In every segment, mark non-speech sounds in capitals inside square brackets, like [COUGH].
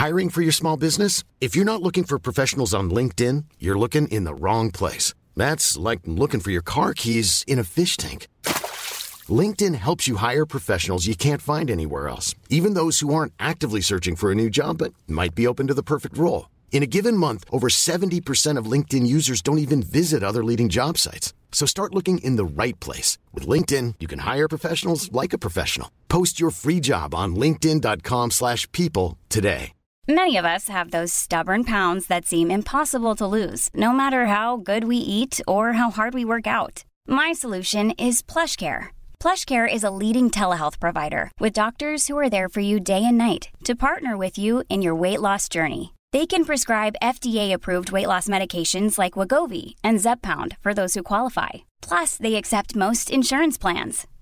Hiring for your small business not looking for پرنگ then you looking in wrong place like looking for your cork has an fish thing LinkedIn helps you can't actually searching new job P open given month over seventy percent users don't other leading job like your free job dot slash people today Many of us have those stubborn pounds that seem impossible to lose, no matter how good we eat or how hard we work out. My solution is PlushCare. PlushCare is a leading telehealth provider with doctors who are there for you day and night to partner with you in your weight loss journey. They can prescribe FDA-approved weight loss medications like Wegovy and Zepbound for those who qualify. Plus, they accept most insurance plans.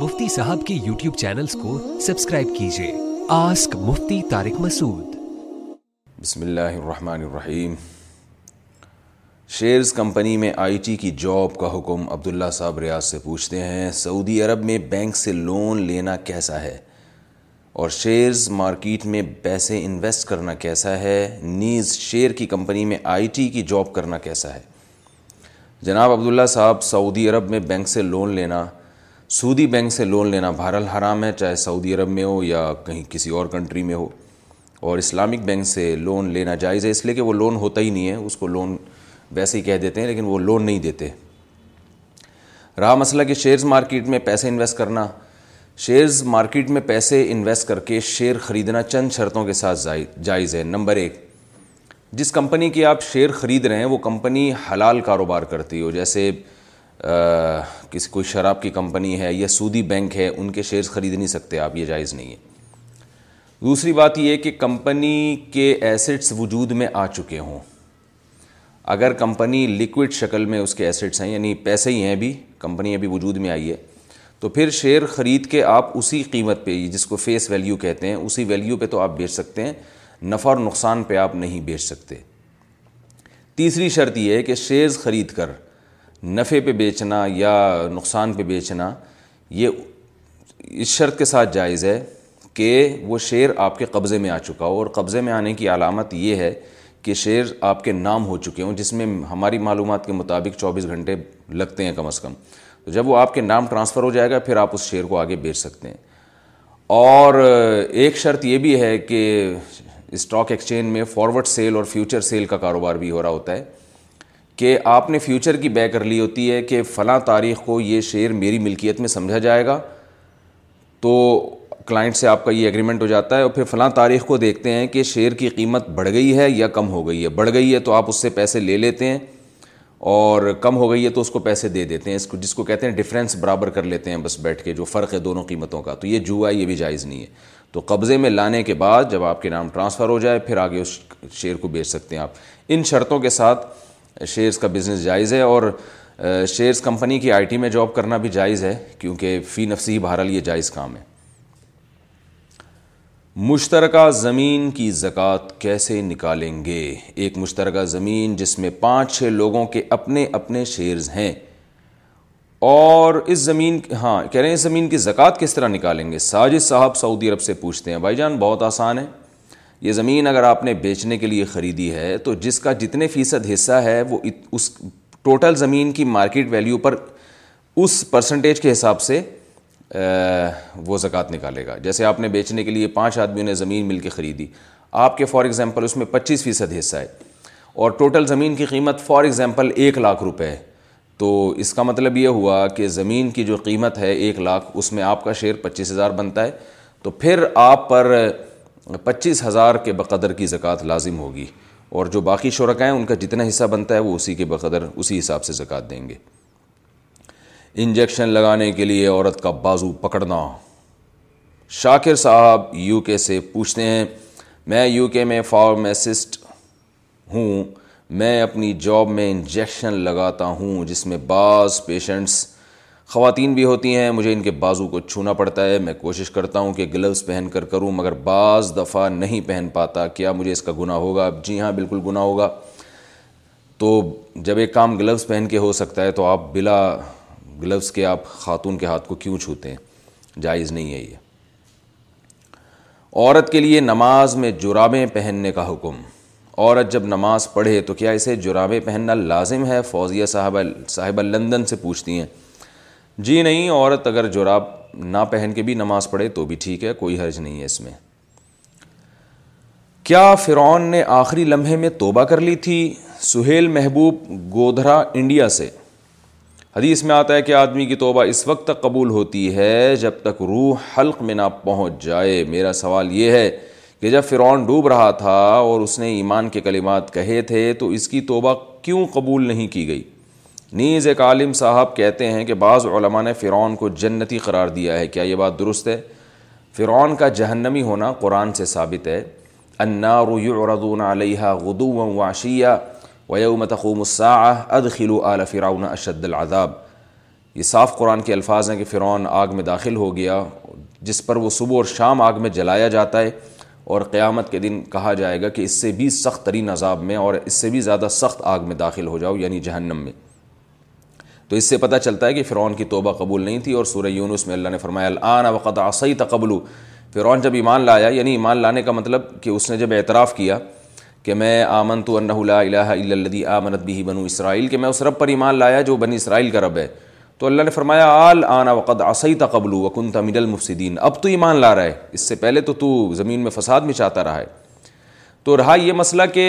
مفتی صاحب کے YouTube channels کو subscribe کیجئے ask Mufti Tariq Masood بسم اللہ الرحمن الرحیم shares company میں I T کی جاب کا حکم عبداللہ صاحب ریاض سے پوچھتے ہیں سعودی عرب میں بینک سے لون لینا کیسا ہے اور شیئرز مارکیٹ میں پیسے انویسٹ کرنا کیسا ہے نیز شیئر کی کمپنی میں آئی ٹی کی جاب کرنا کیسا ہے جناب عبداللہ صاحب سعودی عرب میں بینک سے لون لینا سعودی بینک سے لون لینا بہرحال حرام ہے چاہے سعودی عرب میں ہو یا کہیں کسی اور کنٹری میں ہو اور اسلامک بینک سے لون لینا جائز ہے اس لیے کہ وہ لون ہوتا ہی نہیں ہے اس کو لون ویسے ہی کہہ دیتے ہیں لیکن وہ لون نہیں دیتے رہا مسئلہ کہ شیئرز مارکیٹ میں پیسے انویسٹ کرنا شیئرز مارکیٹ میں پیسے انویسٹ کر کے شیئر خریدنا چند شرطوں کے ساتھ جائز ہے نمبر ایک جس کمپنی کی آپ شیئر خرید رہے ہیں وہ کمپنی حلال کاروبار کرتی ہو جیسے کسی کوئی شراب کی کمپنی ہے یا سودی بینک ہے ان کے شیئرز خرید نہیں سکتے آپ یہ جائز نہیں ہے دوسری بات یہ کہ کمپنی کے ایسٹس وجود میں آ چکے ہوں اگر کمپنی لکوڈ شکل میں اس کے ایسٹس ہیں یعنی پیسے ہی ہیں ابھی کمپنی ابھی وجود میں آئی ہے تو پھر شیئر خرید کے آپ اسی قیمت پہ جس کو فیس ویلیو کہتے ہیں اسی ویلیو پہ تو آپ بیچ سکتے ہیں نفع اور نقصان پہ آپ نہیں بیچ سکتے تیسری شرط یہ ہے کہ شیئرز خرید کر نفع پہ بیچنا یا نقصان پہ بیچنا یہ اس شرط کے ساتھ جائز ہے کہ وہ شعر آپ کے قبضے میں آ چکا ہو اور قبضے میں آنے کی علامت یہ ہے کہ شعر آپ کے نام ہو چکے ہوں جس میں ہماری معلومات کے مطابق چوبیس گھنٹے لگتے ہیں کم از کم تو جب وہ آپ کے نام ٹرانسفر ہو جائے گا پھر آپ اس شعر کو آگے بیچ سکتے ہیں اور ایک شرط یہ بھی ہے کہ اسٹاک ایکسچینج میں فارورڈ سیل اور فیوچر سیل کا کاروبار بھی ہو رہا ہوتا ہے کہ آپ نے فیوچر کی بے کر لی ہوتی ہے کہ فلاں تاریخ کو یہ شیئر میری ملکیت میں سمجھا جائے گا تو کلائنٹ سے آپ کا یہ ایگریمنٹ ہو جاتا ہے اور پھر فلاں تاریخ کو دیکھتے ہیں کہ شیئر کی قیمت بڑھ گئی ہے یا کم ہو گئی ہے بڑھ گئی ہے تو آپ اس سے پیسے لے لیتے ہیں اور کم ہو گئی ہے تو اس کو پیسے دے دیتے ہیں اس کو جس کو کہتے ہیں ڈفرینس برابر کر لیتے ہیں بس بیٹھ کے جو فرق ہے دونوں قیمتوں کا تو یہ جو ہے یہ بھی جائز نہیں ہے تو قبضے میں لانے کے بعد جب آپ کے نام ٹرانسفر ہو جائے پھر آگے اس شیئر کو بیچ سکتے ہیں آپ ان شرطوں کے ساتھ شیئرس کا بزنس جائز ہے اور شیئرس کمپنی کی آئی ٹی میں جاب کرنا بھی جائز ہے کیونکہ فی نفسی بہرحال یہ جائز کام ہے مشترکہ زمین کی زکوٰۃ کیسے نکالیں گے ایک مشترکہ زمین جس میں پانچ چھ لوگوں کے اپنے اپنے شیئرز ہیں اور اس زمین ہاں کہہ رہے ہیں اس زمین کی زکوٰۃ کس طرح نکالیں گے ساجد صاحب سعودی عرب سے پوچھتے ہیں بھائی جان بہت آسان ہے یہ زمین اگر آپ نے بیچنے کے لیے خریدی ہے تو جس کا جتنے فیصد حصہ ہے وہ اس ٹوٹل زمین کی مارکیٹ ویلیو پر اس پرسنٹیج کے حساب سے وہ زکوٰۃ نکالے گا جیسے آپ نے بیچنے کے لیے پانچ آدمیوں نے زمین مل کے خریدی آپ کے فار ایگزامپل اس میں پچیس فیصد حصہ ہے اور ٹوٹل زمین کی قیمت فار ایگزامپل ایک لاکھ روپے ہے تو اس کا مطلب یہ ہوا کہ زمین کی جو قیمت ہے ایک لاکھ اس میں آپ کا شیئر پچیس ہزار بنتا ہے تو پھر آپ پر پچیس ہزار کے بقدر کی زکوٰۃ لازم ہوگی اور جو باقی شورک ہیں ان کا جتنا حصہ بنتا ہے وہ اسی کے بقدر اسی حساب سے زکوٰۃ دیں گے انجیکشن لگانے کے لیے عورت کا بازو پکڑنا شاکر صاحب یو کے سے پوچھتے ہیں میں یو کے میں فارمیسسٹ ہوں میں اپنی جاب میں انجیکشن لگاتا ہوں جس میں بعض پیشنٹس خواتین بھی ہوتی ہیں مجھے ان کے بازو کو چھونا پڑتا ہے میں کوشش کرتا ہوں کہ گلوز پہن کر کروں مگر بعض دفعہ نہیں پہن پاتا کیا مجھے اس کا گناہ ہوگا جی ہاں بالکل گناہ ہوگا تو جب ایک کام گلوز پہن کے ہو سکتا ہے تو آپ بلا گلوز کے آپ خاتون کے ہاتھ کو کیوں چھوتے ہیں جائز نہیں ہے یہ عورت کے لیے نماز میں جرابیں پہننے کا حکم عورت جب نماز پڑھے تو کیا اسے جرابیں پہننا لازم ہے فوزیہ صاحبہ صاحبہ لندن سے پوچھتی ہیں جی نہیں عورت اگر جراب نہ پہن کے بھی نماز پڑھے تو بھی ٹھیک ہے کوئی حرج نہیں ہے اس میں کیا فرعون نے آخری لمحے میں توبہ کر لی تھی سہیل محبوب گودھرا انڈیا سے حدیث میں آتا ہے کہ آدمی کی توبہ اس وقت تک قبول ہوتی ہے جب تک روح حلق میں نہ پہنچ جائے میرا سوال یہ ہے کہ جب فرعون ڈوب رہا تھا اور اس نے ایمان کے کلمات کہے تھے تو اس کی توبہ کیوں قبول نہیں کی گئی نیز ایک عالم صاحب کہتے ہیں کہ بعض علماء نے فرعون کو جنتی قرار دیا ہے کیا یہ بات درست ہے فرعون کا جہنمی ہونا قرآن سے ثابت ہے النار یعرضون علیہ غدو واشیٰ ویو متعم تقوم اد خلو آل فرعون اشد العذاب یہ صاف قرآن کے الفاظ ہیں کہ فرعون آگ میں داخل ہو گیا جس پر وہ صبح اور شام آگ میں جلایا جاتا ہے اور قیامت کے دن کہا جائے گا کہ اس سے بھی سخت ترین عذاب میں اور اس سے بھی زیادہ سخت آگ میں داخل ہو جاؤ یعنی جہنم میں تو اس سے پتہ چلتا ہے کہ فرعون کی توبہ قبول نہیں تھی اور سورہ یونس میں اللہ نے فرمایا الان وقت عصی تقبل فرعون جب ایمان لایا یعنی ایمان لانے کا مطلب کہ اس نے جب اعتراف کیا کہ میں آمن تو انہ اللہ الہ الذی آمنت بھی بنو اسرائیل کہ میں اس رب پر ایمان لایا جو بنی اسرائیل کا رب ہے تو اللہ نے فرمایا آل آنا وقد عصی تقبل وقن تمن المفصدین اب تو ایمان لا رہا ہے اس سے پہلے تو تو زمین میں فساد مچاتا رہا ہے تو رہا یہ مسئلہ کہ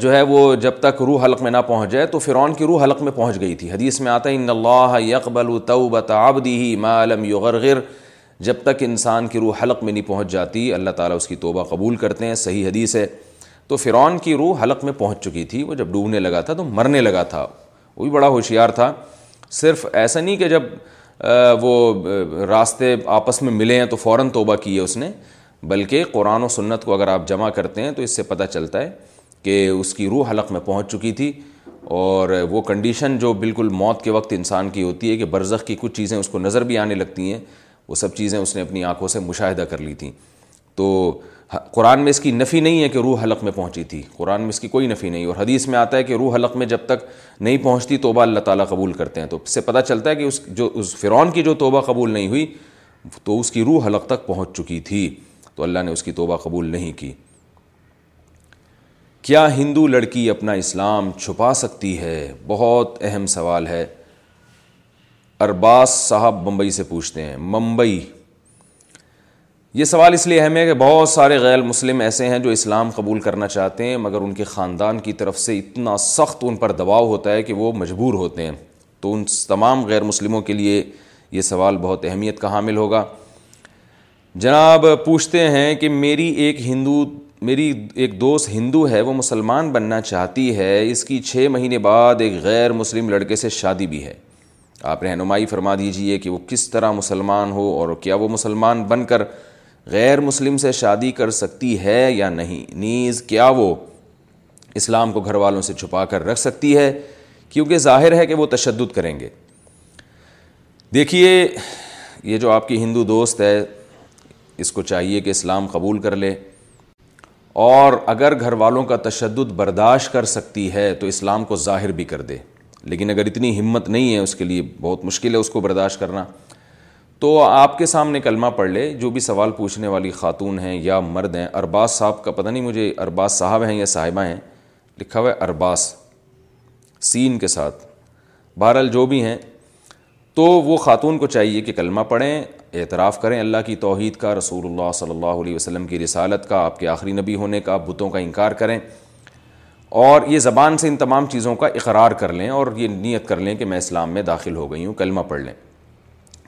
جو ہے وہ جب تک روح حلق میں نہ پہنچ جائے تو فرعون کی روح حلق میں پہنچ گئی تھی حدیث میں آتا ہی یکبل و طوبۃ آبدی ہی ما عالم یغرغر جب تک انسان کی روح حلق میں نہیں پہنچ جاتی اللہ تعالیٰ اس کی توبہ قبول کرتے ہیں صحیح حدیث ہے تو فرعون کی روح حلق میں پہنچ چکی تھی وہ جب ڈوبنے لگا تھا تو مرنے لگا تھا وہ بھی بڑا ہوشیار تھا صرف ایسا نہیں کہ جب وہ راستے آپس میں ملے ہیں تو فوراً توبہ کی ہے اس نے بلکہ قرآن و سنت کو اگر آپ جمع کرتے ہیں تو اس سے پتہ چلتا ہے کہ اس کی روح حلق میں پہنچ چکی تھی اور وہ کنڈیشن جو بالکل موت کے وقت انسان کی ہوتی ہے کہ برزخ کی کچھ چیزیں اس کو نظر بھی آنے لگتی ہیں وہ سب چیزیں اس نے اپنی آنکھوں سے مشاہدہ کر لی تھیں تو قرآن میں اس کی نفی نہیں ہے کہ روح حلق میں پہنچی تھی قرآن میں اس کی کوئی نفی نہیں اور حدیث میں آتا ہے کہ روح حلق میں جب تک نہیں پہنچتی توبہ اللہ تعالیٰ قبول کرتے ہیں تو اس سے پتہ چلتا ہے کہ اس جو اس فرعون کی جو توبہ قبول نہیں ہوئی تو اس کی روح حلق تک پہنچ چکی تھی تو اللہ نے اس کی توبہ قبول نہیں کی کیا ہندو لڑکی اپنا اسلام چھپا سکتی ہے بہت اہم سوال ہے ارباز صاحب بمبئی سے پوچھتے ہیں ممبئی یہ سوال اس لیے اہم ہے کہ بہت سارے غیر مسلم ایسے ہیں جو اسلام قبول کرنا چاہتے ہیں مگر ان کے خاندان کی طرف سے اتنا سخت ان پر دباؤ ہوتا ہے کہ وہ مجبور ہوتے ہیں تو ان تمام غیر مسلموں کے لیے یہ سوال بہت اہمیت کا حامل ہوگا جناب پوچھتے ہیں کہ میری ایک ہندو میری ایک دوست ہندو ہے وہ مسلمان بننا چاہتی ہے اس کی چھ مہینے بعد ایک غیر مسلم لڑکے سے شادی بھی ہے آپ رہنمائی فرما دیجئے کہ وہ کس طرح مسلمان ہو اور کیا وہ مسلمان بن کر غیر مسلم سے شادی کر سکتی ہے یا نہیں نیز کیا وہ اسلام کو گھر والوں سے چھپا کر رکھ سکتی ہے کیونکہ ظاہر ہے کہ وہ تشدد کریں گے دیکھیے یہ جو آپ کی ہندو دوست ہے اس کو چاہیے کہ اسلام قبول کر لے اور اگر گھر والوں کا تشدد برداشت کر سکتی ہے تو اسلام کو ظاہر بھی کر دے لیکن اگر اتنی ہمت نہیں ہے اس کے لیے بہت مشکل ہے اس کو برداشت کرنا تو آپ کے سامنے کلمہ پڑھ لے جو بھی سوال پوچھنے والی خاتون ہیں یا مرد ہیں ارباز صاحب کا پتہ نہیں مجھے ارباز صاحب ہیں یا صاحبہ ہیں لکھا ہوا ہے ارباز سین کے ساتھ بہرحال جو بھی ہیں تو وہ خاتون کو چاہیے کہ کلمہ پڑھیں اعتراف کریں اللہ کی توحید کا رسول اللہ صلی اللہ علیہ وسلم کی رسالت کا آپ کے آخری نبی ہونے کا بتوں کا انکار کریں اور یہ زبان سے ان تمام چیزوں کا اقرار کر لیں اور یہ نیت کر لیں کہ میں اسلام میں داخل ہو گئی ہوں کلمہ پڑھ لیں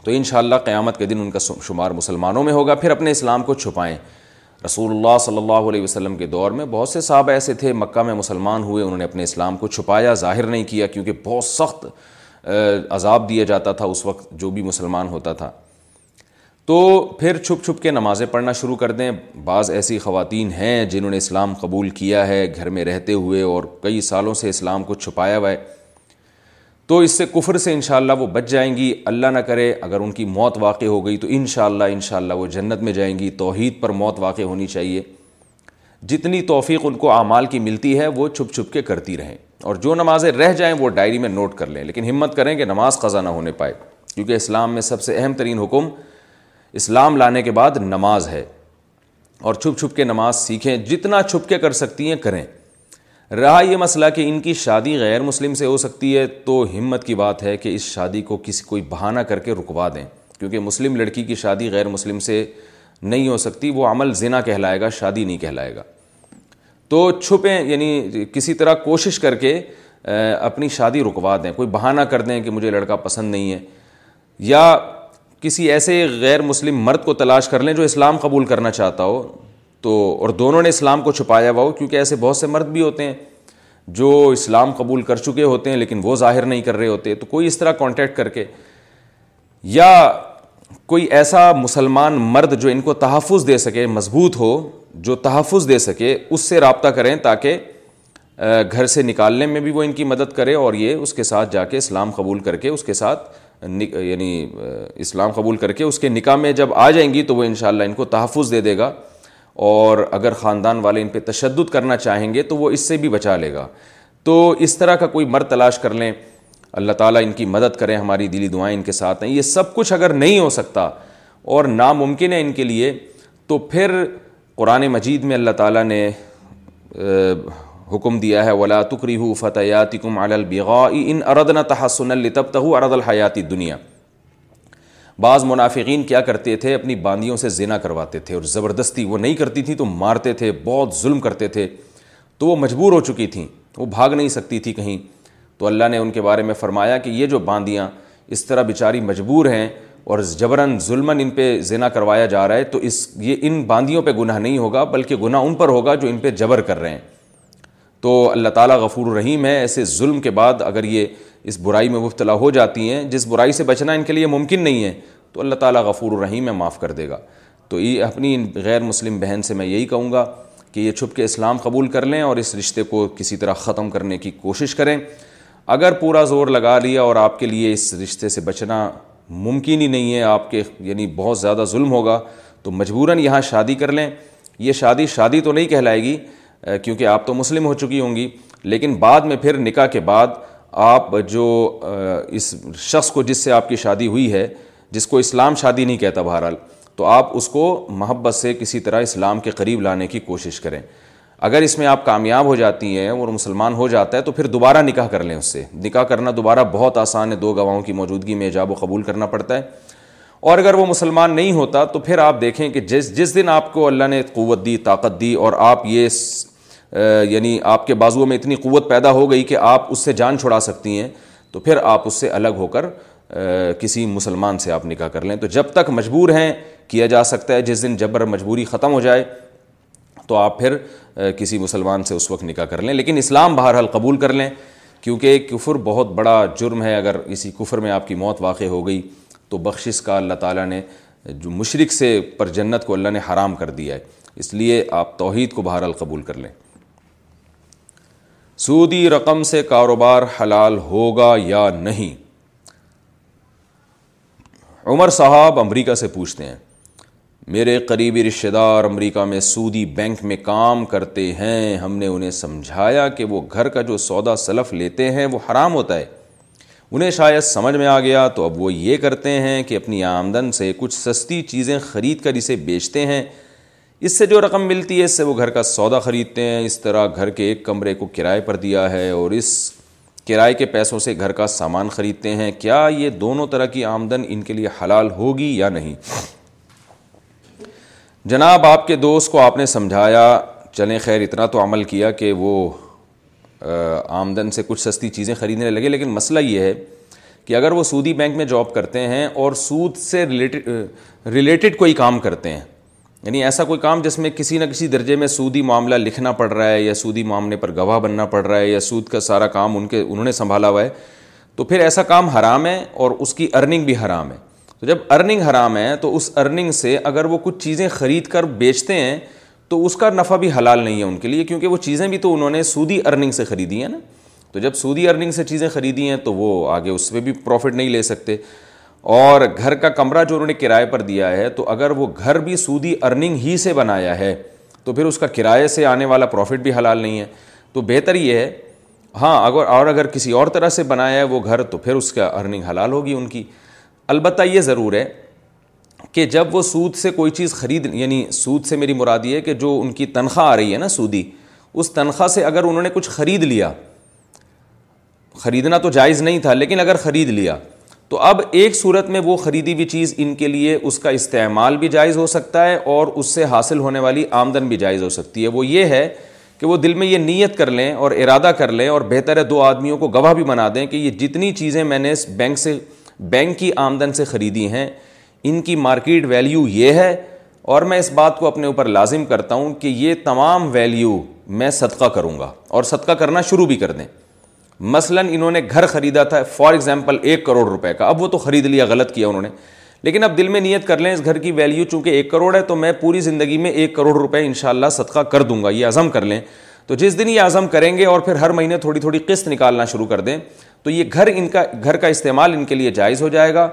تو انشاءاللہ قیامت کے دن ان کا شمار مسلمانوں میں ہوگا پھر اپنے اسلام کو چھپائیں رسول اللہ صلی اللہ علیہ وسلم کے دور میں بہت سے صاحب ایسے تھے مکہ میں مسلمان ہوئے انہوں نے اپنے اسلام کو چھپایا ظاہر نہیں کیا کیونکہ بہت سخت عذاب دیا جاتا تھا اس وقت جو بھی مسلمان ہوتا تھا تو پھر چھپ چھپ کے نمازیں پڑھنا شروع کر دیں بعض ایسی خواتین ہیں جنہوں نے اسلام قبول کیا ہے گھر میں رہتے ہوئے اور کئی سالوں سے اسلام کو چھپایا ہوا ہے تو اس سے کفر سے انشاءاللہ وہ بچ جائیں گی اللہ نہ کرے اگر ان کی موت واقع ہو گئی تو انشاءاللہ انشاءاللہ وہ جنت میں جائیں گی توحید پر موت واقع ہونی چاہیے جتنی توفیق ان کو اعمال کی ملتی ہے وہ چھپ چھپ کے کرتی رہیں اور جو نمازیں رہ جائیں وہ ڈائری میں نوٹ کر لیں لیکن ہمت کریں کہ نماز قضا نہ ہونے پائے کیونکہ اسلام میں سب سے اہم ترین حکم اسلام لانے کے بعد نماز ہے اور چھپ چھپ کے نماز سیکھیں جتنا چھپ کے کر سکتی ہیں کریں رہا یہ مسئلہ کہ ان کی شادی غیر مسلم سے ہو سکتی ہے تو ہمت کی بات ہے کہ اس شادی کو کسی کوئی بہانہ کر کے رکوا دیں کیونکہ مسلم لڑکی کی شادی غیر مسلم سے نہیں ہو سکتی وہ عمل زنا کہلائے گا شادی نہیں کہلائے گا تو چھپیں یعنی کسی طرح کوشش کر کے اپنی شادی رکوا دیں کوئی بہانہ کر دیں کہ مجھے لڑکا پسند نہیں ہے یا کسی ایسے غیر مسلم مرد کو تلاش کر لیں جو اسلام قبول کرنا چاہتا ہو تو اور دونوں نے اسلام کو چھپایا ہوا ہو کیونکہ ایسے بہت سے مرد بھی ہوتے ہیں جو اسلام قبول کر چکے ہوتے ہیں لیکن وہ ظاہر نہیں کر رہے ہوتے تو کوئی اس طرح کانٹیکٹ کر کے یا کوئی ایسا مسلمان مرد جو ان کو تحفظ دے سکے مضبوط ہو جو تحفظ دے سکے اس سے رابطہ کریں تاکہ گھر سے نکالنے میں بھی وہ ان کی مدد کرے اور یہ اس کے ساتھ جا کے اسلام قبول کر کے اس کے ساتھ یعنی اسلام قبول کر کے اس کے نکاح میں جب آ جائیں گی تو وہ انشاءاللہ ان کو تحفظ دے دے گا اور اگر خاندان والے ان پہ تشدد کرنا چاہیں گے تو وہ اس سے بھی بچا لے گا تو اس طرح کا کوئی مرد تلاش کر لیں اللہ تعالیٰ ان کی مدد کریں ہماری دلی دعائیں ان کے ساتھ ہیں یہ سب کچھ اگر نہیں ہو سکتا اور ناممکن ہے ان کے لیے تو پھر قرآن مجید میں اللہ تعالیٰ نے حکم دیا ہے ولا تکری ہو فتحیاتی کم البغا ان اردن تحسن الطب تہ ارد الحیاتی دنیا بعض منافقین کیا کرتے تھے اپنی باندیوں سے زینہ کرواتے تھے اور زبردستی وہ نہیں کرتی تھیں تو مارتے تھے بہت ظلم کرتے تھے تو وہ مجبور ہو چکی تھیں وہ بھاگ نہیں سکتی تھی کہیں تو اللہ نے ان کے بارے میں فرمایا کہ یہ جو باندیاں اس طرح بیچاری مجبور ہیں اور جبراً ظلمن ان پہ زنا کروایا جا رہا ہے تو اس یہ ان باندیوں پہ گناہ نہیں ہوگا بلکہ گناہ ان پر ہوگا جو ان پہ جبر کر رہے ہیں تو اللہ تعالیٰ غفور الرحیم ہے ایسے ظلم کے بعد اگر یہ اس برائی میں مبتلا ہو جاتی ہیں جس برائی سے بچنا ان کے لیے ممکن نہیں ہے تو اللہ تعالیٰ غفور الرحیم ہے معاف کر دے گا تو یہ اپنی غیر مسلم بہن سے میں یہی کہوں گا کہ یہ چھپ کے اسلام قبول کر لیں اور اس رشتے کو کسی طرح ختم کرنے کی کوشش کریں اگر پورا زور لگا لیا اور آپ کے لیے اس رشتے سے بچنا ممکن ہی نہیں ہے آپ کے یعنی بہت زیادہ ظلم ہوگا تو مجبوراً یہاں شادی کر لیں یہ شادی شادی تو نہیں کہلائے گی کیونکہ آپ تو مسلم ہو چکی ہوں گی لیکن بعد میں پھر نکاح کے بعد آپ جو اس شخص کو جس سے آپ کی شادی ہوئی ہے جس کو اسلام شادی نہیں کہتا بہرحال تو آپ اس کو محبت سے کسی طرح اسلام کے قریب لانے کی کوشش کریں اگر اس میں آپ کامیاب ہو جاتی ہیں اور مسلمان ہو جاتا ہے تو پھر دوبارہ نکاح کر لیں اس سے نکاح کرنا دوبارہ بہت آسان ہے دو گواہوں کی موجودگی میں ایجاب و قبول کرنا پڑتا ہے اور اگر وہ مسلمان نہیں ہوتا تو پھر آپ دیکھیں کہ جس جس دن آپ کو اللہ نے قوت دی طاقت دی اور آپ یہ یعنی آپ کے بازوؤں میں اتنی قوت پیدا ہو گئی کہ آپ اس سے جان چھڑا سکتی ہیں تو پھر آپ اس سے الگ ہو کر کسی مسلمان سے آپ نکاح کر لیں تو جب تک مجبور ہیں کیا جا سکتا ہے جس دن جبر مجبوری ختم ہو جائے تو آپ پھر کسی مسلمان سے اس وقت نکاح کر لیں لیکن اسلام بہرحال قبول کر لیں کیونکہ کفر بہت بڑا جرم ہے اگر اسی کفر میں آپ کی موت واقع ہو گئی تو بخشش کا اللہ تعالیٰ نے جو مشرق سے پر جنت کو اللہ نے حرام کر دیا ہے اس لیے آپ توحید کو بہر القبول کر لیں سودی رقم سے کاروبار حلال ہوگا یا نہیں عمر صاحب امریکہ سے پوچھتے ہیں میرے قریبی رشتہ دار امریکہ میں سودی بینک میں کام کرتے ہیں ہم نے انہیں سمجھایا کہ وہ گھر کا جو سودا سلف لیتے ہیں وہ حرام ہوتا ہے انہیں شاید سمجھ میں آ گیا تو اب وہ یہ کرتے ہیں کہ اپنی آمدن سے کچھ سستی چیزیں خرید کر اسے بیچتے ہیں اس سے جو رقم ملتی ہے اس سے وہ گھر کا سودا خریدتے ہیں اس طرح گھر کے ایک کمرے کو کرائے پر دیا ہے اور اس کرائے کے پیسوں سے گھر کا سامان خریدتے ہیں کیا یہ دونوں طرح کی آمدن ان کے لیے حلال ہوگی یا نہیں جناب آپ کے دوست کو آپ نے سمجھایا چلیں خیر اتنا تو عمل کیا کہ وہ آمدن سے کچھ سستی چیزیں خریدنے لگے لیکن مسئلہ یہ ہے کہ اگر وہ سودی بینک میں جاب کرتے ہیں اور سود سے ریلیٹڈ ریلیٹڈ کوئی کام کرتے ہیں یعنی ایسا کوئی کام جس میں کسی نہ کسی درجے میں سودی معاملہ لکھنا پڑ رہا ہے یا سودی معاملے پر گواہ بننا پڑ رہا ہے یا سود کا سارا کام ان کے انہوں نے سنبھالا ہوا ہے تو پھر ایسا کام حرام ہے اور اس کی ارننگ بھی حرام ہے تو جب ارننگ حرام ہے تو اس ارننگ سے اگر وہ کچھ چیزیں خرید کر بیچتے ہیں تو اس کا نفع بھی حلال نہیں ہے ان کے لیے کیونکہ وہ چیزیں بھی تو انہوں نے سودی ارننگ سے خریدی ہیں نا تو جب سودی ارننگ سے چیزیں خریدی ہیں تو وہ آگے اس پہ بھی پروفٹ نہیں لے سکتے اور گھر کا کمرہ جو انہوں نے کرائے پر دیا ہے تو اگر وہ گھر بھی سودی ارننگ ہی سے بنایا ہے تو پھر اس کا کرائے سے آنے والا پروفٹ بھی حلال نہیں ہے تو بہتر یہ ہے ہاں اگر اور اگر کسی اور طرح سے بنایا ہے وہ گھر تو پھر اس کا ارننگ حلال ہوگی ان کی البتہ یہ ضرور ہے کہ جب وہ سود سے کوئی چیز خرید یعنی سود سے میری مرادی ہے کہ جو ان کی تنخواہ آ رہی ہے نا سودی اس تنخواہ سے اگر انہوں نے کچھ خرید لیا خریدنا تو جائز نہیں تھا لیکن اگر خرید لیا تو اب ایک صورت میں وہ خریدی ہوئی چیز ان کے لیے اس کا استعمال بھی جائز ہو سکتا ہے اور اس سے حاصل ہونے والی آمدن بھی جائز ہو سکتی ہے وہ یہ ہے کہ وہ دل میں یہ نیت کر لیں اور ارادہ کر لیں اور بہتر ہے دو آدمیوں کو گواہ بھی بنا دیں کہ یہ جتنی چیزیں میں نے اس بینک سے بینک کی آمدن سے خریدی ہیں ان کی مارکیٹ ویلیو یہ ہے اور میں اس بات کو اپنے اوپر لازم کرتا ہوں کہ یہ تمام ویلیو میں صدقہ کروں گا اور صدقہ کرنا شروع بھی کر دیں مثلاً انہوں نے گھر خریدا تھا فار ایگزامپل ایک کروڑ روپے کا اب وہ تو خرید لیا غلط کیا انہوں نے لیکن اب دل میں نیت کر لیں اس گھر کی ویلیو چونکہ ایک کروڑ ہے تو میں پوری زندگی میں ایک کروڑ روپے ان شاء اللہ صدقہ کر دوں گا یہ عزم کر لیں تو جس دن یہ عزم کریں گے اور پھر ہر مہینے تھوڑی تھوڑی قسط نکالنا شروع کر دیں تو یہ گھر ان کا گھر کا استعمال ان کے لیے جائز ہو جائے گا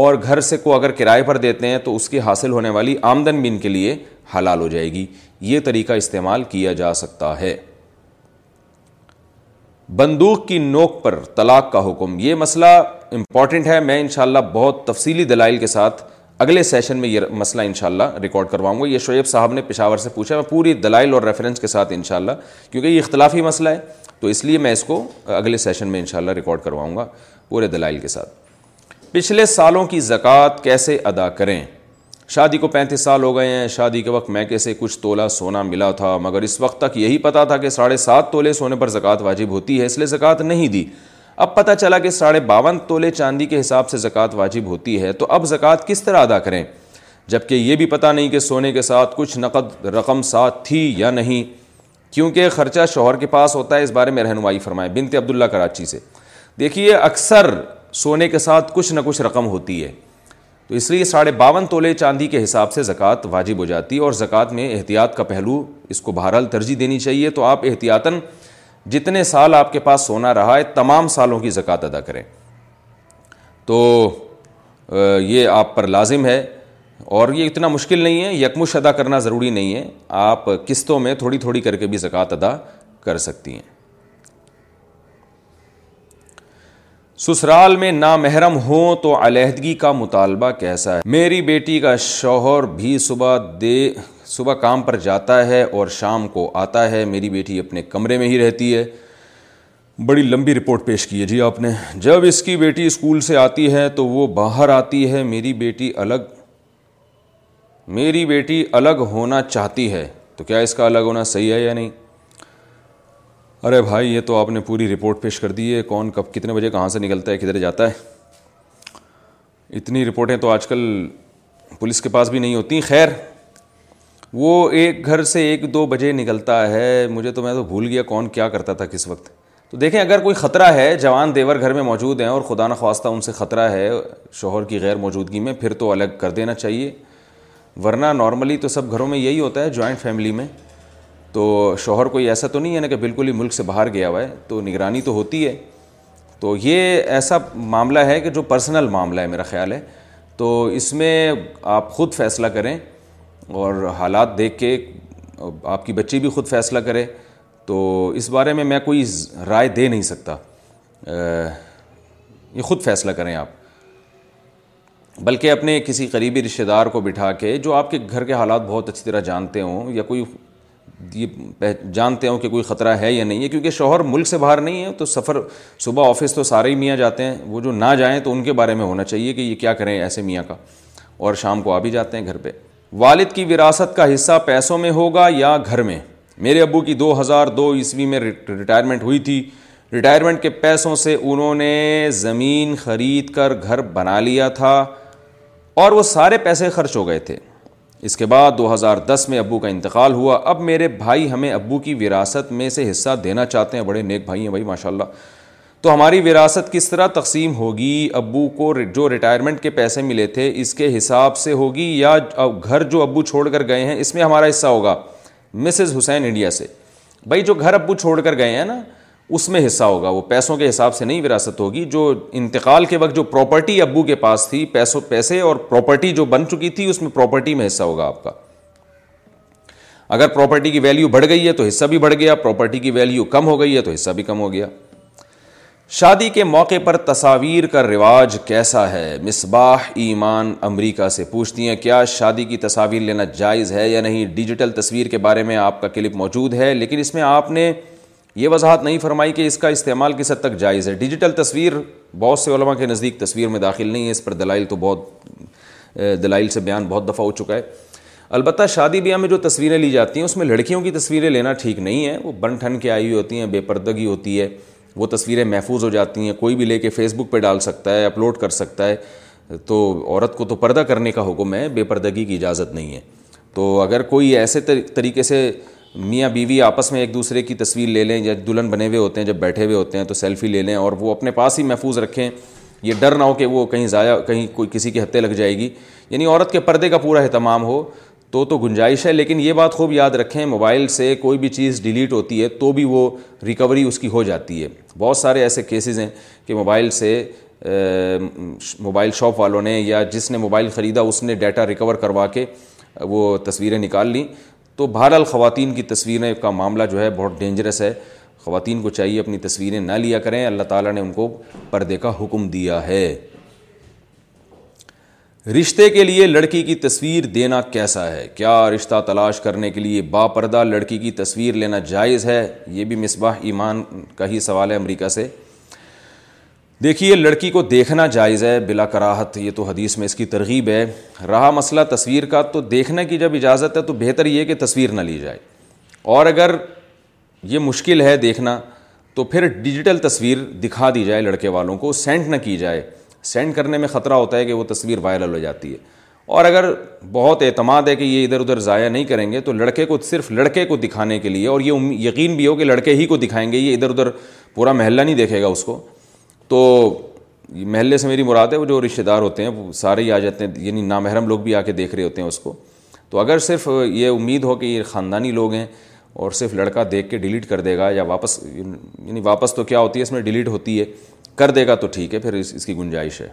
اور گھر سے کو اگر کرائے پر دیتے ہیں تو اس کی حاصل ہونے والی آمدن بھی ان کے لیے حلال ہو جائے گی یہ طریقہ استعمال کیا جا سکتا ہے بندوق کی نوک پر طلاق کا حکم یہ مسئلہ امپورٹنٹ ہے میں انشاءاللہ بہت تفصیلی دلائل کے ساتھ اگلے سیشن میں یہ مسئلہ انشاءاللہ ریکارڈ کرواؤں گا یہ شعیب صاحب نے پشاور سے پوچھا میں پوری دلائل اور ریفرنس کے ساتھ انشاءاللہ کیونکہ یہ اختلافی مسئلہ ہے تو اس لیے میں اس کو اگلے سیشن میں انشاءاللہ ریکارڈ کرواؤں گا پورے دلائل کے ساتھ پچھلے سالوں کی زکوٰۃ کیسے ادا کریں شادی کو پینتیس سال ہو گئے ہیں شادی کے وقت میں کیسے کچھ تولہ سونا ملا تھا مگر اس وقت تک یہی پتا تھا کہ ساڑھے سات تولے سونے پر زکوٰۃ واجب ہوتی ہے اس لیے زکوٰۃ نہیں دی اب پتہ چلا کہ ساڑھے باون تولے چاندی کے حساب سے زکوٰۃ واجب ہوتی ہے تو اب زکوٰۃ کس طرح ادا کریں جبکہ یہ بھی پتہ نہیں کہ سونے کے ساتھ کچھ نقد رقم ساتھ تھی یا نہیں کیونکہ خرچہ شوہر کے پاس ہوتا ہے اس بارے میں رہنمائی فرمائیں بنت عبداللہ کراچی سے دیکھیے اکثر سونے کے ساتھ کچھ نہ کچھ رقم ہوتی ہے تو اس لیے ساڑھے باون تولے چاندی کے حساب سے زکوٰۃ واجب ہو جاتی ہے اور زکوٰۃ میں احتیاط کا پہلو اس کو بہرحال ترجیح دینی چاہیے تو آپ احتیاطاً جتنے سال آپ کے پاس سونا رہا ہے تمام سالوں کی زکوٰۃ ادا کریں تو یہ آپ پر لازم ہے اور یہ اتنا مشکل نہیں ہے یکمش ادا کرنا ضروری نہیں ہے آپ قسطوں میں تھوڑی تھوڑی کر کے بھی زکوٰۃ ادا کر سکتی ہیں سسرال میں نامحرم ہوں تو علیحدگی کا مطالبہ کیسا ہے میری بیٹی کا شوہر بھی صبح دے صبح کام پر جاتا ہے اور شام کو آتا ہے میری بیٹی اپنے کمرے میں ہی رہتی ہے بڑی لمبی رپورٹ پیش کی ہے جی آپ نے جب اس کی بیٹی اسکول سے آتی ہے تو وہ باہر آتی ہے میری بیٹی الگ میری بیٹی الگ ہونا چاہتی ہے تو کیا اس کا الگ ہونا صحیح ہے یا نہیں ارے بھائی یہ تو آپ نے پوری رپورٹ پیش کر دی ہے کون کب کتنے بجے کہاں سے نکلتا ہے کدھر جاتا ہے اتنی رپورٹیں تو آج کل پولیس کے پاس بھی نہیں ہوتی خیر وہ ایک گھر سے ایک دو بجے نکلتا ہے مجھے تو میں تو بھول گیا کون کیا کرتا تھا کس وقت تو دیکھیں اگر کوئی خطرہ ہے جوان دیور گھر میں موجود ہیں اور خدا نخواستہ ان سے خطرہ ہے شوہر کی غیر موجودگی میں پھر تو الگ کر دینا چاہیے ورنہ نارملی تو سب گھروں میں یہی ہوتا ہے جوائنٹ فیملی میں تو شوہر کوئی ایسا تو نہیں ہے یعنی نا کہ بالکل ہی ملک سے باہر گیا ہوا ہے تو نگرانی تو ہوتی ہے تو یہ ایسا معاملہ ہے کہ جو پرسنل معاملہ ہے میرا خیال ہے تو اس میں آپ خود فیصلہ کریں اور حالات دیکھ کے آپ کی بچی بھی خود فیصلہ کرے تو اس بارے میں میں کوئی رائے دے نہیں سکتا یہ خود فیصلہ کریں آپ بلکہ اپنے کسی قریبی رشتہ دار کو بٹھا کے جو آپ کے گھر کے حالات بہت اچھی طرح جانتے ہوں یا کوئی یہ جانتے ہوں کہ کوئی خطرہ ہے یا نہیں ہے کیونکہ شوہر ملک سے باہر نہیں ہے تو سفر صبح آفس تو سارے ہی میاں جاتے ہیں وہ جو نہ جائیں تو ان کے بارے میں ہونا چاہیے کہ یہ کیا کریں ایسے میاں کا اور شام کو آ بھی جاتے ہیں گھر پہ والد کی وراثت کا حصہ پیسوں میں ہوگا یا گھر میں میرے ابو کی دو ہزار دو عیسوی میں ریٹائرمنٹ ہوئی تھی ریٹائرمنٹ کے پیسوں سے انہوں نے زمین خرید کر گھر بنا لیا تھا اور وہ سارے پیسے خرچ ہو گئے تھے اس کے بعد دو ہزار دس میں ابو کا انتقال ہوا اب میرے بھائی ہمیں ابو کی وراثت میں سے حصہ دینا چاہتے ہیں بڑے نیک بھائی ہیں بھائی ماشاء اللہ تو ہماری وراثت کس طرح تقسیم ہوگی ابو کو جو ریٹائرمنٹ کے پیسے ملے تھے اس کے حساب سے ہوگی یا گھر جو ابو چھوڑ کر گئے ہیں اس میں ہمارا حصہ ہوگا مسز حسین انڈیا سے بھائی جو گھر ابو چھوڑ کر گئے ہیں نا اس میں حصہ ہوگا وہ پیسوں کے حساب سے نہیں وراثت ہوگی جو انتقال کے وقت جو پراپرٹی ابو کے پاس تھی پیسوں پیسے اور پراپرٹی جو بن چکی تھی اس میں پراپرٹی میں حصہ ہوگا آپ کا اگر پراپرٹی کی ویلیو بڑھ گئی ہے تو حصہ بھی بڑھ گیا پراپرٹی کی ویلیو کم ہو گئی ہے تو حصہ بھی کم ہو گیا شادی کے موقع پر تصاویر کا رواج کیسا ہے مصباح ایمان امریکہ سے پوچھتی ہیں کیا شادی کی تصاویر لینا جائز ہے یا نہیں ڈیجیٹل تصویر کے بارے میں آپ کا کلپ موجود ہے لیکن اس میں آپ نے یہ وضاحت نہیں فرمائی کہ اس کا استعمال کس حد تک جائز ہے ڈیجیٹل تصویر بہت سے علماء کے نزدیک تصویر میں داخل نہیں ہے اس پر دلائل تو بہت دلائل سے بیان بہت دفعہ ہو چکا ہے البتہ شادی بیاہ میں جو تصویریں لی جاتی ہیں اس میں لڑکیوں کی تصویریں لینا ٹھیک نہیں ہے وہ بن ٹھن کے آئی ہوئی ہوتی ہیں بے پردگی ہوتی ہے وہ تصویریں محفوظ ہو جاتی ہیں کوئی بھی لے کے فیس بک پہ ڈال سکتا ہے اپلوڈ کر سکتا ہے تو عورت کو تو پردہ کرنے کا حکم ہے بے پردگی کی اجازت نہیں ہے تو اگر کوئی ایسے طریقے سے میاں بیوی آپس میں ایک دوسرے کی تصویر لے لیں یا دلہن بنے ہوئے ہوتے ہیں جب بیٹھے ہوئے ہوتے ہیں تو سیلفی لے لیں اور وہ اپنے پاس ہی محفوظ رکھیں یہ ڈر نہ ہو کہ وہ کہیں ضائع کہیں کوئی کسی کی ہتھے لگ جائے گی یعنی عورت کے پردے کا پورا اہتمام ہو تو تو گنجائش ہے لیکن یہ بات خوب یاد رکھیں موبائل سے کوئی بھی چیز ڈیلیٹ ہوتی ہے تو بھی وہ ریکوری اس کی ہو جاتی ہے بہت سارے ایسے کیسز ہیں کہ موبائل سے موبائل شاپ والوں نے یا جس نے موبائل خریدا اس نے ڈیٹا ریکور کروا کے وہ تصویریں نکال لیں تو بہرحال خواتین کی تصویریں کا معاملہ جو ہے بہت ڈینجرس ہے خواتین کو چاہیے اپنی تصویریں نہ لیا کریں اللہ تعالیٰ نے ان کو پردے کا حکم دیا ہے رشتے کے لیے لڑکی کی تصویر دینا کیسا ہے کیا رشتہ تلاش کرنے کے لیے با پردہ لڑکی کی تصویر لینا جائز ہے یہ بھی مصباح ایمان کا ہی سوال ہے امریکہ سے دیکھیے لڑکی کو دیکھنا جائز ہے بلا کراہت یہ تو حدیث میں اس کی ترغیب ہے رہا مسئلہ تصویر کا تو دیکھنے کی جب اجازت ہے تو بہتر یہ کہ تصویر نہ لی جائے اور اگر یہ مشکل ہے دیکھنا تو پھر ڈیجیٹل تصویر دکھا دی جائے لڑکے والوں کو سینڈ نہ کی جائے سینڈ کرنے میں خطرہ ہوتا ہے کہ وہ تصویر وائرل ہو جاتی ہے اور اگر بہت اعتماد ہے کہ یہ ادھر ادھر ضائع نہیں کریں گے تو لڑکے کو صرف لڑکے کو دکھانے کے لیے اور یہ یقین بھی ہو کہ لڑکے ہی کو دکھائیں گے یہ ادھر ادھر پورا محلہ نہیں دیکھے گا اس کو تو محلے سے میری مراد ہے وہ جو رشتہ دار ہوتے ہیں وہ سارے ہی آ جاتے ہیں یعنی نامحرم لوگ بھی آ کے دیکھ رہے ہوتے ہیں اس کو تو اگر صرف یہ امید ہو کہ یہ خاندانی لوگ ہیں اور صرف لڑکا دیکھ کے ڈیلیٹ کر دے گا یا واپس یعنی واپس تو کیا ہوتی ہے اس میں ڈیلیٹ ہوتی ہے کر دے گا تو ٹھیک ہے پھر اس, اس کی گنجائش ہے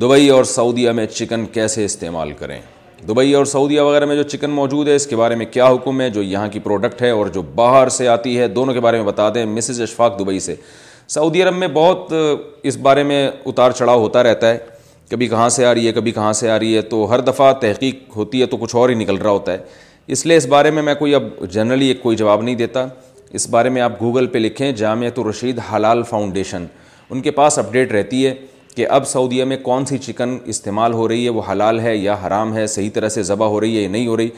دبئی اور سعودیہ میں چکن کیسے استعمال کریں دبئی اور سعودیہ وغیرہ میں جو چکن موجود ہے اس کے بارے میں کیا حکم ہے جو یہاں کی پروڈکٹ ہے اور جو باہر سے آتی ہے دونوں کے بارے میں بتا دیں مسز اشفاق دبئی سے سعودی عرب میں بہت اس بارے میں اتار چڑھاؤ ہوتا رہتا ہے کبھی کہاں سے آ رہی ہے کبھی کہاں سے آ رہی ہے تو ہر دفعہ تحقیق ہوتی ہے تو کچھ اور ہی نکل رہا ہوتا ہے اس لیے اس بارے میں میں کوئی اب جنرلی ایک کوئی جواب نہیں دیتا اس بارے میں آپ گوگل پہ لکھیں جامعۃ الرشید حلال فاؤنڈیشن ان کے پاس اپڈیٹ رہتی ہے کہ اب سعودیہ میں کون سی چکن استعمال ہو رہی ہے وہ حلال ہے یا حرام ہے صحیح طرح سے ذبح ہو رہی ہے یا نہیں ہو رہی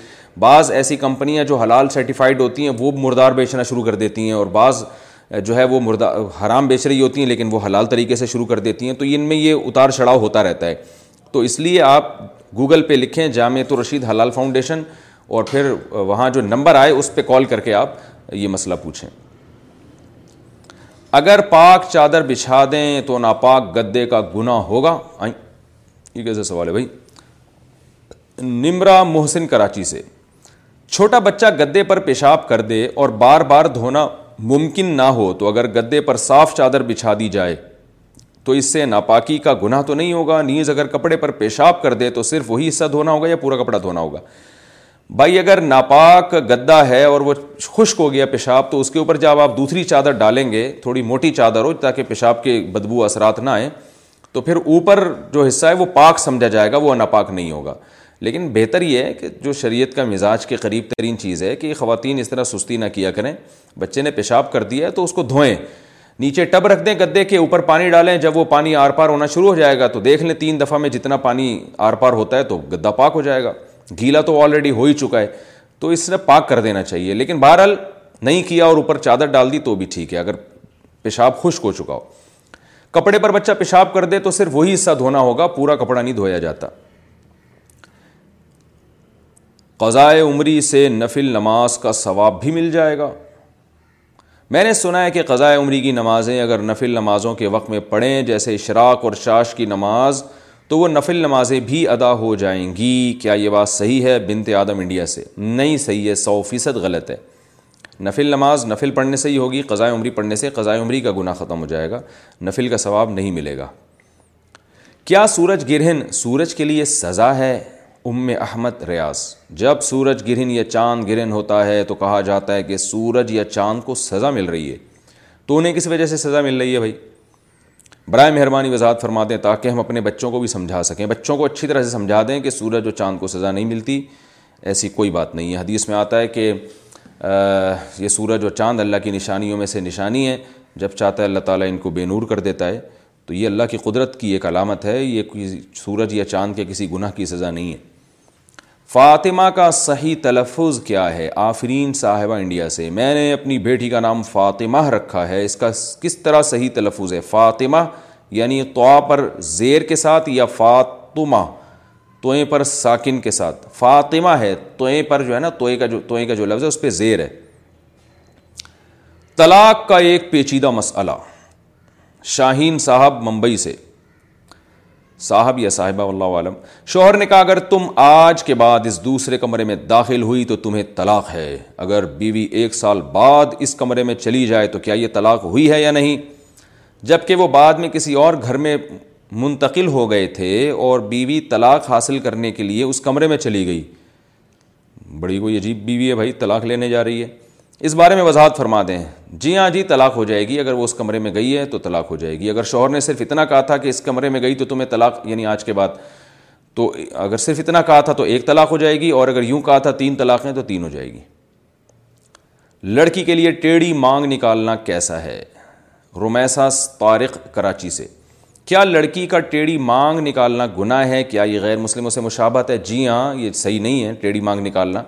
بعض ایسی کمپنیاں جو حلال سرٹیفائڈ ہوتی ہیں وہ مردار بیچنا شروع کر دیتی ہیں اور بعض جو ہے وہ مردہ حرام بیچ رہی ہوتی ہیں لیکن وہ حلال طریقے سے شروع کر دیتی ہیں تو ان میں یہ اتار چڑھاؤ ہوتا رہتا ہے تو اس لیے آپ گوگل پہ لکھیں جامعۃ الرشید رشید حلال فاؤنڈیشن اور پھر وہاں جو نمبر آئے اس پہ کال کر کے آپ یہ مسئلہ پوچھیں اگر پاک چادر بچھا دیں تو ناپاک گدے کا گناہ ہوگا یہ کیسے سوال ہے بھائی نمرا محسن کراچی سے چھوٹا بچہ گدے پر پیشاب کر دے اور بار بار دھونا ممکن نہ ہو تو اگر گدے پر صاف چادر بچھا دی جائے تو اس سے ناپاکی کا گناہ تو نہیں ہوگا نیز اگر کپڑے پر پیشاب کر دے تو صرف وہی حصہ دھونا ہوگا یا پورا کپڑا دھونا ہوگا بھائی اگر ناپاک گدا ہے اور وہ خشک ہو گیا پیشاب تو اس کے اوپر جب آپ دوسری چادر ڈالیں گے تھوڑی موٹی چادر ہو تاکہ پیشاب کے بدبو اثرات نہ آئیں تو پھر اوپر جو حصہ ہے وہ پاک سمجھا جائے گا وہ ناپاک نہیں ہوگا لیکن بہتر یہ ہے کہ جو شریعت کا مزاج کے قریب ترین چیز ہے کہ خواتین اس طرح سستی نہ کیا کریں بچے نے پیشاب کر دیا ہے تو اس کو دھوئیں نیچے ٹب رکھ دیں گدے کے اوپر پانی ڈالیں جب وہ پانی آر پار ہونا شروع ہو جائے گا تو دیکھ لیں تین دفعہ میں جتنا پانی آر پار ہوتا ہے تو گدا پاک ہو جائے گا گیلا تو آلریڈی ہو ہی چکا ہے تو اس نے پاک کر دینا چاہیے لیکن بہرحال نہیں کیا اور اوپر چادر ڈال دی تو بھی ٹھیک ہے اگر پیشاب خشک ہو چکا ہو کپڑے پر بچہ پیشاب کر دے تو صرف وہی حصہ دھونا ہوگا پورا کپڑا نہیں دھویا جاتا قضاء عمری سے نفل نماز کا ثواب بھی مل جائے گا میں نے سنا ہے کہ قضاء عمری کی نمازیں اگر نفل نمازوں کے وقت میں پڑھیں جیسے اشراق اور شاش کی نماز تو وہ نفل نمازیں بھی ادا ہو جائیں گی کیا یہ بات صحیح ہے بنت آدم انڈیا سے نہیں صحیح ہے سو فیصد غلط ہے نفل نماز نفل پڑھنے سے ہی ہوگی قضاء عمری پڑھنے سے قضاء عمری کا گناہ ختم ہو جائے گا نفل کا ثواب نہیں ملے گا کیا سورج گرہن سورج کے لیے سزا ہے ام احمد ریاض جب سورج گرہن یا چاند گرہن ہوتا ہے تو کہا جاتا ہے کہ سورج یا چاند کو سزا مل رہی ہے تو انہیں کس وجہ سے سزا مل رہی ہے بھائی برائے مہربانی وضاحت فرما دیں تاکہ ہم اپنے بچوں کو بھی سمجھا سکیں بچوں کو اچھی طرح سے سمجھا دیں کہ سورج و چاند کو سزا نہیں ملتی ایسی کوئی بات نہیں ہے حدیث میں آتا ہے کہ یہ سورج و چاند اللہ کی نشانیوں میں سے نشانی ہے جب چاہتا ہے اللہ تعالیٰ ان کو بے نور کر دیتا ہے تو یہ اللہ کی قدرت کی ایک علامت ہے یہ سورج یا چاند کے کسی گناہ کی سزا نہیں ہے فاطمہ کا صحیح تلفظ کیا ہے آفرین صاحبہ انڈیا سے میں نے اپنی بیٹی کا نام فاطمہ رکھا ہے اس کا کس طرح صحیح تلفظ ہے فاطمہ یعنی طوع پر زیر کے ساتھ یا فاطمہ توئیں پر ساکن کے ساتھ فاطمہ ہے توئیں پر جو ہے نا توئیں کا جو توئیں کا جو لفظ ہے اس پہ زیر ہے طلاق کا ایک پیچیدہ مسئلہ شاہین صاحب ممبئی سے صاحب یا صاحبہ اللہ عالم شوہر نے کہا اگر تم آج کے بعد اس دوسرے کمرے میں داخل ہوئی تو تمہیں طلاق ہے اگر بیوی ایک سال بعد اس کمرے میں چلی جائے تو کیا یہ طلاق ہوئی ہے یا نہیں جب کہ وہ بعد میں کسی اور گھر میں منتقل ہو گئے تھے اور بیوی طلاق حاصل کرنے کے لیے اس کمرے میں چلی گئی بڑی کوئی عجیب بیوی ہے بھائی طلاق لینے جا رہی ہے اس بارے میں وضاحت فرما دیں جی ہاں جی طلاق ہو جائے گی اگر وہ اس کمرے میں گئی ہے تو طلاق ہو جائے گی اگر شوہر نے صرف اتنا کہا تھا کہ اس کمرے میں گئی تو تمہیں طلاق یعنی آج کے بعد تو اگر صرف اتنا کہا تھا تو ایک طلاق ہو جائے گی اور اگر یوں کہا تھا تین طلاق ہیں تو تین ہو جائے گی لڑکی کے لیے ٹیڑھی مانگ نکالنا کیسا ہے رومیسا طارق کراچی سے کیا لڑکی کا ٹیڑھی مانگ نکالنا گناہ ہے کیا یہ غیر مسلموں سے مشابت ہے جی ہاں یہ صحیح نہیں ہے ٹیڑھی مانگ نکالنا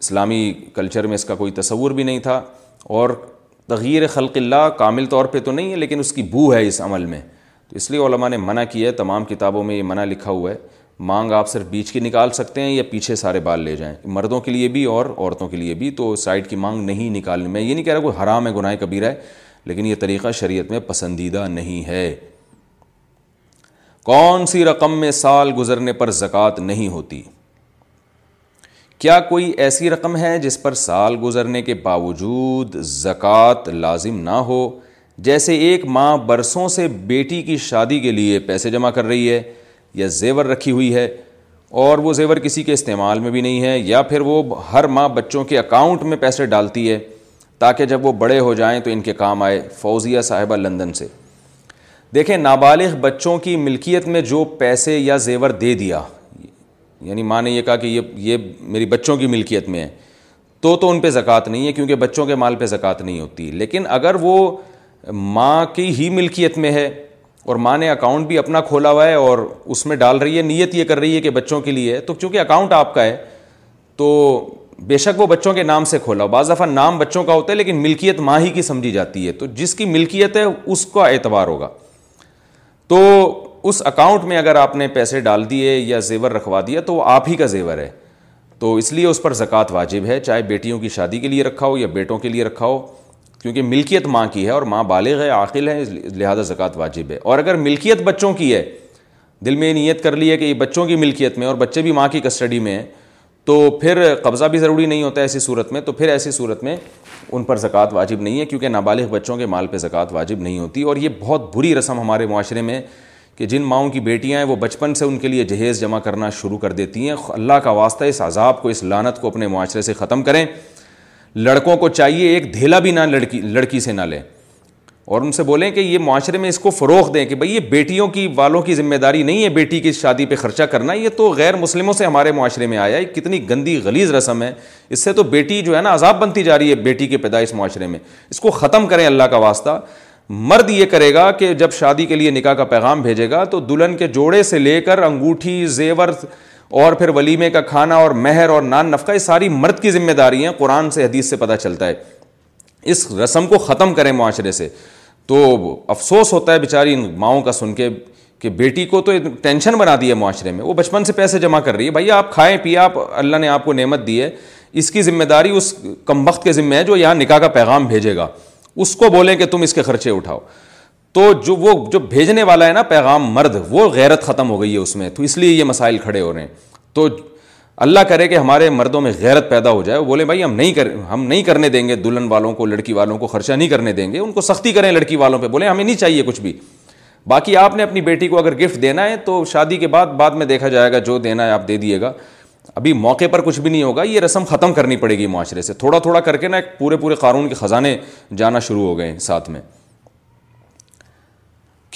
اسلامی کلچر میں اس کا کوئی تصور بھی نہیں تھا اور تغیر خلق اللہ کامل طور پہ تو نہیں ہے لیکن اس کی بو ہے اس عمل میں تو اس لیے علماء نے منع کیا ہے تمام کتابوں میں یہ منع لکھا ہوا ہے مانگ آپ صرف بیچ کی نکال سکتے ہیں یا پیچھے سارے بال لے جائیں مردوں کے لیے بھی اور عورتوں کے لیے بھی تو سائڈ کی مانگ نہیں نکالنے میں یہ نہیں کہہ رہا کوئی حرام ہے گناہ کبیرہ ہے لیکن یہ طریقہ شریعت میں پسندیدہ نہیں ہے کون سی رقم میں سال گزرنے پر زکوٰۃ نہیں ہوتی کیا کوئی ایسی رقم ہے جس پر سال گزرنے کے باوجود زکوٰۃ لازم نہ ہو جیسے ایک ماں برسوں سے بیٹی کی شادی کے لیے پیسے جمع کر رہی ہے یا زیور رکھی ہوئی ہے اور وہ زیور کسی کے استعمال میں بھی نہیں ہے یا پھر وہ ہر ماں بچوں کے اکاؤنٹ میں پیسے ڈالتی ہے تاکہ جب وہ بڑے ہو جائیں تو ان کے کام آئے فوزیہ صاحبہ لندن سے دیکھیں نابالغ بچوں کی ملکیت میں جو پیسے یا زیور دے دیا یعنی ماں نے یہ کہا کہ یہ میری بچوں کی ملکیت میں ہے تو تو ان پہ زکوٰۃ نہیں ہے کیونکہ بچوں کے مال پہ زکوٰۃ نہیں ہوتی لیکن اگر وہ ماں کی ہی ملکیت میں ہے اور ماں نے اکاؤنٹ بھی اپنا کھولا ہوا ہے اور اس میں ڈال رہی ہے نیت یہ کر رہی ہے کہ بچوں کے لیے تو چونکہ اکاؤنٹ آپ کا ہے تو بے شک وہ بچوں کے نام سے کھولا بعض دفعہ نام بچوں کا ہوتا ہے لیکن ملکیت ماں ہی کی سمجھی جاتی ہے تو جس کی ملکیت ہے اس کا اعتبار ہوگا تو اس اکاؤنٹ میں اگر آپ نے پیسے ڈال دیے یا زیور رکھوا دیا تو وہ آپ ہی کا زیور ہے تو اس لیے اس پر زکوٰۃ واجب ہے چاہے بیٹیوں کی شادی کے لیے رکھا ہو یا بیٹوں کے لیے رکھا ہو کیونکہ ملکیت ماں کی ہے اور ماں بالغ ہے عاقل ہے لہٰذا زکوٰۃ واجب ہے اور اگر ملکیت بچوں کی ہے دل میں یہ نیت کر لی ہے کہ یہ بچوں کی ملکیت میں اور بچے بھی ماں کی کسٹڈی میں ہیں تو پھر قبضہ بھی ضروری نہیں ہوتا ہے ایسی صورت میں تو پھر ایسی صورت میں ان پر زکوٰۃ واجب نہیں ہے کیونکہ نابالغ بچوں کے مال پہ زکوٰۃ واجب نہیں ہوتی اور یہ بہت بری رسم ہمارے معاشرے میں کہ جن ماؤں کی بیٹیاں ہیں وہ بچپن سے ان کے لیے جہیز جمع کرنا شروع کر دیتی ہیں اللہ کا واسطہ اس عذاب کو اس لانت کو اپنے معاشرے سے ختم کریں لڑکوں کو چاہیے ایک دھیلا بھی نہ لڑکی لڑکی سے نہ لیں اور ان سے بولیں کہ یہ معاشرے میں اس کو فروغ دیں کہ بھائی یہ بیٹیوں کی والوں کی ذمہ داری نہیں ہے بیٹی کی شادی پہ خرچہ کرنا یہ تو غیر مسلموں سے ہمارے معاشرے میں آیا ہے کتنی گندی غلیز رسم ہے اس سے تو بیٹی جو ہے نا عذاب بنتی جا رہی ہے بیٹی کے پیدائش معاشرے میں اس کو ختم کریں اللہ کا واسطہ مرد یہ کرے گا کہ جب شادی کے لیے نکاح کا پیغام بھیجے گا تو دلہن کے جوڑے سے لے کر انگوٹھی زیور اور پھر ولیمے کا کھانا اور مہر اور نان نفقہ یہ ساری مرد کی ذمہ داری ہیں قرآن سے حدیث سے پتہ چلتا ہے اس رسم کو ختم کریں معاشرے سے تو افسوس ہوتا ہے بیچاری ان ماؤں کا سن کے کہ بیٹی کو تو ٹینشن بنا دی ہے معاشرے میں وہ بچپن سے پیسے جمع کر رہی ہے بھائی آپ کھائیں پیے آپ اللہ نے آپ کو نعمت دی ہے اس کی ذمہ داری اس کم وقت کے ذمہ ہے جو یہاں نکاح کا پیغام بھیجے گا اس کو بولیں کہ تم اس کے خرچے اٹھاؤ تو جو وہ جو بھیجنے والا ہے نا پیغام مرد وہ غیرت ختم ہو گئی ہے اس میں تو اس لیے یہ مسائل کھڑے ہو رہے ہیں تو اللہ کرے کہ ہمارے مردوں میں غیرت پیدا ہو جائے وہ بولیں بھائی ہم نہیں کر ہم نہیں کرنے دیں گے دلہن والوں کو لڑکی والوں کو خرچہ نہیں کرنے دیں گے ان کو سختی کریں لڑکی والوں پہ بولیں ہمیں نہیں چاہیے کچھ بھی باقی آپ نے اپنی بیٹی کو اگر گفٹ دینا ہے تو شادی کے بعد بعد میں دیکھا جائے گا جو دینا ہے آپ دے دیے گا ابھی موقع پر کچھ بھی نہیں ہوگا یہ رسم ختم کرنی پڑے گی معاشرے سے تھوڑا تھوڑا کر کے نا ایک پورے پورے قانون کے خزانے جانا شروع ہو گئے ساتھ میں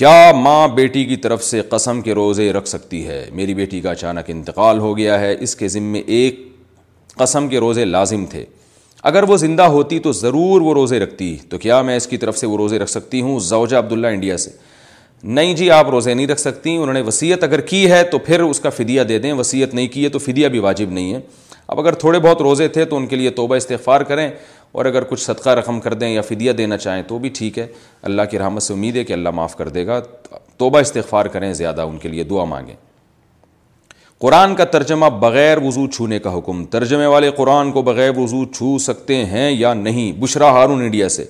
کیا ماں بیٹی کی طرف سے قسم کے روزے رکھ سکتی ہے میری بیٹی کا اچانک انتقال ہو گیا ہے اس کے ذمے ایک قسم کے روزے لازم تھے اگر وہ زندہ ہوتی تو ضرور وہ روزے رکھتی تو کیا میں اس کی طرف سے وہ روزے رکھ سکتی ہوں زوجہ عبداللہ انڈیا سے نہیں جی آپ روزے نہیں رکھ سکتی انہوں نے وصیت اگر کی ہے تو پھر اس کا فدیہ دے دیں وصیت نہیں کی ہے تو فدیہ بھی واجب نہیں ہے اب اگر تھوڑے بہت روزے تھے تو ان کے لیے توبہ استغفار کریں اور اگر کچھ صدقہ رقم کر دیں یا فدیہ دینا چاہیں تو بھی ٹھیک ہے اللہ کی رحمت سے امید ہے کہ اللہ معاف کر دے گا توبہ استغفار کریں زیادہ ان کے لیے دعا مانگیں قرآن کا ترجمہ بغیر وضو چھونے کا حکم ترجمے والے قرآن کو بغیر وضو چھو سکتے ہیں یا نہیں بشرا ہارون انڈیا سے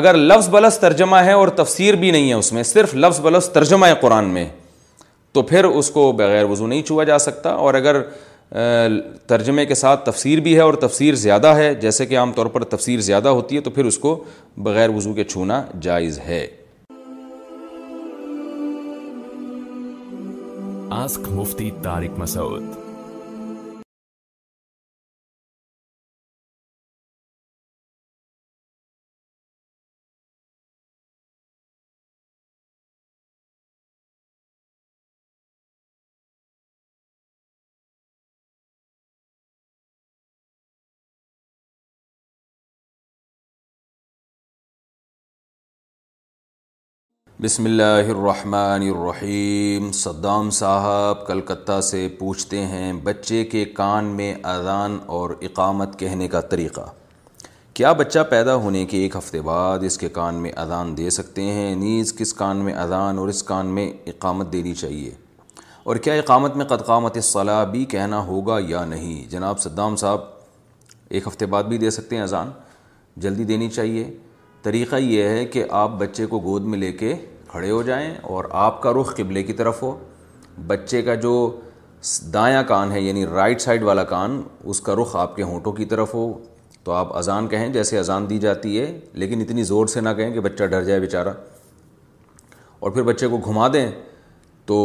اگر لفظ بلس ترجمہ ہے اور تفسیر بھی نہیں ہے اس میں صرف لفظ بلس ترجمہ ہے قرآن میں تو پھر اس کو بغیر وضو نہیں چھوا جا سکتا اور اگر ترجمے کے ساتھ تفسیر بھی ہے اور تفسیر زیادہ ہے جیسے کہ عام طور پر تفسیر زیادہ ہوتی ہے تو پھر اس کو بغیر وضو کے چھونا جائز ہے آسک مفتی تارک مسعود بسم اللہ الرحمن الرحیم صدام صاحب کلکتہ سے پوچھتے ہیں بچے کے کان میں اذان اور اقامت کہنے کا طریقہ کیا بچہ پیدا ہونے کے ایک ہفتے بعد اس کے کان میں اذان دے سکتے ہیں نیز کس کان میں اذان اور اس کان میں اقامت دینی چاہیے اور کیا اقامت میں قدقامت الصلاح بھی کہنا ہوگا یا نہیں جناب صدام صاحب ایک ہفتے بعد بھی دے سکتے ہیں اذان جلدی دینی چاہیے طریقہ یہ ہے کہ آپ بچے کو گود میں لے کے کھڑے ہو جائیں اور آپ کا رخ قبلے کی طرف ہو بچے کا جو دایاں کان ہے یعنی رائٹ سائڈ والا کان اس کا رخ آپ کے ہونٹوں کی طرف ہو تو آپ اذان کہیں جیسے اذان دی جاتی ہے لیکن اتنی زور سے نہ کہیں کہ بچہ ڈر جائے بیچارہ اور پھر بچے کو گھما دیں تو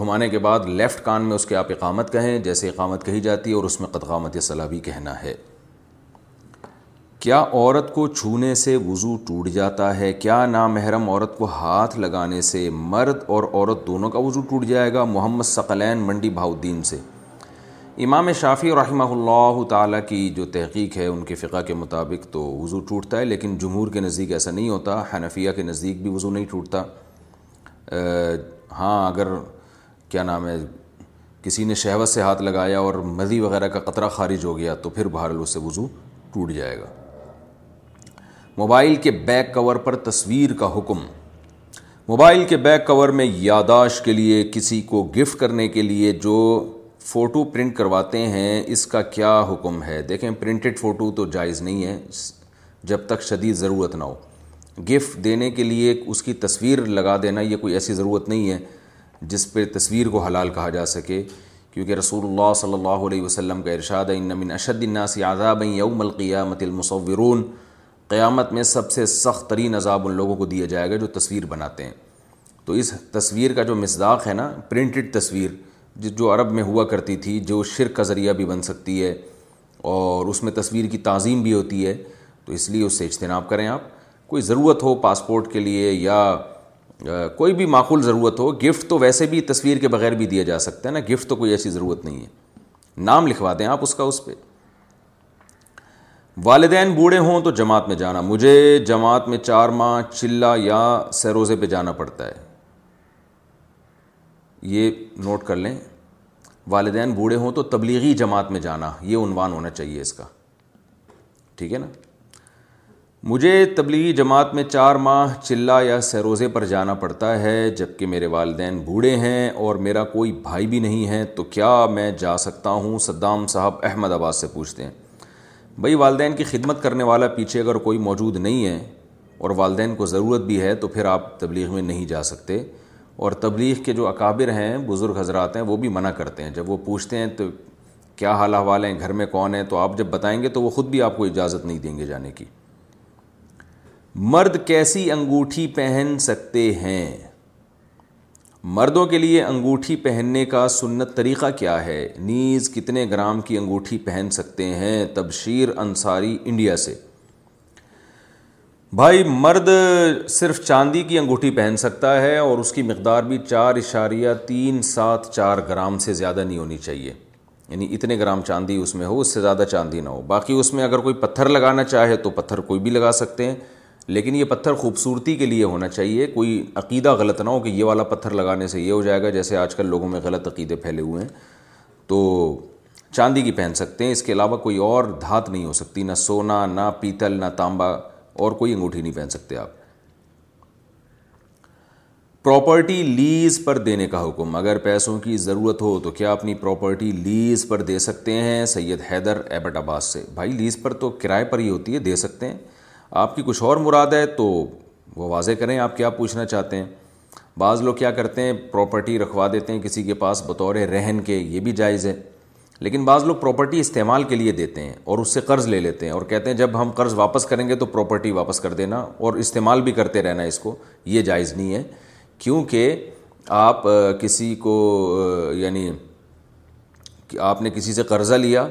گھمانے کے بعد لیفٹ کان میں اس کے آپ اقامت کہیں جیسے اقامت کہی جاتی ہے اور اس میں قدقامت صلاح بھی کہنا ہے کیا عورت کو چھونے سے وضو ٹوٹ جاتا ہے کیا نامحرم عورت کو ہاتھ لگانے سے مرد اور عورت دونوں کا وضو ٹوٹ جائے گا محمد ثقلین منڈی بہاؤدین سے امام شافی رحمہ اللہ تعالیٰ کی جو تحقیق ہے ان کے فقہ کے مطابق تو وضو ٹوٹتا ہے لیکن جمہور کے نزدیک ایسا نہیں ہوتا حنفیہ کے نزدیک بھی وضو نہیں ٹوٹتا ہاں اگر کیا نام ہے کسی نے شہوت سے ہاتھ لگایا اور مدی وغیرہ کا قطرہ خارج ہو گیا تو پھر بہرحال اس سے وضو ٹوٹ جائے گا موبائل کے بیک کور پر تصویر کا حکم موبائل کے بیک کور میں یاداشت کے لیے کسی کو گفٹ کرنے کے لیے جو فوٹو پرنٹ کرواتے ہیں اس کا کیا حکم ہے دیکھیں پرنٹڈ فوٹو تو جائز نہیں ہے جب تک شدید ضرورت نہ ہو گفٹ دینے کے لیے اس کی تصویر لگا دینا یہ کوئی ایسی ضرورت نہیں ہے جس پہ تصویر کو حلال کہا جا سکے کیونکہ رسول اللہ صلی اللہ علیہ وسلم کا ارشاد ان اشد الناس آزاب یوم القیہ مت المصورون قیامت میں سب سے سخت ترین عذاب ان لوگوں کو دیا جائے گا جو تصویر بناتے ہیں تو اس تصویر کا جو مصداق ہے نا پرنٹڈ تصویر جو عرب میں ہوا کرتی تھی جو شرک کا ذریعہ بھی بن سکتی ہے اور اس میں تصویر کی تعظیم بھی ہوتی ہے تو اس لیے اس سے اجتناب کریں آپ کوئی ضرورت ہو پاسپورٹ کے لیے یا کوئی بھی معقول ضرورت ہو گفٹ تو ویسے بھی تصویر کے بغیر بھی دیا جا سکتا ہے نا گفٹ تو کوئی ایسی ضرورت نہیں ہے نام لکھوا دیں آپ اس کا اس پہ والدین بوڑھے ہوں تو جماعت میں جانا مجھے جماعت میں چار ماہ چلا یا سیروزے پہ جانا پڑتا ہے یہ نوٹ کر لیں والدین بوڑھے ہوں تو تبلیغی جماعت میں جانا یہ عنوان ہونا چاہیے اس کا ٹھیک ہے نا مجھے تبلیغی جماعت میں چار ماہ چلا یا سیروزے پر جانا پڑتا ہے جب کہ میرے والدین بوڑھے ہیں اور میرا کوئی بھائی بھی نہیں ہے تو کیا میں جا سکتا ہوں صدام صاحب احمد آباد سے پوچھتے ہیں بھائی والدین کی خدمت کرنے والا پیچھے اگر کوئی موجود نہیں ہے اور والدین کو ضرورت بھی ہے تو پھر آپ تبلیغ میں نہیں جا سکتے اور تبلیغ کے جو اکابر ہیں بزرگ حضرات ہیں وہ بھی منع کرتے ہیں جب وہ پوچھتے ہیں تو کیا حال حوال ہیں گھر میں کون ہیں تو آپ جب بتائیں گے تو وہ خود بھی آپ کو اجازت نہیں دیں گے جانے کی مرد کیسی انگوٹھی پہن سکتے ہیں مردوں کے لیے انگوٹھی پہننے کا سنت طریقہ کیا ہے نیز کتنے گرام کی انگوٹھی پہن سکتے ہیں تبشیر انصاری انڈیا سے بھائی مرد صرف چاندی کی انگوٹھی پہن سکتا ہے اور اس کی مقدار بھی چار اشاریہ تین سات چار گرام سے زیادہ نہیں ہونی چاہیے یعنی اتنے گرام چاندی اس میں ہو اس سے زیادہ چاندی نہ ہو باقی اس میں اگر کوئی پتھر لگانا چاہے تو پتھر کوئی بھی لگا سکتے ہیں لیکن یہ پتھر خوبصورتی کے لیے ہونا چاہیے کوئی عقیدہ غلط نہ ہو کہ یہ والا پتھر لگانے سے یہ ہو جائے گا جیسے آج کل لوگوں میں غلط عقیدے پھیلے ہوئے ہیں تو چاندی کی پہن سکتے ہیں اس کے علاوہ کوئی اور دھات نہیں ہو سکتی نہ سونا نہ پیتل نہ تانبا اور کوئی انگوٹھی نہیں پہن سکتے آپ پراپرٹی لیز پر دینے کا حکم اگر پیسوں کی ضرورت ہو تو کیا اپنی پراپرٹی لیز پر دے سکتے ہیں سید حیدر ایبٹ آباد سے بھائی لیز پر تو کرائے پر ہی ہوتی ہے دے سکتے ہیں آپ کی کچھ اور مراد ہے تو وہ واضح کریں آپ کیا پوچھنا چاہتے ہیں بعض لوگ کیا کرتے ہیں پراپرٹی رکھوا دیتے ہیں کسی کے پاس بطور رہن کے یہ بھی جائز ہے لیکن بعض لوگ پراپرٹی استعمال کے لیے دیتے ہیں اور اس سے قرض لے لیتے ہیں اور کہتے ہیں جب ہم قرض واپس کریں گے تو پراپرٹی واپس کر دینا اور استعمال بھی کرتے رہنا اس کو یہ جائز نہیں ہے کیونکہ آپ کسی کو یعنی آپ نے کسی سے قرضہ لیا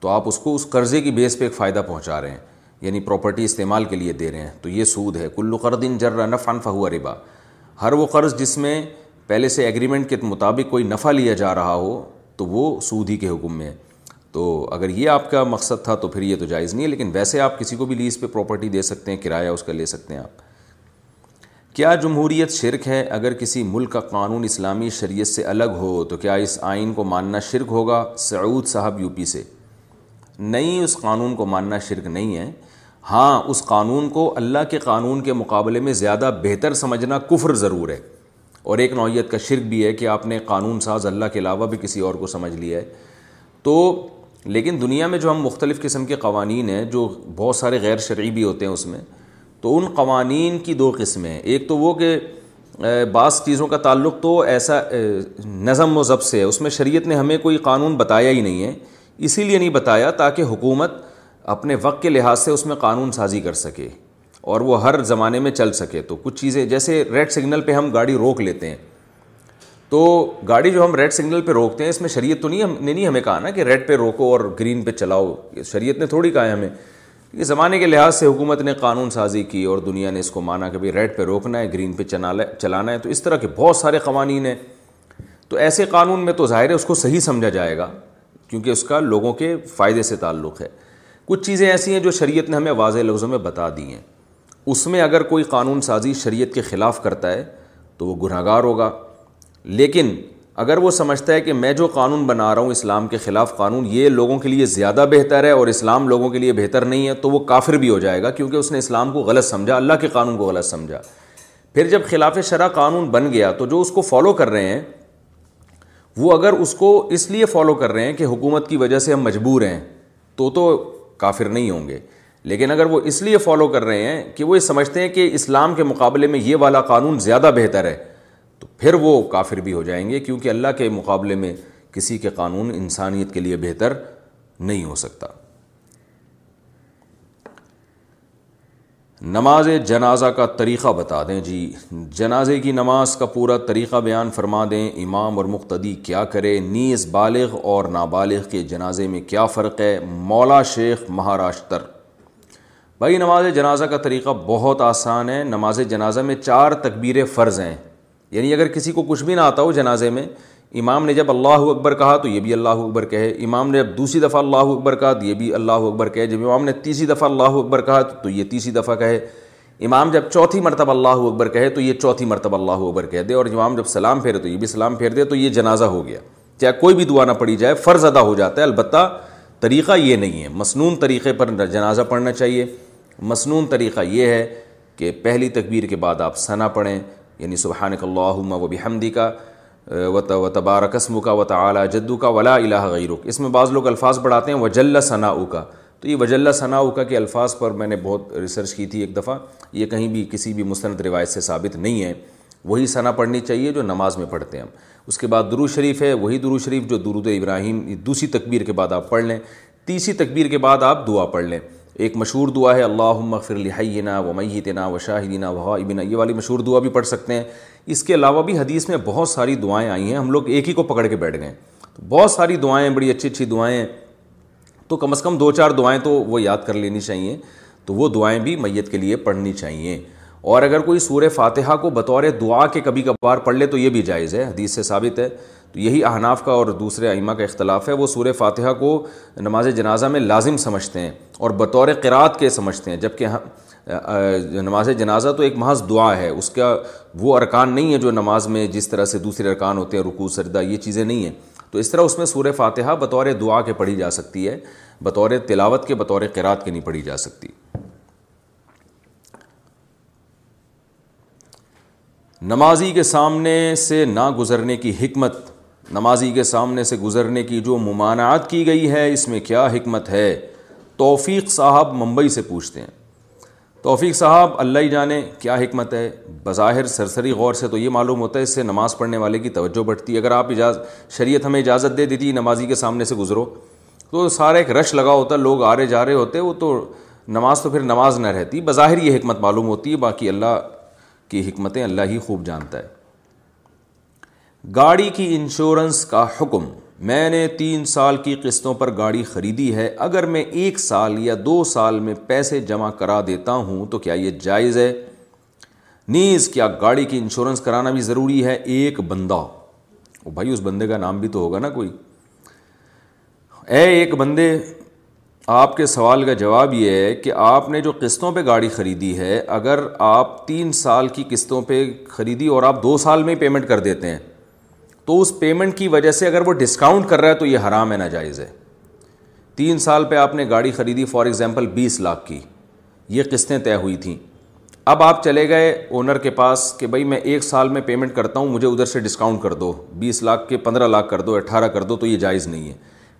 تو آپ اس کو اس قرضے کی بیس پہ ایک فائدہ پہنچا رہے ہیں یعنی پراپرٹی استعمال کے لیے دے رہے ہیں تو یہ سود ہے کلو ان جر نف انفا ہوا ربا ہر وہ قرض جس میں پہلے سے ایگریمنٹ کے مطابق کوئی نفع لیا جا رہا ہو تو وہ سود ہی کے حکم میں ہے تو اگر یہ آپ کا مقصد تھا تو پھر یہ تو جائز نہیں ہے لیکن ویسے آپ کسی کو بھی لیز پہ پراپرٹی دے سکتے ہیں کرایہ اس کا لے سکتے ہیں آپ کیا جمہوریت شرک ہے اگر کسی ملک کا قانون اسلامی شریعت سے الگ ہو تو کیا اس آئین کو ماننا شرک ہوگا سعود صاحب یو پی سے نہیں اس قانون کو ماننا شرک نہیں ہے ہاں اس قانون کو اللہ کے قانون کے مقابلے میں زیادہ بہتر سمجھنا کفر ضرور ہے اور ایک نوعیت کا شرک بھی ہے کہ آپ نے قانون ساز اللہ کے علاوہ بھی کسی اور کو سمجھ لیا ہے تو لیکن دنیا میں جو ہم مختلف قسم کے قوانین ہیں جو بہت سارے غیر شرعی بھی ہوتے ہیں اس میں تو ان قوانین کی دو قسمیں ایک تو وہ کہ بعض چیزوں کا تعلق تو ایسا نظم و ضبط سے ہے اس میں شریعت نے ہمیں کوئی قانون بتایا ہی نہیں ہے اسی لیے نہیں بتایا تاکہ حکومت اپنے وقت کے لحاظ سے اس میں قانون سازی کر سکے اور وہ ہر زمانے میں چل سکے تو کچھ چیزیں جیسے ریڈ سگنل پہ ہم گاڑی روک لیتے ہیں تو گاڑی جو ہم ریڈ سگنل پہ روکتے ہیں اس میں شریعت تو نہیں ہم نے نہیں ہمیں کہا نا کہ ریڈ پہ روکو اور گرین پہ چلاؤ شریعت نے تھوڑی کہا ہے ہمیں زمانے کے لحاظ سے حکومت نے قانون سازی کی اور دنیا نے اس کو مانا کہ بھائی ریڈ پہ روکنا ہے گرین پہ چلا چلانا ہے تو اس طرح کے بہت سارے قوانین ہیں تو ایسے قانون میں تو ظاہر ہے اس کو صحیح سمجھا جائے گا کیونکہ اس کا لوگوں کے فائدے سے تعلق ہے کچھ چیزیں ایسی ہیں جو شریعت نے ہمیں واضح لفظوں میں بتا دی ہیں اس میں اگر کوئی قانون سازی شریعت کے خلاف کرتا ہے تو وہ گناہ گار ہوگا لیکن اگر وہ سمجھتا ہے کہ میں جو قانون بنا رہا ہوں اسلام کے خلاف قانون یہ لوگوں کے لیے زیادہ بہتر ہے اور اسلام لوگوں کے لیے بہتر نہیں ہے تو وہ کافر بھی ہو جائے گا کیونکہ اس نے اسلام کو غلط سمجھا اللہ کے قانون کو غلط سمجھا پھر جب خلاف شرع قانون بن گیا تو جو اس کو فالو کر رہے ہیں وہ اگر اس کو اس لیے فالو کر رہے ہیں کہ حکومت کی وجہ سے ہم مجبور ہیں تو تو کافر نہیں ہوں گے لیکن اگر وہ اس لیے فالو کر رہے ہیں کہ وہ یہ سمجھتے ہیں کہ اسلام کے مقابلے میں یہ والا قانون زیادہ بہتر ہے تو پھر وہ کافر بھی ہو جائیں گے کیونکہ اللہ کے مقابلے میں کسی کے قانون انسانیت کے لیے بہتر نہیں ہو سکتا نماز جنازہ کا طریقہ بتا دیں جی جنازے کی نماز کا پورا طریقہ بیان فرما دیں امام اور مقتدی کیا کرے نیز بالغ اور نابالغ کے جنازے میں کیا فرق ہے مولا شیخ مہاراشٹر بھائی نماز جنازہ کا طریقہ بہت آسان ہے نماز جنازہ میں چار تکبیر فرض ہیں یعنی اگر کسی کو کچھ بھی نہ آتا ہو جنازے میں امام نے جب اللہ اکبر کہا تو یہ بھی اللہ اکبر کہے امام نے جب دوسری دفعہ اللہ اکبر کہا تو یہ بھی اللہ اکبر کہے جب امام نے تیسری دفعہ اللہ اکبر کہا تو یہ تیسری دفعہ کہے امام جب چوتھی مرتبہ اللہ اکبر کہے تو یہ چوتھی مرتبہ اللہ اکبر کہہ دے اور امام جب سلام پھیرے تو یہ بھی سلام پھیر دے تو یہ جنازہ ہو گیا چاہے کوئی بھی دعا نہ پڑی جائے فرض ادا ہو جاتا ہے البتہ طریقہ یہ نہیں ہے مصنون طریقے پر جنازہ پڑھنا چاہیے مصنون طریقہ یہ ہے کہ پہلی تکبیر کے بعد آپ ثنا پڑھیں یعنی سبحانک اللہم اللہ و بحمدی کا وط و تبارقسم کا و تعلیٰ جدو کا ولا الہ غیرک اس میں بعض لوگ الفاظ بڑھاتے ہیں وجل کا تو یہ وجل ثناء کا کے الفاظ پر میں نے بہت ریسرچ کی تھی ایک دفعہ یہ کہیں بھی کسی بھی مستند روایت سے ثابت نہیں ہے وہی ثنا پڑھنی چاہیے جو نماز میں پڑھتے ہیں ہم اس کے بعد درو شریف ہے وہی درو شریف جو درود ابراہیم دوسری تکبیر کے بعد آپ پڑھ لیں تیسری تکبیر کے بعد آپ دعا پڑھ لیں ایک مشہور دعا ہے اللہ مغفر لحینہ و میتنا و شاہدینہ و ابنہ یہ والی مشہور دعا بھی پڑھ سکتے ہیں اس کے علاوہ بھی حدیث میں بہت ساری دعائیں آئی ہیں ہم لوگ ایک ہی کو پکڑ کے بیٹھ گئے تو بہت ساری دعائیں بڑی اچھی اچھی دعائیں تو کم از کم دو چار دعائیں تو وہ یاد کر لینی چاہیے تو وہ دعائیں بھی میت کے لیے پڑھنی چاہیے اور اگر کوئی سورہ فاتحہ کو بطور دعا کے کبھی کبھار پڑھ لے تو یہ بھی جائز ہے حدیث سے ثابت ہے تو یہی احناف کا اور دوسرے ائمہ کا اختلاف ہے وہ سورہ فاتحہ کو نماز جنازہ میں لازم سمجھتے ہیں اور بطور قرات کے سمجھتے ہیں جبکہ ہم نماز جنازہ تو ایک محض دعا ہے اس کا وہ ارکان نہیں ہے جو نماز میں جس طرح سے دوسرے ارکان ہوتے ہیں رکو سردہ یہ چیزیں نہیں ہیں تو اس طرح اس میں سورہ فاتحہ بطور دعا کے پڑھی جا سکتی ہے بطور تلاوت کے بطور قرات کے نہیں پڑھی جا سکتی نمازی کے سامنے سے نہ گزرنے کی حکمت نمازی کے سامنے سے گزرنے کی جو ممانعات کی گئی ہے اس میں کیا حکمت ہے توفیق صاحب ممبئی سے پوچھتے ہیں توفیق صاحب اللہ ہی جانے کیا حکمت ہے بظاہر سرسری غور سے تو یہ معلوم ہوتا ہے اس سے نماز پڑھنے والے کی توجہ بڑھتی ہے اگر آپ اجاز شریعت ہمیں اجازت دے دیتی نمازی کے سامنے سے گزرو تو سارا ایک رش لگا ہوتا ہے لوگ رہے جا رہے ہوتے وہ تو نماز تو پھر نماز نہ رہتی بظاہر یہ حکمت معلوم ہوتی ہے باقی اللہ کی حکمتیں اللہ ہی خوب جانتا ہے گاڑی کی انشورنس کا حکم میں نے تین سال کی قسطوں پر گاڑی خریدی ہے اگر میں ایک سال یا دو سال میں پیسے جمع کرا دیتا ہوں تو کیا یہ جائز ہے نیز کیا گاڑی کی انشورنس کرانا بھی ضروری ہے ایک بندہ او بھائی اس بندے کا نام بھی تو ہوگا نا کوئی اے ایک بندے آپ کے سوال کا جواب یہ ہے کہ آپ نے جو قسطوں پہ گاڑی خریدی ہے اگر آپ تین سال کی قسطوں پہ خریدی اور آپ دو سال میں پیمنٹ کر دیتے ہیں تو اس پیمنٹ کی وجہ سے اگر وہ ڈسکاؤنٹ کر رہا ہے تو یہ حرام ہے ناجائز ہے تین سال پہ آپ نے گاڑی خریدی فار ایگزامپل بیس لاکھ کی یہ قسطیں طے ہوئی تھیں اب آپ چلے گئے اونر کے پاس کہ بھائی میں ایک سال میں پیمنٹ کرتا ہوں مجھے ادھر سے ڈسکاؤنٹ کر دو بیس لاکھ کے پندرہ لاکھ کر دو اٹھارہ کر دو تو یہ جائز نہیں ہے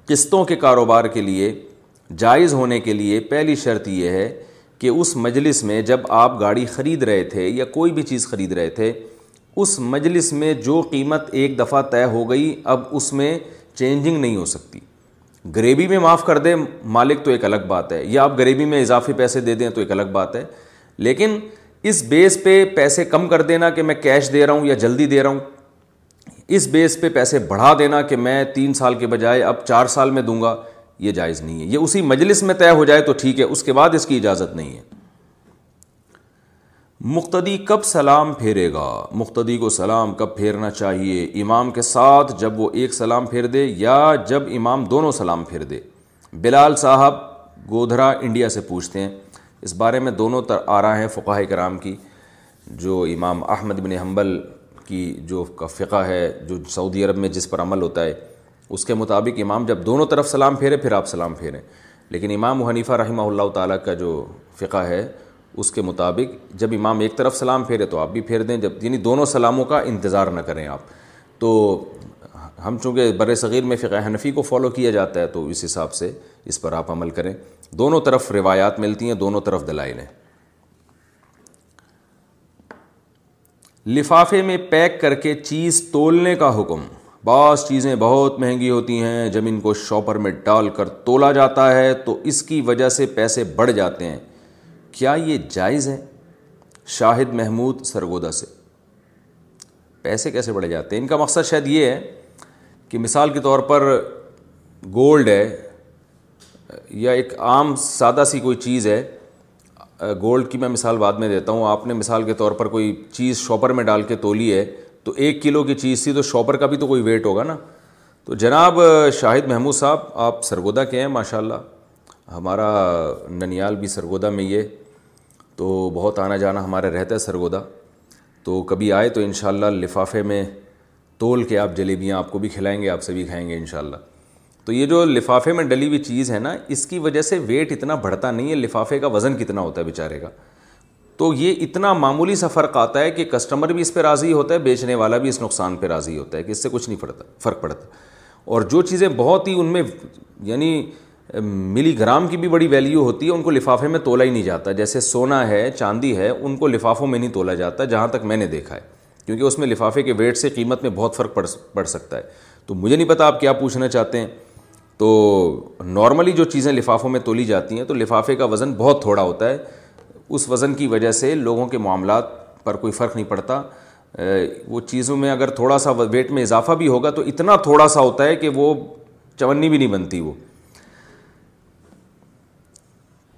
قسطوں کے کاروبار کے لیے جائز ہونے کے لیے پہلی شرط یہ ہے کہ اس مجلس میں جب آپ گاڑی خرید رہے تھے یا کوئی بھی چیز خرید رہے تھے اس مجلس میں جو قیمت ایک دفعہ طے ہو گئی اب اس میں چینجنگ نہیں ہو سکتی غریبی میں معاف کر دیں مالک تو ایک الگ بات ہے یا آپ غریبی میں اضافی پیسے دے دیں تو ایک الگ بات ہے لیکن اس بیس پہ پیسے کم کر دینا کہ میں کیش دے رہا ہوں یا جلدی دے رہا ہوں اس بیس پہ پیسے بڑھا دینا کہ میں تین سال کے بجائے اب چار سال میں دوں گا یہ جائز نہیں ہے یہ اسی مجلس میں طے ہو جائے تو ٹھیک ہے اس کے بعد اس کی اجازت نہیں ہے مقتدی کب سلام پھیرے گا مقتدی کو سلام کب پھیرنا چاہیے امام کے ساتھ جب وہ ایک سلام پھیر دے یا جب امام دونوں سلام پھیر دے بلال صاحب گودھرا انڈیا سے پوچھتے ہیں اس بارے میں دونوں آ رہا ہیں فقاہ کرام کی جو امام احمد بن حنبل کی جو کا فقہ ہے جو سعودی عرب میں جس پر عمل ہوتا ہے اس کے مطابق امام جب دونوں طرف سلام پھیرے پھر آپ سلام پھیریں لیکن امام و حنیفہ رحمہ اللہ تعالیٰ کا جو فقہ ہے اس کے مطابق جب امام ایک طرف سلام پھیرے تو آپ بھی پھیر دیں جب یعنی دونوں سلاموں کا انتظار نہ کریں آپ تو ہم چونکہ بر صغیر میں فقہ حنفی کو فالو کیا جاتا ہے تو اس حساب سے اس پر آپ عمل کریں دونوں طرف روایات ملتی ہیں دونوں طرف دلائل ہیں لفافے میں پیک کر کے چیز تولنے کا حکم بعض چیزیں بہت مہنگی ہوتی ہیں جب ان کو شاپر میں ڈال کر تولا جاتا ہے تو اس کی وجہ سے پیسے بڑھ جاتے ہیں کیا یہ جائز ہے شاہد محمود سرگودا سے پیسے کیسے بڑھے جاتے ہیں ان کا مقصد شاید یہ ہے کہ مثال کے طور پر گولڈ ہے یا ایک عام سادہ سی کوئی چیز ہے گولڈ کی میں مثال بعد میں دیتا ہوں آپ نے مثال کے طور پر کوئی چیز شاپر میں ڈال کے تولی ہے تو ایک کلو کی چیز تھی تو شاپر کا بھی تو کوئی ویٹ ہوگا نا تو جناب شاہد محمود صاحب آپ سرگودا کے ہیں ماشاء اللہ ہمارا ننیال بھی سرگودا میں یہ تو بہت آنا جانا ہمارے رہتا ہے سرگودا تو کبھی آئے تو انشاءاللہ لفافے میں تول کے آپ جلیبیاں آپ کو بھی کھلائیں گے آپ سے بھی کھائیں گے انشاءاللہ تو یہ جو لفافے میں ڈلی ہوئی چیز ہے نا اس کی وجہ سے ویٹ اتنا بڑھتا نہیں ہے لفافے کا وزن کتنا ہوتا ہے بیچارے کا تو یہ اتنا معمولی سا فرق آتا ہے کہ کسٹمر بھی اس پہ راضی ہوتا ہے بیچنے والا بھی اس نقصان پہ راضی ہوتا ہے کہ اس سے کچھ نہیں پڑتا فرق پڑتا اور جو چیزیں بہت ہی ان میں یعنی ملی گرام کی بھی بڑی ویلیو ہوتی ہے ان کو لفافے میں تولا ہی نہیں جاتا جیسے سونا ہے چاندی ہے ان کو لفافوں میں نہیں تولا جاتا جہاں تک میں نے دیکھا ہے کیونکہ اس میں لفافے کے ویٹ سے قیمت میں بہت فرق پڑ پڑ سکتا ہے تو مجھے نہیں پتا آپ کیا پوچھنا چاہتے ہیں تو نارملی جو چیزیں لفافوں میں تولی جاتی ہیں تو لفافے کا وزن بہت تھوڑا ہوتا ہے اس وزن کی وجہ سے لوگوں کے معاملات پر کوئی فرق نہیں پڑتا وہ چیزوں میں اگر تھوڑا سا ویٹ میں اضافہ بھی ہوگا تو اتنا تھوڑا سا ہوتا ہے کہ وہ چونی بھی نہیں بنتی وہ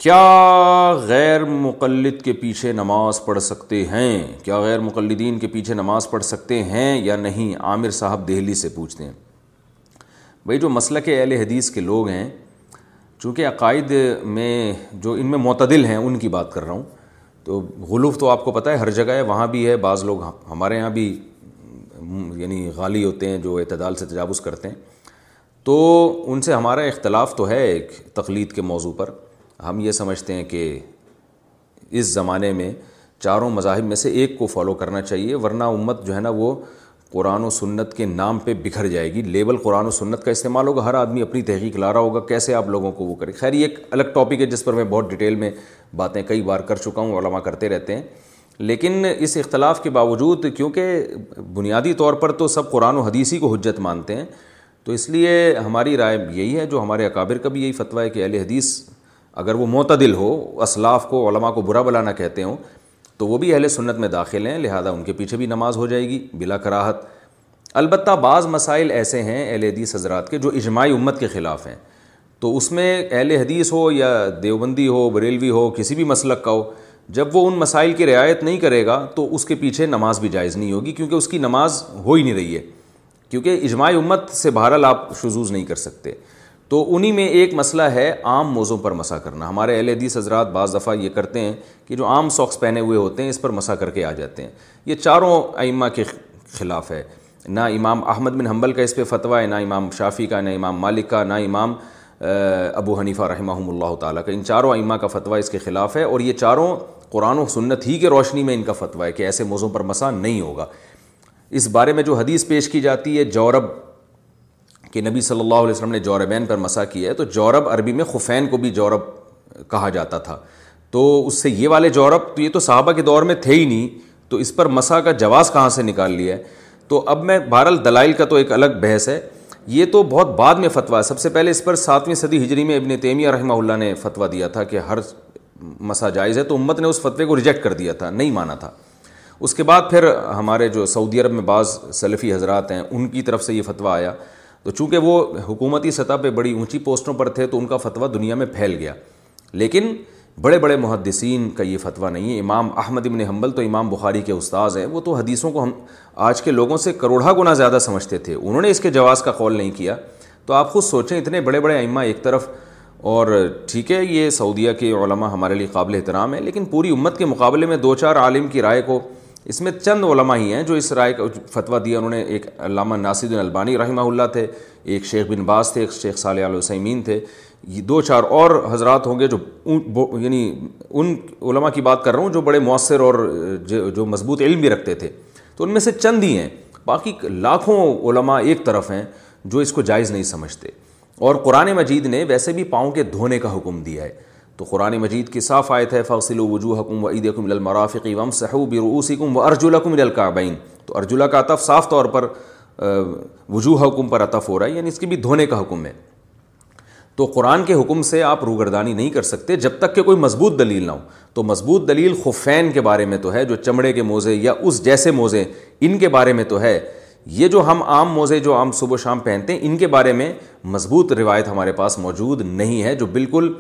کیا غیر مقلد کے پیچھے نماز پڑھ سکتے ہیں کیا غیر مقلدین کے پیچھے نماز پڑھ سکتے ہیں یا نہیں عامر صاحب دہلی سے پوچھتے ہیں بھائی جو مسلک اہل حدیث کے لوگ ہیں چونکہ عقائد میں جو ان میں معتدل ہیں ان کی بات کر رہا ہوں تو غلوف تو آپ کو پتہ ہے ہر جگہ ہے وہاں بھی ہے بعض لوگ ہمارے یہاں بھی یعنی غالی ہوتے ہیں جو اعتدال سے تجاوز کرتے ہیں تو ان سے ہمارا اختلاف تو ہے ایک تقلید کے موضوع پر ہم یہ سمجھتے ہیں کہ اس زمانے میں چاروں مذاہب میں سے ایک کو فالو کرنا چاہیے ورنہ امت جو ہے نا وہ قرآن و سنت کے نام پہ بکھر جائے گی لیبل قرآن و سنت کا استعمال ہوگا ہر آدمی اپنی تحقیق لا رہا ہوگا کیسے آپ لوگوں کو وہ کرے خیر یہ ایک الگ ٹاپک ہے جس پر میں بہت ڈیٹیل میں باتیں کئی بار کر چکا ہوں علماء کرتے رہتے ہیں لیکن اس اختلاف کے باوجود کیونکہ بنیادی طور پر تو سب قرآن و حدیثی کو حجت مانتے ہیں تو اس لیے ہماری رائے یہی ہے جو ہمارے اکابر کا بھی یہی فتویٰ ہے کہ اہل حدیث اگر وہ معتدل ہو اسلاف کو علماء کو برا بلانا کہتے ہوں تو وہ بھی اہل سنت میں داخل ہیں لہٰذا ان کے پیچھے بھی نماز ہو جائے گی بلا کراہت البتہ بعض مسائل ایسے ہیں اہل حدیث حضرات کے جو اجماعی امت کے خلاف ہیں تو اس میں اہل حدیث ہو یا دیوبندی ہو بریلوی ہو کسی بھی مسلک کا ہو جب وہ ان مسائل کی رعایت نہیں کرے گا تو اس کے پیچھے نماز بھی جائز نہیں ہوگی کیونکہ اس کی نماز ہو ہی نہیں رہی ہے کیونکہ اجماعی امت سے بہرحال آپ شزوز نہیں کر سکتے تو انہی میں ایک مسئلہ ہے عام موضوع پر مسا کرنا ہمارے اہل حدیث حضرات بعض دفعہ یہ کرتے ہیں کہ جو عام ساکس پہنے ہوئے ہوتے ہیں اس پر مسا کر کے آ جاتے ہیں یہ چاروں ائمہ کے خلاف ہے نہ امام احمد بن حنبل کا اس پہ فتویٰ ہے نہ امام شافی کا نہ امام مالک کا نہ امام ابو حنیفہ رحمہ اللہ تعالیٰ کا ان چاروں ائمہ کا فتویٰ اس کے خلاف ہے اور یہ چاروں قرآن و سنت ہی کے روشنی میں ان کا فتویٰ ہے کہ ایسے موضوع پر مسا نہیں ہوگا اس بارے میں جو حدیث پیش کی جاتی ہے جورب کہ نبی صلی اللہ علیہ وسلم نے جوربین پر مسا کیا ہے تو جورب عربی میں خفین کو بھی جورب کہا جاتا تھا تو اس سے یہ والے جورب تو یہ تو صحابہ کے دور میں تھے ہی نہیں تو اس پر مسا کا جواز کہاں سے نکال لیا ہے تو اب میں بہرحال دلائل کا تو ایک الگ بحث ہے یہ تو بہت بعد میں فتویٰ ہے سب سے پہلے اس پر ساتویں صدی ہجری میں ابن تیمیہ رحمہ اللہ نے فتویٰ دیا تھا کہ ہر مسا جائز ہے تو امت نے اس فتوے کو ریجیکٹ کر دیا تھا نہیں مانا تھا اس کے بعد پھر ہمارے جو سعودی عرب میں بعض سلفی حضرات ہیں ان کی طرف سے یہ فتویٰ آیا تو چونکہ وہ حکومتی سطح پہ بڑی اونچی پوسٹوں پر تھے تو ان کا فتویٰ دنیا میں پھیل گیا لیکن بڑے بڑے محدثین کا یہ فتویٰ نہیں ہے امام احمد ابن حنبل تو امام بخاری کے استاذ ہیں وہ تو حدیثوں کو ہم آج کے لوگوں سے کروڑا گنا زیادہ سمجھتے تھے انہوں نے اس کے جواز کا قول نہیں کیا تو آپ خود سوچیں اتنے بڑے بڑے امہ ایک طرف اور ٹھیک ہے یہ سعودیہ کے علماء ہمارے لیے قابل احترام ہے لیکن پوری امت کے مقابلے میں دو چار عالم کی رائے کو اس میں چند علماء ہی ہیں جو اس رائے کا فتویٰ دیا انہوں نے ایک علامہ ناصد البانی رحمہ اللہ تھے ایک شیخ بن باز تھے ایک شیخ صالح علیہسّیمین تھے یہ دو چار اور حضرات ہوں گے جو یعنی ان علماء کی بات کر رہا ہوں جو بڑے مؤثر اور جو مضبوط علم بھی رکھتے تھے تو ان میں سے چند ہی ہیں باقی لاکھوں علماء ایک طرف ہیں جو اس کو جائز نہیں سمجھتے اور قرآن مجید نے ویسے بھی پاؤں کے دھونے کا حکم دیا ہے تو قرآن مجید کی صاف آیت ہے فوصل و وجوہ حکم و عید المرافقی وم صحبر اوسی کم و کم ملکین تو ارجلا کا اطف صاف طور پر وجوہ حکم پر اطف ہو رہا ہے یعنی اس کی بھی دھونے کا حکم ہے تو قرآن کے حکم سے آپ روگردانی نہیں کر سکتے جب تک کہ کوئی مضبوط دلیل نہ ہو تو مضبوط دلیل خفین کے بارے میں تو ہے جو چمڑے کے موزے یا اس جیسے موزے ان کے بارے میں تو ہے یہ جو ہم عام موزے جو عام صبح و شام پہنتے ہیں ان کے بارے میں مضبوط روایت ہمارے پاس موجود نہیں ہے جو بالکل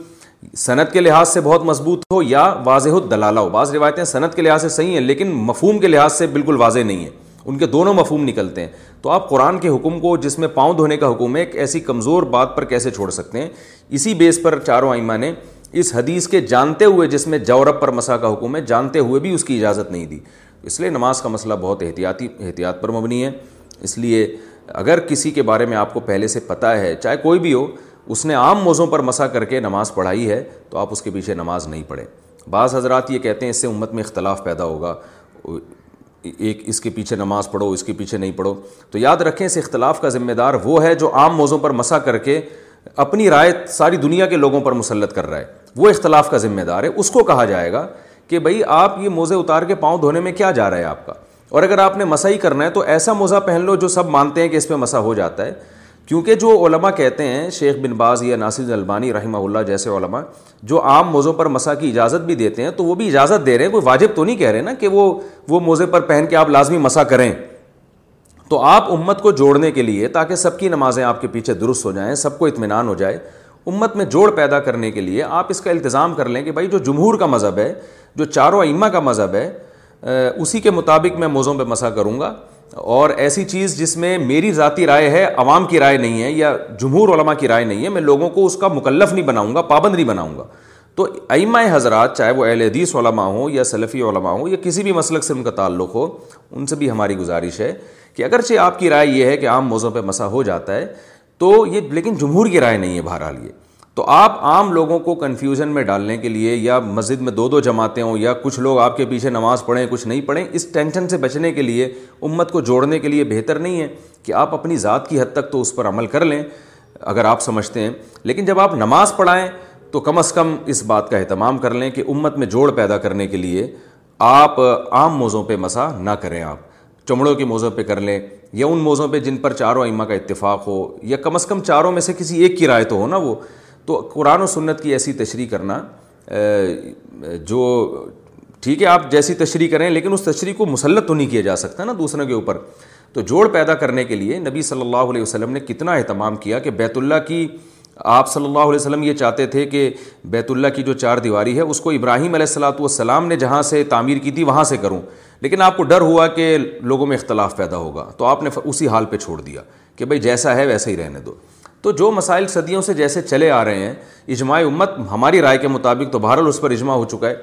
صنعت کے لحاظ سے بہت مضبوط ہو یا واضح دلالہ ہو بعض روایتیں صنعت کے لحاظ سے صحیح ہیں لیکن مفہوم کے لحاظ سے بالکل واضح نہیں ہے ان کے دونوں مفہوم نکلتے ہیں تو آپ قرآن کے حکم کو جس میں پاؤں دھونے کا حکم ہے ایک ایسی کمزور بات پر کیسے چھوڑ سکتے ہیں اسی بیس پر چاروں آئمہ نے اس حدیث کے جانتے ہوئے جس میں جورب پر مسا کا حکم ہے جانتے ہوئے بھی اس کی اجازت نہیں دی اس لیے نماز کا مسئلہ بہت احتیاطی احتیاط پر مبنی ہے اس لیے اگر کسی کے بارے میں آپ کو پہلے سے پتہ ہے چاہے کوئی بھی ہو اس نے عام موضوع پر مسا کر کے نماز پڑھائی ہے تو آپ اس کے پیچھے نماز نہیں پڑھیں بعض حضرات یہ کہتے ہیں اس سے امت میں اختلاف پیدا ہوگا ایک اس کے پیچھے نماز پڑھو اس کے پیچھے نہیں پڑھو تو یاد رکھیں اس اختلاف کا ذمہ دار وہ ہے جو عام موضوع پر مسا کر کے اپنی رائے ساری دنیا کے لوگوں پر مسلط کر رہا ہے وہ اختلاف کا ذمہ دار ہے اس کو کہا جائے گا کہ بھائی آپ یہ موزے اتار کے پاؤں دھونے میں کیا جا رہا ہے آپ کا اور اگر آپ نے مسا ہی کرنا ہے تو ایسا موزہ پہن لو جو سب مانتے ہیں کہ اس پہ مسا ہو جاتا ہے کیونکہ جو علماء کہتے ہیں شیخ بن باز یا ناصر البانی رحمہ اللہ جیسے علماء جو عام موضوع پر مسا کی اجازت بھی دیتے ہیں تو وہ بھی اجازت دے رہے ہیں کوئی واجب تو نہیں کہہ رہے نا کہ وہ وہ موزے پر پہن کے آپ لازمی مسا کریں تو آپ امت کو جوڑنے کے لیے تاکہ سب کی نمازیں آپ کے پیچھے درست ہو جائیں سب کو اطمینان ہو جائے امت میں جوڑ پیدا کرنے کے لیے آپ اس کا التظام کر لیں کہ بھائی جو جمہور کا مذہب ہے جو چاروں امہ کا مذہب ہے اسی کے مطابق میں موزوں پہ مسا کروں گا اور ایسی چیز جس میں میری ذاتی رائے ہے عوام کی رائے نہیں ہے یا جمہور علماء کی رائے نہیں ہے میں لوگوں کو اس کا مکلف نہیں بناؤں گا پابند نہیں بناؤں گا تو ائمہ حضرات چاہے وہ اہل حدیث علماء ہوں یا سلفی علماء ہوں یا کسی بھی مسلک سے ان کا تعلق ہو ان سے بھی ہماری گزارش ہے کہ اگرچہ آپ کی رائے یہ ہے کہ عام موضوع پہ مسا ہو جاتا ہے تو یہ لیکن جمہور کی رائے نہیں ہے بہرحال یہ تو آپ عام لوگوں کو کنفیوژن میں ڈالنے کے لیے یا مسجد میں دو دو جماعتیں ہوں یا کچھ لوگ آپ کے پیچھے نماز پڑھیں کچھ نہیں پڑھیں اس ٹینشن سے بچنے کے لیے امت کو جوڑنے کے لیے بہتر نہیں ہے کہ آپ اپنی ذات کی حد تک تو اس پر عمل کر لیں اگر آپ سمجھتے ہیں لیکن جب آپ نماز پڑھائیں تو کم از کم اس بات کا اہتمام کر لیں کہ امت میں جوڑ پیدا کرنے کے لیے آپ عام موضوع پہ مسا نہ کریں آپ چمڑوں کے موضوع پہ کر لیں یا ان موضوع پہ جن پر چاروں امہ کا اتفاق ہو یا کم از کم چاروں میں سے کسی ایک کی رائے تو ہو نا وہ تو قرآن و سنت کی ایسی تشریح کرنا جو ٹھیک ہے آپ جیسی تشریح کریں لیکن اس تشریح کو مسلط تو نہیں کیا جا سکتا نا دوسروں کے اوپر تو جوڑ پیدا کرنے کے لیے نبی صلی اللہ علیہ وسلم نے کتنا اہتمام کیا کہ بیت اللہ کی آپ صلی اللہ علیہ وسلم یہ چاہتے تھے کہ بیت اللہ کی جو چار دیواری ہے اس کو ابراہیم علیہ السلاۃ والسلام نے جہاں سے تعمیر کی تھی وہاں سے کروں لیکن آپ کو ڈر ہوا کہ لوگوں میں اختلاف پیدا ہوگا تو آپ نے اسی حال پہ چھوڑ دیا کہ بھائی جیسا ہے ویسا ہی رہنے دو تو جو مسائل صدیوں سے جیسے چلے آ رہے ہیں اجماع امت ہماری رائے کے مطابق تو بہرحال اس پر اجماع ہو چکا ہے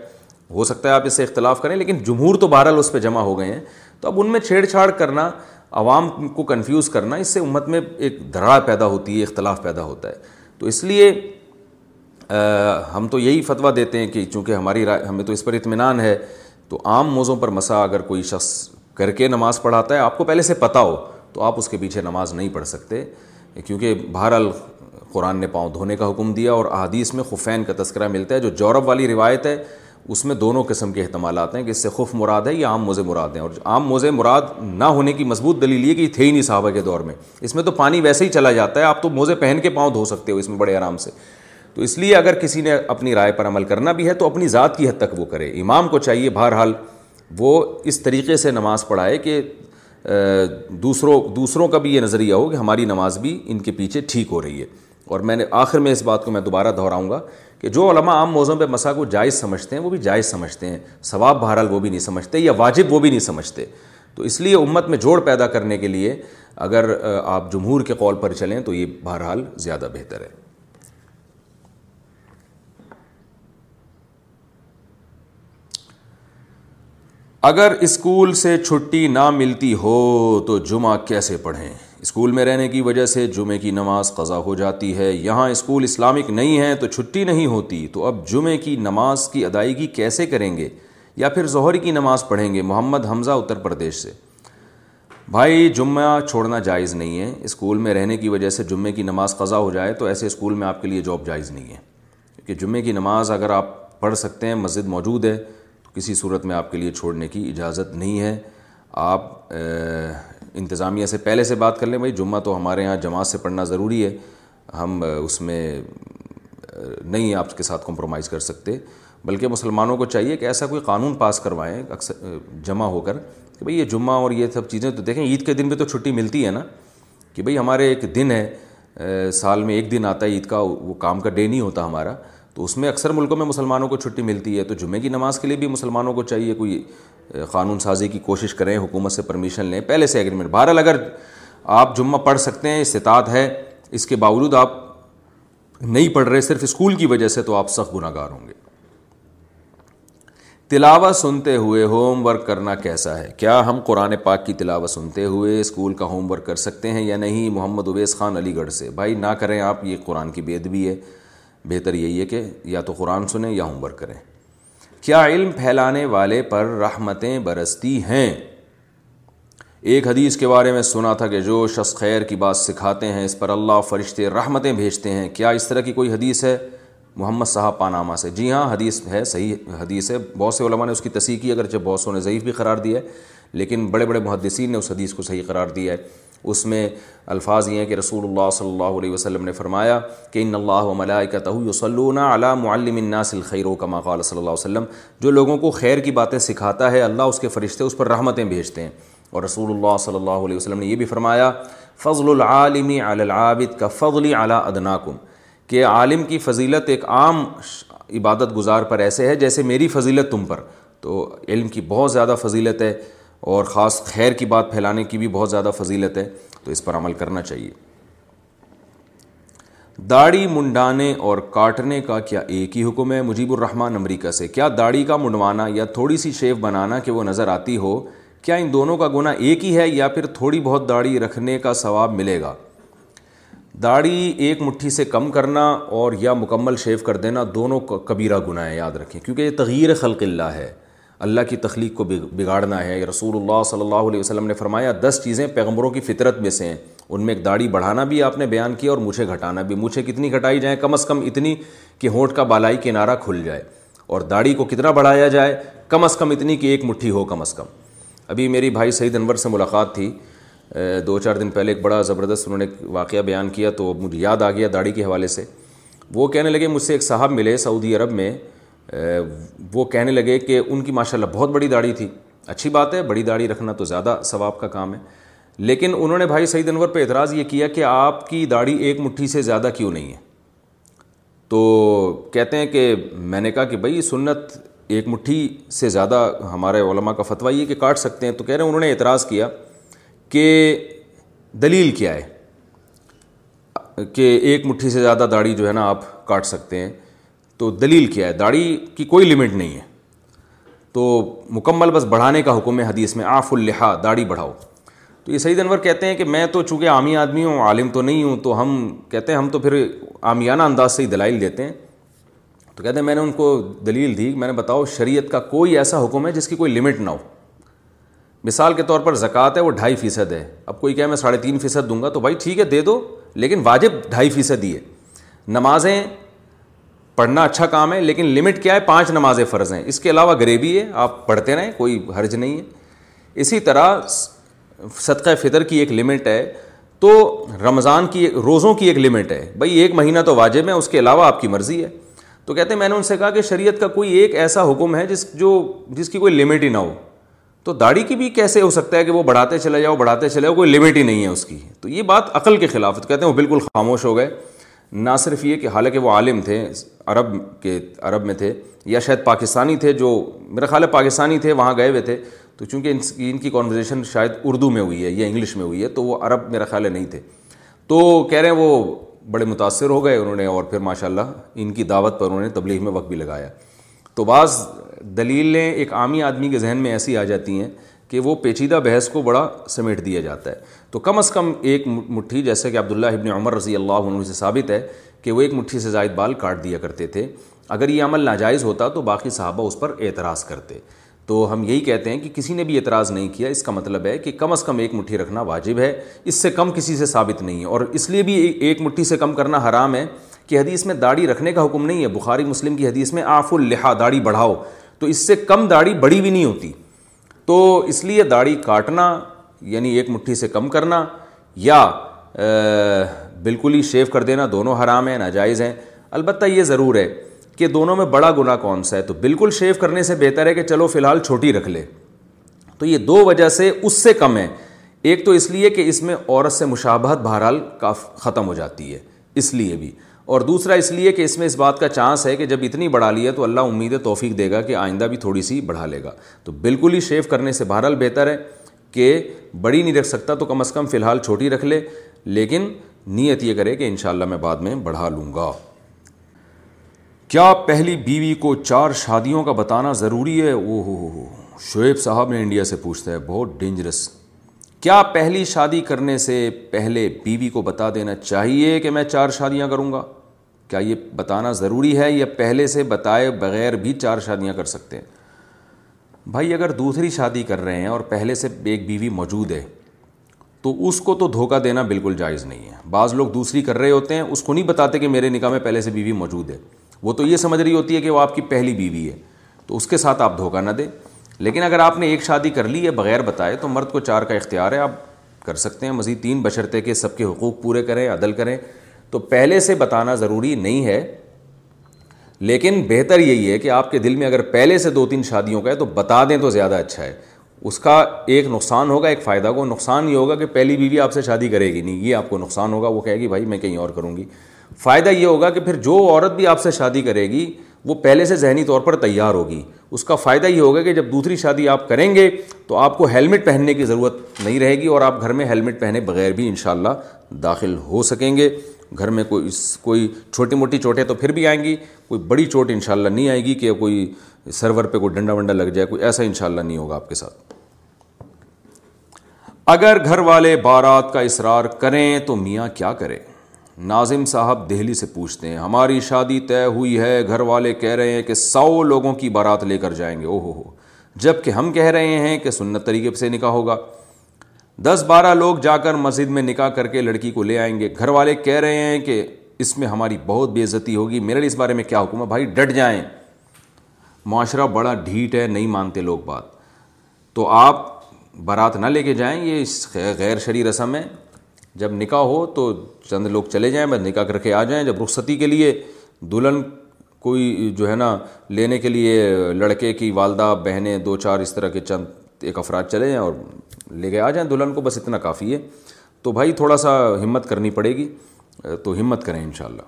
ہو سکتا ہے آپ اس سے اختلاف کریں لیکن جمہور تو بہرحال اس پہ جمع ہو گئے ہیں تو اب ان میں چھیڑ چھاڑ کرنا عوام کو کنفیوز کرنا اس سے امت میں ایک دھڑا پیدا ہوتی ہے اختلاف پیدا ہوتا ہے تو اس لیے ہم تو یہی فتویٰ دیتے ہیں کہ چونکہ ہماری رائے ہمیں تو اس پر اطمینان ہے تو عام موضوع پر مسا اگر کوئی شخص کر کے نماز پڑھاتا ہے آپ کو پہلے سے پتہ ہو تو آپ اس کے پیچھے نماز نہیں پڑھ سکتے کیونکہ بہرحال قرآن نے پاؤں دھونے کا حکم دیا اور احادیث میں خفین کا تذکرہ ملتا ہے جو جورب والی روایت ہے اس میں دونوں قسم کے احتمالات آتے ہیں کہ اس سے خف مراد ہے یا عام موزے مراد ہیں اور عام موزے مراد نہ ہونے کی مضبوط دلیل یہ کہ تھے ہی نہیں صحابہ کے دور میں اس میں تو پانی ویسے ہی چلا جاتا ہے آپ تو موزے پہن کے پاؤں دھو سکتے ہو اس میں بڑے آرام سے تو اس لیے اگر کسی نے اپنی رائے پر عمل کرنا بھی ہے تو اپنی ذات کی حد تک وہ کرے امام کو چاہیے بہرحال وہ اس طریقے سے نماز پڑھائے کہ دوسروں دوسروں کا بھی یہ نظریہ ہو کہ ہماری نماز بھی ان کے پیچھے ٹھیک ہو رہی ہے اور میں نے آخر میں اس بات کو میں دوبارہ دہراؤں گا کہ جو علماء عام موضوع پہ مسا کو جائز سمجھتے ہیں وہ بھی جائز سمجھتے ہیں ثواب بہرحال وہ بھی نہیں سمجھتے یا واجب وہ بھی نہیں سمجھتے تو اس لیے امت میں جوڑ پیدا کرنے کے لیے اگر آپ جمہور کے قول پر چلیں تو یہ بہرحال زیادہ بہتر ہے اگر اسکول سے چھٹی نہ ملتی ہو تو جمعہ کیسے پڑھیں اسکول میں رہنے کی وجہ سے جمعے کی نماز قضا ہو جاتی ہے یہاں اسکول اسلامک نہیں ہے تو چھٹی نہیں ہوتی تو اب جمعے کی نماز کی ادائیگی کیسے کریں گے یا پھر ظہر کی نماز پڑھیں گے محمد حمزہ اتر پردیش سے بھائی جمعہ چھوڑنا جائز نہیں ہے اسکول میں رہنے کی وجہ سے جمعے کی نماز قضا ہو جائے تو ایسے اسکول میں آپ کے لیے جاب جائز نہیں ہے کیونکہ جمعے کی نماز اگر آپ پڑھ سکتے ہیں مسجد موجود ہے کسی صورت میں آپ کے لیے چھوڑنے کی اجازت نہیں ہے آپ انتظامیہ سے پہلے سے بات کر لیں بھائی جمعہ تو ہمارے یہاں جماعت سے پڑھنا ضروری ہے ہم اس میں نہیں آپ کے ساتھ کمپرومائز کر سکتے بلکہ مسلمانوں کو چاہیے کہ ایسا کوئی قانون پاس کروائیں اکثر جمع ہو کر کہ بھائی یہ جمعہ اور یہ سب چیزیں تو دیکھیں عید کے دن بھی تو چھٹی ملتی ہے نا کہ بھائی ہمارے ایک دن ہے سال میں ایک دن آتا ہے عید کا وہ کام کا ڈے نہیں ہوتا ہمارا تو اس میں اکثر ملکوں میں مسلمانوں کو چھٹی ملتی ہے تو جمعے کی نماز کے لیے بھی مسلمانوں کو چاہیے کوئی قانون سازی کی کوشش کریں حکومت سے پرمیشن لیں پہلے سے ایگریمنٹ بہرحال اگر آپ جمعہ پڑھ سکتے ہیں استطاعت ہے اس کے باوجود آپ نہیں پڑھ رہے صرف اسکول کی وجہ سے تو آپ سخت گناہ گار ہوں گے تلاوہ سنتے ہوئے ہوم ورک کرنا کیسا ہے کیا ہم قرآن پاک کی تلاوہ سنتے ہوئے اسکول کا ہوم ورک کر سکتے ہیں یا نہیں محمد اویس خان علی گڑھ سے بھائی نہ کریں آپ یہ قرآن کی بے ادبی ہے بہتر یہی ہے کہ یا تو قرآن سنیں یا ہوم ورک کریں کیا علم پھیلانے والے پر رحمتیں برستی ہیں ایک حدیث کے بارے میں سنا تھا کہ جو شخص خیر کی بات سکھاتے ہیں اس پر اللہ فرشتے رحمتیں بھیجتے ہیں کیا اس طرح کی کوئی حدیث ہے محمد صاحب پانامہ سے جی ہاں حدیث ہے صحیح حدیث ہے بہت سے علماء نے اس کی تصحیح کی اگرچہ بہت سو نے ضعیف بھی قرار دیا ہے لیکن بڑے بڑے محدثین نے اس حدیث کو صحیح قرار دیا ہے اس میں الفاظ یہ ہیں کہ رسول اللہ صلی اللہ علیہ وسلم نے فرمایا کہ ان اللہ و کا یصلون علی معلم الناس و کما قال صلی اللہ علیہ وسلم جو لوگوں کو خیر کی باتیں سکھاتا ہے اللہ اس کے فرشتے اس پر رحمتیں بھیجتے ہیں اور رسول اللہ صلی اللہ علیہ وسلم نے یہ بھی فرمایا فضل العالم علی العابد کا فضل علی ادناکم کہ عالم کی فضیلت ایک عام عبادت گزار پر ایسے ہے جیسے میری فضیلت تم پر تو علم کی بہت زیادہ فضیلت ہے اور خاص خیر کی بات پھیلانے کی بھی بہت زیادہ فضیلت ہے تو اس پر عمل کرنا چاہیے داڑھی منڈانے اور کاٹنے کا کیا ایک ہی حکم ہے مجیب الرحمٰن امریکہ سے کیا داڑھی کا منڈوانا یا تھوڑی سی شیف بنانا کہ وہ نظر آتی ہو کیا ان دونوں کا گناہ ایک ہی ہے یا پھر تھوڑی بہت داڑھی رکھنے کا ثواب ملے گا داڑھی ایک مٹھی سے کم کرنا اور یا مکمل شیو کر دینا دونوں کبیرہ گناہ ہے یاد رکھیں کیونکہ یہ تغیر خلق اللہ ہے اللہ کی تخلیق کو بگاڑنا ہے رسول اللہ صلی اللہ علیہ وسلم نے فرمایا دس چیزیں پیغمبروں کی فطرت میں سے ہیں ان میں ایک داڑھی بڑھانا بھی آپ نے بیان کیا اور مجھے گھٹانا بھی مجھے کتنی گھٹائی جائیں کم از کم اتنی کہ ہونٹ کا بالائی کنارہ کھل جائے اور داڑھی کو کتنا بڑھایا جائے کم از کم اتنی کہ ایک مٹھی ہو کم از کم ابھی میری بھائی سعید انور سے ملاقات تھی دو چار دن پہلے ایک بڑا زبردست انہوں نے واقعہ بیان کیا تو مجھے یاد آ گیا داڑھی کے حوالے سے وہ کہنے لگے مجھ سے ایک صاحب ملے سعودی عرب میں وہ کہنے لگے کہ ان کی ماشاء اللہ بہت بڑی داڑھی تھی اچھی بات ہے بڑی داڑھی رکھنا تو زیادہ ثواب کا کام ہے لیکن انہوں نے بھائی سعید انور پہ اعتراض یہ کیا کہ آپ کی داڑھی ایک مٹھی سے زیادہ کیوں نہیں ہے تو کہتے ہیں کہ میں نے کہا کہ بھائی سنت ایک مٹھی سے زیادہ ہمارے علماء کا فتویٰ یہ کہ کاٹ سکتے ہیں تو کہہ رہے ہیں انہوں نے اعتراض کیا کہ دلیل کیا ہے کہ ایک مٹھی سے زیادہ داڑھی جو ہے نا آپ کاٹ سکتے ہیں تو دلیل کیا ہے داڑھی کی کوئی لمٹ نہیں ہے تو مکمل بس بڑھانے کا حکم ہے حدیث میں آف الحا داڑھی بڑھاؤ تو یہ سعید انور کہتے ہیں کہ میں تو چونکہ عامی آدمی ہوں عالم تو نہیں ہوں تو ہم کہتے ہیں ہم تو پھر عامیانہ انداز سے ہی دلائل دیتے ہیں تو کہتے ہیں میں نے ان کو دلیل دی میں نے بتاؤ شریعت کا کوئی ایسا حکم ہے جس کی کوئی لمٹ نہ ہو مثال کے طور پر زکوٰۃ ہے وہ ڈھائی فیصد ہے اب کوئی کہے میں ساڑھے تین فیصد دوں گا تو بھائی ٹھیک ہے دے دو لیکن واجب ڈھائی فیصد ہی ہے نمازیں پڑھنا اچھا کام ہے لیکن لمٹ کیا ہے پانچ نمازیں فرض ہیں اس کے علاوہ غریبی ہے آپ پڑھتے رہیں کوئی حرج نہیں ہے اسی طرح صدقہ فطر کی ایک لمٹ ہے تو رمضان کی روزوں کی ایک لمٹ ہے بھائی ایک مہینہ تو واجب ہے اس کے علاوہ آپ کی مرضی ہے تو کہتے ہیں میں نے ان سے کہا کہ شریعت کا کوئی ایک ایسا حکم ہے جس جو جس کی کوئی لمٹ ہی نہ ہو تو داڑھی کی بھی کیسے ہو سکتا ہے کہ وہ بڑھاتے چلے جاؤ بڑھاتے چلے جاؤ کوئی لمٹ ہی نہیں ہے اس کی تو یہ بات عقل کے خلاف تو کہتے ہیں وہ بالکل خاموش ہو گئے نہ صرف یہ کہ حالانکہ وہ عالم تھے عرب کے عرب میں تھے یا شاید پاکستانی تھے جو میرا خیال ہے پاکستانی تھے وہاں گئے ہوئے تھے تو چونکہ ان کی ان کی کانورزیشن شاید اردو میں ہوئی ہے یا انگلش میں ہوئی ہے تو وہ عرب میرا خیال ہے نہیں تھے تو کہہ رہے ہیں وہ بڑے متاثر ہو گئے انہوں نے اور پھر ماشاء اللہ ان کی دعوت پر انہوں نے تبلیغ میں وقت بھی لگایا تو بعض دلیلیں ایک عامی آدمی کے ذہن میں ایسی آ جاتی ہیں کہ وہ پیچیدہ بحث کو بڑا سمیٹ دیا جاتا ہے تو کم از کم ایک مٹھی جیسے کہ عبداللہ ابن عمر رضی اللہ عنہ سے ثابت ہے کہ وہ ایک مٹھی سے زائد بال کاٹ دیا کرتے تھے اگر یہ عمل ناجائز ہوتا تو باقی صحابہ اس پر اعتراض کرتے تو ہم یہی کہتے ہیں کہ کسی نے بھی اعتراض نہیں کیا اس کا مطلب ہے کہ کم از کم ایک مٹھی رکھنا واجب ہے اس سے کم کسی سے ثابت نہیں ہے اور اس لیے بھی ایک مٹھی سے کم کرنا حرام ہے کہ حدیث میں داڑھی رکھنے کا حکم نہیں ہے بخاری مسلم کی حدیث میں آف اللحا داڑھی بڑھاؤ تو اس سے کم داڑھی بڑی بھی نہیں ہوتی تو اس لیے داڑھی کاٹنا یعنی ایک مٹھی سے کم کرنا یا بالکل ہی شیو کر دینا دونوں حرام ہیں ناجائز ہیں البتہ یہ ضرور ہے کہ دونوں میں بڑا گناہ کون سا ہے تو بالکل شیو کرنے سے بہتر ہے کہ چلو فی الحال چھوٹی رکھ لے تو یہ دو وجہ سے اس سے کم ہے ایک تو اس لیے کہ اس میں عورت سے مشابہت بہرحال کاف ختم ہو جاتی ہے اس لیے بھی اور دوسرا اس لیے کہ اس میں اس بات کا چانس ہے کہ جب اتنی بڑھا لی ہے تو اللہ امید توفیق دے گا کہ آئندہ بھی تھوڑی سی بڑھا لے گا تو بالکل ہی شیو کرنے سے بہرحال بہتر ہے کہ بڑی نہیں رکھ سکتا تو کم از کم فی الحال چھوٹی رکھ لے لیکن نیت یہ کرے کہ انشاءاللہ میں بعد میں بڑھا لوں گا کیا پہلی بیوی کو چار شادیوں کا بتانا ضروری ہے او ہو ہو شعیب صاحب نے انڈیا سے پوچھتا ہے بہت ڈینجرس کیا پہلی شادی کرنے سے پہلے بیوی کو بتا دینا چاہیے کہ میں چار شادیاں کروں گا کیا یہ بتانا ضروری ہے یا پہلے سے بتائے بغیر بھی چار شادیاں کر سکتے ہیں بھائی اگر دوسری شادی کر رہے ہیں اور پہلے سے ایک بیوی موجود ہے تو اس کو تو دھوکہ دینا بالکل جائز نہیں ہے بعض لوگ دوسری کر رہے ہوتے ہیں اس کو نہیں بتاتے کہ میرے نکاح میں پہلے سے بیوی موجود ہے وہ تو یہ سمجھ رہی ہوتی ہے کہ وہ آپ کی پہلی بیوی ہے تو اس کے ساتھ آپ دھوکہ نہ دیں لیکن اگر آپ نے ایک شادی کر لی ہے بغیر بتائے تو مرد کو چار کا اختیار ہے آپ کر سکتے ہیں مزید تین بشرطے کے سب کے حقوق پورے کریں عدل کریں تو پہلے سے بتانا ضروری نہیں ہے لیکن بہتر یہی ہے کہ آپ کے دل میں اگر پہلے سے دو تین شادیوں کا ہے تو بتا دیں تو زیادہ اچھا ہے اس کا ایک نقصان ہوگا ایک فائدہ ہوگا نقصان یہ ہوگا کہ پہلی بیوی آپ سے شادی کرے گی نہیں یہ آپ کو نقصان ہوگا وہ کہے گی بھائی میں کہیں اور کروں گی فائدہ یہ ہوگا کہ پھر جو عورت بھی آپ سے شادی کرے گی وہ پہلے سے ذہنی طور پر تیار ہوگی اس کا فائدہ یہ ہوگا کہ جب دوسری شادی آپ کریں گے تو آپ کو ہیلمٹ پہننے کی ضرورت نہیں رہے گی اور آپ گھر میں ہیلمٹ پہنے بغیر بھی انشاءاللہ داخل ہو سکیں گے گھر میں کوئی اس کوئی چھوٹی موٹی چوٹیں تو پھر بھی آئیں گی کوئی بڑی چوٹ انشاءاللہ نہیں آئے گی کہ کوئی سرور پہ کوئی ڈنڈا ونڈا لگ جائے کوئی ایسا انشاءاللہ نہیں ہوگا آپ کے ساتھ اگر گھر والے بارات کا اصرار کریں تو میاں کیا کرے ناظم صاحب دہلی سے پوچھتے ہیں ہماری شادی طے ہوئی ہے گھر والے کہہ رہے ہیں کہ سو لوگوں کی بارات لے کر جائیں گے او ہو ہو جب کہ ہم کہہ رہے ہیں کہ سنت طریقے سے نکاح ہوگا دس بارہ لوگ جا کر مسجد میں نکاح کر کے لڑکی کو لے آئیں گے گھر والے کہہ رہے ہیں کہ اس میں ہماری بہت بے عزتی ہوگی میرے لیے اس بارے میں کیا حکم ہے بھائی ڈٹ جائیں معاشرہ بڑا ڈھیٹ ہے نہیں مانتے لوگ بات تو آپ بارات نہ لے کے جائیں یہ اس غیر شرعی رسم ہے جب نکاح ہو تو چند لوگ چلے جائیں بس نکاح کر کے آ جائیں جب رخصتی کے لیے دلہن کوئی جو ہے نا لینے کے لیے لڑکے کی والدہ بہنیں دو چار اس طرح کے چند ایک افراد چلے جائیں اور لے کے آ جائیں دلہن کو بس اتنا کافی ہے تو بھائی تھوڑا سا ہمت کرنی پڑے گی تو ہمت کریں انشاءاللہ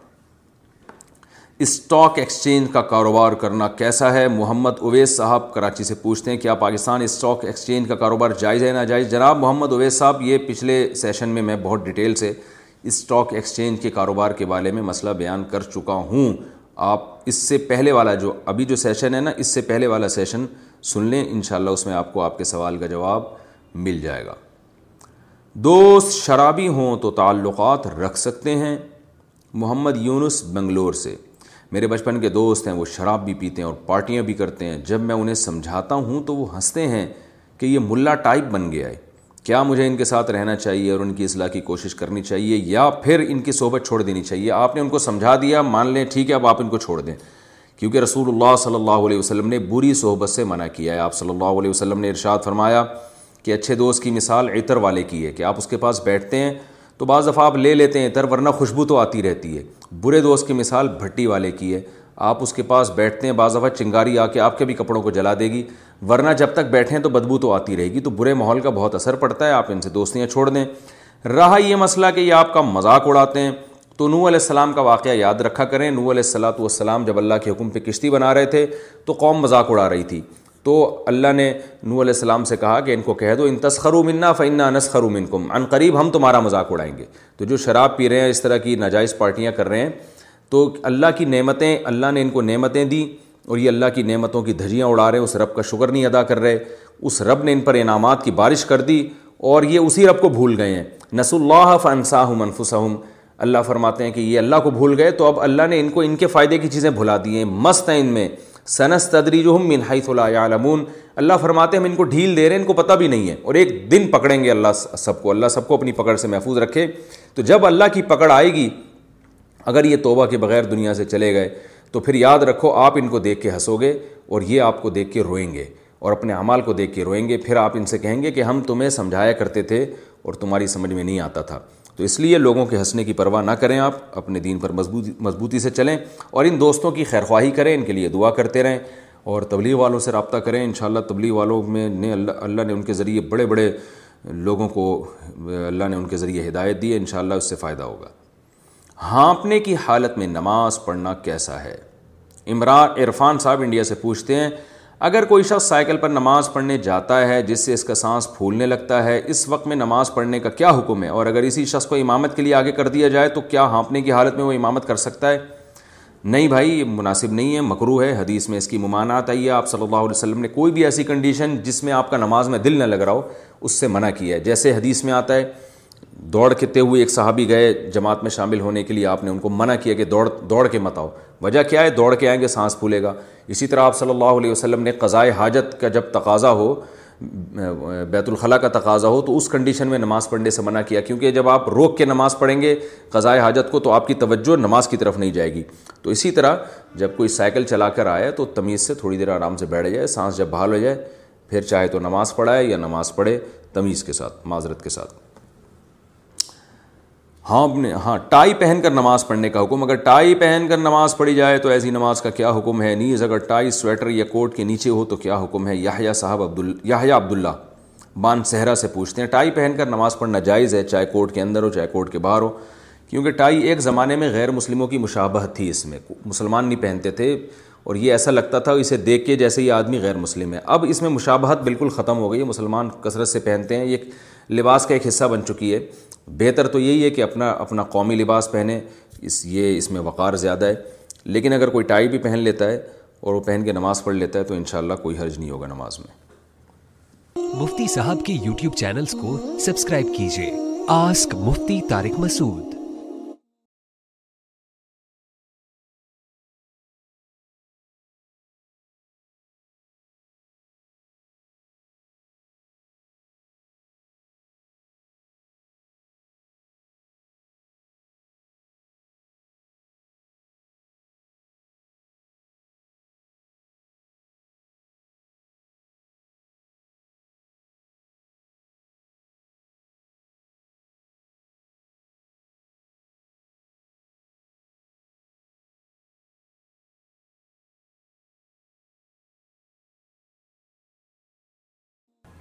اسٹاک ایکسچینج کا کاروبار کرنا کیسا ہے محمد اویس صاحب کراچی سے پوچھتے ہیں کیا پاکستان اسٹاک ایکسچینج کا کاروبار جائز ہے نہ جائز جناب محمد اویس صاحب یہ پچھلے سیشن میں میں بہت ڈیٹیل سے اسٹاک ایکسچینج کے کاروبار کے بارے میں مسئلہ بیان کر چکا ہوں آپ اس سے پہلے والا جو ابھی جو سیشن ہے نا اس سے پہلے والا سیشن سن لیں انشاءاللہ اس میں آپ کو آپ کے سوال کا جواب مل جائے گا دوست شرابی ہوں تو تعلقات رکھ سکتے ہیں محمد یونس بنگلور سے میرے بچپن کے دوست ہیں وہ شراب بھی پیتے ہیں اور پارٹیاں بھی کرتے ہیں جب میں انہیں سمجھاتا ہوں تو وہ ہنستے ہیں کہ یہ ملا ٹائپ بن گیا ہے کیا مجھے ان کے ساتھ رہنا چاہیے اور ان کی اصلاح کی کوشش کرنی چاہیے یا پھر ان کی صحبت چھوڑ دینی چاہیے آپ نے ان کو سمجھا دیا مان لیں ٹھیک ہے اب آپ ان کو چھوڑ دیں کیونکہ رسول اللہ صلی اللہ علیہ وسلم نے بری صحبت سے منع کیا ہے آپ صلی اللہ علیہ وسلم نے ارشاد فرمایا کہ اچھے دوست کی مثال عطر والے کی ہے کہ آپ اس کے پاس بیٹھتے ہیں تو بعض دفعہ آپ لے لیتے ہیں عطر ورنہ خوشبو تو آتی رہتی ہے برے دوست کی مثال بھٹی والے کی ہے آپ اس کے پاس بیٹھتے ہیں بعض دفعہ چنگاری آ کے آپ کے بھی کپڑوں کو جلا دے گی ورنہ جب تک بیٹھیں تو بدبو تو آتی رہے گی تو برے ماحول کا بہت اثر پڑتا ہے آپ ان سے دوستیاں چھوڑ دیں رہا یہ مسئلہ کہ یہ آپ کا مذاق اڑاتے ہیں تو نو علیہ السلام کا واقعہ یاد رکھا کریں نو علیہ السلاۃ والسلام جب اللہ کے حکم پہ کشتی بنا رہے تھے تو قوم مذاق اڑا رہی تھی تو اللہ نے نو علیہ السلام سے کہا کہ ان کو کہہ دو ان تسخرو منا فنا ان منکم عن قریب ہم تمہارا مذاق اڑائیں گے تو جو شراب پی رہے ہیں اس طرح کی ناجائز پارٹیاں کر رہے ہیں تو اللہ کی نعمتیں اللہ نے ان کو نعمتیں دیں اور یہ اللہ کی نعمتوں کی دھجیاں اڑا رہے ہیں اس رب کا شکر نہیں ادا کر رہے اس رب نے ان پر انعامات کی بارش کر دی اور یہ اسی رب کو بھول گئے ہیں نس اللہ فنساہم انفسہم اللہ فرماتے ہیں کہ یہ اللہ کو بھول گئے تو اب اللہ نے ان کو ان کے فائدے کی چیزیں بھلا دی ہیں مست ہیں ان میں سنس تدری جو ہم منحط العلوم اللہ فرماتے ہم ان کو ڈھیل دے رہے ہیں ان کو پتہ بھی نہیں ہے اور ایک دن پکڑیں گے اللہ سب کو اللہ سب کو اپنی پکڑ سے محفوظ رکھے تو جب اللہ کی پکڑ آئے گی اگر یہ توبہ کے بغیر دنیا سے چلے گئے تو پھر یاد رکھو آپ ان کو دیکھ کے ہنسو گے اور یہ آپ کو دیکھ کے روئیں گے اور اپنے اعمال کو دیکھ کے روئیں گے پھر آپ ان سے کہیں گے کہ ہم تمہیں سمجھایا کرتے تھے اور تمہاری سمجھ میں نہیں آتا تھا تو اس لیے لوگوں کے ہنسنے کی پرواہ نہ کریں آپ اپنے دین پر مضبوطی مضبوطی سے چلیں اور ان دوستوں کی خیر خواہی کریں ان کے لیے دعا کرتے رہیں اور تبلیغ والوں سے رابطہ کریں انشاءاللہ تبلیغ والوں میں نے اللہ اللہ نے ان کے ذریعے بڑے بڑے لوگوں کو اللہ نے ان کے ذریعے ہدایت دی ہے ان اس سے فائدہ ہوگا ہانپنے کی حالت میں نماز پڑھنا کیسا ہے عمران عرفان صاحب انڈیا سے پوچھتے ہیں اگر کوئی شخص سائیکل پر نماز پڑھنے جاتا ہے جس سے اس کا سانس پھولنے لگتا ہے اس وقت میں نماز پڑھنے کا کیا حکم ہے اور اگر اسی شخص کو امامت کے لیے آگے کر دیا جائے تو کیا ہانپنے کی حالت میں وہ امامت کر سکتا ہے نہیں بھائی یہ مناسب نہیں ہے مکرو ہے حدیث میں اس کی ممانعت آئی ہے آپ صلی اللہ علیہ وسلم نے کوئی بھی ایسی کنڈیشن جس میں آپ کا نماز میں دل نہ لگ رہا ہو اس سے منع کیا ہے جیسے حدیث میں آتا ہے دوڑ کےتے ہوئے ایک صحابی گئے جماعت میں شامل ہونے کے لیے آپ نے ان کو منع کیا کہ دوڑ دوڑ کے مت آؤ وجہ کیا ہے دوڑ کے آئیں گے سانس پھولے گا اسی طرح آپ صلی اللہ علیہ وسلم نے قضائے حاجت کا جب تقاضا ہو بیت الخلاء کا تقاضا ہو تو اس کنڈیشن میں نماز پڑھنے سے منع کیا کیونکہ جب آپ روک کے نماز پڑھیں گے قضاء حاجت کو تو آپ کی توجہ نماز کی طرف نہیں جائے گی تو اسی طرح جب کوئی سائیکل چلا کر آئے تو تمیز سے تھوڑی دیر آرام سے بیٹھ جائے سانس جب بحال ہو جائے پھر چاہے تو نماز پڑھائے یا نماز پڑھے تمیز کے ساتھ معذرت کے ساتھ ہاں اپنے ہاں ٹائی پہن کر نماز پڑھنے کا حکم اگر ٹائی پہن کر نماز پڑھی جائے تو ایسی نماز کا کیا حکم ہے نیز اگر ٹائی سویٹر یا کوٹ کے نیچے ہو تو کیا حکم ہے یاہیا صاحب عبد یاہیا عبداللہ بان صحرا سے پوچھتے ہیں ٹائی پہن کر نماز پڑھنا جائز ہے چاہے کوٹ کے اندر ہو چاہے کوٹ کے باہر ہو کیونکہ ٹائی ایک زمانے میں غیر مسلموں کی مشابہت تھی اس میں مسلمان نہیں پہنتے تھے اور یہ ایسا لگتا تھا اسے دیکھ کے جیسے یہ آدمی غیر مسلم ہے اب اس میں مشابہت بالکل ختم ہو گئی ہے مسلمان کثرت سے پہنتے ہیں یہ لباس کا ایک حصہ بن چکی ہے بہتر تو یہی ہے کہ اپنا اپنا قومی لباس پہنے اس یہ اس میں وقار زیادہ ہے لیکن اگر کوئی ٹائی بھی پہن لیتا ہے اور وہ پہن کے نماز پڑھ لیتا ہے تو انشاءاللہ کوئی حرج نہیں ہوگا نماز میں مفتی صاحب کے یوٹیوب چینلز کو سبسکرائب کیجیے آسک مفتی تارک مسعود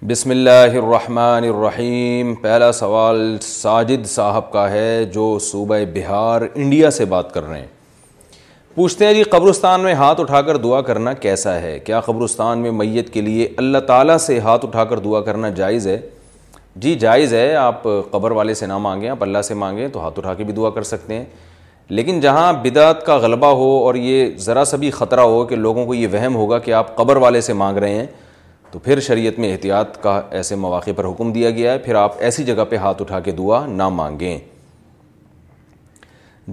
بسم اللہ الرحمن الرحیم پہلا سوال ساجد صاحب کا ہے جو صوبہ بہار انڈیا سے بات کر رہے ہیں پوچھتے ہیں جی قبرستان میں ہاتھ اٹھا کر دعا کرنا کیسا ہے کیا قبرستان میں میت کے لیے اللہ تعالیٰ سے ہاتھ اٹھا کر دعا کرنا جائز ہے جی جائز ہے آپ قبر والے سے نہ مانگیں آپ اللہ سے مانگیں تو ہاتھ اٹھا کے بھی دعا کر سکتے ہیں لیکن جہاں بدعت کا غلبہ ہو اور یہ ذرا سبھی خطرہ ہو کہ لوگوں کو یہ وہم ہوگا کہ آپ قبر والے سے مانگ رہے ہیں تو پھر شریعت میں احتیاط کا ایسے مواقع پر حکم دیا گیا ہے پھر آپ ایسی جگہ پہ ہاتھ اٹھا کے دعا نہ مانگیں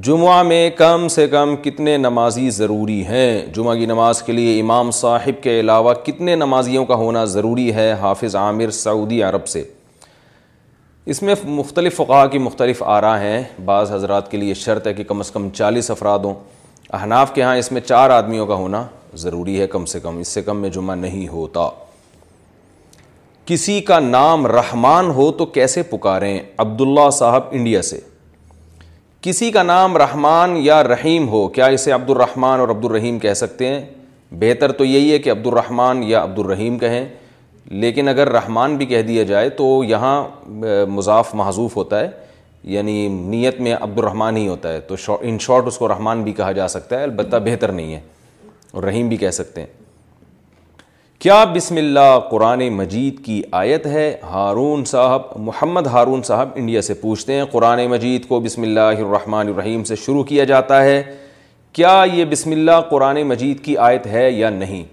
جمعہ میں کم سے کم کتنے نمازی ضروری ہیں جمعہ کی نماز کے لیے امام صاحب کے علاوہ کتنے نمازیوں کا ہونا ضروری ہے حافظ عامر سعودی عرب سے اس میں مختلف فقاع کی مختلف آرا ہیں بعض حضرات کے لیے شرط ہے کہ کم از کم چالیس افراد ہوں احناف کے ہاں اس میں چار آدمیوں کا ہونا ضروری ہے کم سے کم اس سے کم میں جمعہ نہیں ہوتا کسی کا نام رحمان ہو تو کیسے پکاریں عبداللہ صاحب انڈیا سے کسی کا نام رحمان یا رحیم ہو کیا اسے عبد الرحمان اور عبد الرحیم کہہ سکتے ہیں بہتر تو یہی ہے کہ عبد الرحمان یا عبد الرحیم کہیں لیکن اگر رحمان بھی کہہ دیا جائے تو یہاں مضاف محضوف ہوتا ہے یعنی نیت میں عبد الرحمان ہی ہوتا ہے تو ان شارٹ اس کو رحمان بھی کہا جا سکتا ہے البتہ بہتر نہیں ہے اور رحیم بھی کہہ سکتے ہیں کیا بسم اللہ قرآن مجید کی آیت ہے ہارون صاحب محمد ہارون صاحب انڈیا سے پوچھتے ہیں قرآن مجید کو بسم اللہ الرحمن الرحیم سے شروع کیا جاتا ہے کیا یہ بسم اللہ قرآن مجید کی آیت ہے یا نہیں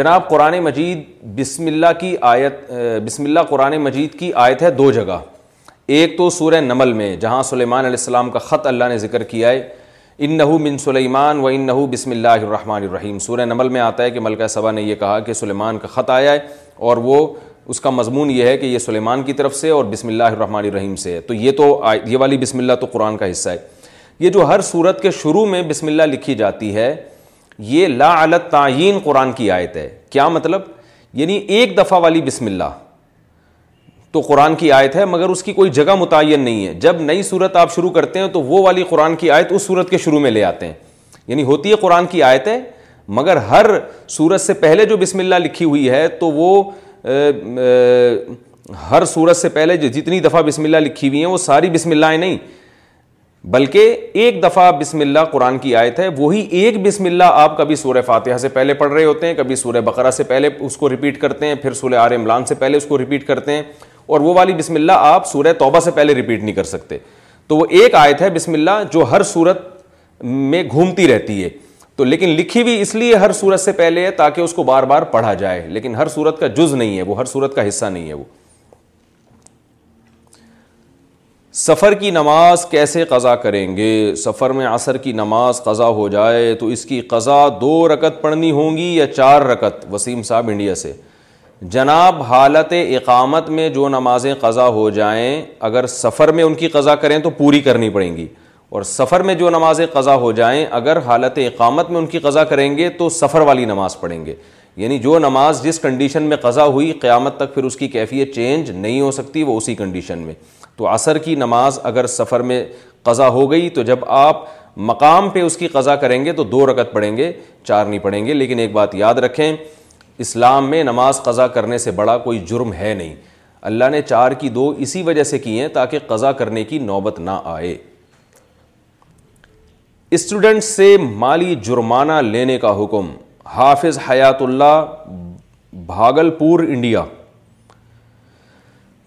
جناب قرآن مجید بسم اللہ کی آیت بسم اللہ قرآن مجید کی آیت ہے دو جگہ ایک تو سورہ نمل میں جہاں سلیمان علیہ السلام کا خط اللہ نے ذکر کیا ہے ان نہو من سلیمان و ان نحو بسم اللہ الرحمٰن الرحیم سورہ نمل میں آتا ہے کہ ملکہ سبا نے یہ کہا کہ سلیمان کا خط آیا ہے اور وہ اس کا مضمون یہ ہے کہ یہ سلیمان کی طرف سے اور بسم اللہ الرحمن الرحیم سے ہے تو یہ تو یہ والی بسم اللہ تو قرآن کا حصہ ہے یہ جو ہر صورت کے شروع میں بسم اللہ لکھی جاتی ہے یہ لا علت تعین قرآن کی آیت ہے کیا مطلب یعنی ایک دفعہ والی بسم اللہ تو قرآن کی آیت ہے مگر اس کی کوئی جگہ متعین نہیں ہے جب نئی صورت آپ شروع کرتے ہیں تو وہ والی قرآن کی آیت اس صورت کے شروع میں لے آتے ہیں یعنی ہوتی ہے قرآن کی آیتیں مگر ہر صورت سے پہلے جو بسم اللہ لکھی ہوئی ہے تو وہ ہر صورت سے پہلے جو جتنی دفعہ بسم اللہ لکھی ہوئی ہیں وہ ساری بسم اللہ نہیں بلکہ ایک دفعہ بسم اللہ قرآن کی آیت ہے وہی ایک بسم اللہ آپ کبھی سورہ فاتحہ سے پہلے پڑھ رہے ہوتے ہیں کبھی سورہ بقرہ سے پہلے اس کو ریپیٹ کرتے ہیں پھر سورہ آر عمران سے پہلے اس کو ریپیٹ کرتے ہیں اور وہ والی بسم اللہ آپ سورہ توبہ سے پہلے ریپیٹ نہیں کر سکتے تو وہ ایک آیت ہے بسم اللہ جو ہر صورت میں گھومتی رہتی ہے تو لیکن لکھی ہوئی اس لیے ہر صورت سے پہلے ہے تاکہ اس کو بار بار پڑھا جائے لیکن ہر صورت کا جز نہیں ہے وہ ہر صورت کا حصہ نہیں ہے وہ سفر کی نماز کیسے قضا کریں گے سفر میں عصر کی نماز قضا ہو جائے تو اس کی قضا دو رکت پڑھنی ہوں گی یا چار رکت وسیم صاحب انڈیا سے جناب حالت اقامت میں جو نمازیں قضا ہو جائیں اگر سفر میں ان کی قضا کریں تو پوری کرنی پڑیں گی اور سفر میں جو نمازیں قضا ہو جائیں اگر حالت اقامت میں ان کی قضا کریں گے تو سفر والی نماز پڑھیں گے یعنی جو نماز جس کنڈیشن میں قضا ہوئی قیامت تک پھر اس کی کیفیت چینج نہیں ہو سکتی وہ اسی کنڈیشن میں تو عصر کی نماز اگر سفر میں قضا ہو گئی تو جب آپ مقام پہ اس کی قضا کریں گے تو دو رکت پڑھیں گے چار نہیں پڑھیں گے لیکن ایک بات یاد رکھیں اسلام میں نماز قضا کرنے سے بڑا کوئی جرم ہے نہیں اللہ نے چار کی دو اسی وجہ سے کی ہیں تاکہ قضا کرنے کی نوبت نہ آئے اسٹوڈنٹ سے مالی جرمانہ لینے کا حکم حافظ حیات اللہ بھاگل پور انڈیا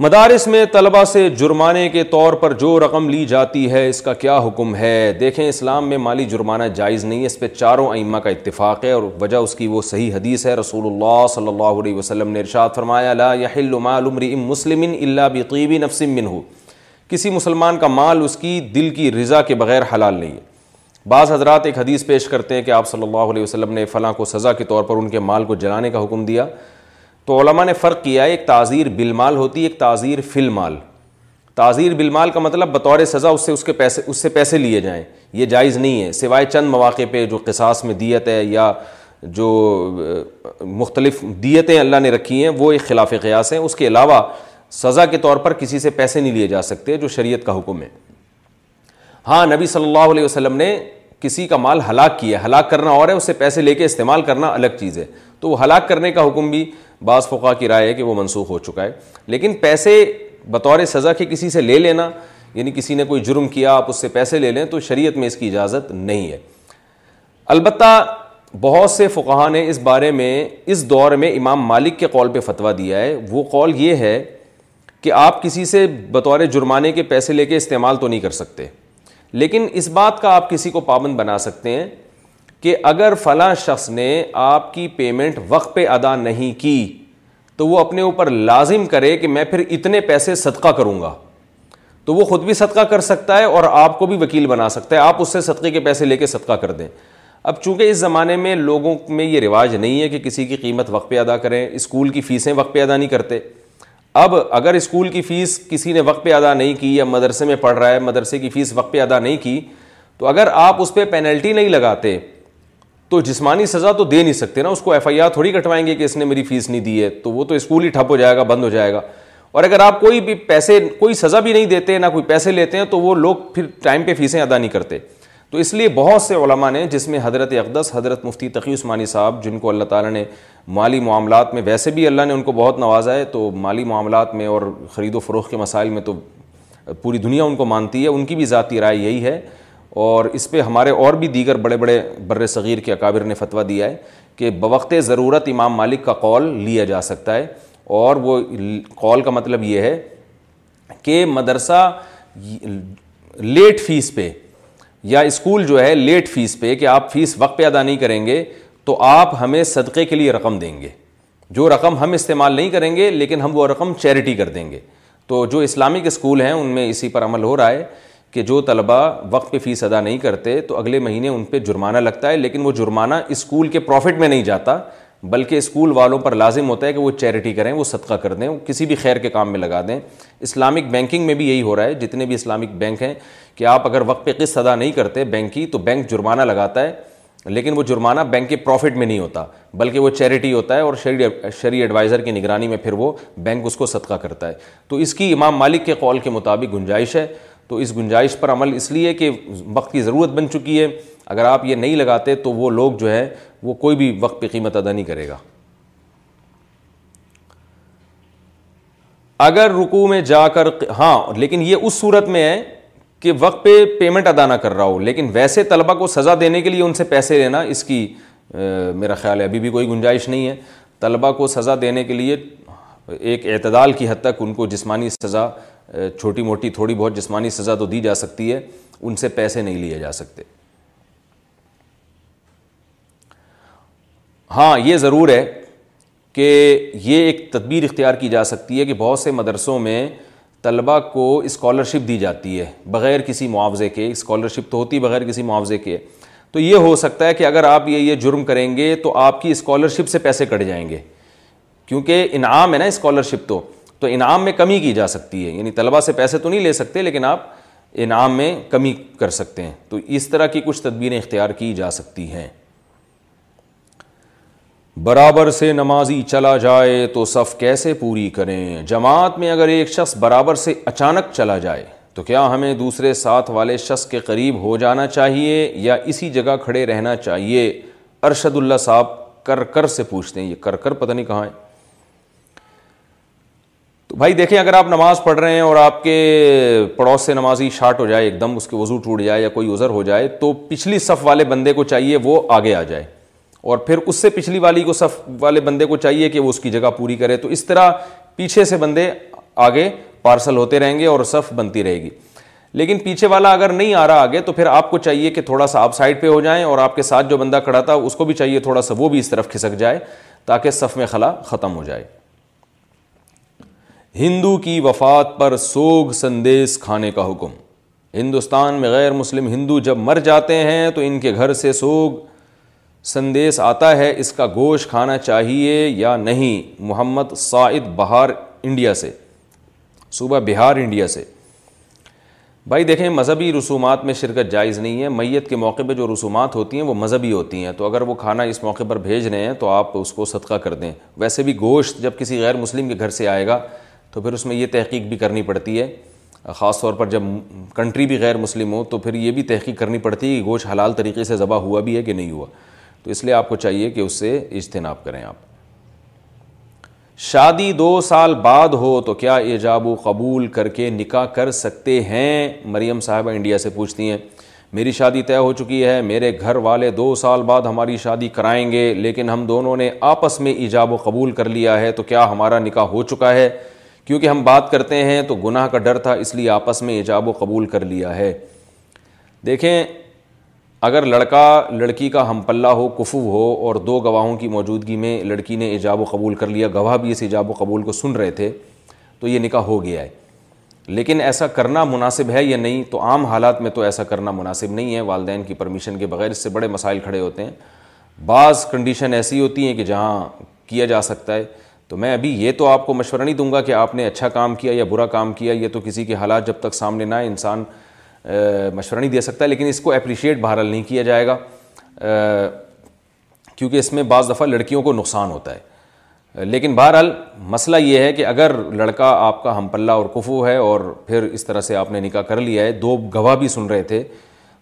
مدارس میں طلبہ سے جرمانے کے طور پر جو رقم لی جاتی ہے اس کا کیا حکم ہے دیکھیں اسلام میں مالی جرمانہ جائز نہیں ہے اس پہ چاروں ائمہ کا اتفاق ہے اور وجہ اس کی وہ صحیح حدیث ہے رسول اللہ صلی اللہ علیہ وسلم نے ارشاد فرمایا لا مال امرئ مسلم الا نفس منه کسی مسلمان کا مال اس کی دل کی رضا کے بغیر حلال نہیں ہے بعض حضرات ایک حدیث پیش کرتے ہیں کہ آپ صلی اللہ علیہ وسلم نے فلاں کو سزا کے طور پر ان کے مال کو جلانے کا حکم دیا تو علماء نے فرق کیا ہے ایک تعذیر بالمال ہوتی ہے ایک تعذیر فی المال تعذیر بالمال کا مطلب بطور سزا اس سے اس کے پیسے اس سے پیسے لیے جائیں یہ جائز نہیں ہے سوائے چند مواقع پہ جو قصاص میں دیت ہے یا جو مختلف دیتیں اللہ نے رکھی ہیں وہ ایک خلاف قیاس ہیں اس کے علاوہ سزا کے طور پر کسی سے پیسے نہیں لیے جا سکتے جو شریعت کا حکم ہے ہاں نبی صلی اللہ علیہ وسلم نے کسی کا مال ہلاک کیا ہے ہلاک کرنا اور ہے اس سے پیسے لے کے استعمال کرنا الگ چیز ہے تو وہ ہلاک کرنے کا حکم بھی بعض فقہ کی رائے ہے کہ وہ منسوخ ہو چکا ہے لیکن پیسے بطور سزا کے کسی سے لے لینا یعنی کسی نے کوئی جرم کیا آپ اس سے پیسے لے لیں تو شریعت میں اس کی اجازت نہیں ہے البتہ بہت سے فقہ نے اس بارے میں اس دور میں امام مالک کے قول پہ فتویٰ دیا ہے وہ قول یہ ہے کہ آپ کسی سے بطور جرمانے کے پیسے لے کے استعمال تو نہیں کر سکتے لیکن اس بات کا آپ کسی کو پابند بنا سکتے ہیں کہ اگر فلاں شخص نے آپ کی پیمنٹ وقت پہ ادا نہیں کی تو وہ اپنے اوپر لازم کرے کہ میں پھر اتنے پیسے صدقہ کروں گا تو وہ خود بھی صدقہ کر سکتا ہے اور آپ کو بھی وکیل بنا سکتا ہے آپ اس سے صدقے کے پیسے لے کے صدقہ کر دیں اب چونکہ اس زمانے میں لوگوں میں یہ رواج نہیں ہے کہ کسی کی قیمت وقت پہ ادا کریں اسکول کی فیسیں وقت پہ ادا نہیں کرتے اب اگر اسکول کی فیس کسی نے وقت پہ ادا نہیں کی یا مدرسے میں پڑھ رہا ہے مدرسے کی فیس وقت پہ ادا نہیں کی تو اگر آپ اس پہ پینلٹی نہیں لگاتے تو جسمانی سزا تو دے نہیں سکتے نا اس کو ایف آئی آر تھوڑی کٹوائیں گے کہ اس نے میری فیس نہیں دی ہے تو وہ تو اسکول ہی ٹھپ ہو جائے گا بند ہو جائے گا اور اگر آپ کوئی بھی پیسے کوئی سزا بھی نہیں دیتے نہ کوئی پیسے لیتے ہیں تو وہ لوگ پھر ٹائم پہ فیسیں ادا نہیں کرتے تو اس لیے بہت سے علماء نے جس میں حضرت اقدس حضرت مفتی تقی عثمانی صاحب جن کو اللہ تعالیٰ نے مالی معاملات میں ویسے بھی اللہ نے ان کو بہت نوازا ہے تو مالی معاملات میں اور خرید و فروخت کے مسائل میں تو پوری دنیا ان کو مانتی ہے ان کی بھی ذاتی رائے یہی ہے اور اس پہ ہمارے اور بھی دیگر بڑے بڑے بر صغیر کے اکابر نے فتویٰ دیا ہے کہ بوقت ضرورت امام مالک کا کال لیا جا سکتا ہے اور وہ کال کا مطلب یہ ہے کہ مدرسہ لیٹ فیس پہ یا اسکول جو ہے لیٹ فیس پہ کہ آپ فیس وقت پہ ادا نہیں کریں گے تو آپ ہمیں صدقے کے لیے رقم دیں گے جو رقم ہم استعمال نہیں کریں گے لیکن ہم وہ رقم چیریٹی کر دیں گے تو جو اسلامک اسکول ہیں ان میں اسی پر عمل ہو رہا ہے کہ جو طلباء وقت پہ فیس ادا نہیں کرتے تو اگلے مہینے ان پہ جرمانہ لگتا ہے لیکن وہ جرمانہ اسکول کے پروفٹ میں نہیں جاتا بلکہ اسکول والوں پر لازم ہوتا ہے کہ وہ چیریٹی کریں وہ صدقہ کر دیں کسی بھی خیر کے کام میں لگا دیں اسلامک بینکنگ میں بھی یہی ہو رہا ہے جتنے بھی اسلامک بینک ہیں کہ آپ اگر وقت پہ قسط ادا نہیں کرتے بینک کی تو بینک جرمانہ لگاتا ہے لیکن وہ جرمانہ بینک کے پروفٹ میں نہیں ہوتا بلکہ وہ چیریٹی ہوتا ہے اور شہری شیرعی ایڈوائزر کی نگرانی میں پھر وہ بینک اس کو صدقہ کرتا ہے تو اس کی امام مالک کے قول کے مطابق گنجائش ہے تو اس گنجائش پر عمل اس لیے کہ وقت کی ضرورت بن چکی ہے اگر آپ یہ نہیں لگاتے تو وہ لوگ جو ہے وہ کوئی بھی وقت پہ قیمت ادا نہیں کرے گا اگر رکو میں جا کر ہاں لیکن یہ اس صورت میں ہے کہ وقت پہ پیمنٹ ادا نہ کر رہا ہو لیکن ویسے طلبہ کو سزا دینے کے لیے ان سے پیسے لینا اس کی میرا خیال ہے ابھی بھی کوئی گنجائش نہیں ہے طلبہ کو سزا دینے کے لیے ایک اعتدال کی حد تک ان کو جسمانی سزا چھوٹی موٹی تھوڑی بہت جسمانی سزا تو دی جا سکتی ہے ان سے پیسے نہیں لیے جا سکتے ہاں یہ ضرور ہے کہ یہ ایک تدبیر اختیار کی جا سکتی ہے کہ بہت سے مدرسوں میں طلبہ کو اسکالرشپ دی جاتی ہے بغیر کسی معاوضے کے اسکالرشپ تو ہوتی بغیر کسی معاوضے کے تو یہ ہو سکتا ہے کہ اگر آپ یہ یہ جرم کریں گے تو آپ کی اسکالرشپ سے پیسے کٹ جائیں گے کیونکہ انعام ہے نا اسکالرشپ تو تو انعام میں کمی کی جا سکتی ہے یعنی طلبہ سے پیسے تو نہیں لے سکتے لیکن آپ انعام میں کمی کر سکتے ہیں تو اس طرح کی کچھ تدبیریں اختیار کی جا سکتی ہیں برابر سے نمازی چلا جائے تو صف کیسے پوری کریں جماعت میں اگر ایک شخص برابر سے اچانک چلا جائے تو کیا ہمیں دوسرے ساتھ والے شخص کے قریب ہو جانا چاہیے یا اسی جگہ کھڑے رہنا چاہیے ارشد اللہ صاحب کر کر سے پوچھتے ہیں یہ کر کر پتہ نہیں کہاں ہے تو بھائی دیکھیں اگر آپ نماز پڑھ رہے ہیں اور آپ کے پڑوس سے نمازی شارٹ ہو جائے ایک دم اس کے وضو ٹوٹ جائے یا کوئی ازر ہو جائے تو پچھلی صف والے بندے کو چاہیے وہ آگے آ جائے اور پھر اس سے پچھلی والی کو صف والے بندے کو چاہیے کہ وہ اس کی جگہ پوری کرے تو اس طرح پیچھے سے بندے آگے پارسل ہوتے رہیں گے اور صف بنتی رہے گی لیکن پیچھے والا اگر نہیں آ رہا آگے تو پھر آپ کو چاہیے کہ تھوڑا سا آپ سائڈ پہ ہو جائیں اور آپ کے ساتھ جو بندہ کھڑا تھا اس کو بھی چاہیے تھوڑا سا وہ بھی اس طرف کھسک جائے تاکہ صف میں خلا ختم ہو جائے ہندو کی وفات پر سوگ سندیس کھانے کا حکم ہندوستان میں غیر مسلم ہندو جب مر جاتے ہیں تو ان کے گھر سے سوگ سندیس آتا ہے اس کا گوشت کھانا چاہیے یا نہیں محمد سعید بہار انڈیا سے صوبہ بہار انڈیا سے بھائی دیکھیں مذہبی رسومات میں شرکت جائز نہیں ہے میت کے موقع پہ جو رسومات ہوتی ہیں وہ مذہبی ہوتی ہیں تو اگر وہ کھانا اس موقع پر بھیج رہے ہیں تو آپ اس کو صدقہ کر دیں ویسے بھی گوشت جب کسی غیر مسلم کے گھر سے آئے گا تو پھر اس میں یہ تحقیق بھی کرنی پڑتی ہے خاص طور پر جب کنٹری بھی غیر مسلم ہو تو پھر یہ بھی تحقیق کرنی پڑتی ہے کہ گوشت حلال طریقے سے ذبح ہوا بھی ہے کہ نہیں ہوا تو اس لیے آپ کو چاہیے کہ اس سے اجتناب کریں آپ شادی دو سال بعد ہو تو کیا ایجاب و قبول کر کے نکاح کر سکتے ہیں مریم صاحبہ انڈیا سے پوچھتی ہیں میری شادی طے ہو چکی ہے میرے گھر والے دو سال بعد ہماری شادی کرائیں گے لیکن ہم دونوں نے آپس میں ایجاب و قبول کر لیا ہے تو کیا ہمارا نکاح ہو چکا ہے کیونکہ ہم بات کرتے ہیں تو گناہ کا ڈر تھا اس لیے آپس میں ایجاب و قبول کر لیا ہے دیکھیں اگر لڑکا لڑکی کا ہم پلہ ہو کفو ہو اور دو گواہوں کی موجودگی میں لڑکی نے ایجاب و قبول کر لیا گواہ بھی اس ایجاب و قبول کو سن رہے تھے تو یہ نکاح ہو گیا ہے لیکن ایسا کرنا مناسب ہے یا نہیں تو عام حالات میں تو ایسا کرنا مناسب نہیں ہے والدین کی پرمیشن کے بغیر اس سے بڑے مسائل کھڑے ہوتے ہیں بعض کنڈیشن ایسی ہوتی ہیں کہ جہاں کیا جا سکتا ہے تو میں ابھی یہ تو آپ کو مشورہ نہیں دوں گا کہ آپ نے اچھا کام کیا یا برا کام کیا یہ تو کسی کے حالات جب تک سامنے نہ آئے انسان مشورہ نہیں دے سکتا لیکن اس کو اپریشیٹ بہرحال نہیں کیا جائے گا کیونکہ اس میں بعض دفعہ لڑکیوں کو نقصان ہوتا ہے لیکن بہرحال مسئلہ یہ ہے کہ اگر لڑکا آپ کا ہم پلہ اور کفو ہے اور پھر اس طرح سے آپ نے نکاح کر لیا ہے دو گواہ بھی سن رہے تھے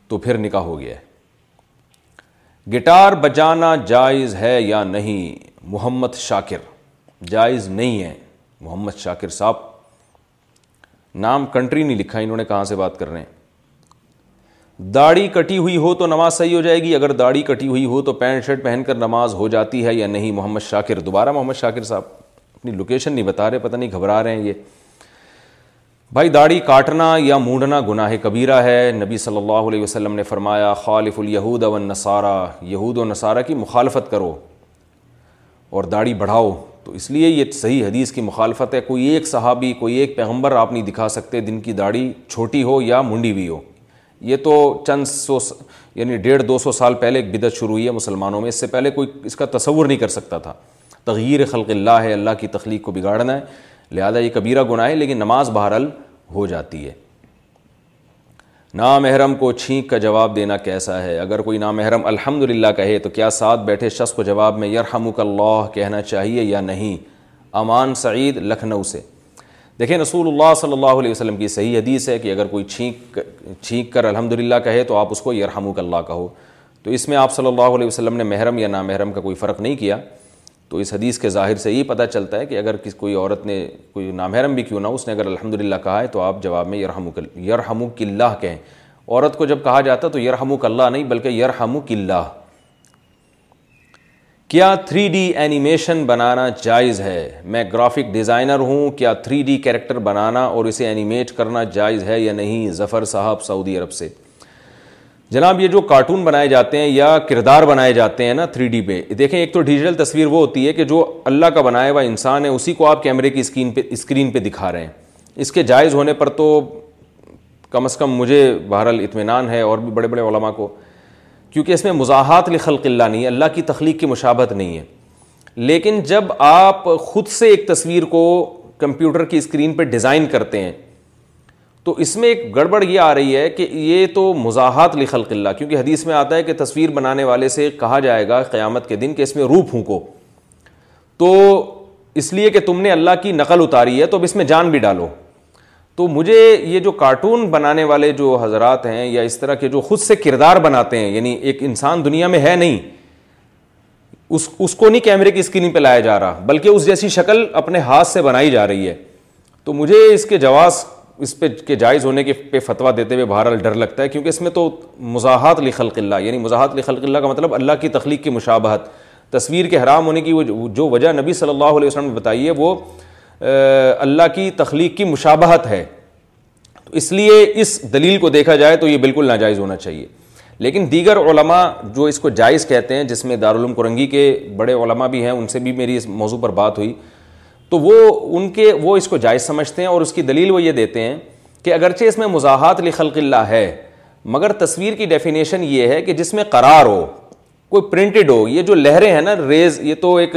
تو پھر نکاح ہو گیا ہے گٹار بجانا جائز ہے یا نہیں محمد شاکر جائز نہیں ہے محمد شاکر صاحب نام کنٹری نہیں لکھا انہوں نے کہاں سے بات کر رہے ہیں داڑھی کٹی ہوئی ہو تو نماز صحیح ہو جائے گی اگر داڑھی کٹی ہوئی ہو تو پینٹ شرٹ پہن کر نماز ہو جاتی ہے یا نہیں محمد شاکر دوبارہ محمد شاکر صاحب اپنی لوکیشن نہیں بتا رہے پتہ نہیں گھبرا رہے ہیں یہ بھائی داڑھی کاٹنا یا مونڈنا گناہ کبیرہ ہے نبی صلی اللہ علیہ وسلم نے فرمایا خالف الیہود و نصارہ یہود و نصارہ کی مخالفت کرو اور داڑھی بڑھاؤ تو اس لیے یہ صحیح حدیث کی مخالفت ہے کوئی ایک صحابی کوئی ایک پیغمبر آپ نہیں دکھا سکتے جن کی داڑھی چھوٹی ہو یا منڈی بھی ہو یہ تو چند سو یعنی ڈیڑھ دو سو سال پہلے ایک بدت شروع ہوئی ہے مسلمانوں میں اس سے پہلے کوئی اس کا تصور نہیں کر سکتا تھا تغیر خلق اللہ ہے اللہ کی تخلیق کو بگاڑنا ہے لہٰذا یہ کبیرہ گناہ ہے لیکن نماز بہرحال ہو جاتی ہے نامحرم کو چھینک کا جواب دینا کیسا ہے اگر کوئی نام الحمد للہ کہے تو کیا ساتھ بیٹھے شخص کو جواب میں یرحمک اللہ کہنا چاہیے یا نہیں امان سعید لکھنؤ سے دیکھیں رسول اللہ صلی اللہ علیہ وسلم کی صحیح حدیث ہے کہ اگر کوئی چھینک کر چھینک کر الحمد للہ کہے تو آپ اس کو یرحمک اللہ کہو تو اس میں آپ صلی اللہ علیہ وسلم نے محرم یا نامحرم کا کوئی فرق نہیں کیا تو اس حدیث کے ظاہر سے یہ پتہ چلتا ہے کہ اگر کس کوئی عورت نے کوئی نامحرم بھی کیوں نہ اس نے اگر الحمد للہ کہا ہے تو آپ جواب میں یرحم یرہ اللہ کلّہ کہیں عورت کو جب کہا جاتا تو یرحمک کلّہ نہیں بلکہ یرہم کلّہ کیا تھری ڈی اینیمیشن بنانا جائز ہے میں گرافک ڈیزائنر ہوں کیا تھری ڈی کیریکٹر بنانا اور اسے اینیمیٹ کرنا جائز ہے یا نہیں ظفر صاحب سعودی عرب سے جناب یہ جو کارٹون بنائے جاتے ہیں یا کردار بنائے جاتے ہیں نا تھری ڈی پہ دیکھیں ایک تو ڈیجیٹل تصویر وہ ہوتی ہے کہ جو اللہ کا بنایا ہوا انسان ہے اسی کو آپ کیمرے کی اسکرین پہ اسکرین پہ دکھا رہے ہیں اس کے جائز ہونے پر تو کم از کم مجھے بہرحال اطمینان ہے اور بھی بڑے بڑے علماء کو کیونکہ اس میں مزاحات لکھل قلعہ نہیں ہے اللہ کی تخلیق کی مشابت نہیں ہے لیکن جب آپ خود سے ایک تصویر کو کمپیوٹر کی اسکرین پہ ڈیزائن کرتے ہیں تو اس میں ایک گڑبڑ یہ آ رہی ہے کہ یہ تو مزاحت لکھل قلعہ کیونکہ حدیث میں آتا ہے کہ تصویر بنانے والے سے کہا جائے گا قیامت کے دن کہ اس میں روح پھونکو تو اس لیے کہ تم نے اللہ کی نقل اتاری ہے تو اب اس میں جان بھی ڈالو تو مجھے یہ جو کارٹون بنانے والے جو حضرات ہیں یا اس طرح کے جو خود سے کردار بناتے ہیں یعنی ایک انسان دنیا میں ہے نہیں اس اس کو نہیں کیمرے کی اسکرین پہ لایا جا رہا بلکہ اس جیسی شکل اپنے ہاتھ سے بنائی جا رہی ہے تو مجھے اس کے جواز اس پہ کے جائز ہونے کے پہ فتویٰ دیتے ہوئے بہرحال ڈر لگتا ہے کیونکہ اس میں تو مزاحت لخلق قلعہ یعنی مزاحت لکھل قلعہ کا مطلب اللہ کی تخلیق کی مشابہت تصویر کے حرام ہونے کی وہ جو وجہ نبی صلی اللہ علیہ وسلم نے بتائی ہے وہ اللہ کی تخلیق کی مشابہت ہے تو اس لیے اس دلیل کو دیکھا جائے تو یہ بالکل ناجائز ہونا چاہیے لیکن دیگر علماء جو اس کو جائز کہتے ہیں جس میں دارالعلوم کرنگی کے بڑے علماء بھی ہیں ان سے بھی میری اس موضوع پر بات ہوئی تو وہ ان کے وہ اس کو جائز سمجھتے ہیں اور اس کی دلیل وہ یہ دیتے ہیں کہ اگرچہ اس میں مزاحت لکھل قلعہ ہے مگر تصویر کی ڈیفینیشن یہ ہے کہ جس میں قرار ہو کوئی پرنٹڈ ہو یہ جو لہریں ہیں نا ریز یہ تو ایک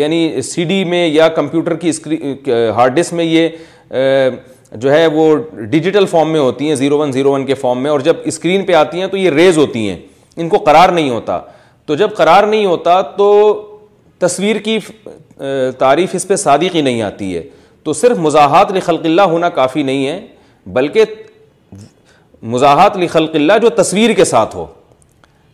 یعنی سی ڈی میں یا کمپیوٹر کی اسکرین ہارڈ ڈسک میں یہ جو ہے وہ ڈیجیٹل فارم میں ہوتی ہیں زیرو ون زیرو ون کے فارم میں اور جب اسکرین پہ آتی ہیں تو یہ ریز ہوتی ہیں ان کو قرار نہیں ہوتا تو جب قرار نہیں ہوتا تو تصویر کی تعریف اس پہ صادق ہی نہیں آتی ہے تو صرف مزاحات لخلق اللہ ہونا کافی نہیں ہے بلکہ مزاحات لخلق اللہ جو تصویر کے ساتھ ہو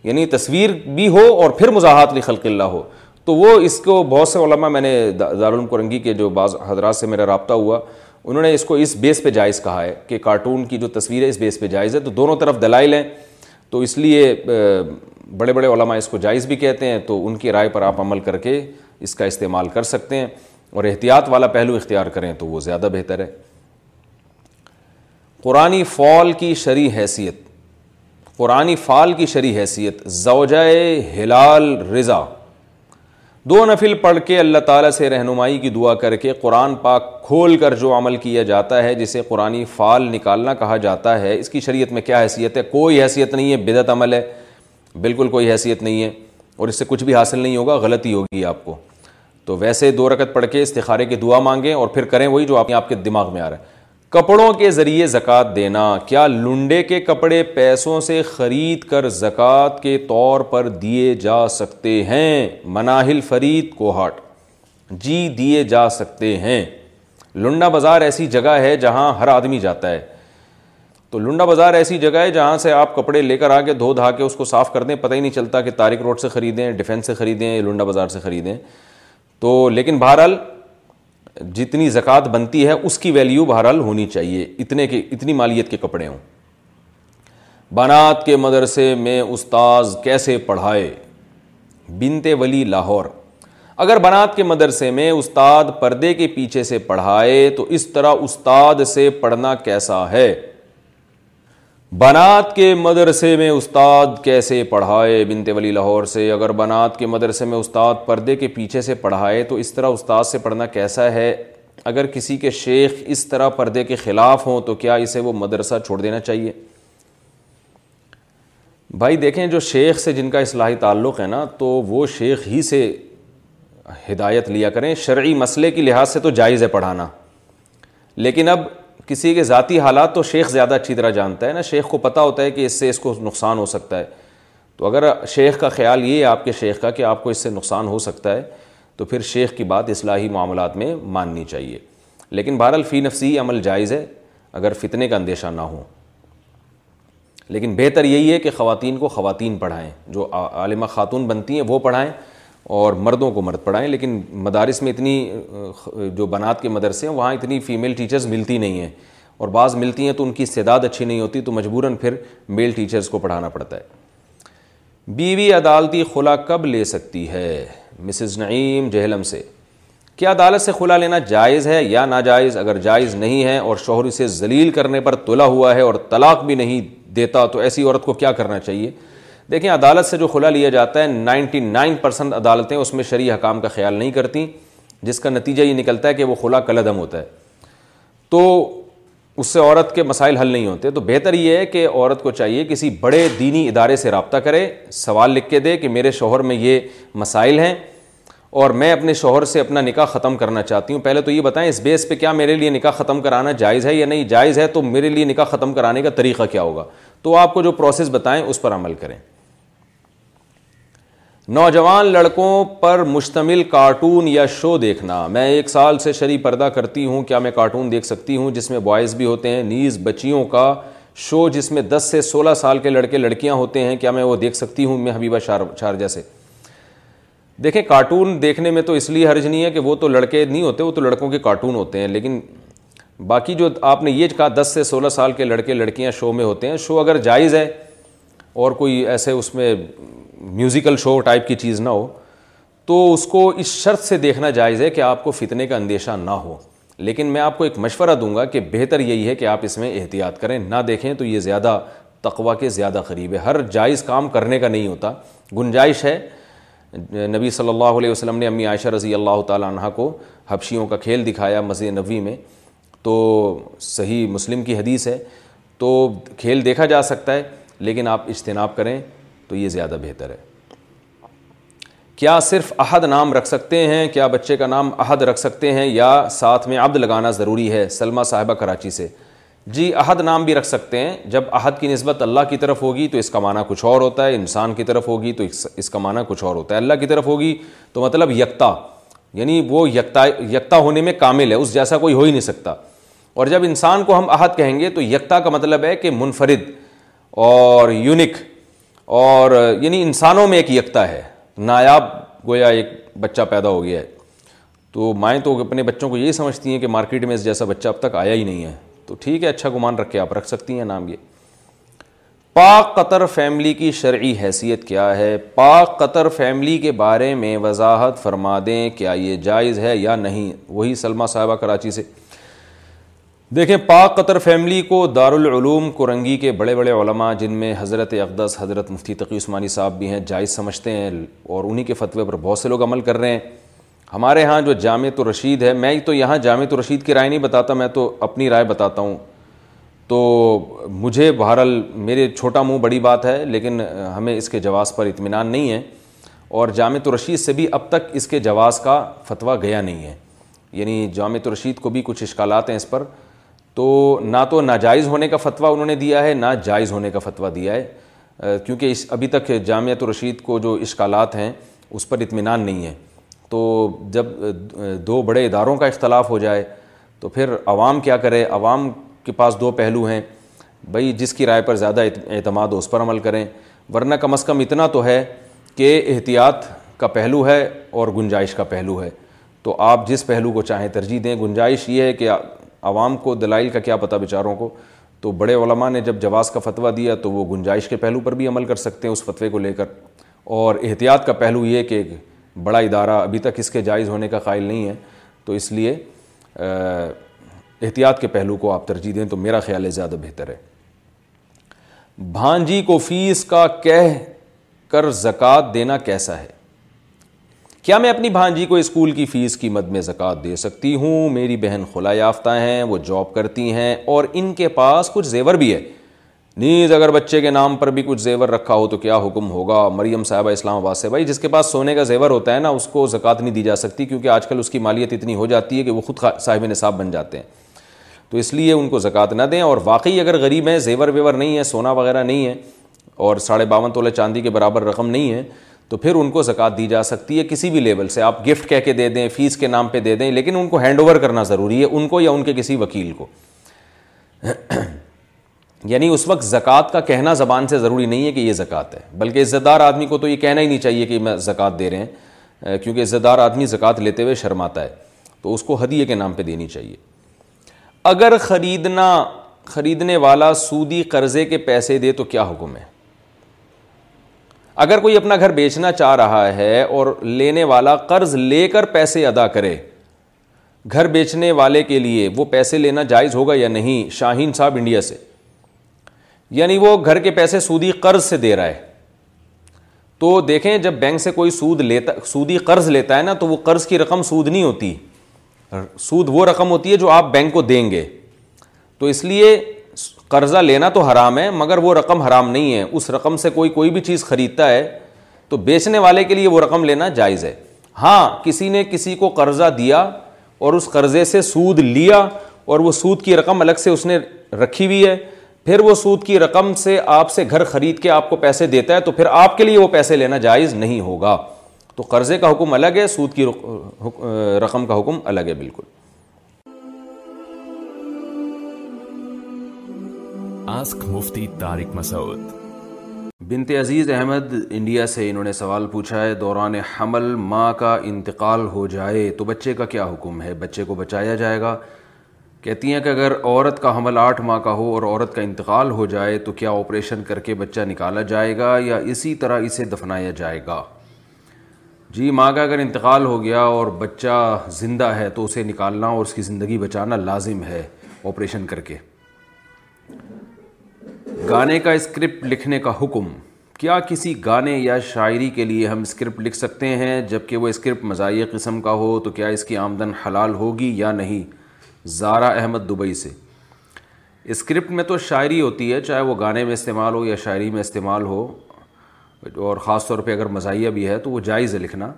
یعنی تصویر بھی ہو اور پھر مزاحات لخلق اللہ ہو تو وہ اس کو بہت سے علماء میں نے دارالعلوم کرنگی کے جو بعض حضرات سے میرا رابطہ ہوا انہوں نے اس کو اس بیس پہ جائز کہا ہے کہ کارٹون کی جو تصویر ہے اس بیس پہ جائز ہے تو دونوں طرف دلائل ہیں تو اس لیے بڑے بڑے علماء اس کو جائز بھی کہتے ہیں تو ان کی رائے پر آپ عمل کر کے اس کا استعمال کر سکتے ہیں اور احتیاط والا پہلو اختیار کریں تو وہ زیادہ بہتر ہے قرآن فال کی شرع حیثیت قرآن فال کی شرع حیثیت زوجہ ہلال رضا دو نفل پڑھ کے اللہ تعالیٰ سے رہنمائی کی دعا کر کے قرآن پاک کھول کر جو عمل کیا جاتا ہے جسے قرآن فعال نکالنا کہا جاتا ہے اس کی شریعت میں کیا حیثیت ہے کوئی حیثیت نہیں ہے بدت عمل ہے بالکل کوئی حیثیت نہیں ہے اور اس سے کچھ بھی حاصل نہیں ہوگا غلطی ہوگی آپ کو تو ویسے دو رکت پڑھ کے استخارے کی دعا مانگیں اور پھر کریں وہی جو آپ آپ کے دماغ میں آ رہا ہے کپڑوں کے ذریعے زکوٰۃ دینا کیا لنڈے کے کپڑے پیسوں سے خرید کر زکوٰۃ کے طور پر دیے جا سکتے ہیں مناحل فرید جی دیے جا سکتے ہیں لنڈا بازار ایسی جگہ ہے جہاں ہر آدمی جاتا ہے تو لنڈا بازار ایسی جگہ ہے جہاں سے آپ کپڑے لے کر آ کے دھو دھا کے اس کو صاف کر دیں پتہ ہی نہیں چلتا کہ تارک روڈ سے خریدیں ڈیفینس سے خریدیں لنڈا بازار سے خریدیں تو لیکن بہرحال جتنی زکوٰۃ بنتی ہے اس کی ویلیو بہرحال ہونی چاہیے اتنے کے اتنی مالیت کے کپڑے ہوں بنات کے مدرسے میں استاذ کیسے پڑھائے بنتے ولی لاہور اگر بنات کے مدرسے میں استاد پردے کے پیچھے سے پڑھائے تو اس طرح استاد سے پڑھنا کیسا ہے بنات کے مدرسے میں استاد کیسے پڑھائے بنت ولی لاہور سے اگر بنات کے مدرسے میں استاد پردے کے پیچھے سے پڑھائے تو اس طرح استاد سے پڑھنا کیسا ہے اگر کسی کے شیخ اس طرح پردے کے خلاف ہوں تو کیا اسے وہ مدرسہ چھوڑ دینا چاہیے بھائی دیکھیں جو شیخ سے جن کا اصلاحی تعلق ہے نا تو وہ شیخ ہی سے ہدایت لیا کریں شرعی مسئلے کی لحاظ سے تو جائز ہے پڑھانا لیکن اب کسی کے ذاتی حالات تو شیخ زیادہ اچھی طرح جانتا ہے نا شیخ کو پتہ ہوتا ہے کہ اس سے اس کو نقصان ہو سکتا ہے تو اگر شیخ کا خیال یہ ہے آپ کے شیخ کا کہ آپ کو اس سے نقصان ہو سکتا ہے تو پھر شیخ کی بات اصلاحی معاملات میں ماننی چاہیے لیکن بہرحال فی نفسی عمل جائز ہے اگر فتنے کا اندیشہ نہ ہو لیکن بہتر یہی ہے کہ خواتین کو خواتین پڑھائیں جو عالمہ خاتون بنتی ہیں وہ پڑھائیں اور مردوں کو مرد پڑھائیں لیکن مدارس میں اتنی جو بنات کے مدرسے ہیں وہاں اتنی فیمیل ٹیچرز ملتی نہیں ہیں اور بعض ملتی ہیں تو ان کی استعداد اچھی نہیں ہوتی تو مجبوراً پھر میل ٹیچرز کو پڑھانا پڑتا ہے بیوی عدالتی خلا کب لے سکتی ہے مسز نعیم جہلم سے کیا عدالت سے خلا لینا جائز ہے یا ناجائز اگر جائز نہیں ہے اور شوہر اسے ذلیل کرنے پر تلا ہوا ہے اور طلاق بھی نہیں دیتا تو ایسی عورت کو کیا کرنا چاہیے دیکھیں عدالت سے جو خلا لیا جاتا ہے نائنٹی نائن پرسنٹ عدالتیں اس میں شرعی حکام کا خیال نہیں کرتیں جس کا نتیجہ یہ نکلتا ہے کہ وہ کل کلعدم ہوتا ہے تو اس سے عورت کے مسائل حل نہیں ہوتے تو بہتر یہ ہے کہ عورت کو چاہیے کسی بڑے دینی ادارے سے رابطہ کرے سوال لکھ کے دے کہ میرے شوہر میں یہ مسائل ہیں اور میں اپنے شوہر سے اپنا نکاح ختم کرنا چاہتی ہوں پہلے تو یہ بتائیں اس بیس پہ کیا میرے لیے نکاح ختم کرانا جائز ہے یا نہیں جائز ہے تو میرے لیے نکاح ختم کرانے کا طریقہ کیا ہوگا تو آپ کو جو پروسیس بتائیں اس پر عمل کریں نوجوان لڑکوں پر مشتمل کارٹون یا شو دیکھنا میں ایک سال سے شرح پردہ کرتی ہوں کیا میں کارٹون دیکھ سکتی ہوں جس میں بوائز بھی ہوتے ہیں نیز بچیوں کا شو جس میں دس سے سولہ سال کے لڑکے لڑکیاں ہوتے ہیں کیا میں وہ دیکھ سکتی ہوں میں حبیبہ شار شارجہ سے دیکھیں کارٹون دیکھنے میں تو اس لیے حرج نہیں ہے کہ وہ تو لڑکے نہیں ہوتے وہ تو لڑکوں کے کارٹون ہوتے ہیں لیکن باقی جو آپ نے یہ کہا دس سے سولہ سال کے لڑکے لڑکیاں شو میں ہوتے ہیں شو اگر جائز ہے اور کوئی ایسے اس میں میوزیکل شو ٹائپ کی چیز نہ ہو تو اس کو اس شرط سے دیکھنا جائز ہے کہ آپ کو فتنے کا اندیشہ نہ ہو لیکن میں آپ کو ایک مشورہ دوں گا کہ بہتر یہی ہے کہ آپ اس میں احتیاط کریں نہ دیکھیں تو یہ زیادہ تقوی کے زیادہ قریب ہے ہر جائز کام کرنے کا نہیں ہوتا گنجائش ہے نبی صلی اللہ علیہ وسلم نے امی عائشہ رضی اللہ تعالیٰ عنہ کو حبشیوں کا کھیل دکھایا مسجد نبوی میں تو صحیح مسلم کی حدیث ہے تو کھیل دیکھا جا سکتا ہے لیکن آپ اجتناب کریں تو یہ زیادہ بہتر ہے کیا صرف عہد نام رکھ سکتے ہیں کیا بچے کا نام عہد رکھ سکتے ہیں یا ساتھ میں عبد لگانا ضروری ہے سلما صاحبہ کراچی سے جی عہد نام بھی رکھ سکتے ہیں جب عہد کی نسبت اللہ کی طرف ہوگی تو اس کا معنی کچھ اور ہوتا ہے انسان کی طرف ہوگی تو اس کا معنی کچھ اور ہوتا ہے اللہ کی طرف ہوگی تو مطلب یکتا یعنی وہ یکتا ہونے میں کامل ہے اس جیسا کوئی ہو ہی نہیں سکتا اور جب انسان کو ہم عہد کہیں گے تو یکتا کا مطلب ہے کہ منفرد اور یونک اور یعنی انسانوں میں ایک یکتا ہے نایاب گویا ایک بچہ پیدا ہو گیا ہے تو مائیں تو اپنے بچوں کو یہی سمجھتی ہیں کہ مارکیٹ میں جیسا بچہ اب تک آیا ہی نہیں ہے تو ٹھیک ہے اچھا گمان رکھ کے آپ رکھ سکتی ہیں نام یہ پاک قطر فیملی کی شرعی حیثیت کیا ہے پاک قطر فیملی کے بارے میں وضاحت فرما دیں کیا یہ جائز ہے یا نہیں وہی سلمہ صاحبہ کراچی سے دیکھیں پاک قطر فیملی کو دارالعلوم العلوم کرنگی کے بڑے بڑے علماء جن میں حضرت اقدس حضرت مفتی تقی عثمانی صاحب بھی ہیں جائز سمجھتے ہیں اور انہی کے فتوے پر بہت سے لوگ عمل کر رہے ہیں ہمارے ہاں جو جامع تو رشید ہے میں تو یہاں جامع تو رشید کی رائے نہیں بتاتا میں تو اپنی رائے بتاتا ہوں تو مجھے بہرحال میرے چھوٹا منہ بڑی بات ہے لیکن ہمیں اس کے جواز پر اطمینان نہیں ہے اور جامع تو رشید سے بھی اب تک اس کے جواز کا فتویٰ گیا نہیں ہے یعنی جامع تو رشید کو بھی کچھ اشکالات ہیں اس پر تو نہ تو ناجائز ہونے کا فتویٰ انہوں نے دیا ہے نہ جائز ہونے کا فتویٰ دیا ہے کیونکہ اس ابھی تک جامعت و رشید کو جو اشکالات ہیں اس پر اطمینان نہیں ہے تو جب دو بڑے اداروں کا اختلاف ہو جائے تو پھر عوام کیا کرے عوام کے پاس دو پہلو ہیں بھائی جس کی رائے پر زیادہ اعتماد اس پر عمل کریں ورنہ کم از کم اتنا تو ہے کہ احتیاط کا پہلو ہے اور گنجائش کا پہلو ہے تو آپ جس پہلو کو چاہیں ترجیح دیں گنجائش یہ ہے کہ عوام کو دلائل کا کیا پتہ بیچاروں کو تو بڑے علماء نے جب جواز کا فتویٰ دیا تو وہ گنجائش کے پہلو پر بھی عمل کر سکتے ہیں اس فتوے کو لے کر اور احتیاط کا پہلو یہ کہ بڑا ادارہ ابھی تک اس کے جائز ہونے کا قائل نہیں ہے تو اس لیے احتیاط کے پہلو کو آپ ترجیح دیں تو میرا خیال ہے زیادہ بہتر ہے بھانجی کو فیس کا کہہ کر زکوٰۃ دینا کیسا ہے کیا میں اپنی بھانجی کو اسکول کی فیس کی مد میں زکوٰۃ دے سکتی ہوں میری بہن خلا یافتہ ہیں وہ جاب کرتی ہیں اور ان کے پاس کچھ زیور بھی ہے نیز اگر بچے کے نام پر بھی کچھ زیور رکھا ہو تو کیا حکم ہوگا مریم صاحبہ اسلام آباد سے بھائی جس کے پاس سونے کا زیور ہوتا ہے نا اس کو زکوٰۃ نہیں دی جا سکتی کیونکہ آج کل اس کی مالیت اتنی ہو جاتی ہے کہ وہ خود صاحب نصاب بن جاتے ہیں تو اس لیے ان کو زکوٰۃ نہ دیں اور واقعی اگر غریب ہیں زیور ویور نہیں ہے سونا وغیرہ نہیں ہے اور ساڑھے باون تولے چاندی کے برابر رقم نہیں ہے تو پھر ان کو زکوٰۃ دی جا سکتی ہے کسی بھی لیول سے آپ گفٹ کہہ کے دے دیں فیس کے نام پہ دے دیں لیکن ان کو ہینڈ اوور کرنا ضروری ہے ان کو یا ان کے کسی وکیل کو [CLEARS THROAT] یعنی اس وقت زکوٰۃ کا کہنا زبان سے ضروری نہیں ہے کہ یہ زکوٰۃ ہے بلکہ عزت دار آدمی کو تو یہ کہنا ہی نہیں چاہیے کہ میں زکوٰۃ دے رہے ہیں کیونکہ عزت دار آدمی زکوٰۃ لیتے ہوئے شرماتا ہے تو اس کو ہدیے کے نام پہ دینی چاہیے اگر خریدنا خریدنے والا سودی قرضے کے پیسے دے تو کیا حکم ہے اگر کوئی اپنا گھر بیچنا چاہ رہا ہے اور لینے والا قرض لے کر پیسے ادا کرے گھر بیچنے والے کے لیے وہ پیسے لینا جائز ہوگا یا نہیں شاہین صاحب انڈیا سے یعنی وہ گھر کے پیسے سودی قرض سے دے رہا ہے تو دیکھیں جب بینک سے کوئی سود لیتا سودی قرض لیتا ہے نا تو وہ قرض کی رقم سود نہیں ہوتی سود وہ رقم ہوتی ہے جو آپ بینک کو دیں گے تو اس لیے قرضہ لینا تو حرام ہے مگر وہ رقم حرام نہیں ہے اس رقم سے کوئی کوئی بھی چیز خریدتا ہے تو بیچنے والے کے لیے وہ رقم لینا جائز ہے ہاں کسی نے کسی کو قرضہ دیا اور اس قرضے سے سود لیا اور وہ سود کی رقم الگ سے اس نے رکھی ہوئی ہے پھر وہ سود کی رقم سے آپ سے گھر خرید کے آپ کو پیسے دیتا ہے تو پھر آپ کے لیے وہ پیسے لینا جائز نہیں ہوگا تو قرضے کا حکم الگ ہے سود کی رقم کا حکم الگ ہے بالکل آسک مفتی تارک مسعود بنت عزیز احمد انڈیا سے انہوں نے سوال پوچھا ہے دوران حمل ماں کا انتقال ہو جائے تو بچے کا کیا حکم ہے بچے کو بچایا جائے گا کہتی ہیں کہ اگر عورت کا حمل آٹھ ماں کا ہو اور عورت کا انتقال ہو جائے تو کیا آپریشن کر کے بچہ نکالا جائے گا یا اسی طرح اسے دفنایا جائے گا جی ماں کا اگر انتقال ہو گیا اور بچہ زندہ ہے تو اسے نکالنا اور اس کی زندگی بچانا لازم ہے آپریشن کر کے گانے کا اسکرپٹ لکھنے کا حکم کیا کسی گانے یا شاعری کے لیے ہم اسکرپٹ لکھ سکتے ہیں جب کہ وہ اسکرپٹ مزاحیہ قسم کا ہو تو کیا اس کی آمدن حلال ہوگی یا نہیں زارا احمد دبئی سے اسکرپٹ میں تو شاعری ہوتی ہے چاہے وہ گانے میں استعمال ہو یا شاعری میں استعمال ہو اور خاص طور پہ اگر مزاحیہ بھی ہے تو وہ جائز ہے لکھنا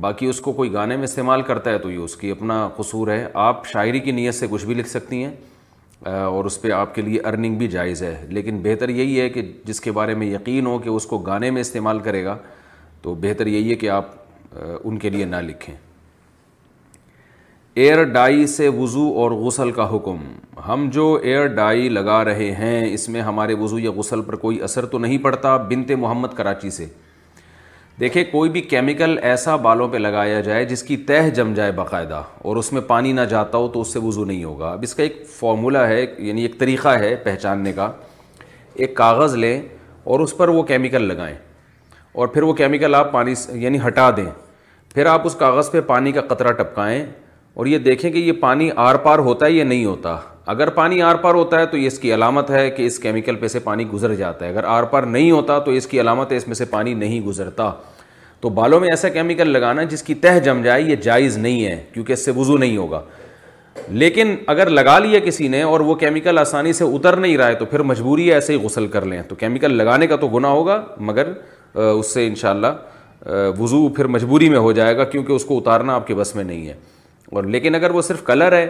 باقی اس کو کوئی گانے میں استعمال کرتا ہے تو یہ اس کی اپنا قصور ہے آپ شاعری کی نیت سے کچھ بھی لکھ سکتی ہیں اور اس پہ آپ کے لیے ارننگ بھی جائز ہے لیکن بہتر یہی ہے کہ جس کے بارے میں یقین ہو کہ اس کو گانے میں استعمال کرے گا تو بہتر یہی ہے کہ آپ ان کے لیے نہ لکھیں ایئر ڈائی سے وضو اور غسل کا حکم ہم جو ایئر ڈائی لگا رہے ہیں اس میں ہمارے وضو یا غسل پر کوئی اثر تو نہیں پڑتا بنتے محمد کراچی سے دیکھیں کوئی بھی کیمیکل ایسا بالوں پہ لگایا جائے جس کی تہہ جم جائے باقاعدہ اور اس میں پانی نہ جاتا ہو تو اس سے وضو نہیں ہوگا اب اس کا ایک فارمولا ہے یعنی ایک طریقہ ہے پہچاننے کا ایک کاغذ لیں اور اس پر وہ کیمیکل لگائیں اور پھر وہ کیمیکل آپ پانی یعنی ہٹا دیں پھر آپ اس کاغذ پہ پانی کا قطرہ ٹپکائیں اور یہ دیکھیں کہ یہ پانی آر پار ہوتا ہے یا نہیں ہوتا اگر پانی آر پار ہوتا ہے تو یہ اس کی علامت ہے کہ اس کیمیکل پہ سے پانی گزر جاتا ہے اگر آر پار نہیں ہوتا تو اس کی علامت ہے اس میں سے پانی نہیں گزرتا تو بالوں میں ایسا کیمیکل لگانا ہے جس کی تہ جم جائے یہ جائز نہیں ہے کیونکہ اس سے وضو نہیں ہوگا لیکن اگر لگا لیا کسی نے اور وہ کیمیکل آسانی سے اتر نہیں رہا ہے تو پھر مجبوری ہے ایسے ہی غسل کر لیں تو کیمیکل لگانے کا تو گناہ ہوگا مگر اس سے انشاءاللہ وضو پھر مجبوری میں ہو جائے گا کیونکہ اس کو اتارنا آپ کے بس میں نہیں ہے اور لیکن اگر وہ صرف کلر ہے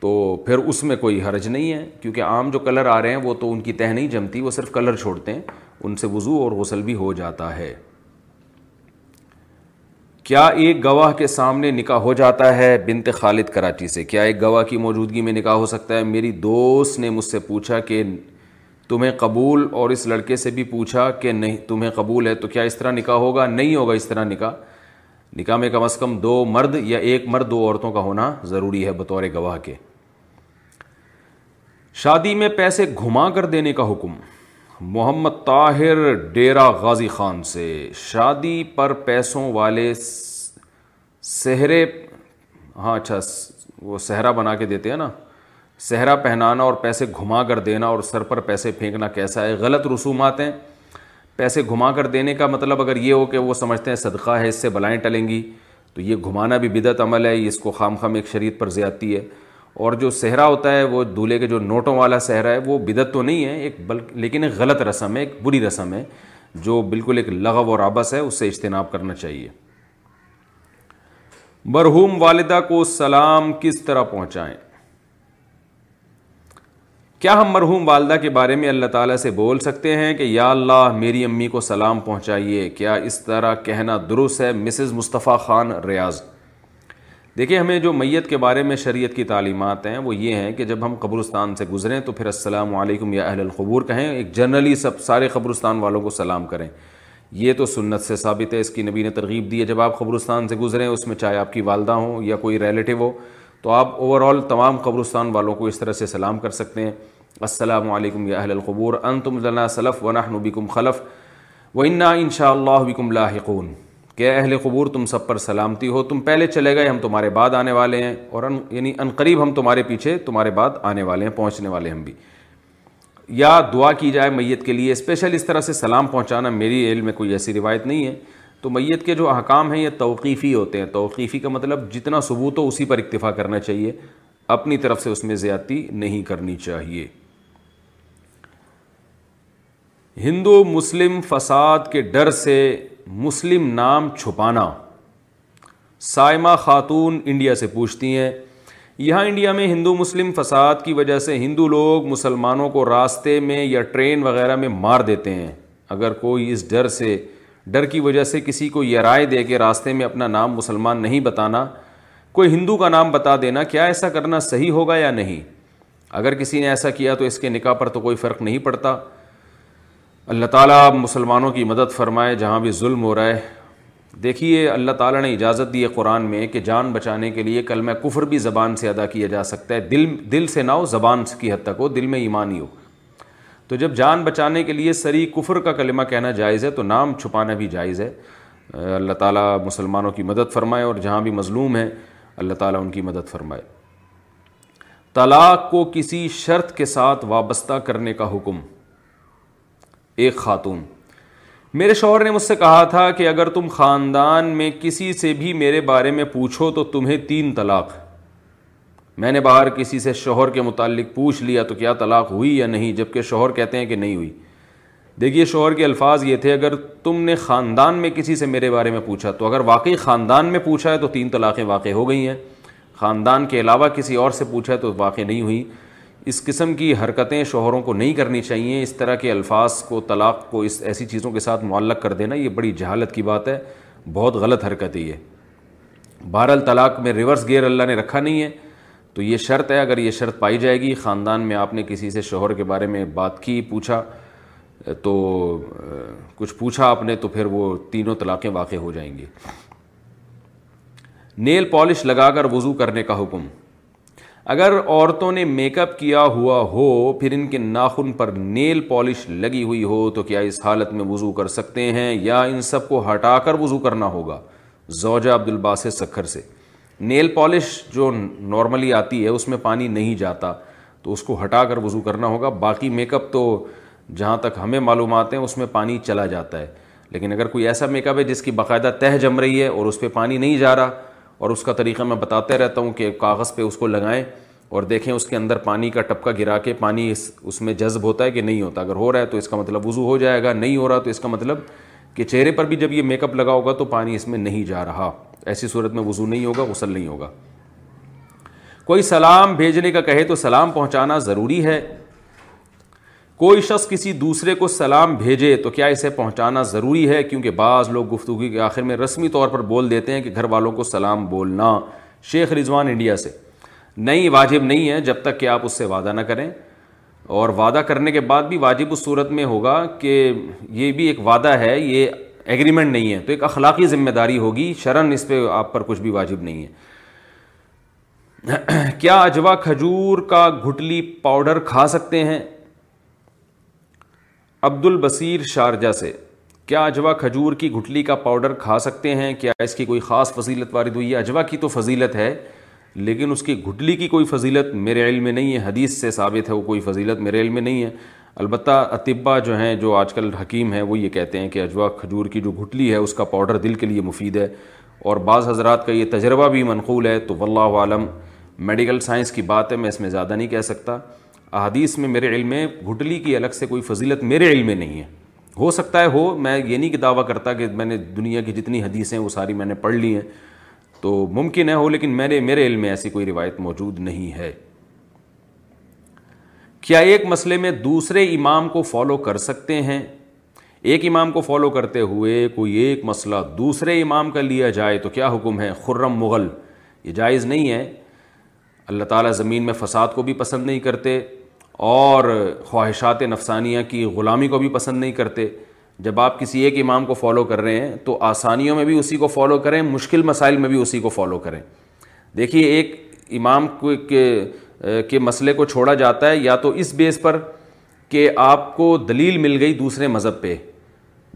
تو پھر اس میں کوئی حرج نہیں ہے کیونکہ عام جو کلر آ رہے ہیں وہ تو ان کی تہ نہیں جمتی وہ صرف کلر چھوڑتے ہیں ان سے وضو اور غسل بھی ہو جاتا ہے کیا ایک گواہ کے سامنے نکاح ہو جاتا ہے بنت خالد کراچی سے کیا ایک گواہ کی موجودگی میں نکاح ہو سکتا ہے میری دوست نے مجھ سے پوچھا کہ تمہیں قبول اور اس لڑکے سے بھی پوچھا کہ نہیں تمہیں قبول ہے تو کیا اس طرح نکاح ہوگا نہیں ہوگا اس طرح نکاح نکاح میں کم از کم دو مرد یا ایک مرد دو عورتوں کا ہونا ضروری ہے بطور گواہ کے شادی میں پیسے گھما کر دینے کا حکم محمد طاہر ڈیرا غازی خان سے شادی پر پیسوں والے سہرے ہاں اچھا وہ صحرا بنا کے دیتے ہیں نا صحرا پہنانا اور پیسے گھما کر دینا اور سر پر پیسے پھینکنا کیسا ہے غلط رسومات ہیں پیسے گھما کر دینے کا مطلب اگر یہ ہو کہ وہ سمجھتے ہیں صدقہ ہے اس سے بلائیں ٹلیں گی تو یہ گھمانا بھی بدت عمل ہے اس کو خام خام ایک شریعت پر زیادتی ہے اور جو صحرا ہوتا ہے وہ دولہے کے جو نوٹوں والا صحرا ہے وہ بدعت تو نہیں ہے ایک بلکہ لیکن ایک غلط رسم ہے ایک بری رسم ہے جو بالکل ایک لغو اور آبس ہے اس سے اجتناب کرنا چاہیے مرحوم والدہ کو سلام کس طرح پہنچائیں کیا ہم مرحوم والدہ کے بارے میں اللہ تعالیٰ سے بول سکتے ہیں کہ یا اللہ میری امی کو سلام پہنچائیے کیا اس طرح کہنا درست ہے مسز مصطفیٰ خان ریاض دیکھیں ہمیں جو میت کے بارے میں شریعت کی تعلیمات ہیں وہ یہ ہیں کہ جب ہم قبرستان سے گزریں تو پھر السلام علیکم یا اہل القبور کہیں ایک جنرلی سب سارے قبرستان والوں کو سلام کریں یہ تو سنت سے ثابت ہے اس کی نبی نے ترغیب دی ہے جب آپ قبرستان سے گزریں اس میں چاہے آپ کی والدہ ہوں یا کوئی ریلیٹیو ہو تو آپ اوور آل تمام قبرستان والوں کو اس طرح سے سلام کر سکتے ہیں السلام علیکم یا اہل القبور انتم لنا سلف و نحن بکم خلف و انا انشاء اللہ بکم لاحقون کہ اہل قبور تم سب پر سلامتی ہو تم پہلے چلے گئے ہم تمہارے بعد آنے والے ہیں اور ان یعنی ان قریب ہم تمہارے پیچھے تمہارے بعد آنے والے ہیں پہنچنے والے ہم بھی یا دعا کی جائے میت کے لیے اسپیشل اس طرح سے سلام پہنچانا میری علم میں کوئی ایسی روایت نہیں ہے تو میت کے جو احکام ہیں یہ توقیفی ہوتے ہیں توقیفی کا مطلب جتنا ثبوت ہو اسی پر اکتفا کرنا چاہیے اپنی طرف سے اس میں زیادتی نہیں کرنی چاہیے ہندو مسلم فساد کے ڈر سے مسلم نام چھپانا سائمہ خاتون انڈیا سے پوچھتی ہیں یہاں انڈیا میں ہندو مسلم فساد کی وجہ سے ہندو لوگ مسلمانوں کو راستے میں یا ٹرین وغیرہ میں مار دیتے ہیں اگر کوئی اس ڈر سے ڈر کی وجہ سے کسی کو یہ رائے دے کے راستے میں اپنا نام مسلمان نہیں بتانا کوئی ہندو کا نام بتا دینا کیا ایسا کرنا صحیح ہوگا یا نہیں اگر کسی نے ایسا کیا تو اس کے نکاح پر تو کوئی فرق نہیں پڑتا اللہ تعالیٰ مسلمانوں کی مدد فرمائے جہاں بھی ظلم ہو رہا ہے دیکھیے اللہ تعالیٰ نے اجازت دی ہے قرآن میں کہ جان بچانے کے لیے کلمہ کفر بھی زبان سے ادا کیا جا سکتا ہے دل دل سے نہ ہو زبان کی حد تک ہو دل میں ایمان ہی ہو تو جب جان بچانے کے لیے سری کفر کا کلمہ کہنا جائز ہے تو نام چھپانا بھی جائز ہے اللہ تعالیٰ مسلمانوں کی مدد فرمائے اور جہاں بھی مظلوم ہیں اللہ تعالیٰ ان کی مدد فرمائے طلاق کو کسی شرط کے ساتھ وابستہ کرنے کا حکم ایک خاتون میرے شوہر نے مجھ سے کہا تھا کہ اگر تم خاندان میں کسی سے بھی میرے بارے میں پوچھو تو تمہیں تین طلاق میں نے باہر کسی سے شوہر کے متعلق پوچھ لیا تو کیا طلاق ہوئی یا نہیں جب کہ شوہر کہتے ہیں کہ نہیں ہوئی دیکھیے شوہر کے الفاظ یہ تھے اگر تم نے خاندان میں کسی سے میرے بارے میں پوچھا تو اگر واقعی خاندان میں پوچھا ہے تو تین طلاقیں واقع ہو گئی ہیں خاندان کے علاوہ کسی اور سے پوچھا ہے تو واقع نہیں ہوئی اس قسم کی حرکتیں شوہروں کو نہیں کرنی چاہیے اس طرح کے الفاظ کو طلاق کو اس ایسی چیزوں کے ساتھ معلق کر دینا یہ بڑی جہالت کی بات ہے بہت غلط حرکت ہے یہ بہرحال طلاق میں ریورس گیئر اللہ نے رکھا نہیں ہے تو یہ شرط ہے اگر یہ شرط پائی جائے گی خاندان میں آپ نے کسی سے شوہر کے بارے میں بات کی پوچھا تو کچھ پوچھا آپ نے تو پھر وہ تینوں طلاقیں واقع ہو جائیں گے نیل پالش لگا کر وضو کرنے کا حکم اگر عورتوں نے میک اپ کیا ہوا ہو پھر ان کے ناخن پر نیل پالش لگی ہوئی ہو تو کیا اس حالت میں وضو کر سکتے ہیں یا ان سب کو ہٹا کر وضو کرنا ہوگا زوجہ عبد الباس سکھر سے نیل پالش جو نارملی آتی ہے اس میں پانی نہیں جاتا تو اس کو ہٹا کر وضو کرنا ہوگا باقی میک اپ تو جہاں تک ہمیں معلومات ہیں اس میں پانی چلا جاتا ہے لیکن اگر کوئی ایسا میک اپ ہے جس کی باقاعدہ تہ جم رہی ہے اور اس پہ پانی نہیں جا رہا اور اس کا طریقہ میں بتاتے رہتا ہوں کہ کاغذ پہ اس کو لگائیں اور دیکھیں اس کے اندر پانی کا ٹپکا گرا کے پانی اس اس میں جذب ہوتا ہے کہ نہیں ہوتا اگر ہو رہا ہے تو اس کا مطلب وضو ہو جائے گا نہیں ہو رہا تو اس کا مطلب کہ چہرے پر بھی جب یہ میک اپ لگا ہوگا تو پانی اس میں نہیں جا رہا ایسی صورت میں وضو نہیں ہوگا غسل نہیں ہوگا کوئی سلام بھیجنے کا کہے تو سلام پہنچانا ضروری ہے کوئی شخص کسی دوسرے کو سلام بھیجے تو کیا اسے پہنچانا ضروری ہے کیونکہ بعض لوگ گفتگو کے آخر میں رسمی طور پر بول دیتے ہیں کہ گھر والوں کو سلام بولنا شیخ رضوان انڈیا سے نہیں واجب نہیں ہے جب تک کہ آپ اس سے وعدہ نہ کریں اور وعدہ کرنے کے بعد بھی واجب اس صورت میں ہوگا کہ یہ بھی ایک وعدہ ہے یہ ایگریمنٹ نہیں ہے تو ایک اخلاقی ذمہ داری ہوگی شرن اس پہ آپ پر کچھ بھی واجب نہیں ہے [CLEARS THROAT] کیا اجوا کھجور کا گھٹلی پاؤڈر کھا سکتے ہیں عبد البصیر شارجہ سے کیا اجوا کھجور کی گھٹلی کا پاؤڈر کھا سکتے ہیں کیا اس کی کوئی خاص فضیلت وارد ہوئی ہے اجوا کی تو فضیلت ہے لیکن اس کی گھٹلی کی کوئی فضیلت میرے علم میں نہیں ہے حدیث سے ثابت ہے وہ کوئی فضیلت میرے علم میں نہیں ہے البتہ اطباء جو ہیں جو آج کل حکیم ہیں وہ یہ کہتے ہیں کہ اجوا کھجور کی جو گھٹلی ہے اس کا پاؤڈر دل کے لیے مفید ہے اور بعض حضرات کا یہ تجربہ بھی منقول ہے تو واللہ عالم میڈیکل سائنس کی بات ہے میں اس میں زیادہ نہیں کہہ سکتا احادیث میں میرے علم میں گھٹلی کی الگ سے کوئی فضیلت میرے علم نہیں ہے ہو سکتا ہے ہو میں یہ نہیں کہ دعویٰ کرتا کہ میں نے دنیا کی جتنی حدیثیں وہ ساری میں نے پڑھ لی ہیں تو ممکن ہے ہو لیکن میرے میرے علم میں ایسی کوئی روایت موجود نہیں ہے کیا ایک مسئلے میں دوسرے امام کو فالو کر سکتے ہیں ایک امام کو فالو کرتے ہوئے کوئی ایک مسئلہ دوسرے امام کا لیا جائے تو کیا حکم ہے خرم مغل یہ جائز نہیں ہے اللہ تعالیٰ زمین میں فساد کو بھی پسند نہیں کرتے اور خواہشات نفسانیہ کی غلامی کو بھی پسند نہیں کرتے جب آپ کسی ایک امام کو فالو کر رہے ہیں تو آسانیوں میں بھی اسی کو فالو کریں مشکل مسائل میں بھی اسی کو فالو کریں دیکھیے ایک امام کو ایک کے مسئلے کو چھوڑا جاتا ہے یا تو اس بیس پر کہ آپ کو دلیل مل گئی دوسرے مذہب پہ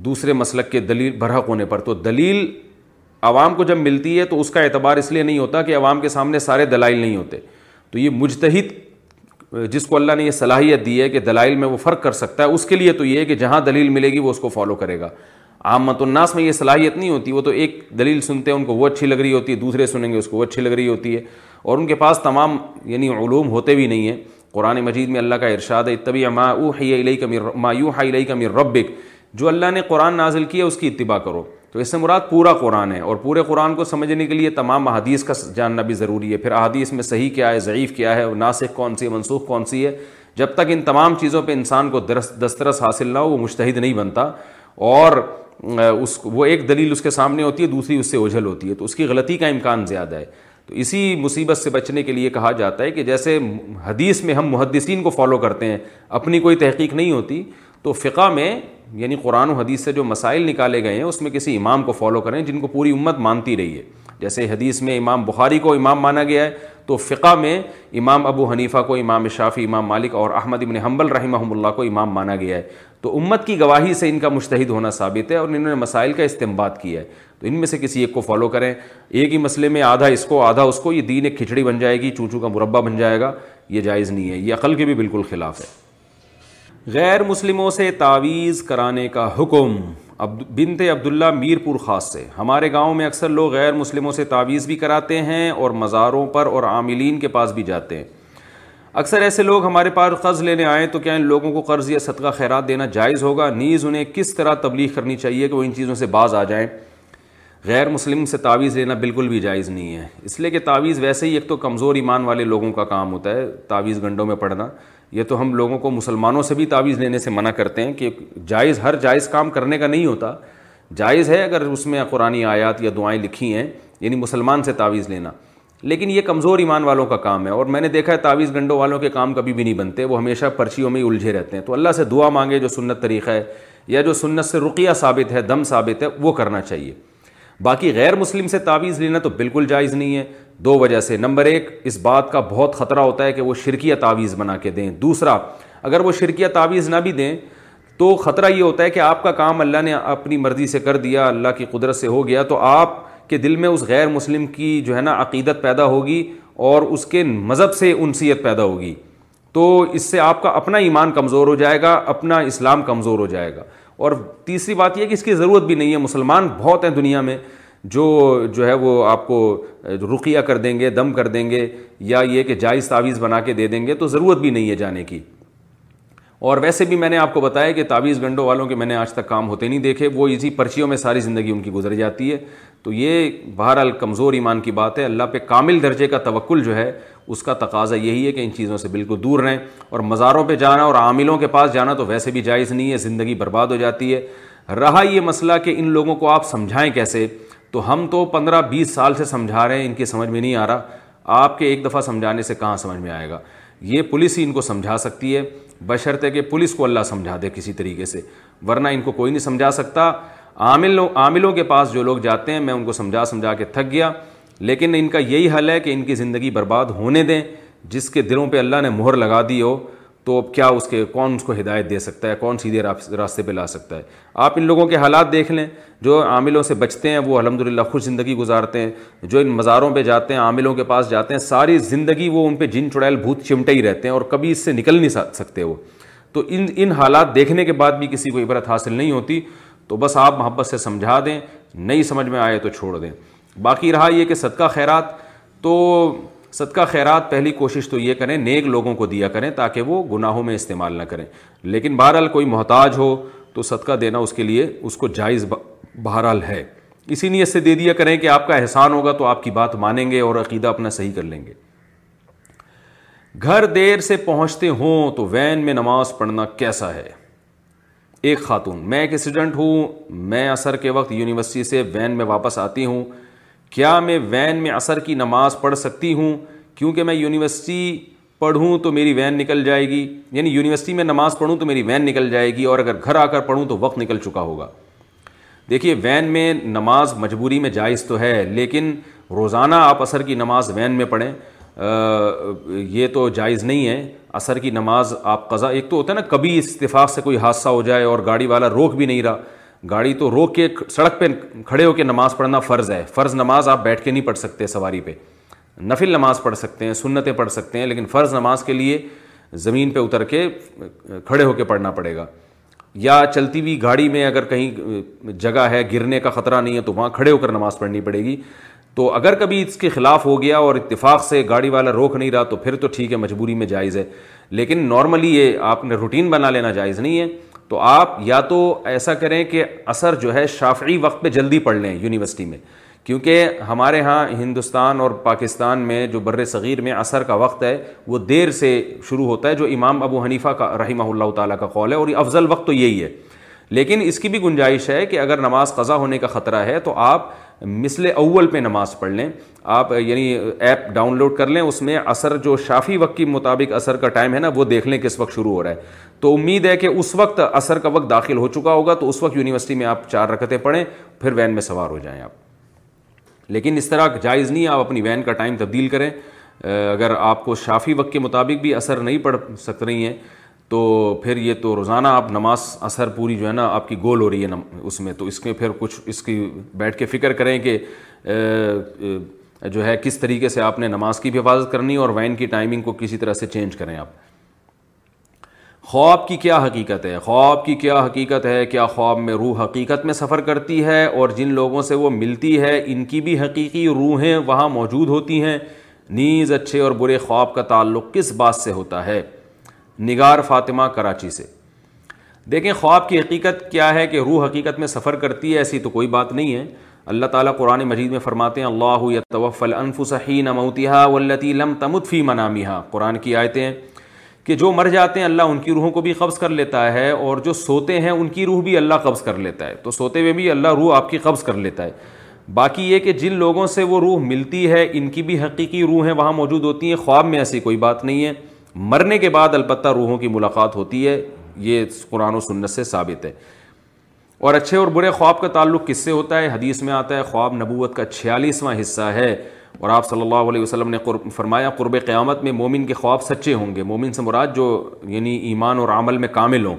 دوسرے مسلک کے دلیل برحق ہونے پر تو دلیل عوام کو جب ملتی ہے تو اس کا اعتبار اس لیے نہیں ہوتا کہ عوام کے سامنے سارے دلائل نہیں ہوتے تو یہ مجتہد جس کو اللہ نے یہ صلاحیت دی ہے کہ دلائل میں وہ فرق کر سکتا ہے اس کے لیے تو یہ ہے کہ جہاں دلیل ملے گی وہ اس کو فالو کرے گا عامت الناس میں یہ صلاحیت نہیں ہوتی وہ تو ایک دلیل سنتے ہیں ان کو وہ اچھی لگ رہی ہوتی ہے دوسرے سنیں گے اس کو وہ اچھی لگ رہی ہوتی ہے اور ان کے پاس تمام یعنی علوم ہوتے بھی نہیں ہیں قرآن مجید میں اللہ کا ارشاد ہے طبی ما اوحی او ما یوحی الیک من ربک جو اللہ نے قرآن نازل کیا اس کی اتباع کرو تو اس سے مراد پورا قرآن ہے اور پورے قرآن کو سمجھنے کے لیے تمام احادیث کا جاننا بھی ضروری ہے پھر احادیث میں صحیح کیا ہے ضعیف کیا ہے ناسخ کون سی ہے منسوخ کون سی ہے جب تک ان تمام چیزوں پہ انسان کو دسترس حاصل نہ ہو وہ مشتحد نہیں بنتا اور اس وہ ایک دلیل اس کے سامنے ہوتی ہے دوسری اس سے اوجھل ہوتی ہے تو اس کی غلطی کا امکان زیادہ ہے تو اسی مصیبت سے بچنے کے لیے کہا جاتا ہے کہ جیسے حدیث میں ہم محدثین کو فالو کرتے ہیں اپنی کوئی تحقیق نہیں ہوتی تو فقہ میں یعنی قرآن و حدیث سے جو مسائل نکالے گئے ہیں اس میں کسی امام کو فالو کریں جن کو پوری امت مانتی رہی ہے جیسے حدیث میں امام بخاری کو امام مانا گیا ہے تو فقہ میں امام ابو حنیفہ کو امام شافی امام مالک اور احمد ابن حنبل رحمہ اللہ کو امام مانا گیا ہے تو امت کی گواہی سے ان کا مشتحد ہونا ثابت ہے اور انہوں نے مسائل کا استعمال کیا ہے تو ان میں سے کسی ایک کو فالو کریں ایک ہی مسئلے میں آدھا اس کو آدھا اس کو یہ دین ایک کھچڑی بن جائے گی چونچو کا مربع بن جائے گا یہ جائز نہیں ہے یہ عقل کے بھی بالکل خلاف ہے غیر مسلموں سے تعویذ کرانے کا حکم بنت عبداللہ میر پور خاص سے ہمارے گاؤں میں اکثر لوگ غیر مسلموں سے تعویذ بھی کراتے ہیں اور مزاروں پر اور عاملین کے پاس بھی جاتے ہیں اکثر ایسے لوگ ہمارے پاس قرض لینے آئیں تو کیا ان لوگوں کو قرض یا صدقہ خیرات دینا جائز ہوگا نیز انہیں کس طرح تبلیغ کرنی چاہیے کہ وہ ان چیزوں سے باز آ جائیں غیر مسلم سے تعویذ لینا بالکل بھی جائز نہیں ہے اس لیے کہ تعویذ ویسے ہی ایک تو کمزور ایمان والے لوگوں کا کام ہوتا ہے تعویذ گنڈوں میں پڑھنا یہ تو ہم لوگوں کو مسلمانوں سے بھی تعویذ لینے سے منع کرتے ہیں کہ جائز ہر جائز کام کرنے کا نہیں ہوتا جائز ہے اگر اس میں قرآن آیات یا دعائیں لکھی ہیں یعنی مسلمان سے تعویذ لینا لیکن یہ کمزور ایمان والوں کا کام ہے اور میں نے دیکھا ہے تعویذ گنڈوں والوں کے کام کبھی بھی نہیں بنتے وہ ہمیشہ پرچیوں میں ہی الجھے رہتے ہیں تو اللہ سے دعا مانگے جو سنت طریقہ ہے یا جو سنت سے رقیہ ثابت ہے دم ثابت ہے وہ کرنا چاہیے باقی غیر مسلم سے تعویذ لینا تو بالکل جائز نہیں ہے دو وجہ سے نمبر ایک اس بات کا بہت خطرہ ہوتا ہے کہ وہ شرکیہ تعویذ بنا کے دیں دوسرا اگر وہ شرکیہ تعویذ نہ بھی دیں تو خطرہ یہ ہوتا ہے کہ آپ کا کام اللہ نے اپنی مرضی سے کر دیا اللہ کی قدرت سے ہو گیا تو آپ کہ دل میں اس غیر مسلم کی جو ہے نا عقیدت پیدا ہوگی اور اس کے مذہب سے انسیت پیدا ہوگی تو اس سے آپ کا اپنا ایمان کمزور ہو جائے گا اپنا اسلام کمزور ہو جائے گا اور تیسری بات یہ کہ اس کی ضرورت بھی نہیں ہے مسلمان بہت ہیں دنیا میں جو جو ہے وہ آپ کو رقیہ کر دیں گے دم کر دیں گے یا یہ کہ جائز تعویذ بنا کے دے دیں گے تو ضرورت بھی نہیں ہے جانے کی اور ویسے بھی میں نے آپ کو بتایا کہ تعویز گنڈوں والوں کے میں نے آج تک کام ہوتے نہیں دیکھے وہ اسی پرچیوں میں ساری زندگی ان کی گزر جاتی ہے تو یہ بہرحال کمزور ایمان کی بات ہے اللہ پہ کامل درجے کا توقل جو ہے اس کا تقاضا یہی ہے کہ ان چیزوں سے بالکل دور رہیں اور مزاروں پہ جانا اور عاملوں کے پاس جانا تو ویسے بھی جائز نہیں ہے زندگی برباد ہو جاتی ہے رہا یہ مسئلہ کہ ان لوگوں کو آپ سمجھائیں کیسے تو ہم تو پندرہ بیس سال سے سمجھا رہے ہیں ان کی سمجھ میں نہیں آ رہا آپ کے ایک دفعہ سمجھانے سے کہاں سمجھ میں آئے گا یہ پولیس ہی ان کو سمجھا سکتی ہے بشرت ہے کہ پولیس کو اللہ سمجھا دے کسی طریقے سے ورنہ ان کو کوئی نہیں سمجھا سکتا عامل عاملوں کے پاس جو لوگ جاتے ہیں میں ان کو سمجھا سمجھا کے تھک گیا لیکن ان کا یہی حل ہے کہ ان کی زندگی برباد ہونے دیں جس کے دلوں پہ اللہ نے مہر لگا دی ہو تو اب کیا اس کے کون اس کو ہدایت دے سکتا ہے کون سیدھے راستے پہ لا سکتا ہے آپ ان لوگوں کے حالات دیکھ لیں جو عاملوں سے بچتے ہیں وہ الحمد للہ خوش زندگی گزارتے ہیں جو ان مزاروں پہ جاتے ہیں عاملوں کے پاس جاتے ہیں ساری زندگی وہ ان پہ جن چڑیل بھوت چمٹے ہی رہتے ہیں اور کبھی اس سے نکل نہیں سکتے وہ تو ان ان حالات دیکھنے کے بعد بھی کسی کو عبرت حاصل نہیں ہوتی تو بس آپ محبت سے سمجھا دیں نہیں سمجھ میں آئے تو چھوڑ دیں باقی رہا یہ کہ صدقہ خیرات تو صدقہ خیرات پہلی کوشش تو یہ کریں نیک لوگوں کو دیا کریں تاکہ وہ گناہوں میں استعمال نہ کریں لیکن بہرحال کوئی محتاج ہو تو صدقہ دینا اس کے لیے اس کو جائز بہرحال ہے اسی نیت سے دے دیا کریں کہ آپ کا احسان ہوگا تو آپ کی بات مانیں گے اور عقیدہ اپنا صحیح کر لیں گے گھر دیر سے پہنچتے ہوں تو وین میں نماز پڑھنا کیسا ہے ایک خاتون میں ایک اسٹوڈنٹ ہوں میں اثر کے وقت یونیورسٹی سے وین میں واپس آتی ہوں کیا میں وین میں عصر کی نماز پڑھ سکتی ہوں کیونکہ میں یونیورسٹی پڑھوں تو میری وین نکل جائے گی یعنی یونیورسٹی میں نماز پڑھوں تو میری وین نکل جائے گی اور اگر گھر آ کر پڑھوں تو وقت نکل چکا ہوگا دیکھیے وین میں نماز مجبوری میں جائز تو ہے لیکن روزانہ آپ عصر کی نماز وین میں پڑھیں یہ تو جائز نہیں ہے عصر کی نماز آپ قضا ایک تو ہوتا ہے نا کبھی اتفاق سے کوئی حادثہ ہو جائے اور گاڑی والا روک بھی نہیں رہا گاڑی تو روک کے سڑک پہ کھڑے ہو کے نماز پڑھنا فرض ہے فرض نماز آپ بیٹھ کے نہیں پڑھ سکتے سواری پہ نفل نماز پڑھ سکتے ہیں سنتیں پڑھ سکتے ہیں لیکن فرض نماز کے لیے زمین پہ اتر کے کھڑے ہو کے پڑھنا پڑے گا یا چلتی ہوئی گاڑی میں اگر کہیں جگہ ہے گرنے کا خطرہ نہیں ہے تو وہاں کھڑے ہو کر نماز پڑھنی پڑے گی تو اگر کبھی اس کے خلاف ہو گیا اور اتفاق سے گاڑی والا روک نہیں رہا تو پھر تو ٹھیک ہے مجبوری میں جائز ہے لیکن نارملی یہ آپ نے روٹین بنا لینا جائز نہیں ہے تو آپ یا تو ایسا کریں کہ اثر جو ہے شافعی وقت پہ جلدی پڑھ لیں یونیورسٹی میں کیونکہ ہمارے ہاں ہندوستان اور پاکستان میں جو بر صغیر میں اثر کا وقت ہے وہ دیر سے شروع ہوتا ہے جو امام ابو حنیفہ کا رحمہ اللہ تعالیٰ کا قول ہے اور یہ افضل وقت تو یہی ہے لیکن اس کی بھی گنجائش ہے کہ اگر نماز قضا ہونے کا خطرہ ہے تو آپ مثل اول پہ نماز پڑھ لیں آپ یعنی ایپ ڈاؤن لوڈ کر لیں اس میں اثر جو شافی وقت کے مطابق اثر کا ٹائم ہے نا وہ دیکھ لیں کس وقت شروع ہو رہا ہے تو امید ہے کہ اس وقت اثر کا وقت داخل ہو چکا ہوگا تو اس وقت یونیورسٹی میں آپ چار رکتیں پڑھیں پھر وین میں سوار ہو جائیں آپ لیکن اس طرح جائز نہیں آپ اپنی وین کا ٹائم تبدیل کریں اگر آپ کو شافی وقت کے مطابق بھی اثر نہیں پڑ سک رہی ہیں تو پھر یہ تو روزانہ آپ نماز اثر پوری جو ہے نا آپ کی گول ہو رہی ہے اس میں تو اس کے پھر کچھ اس کی بیٹھ کے فکر کریں کہ جو ہے کس طریقے سے آپ نے نماز کی بھی حفاظت کرنی اور وین کی ٹائمنگ کو کسی طرح سے چینج کریں آپ خواب کی کیا حقیقت ہے خواب کی کیا حقیقت ہے کیا خواب میں روح حقیقت میں سفر کرتی ہے اور جن لوگوں سے وہ ملتی ہے ان کی بھی حقیقی روحیں وہاں موجود ہوتی ہیں نیز اچھے اور برے خواب کا تعلق کس بات سے ہوتا ہے نگار فاطمہ کراچی سے دیکھیں خواب کی حقیقت کیا ہے کہ روح حقیقت میں سفر کرتی ہے ایسی تو کوئی بات نہیں ہے اللہ تعالیٰ قرآن مجید میں فرماتے ہیں اللہ یتوفل انفسحین موتیہ نموتی ولطی لم تمت فی منامیہ قرآن کی آیتیں کہ جو مر جاتے ہیں اللہ ان کی روحوں کو بھی قبض کر لیتا ہے اور جو سوتے ہیں ان کی روح بھی اللہ قبض کر لیتا ہے تو سوتے ہوئے بھی اللہ روح آپ کی قبض کر لیتا ہے باقی یہ کہ جن لوگوں سے وہ روح ملتی ہے ان کی بھی حقیقی روح ہیں وہاں موجود ہوتی ہیں خواب میں ایسی کوئی بات نہیں ہے مرنے کے بعد البتہ روحوں کی ملاقات ہوتی ہے یہ قرآن و سنت سے ثابت ہے اور اچھے اور برے خواب کا تعلق کس سے ہوتا ہے حدیث میں آتا ہے خواب نبوت کا چھیالیسواں حصہ ہے اور آپ صلی اللہ علیہ وسلم نے قرب فرمایا قرب قیامت میں مومن کے خواب سچے ہوں گے مومن سے مراد جو یعنی ایمان اور عمل میں کامل ہوں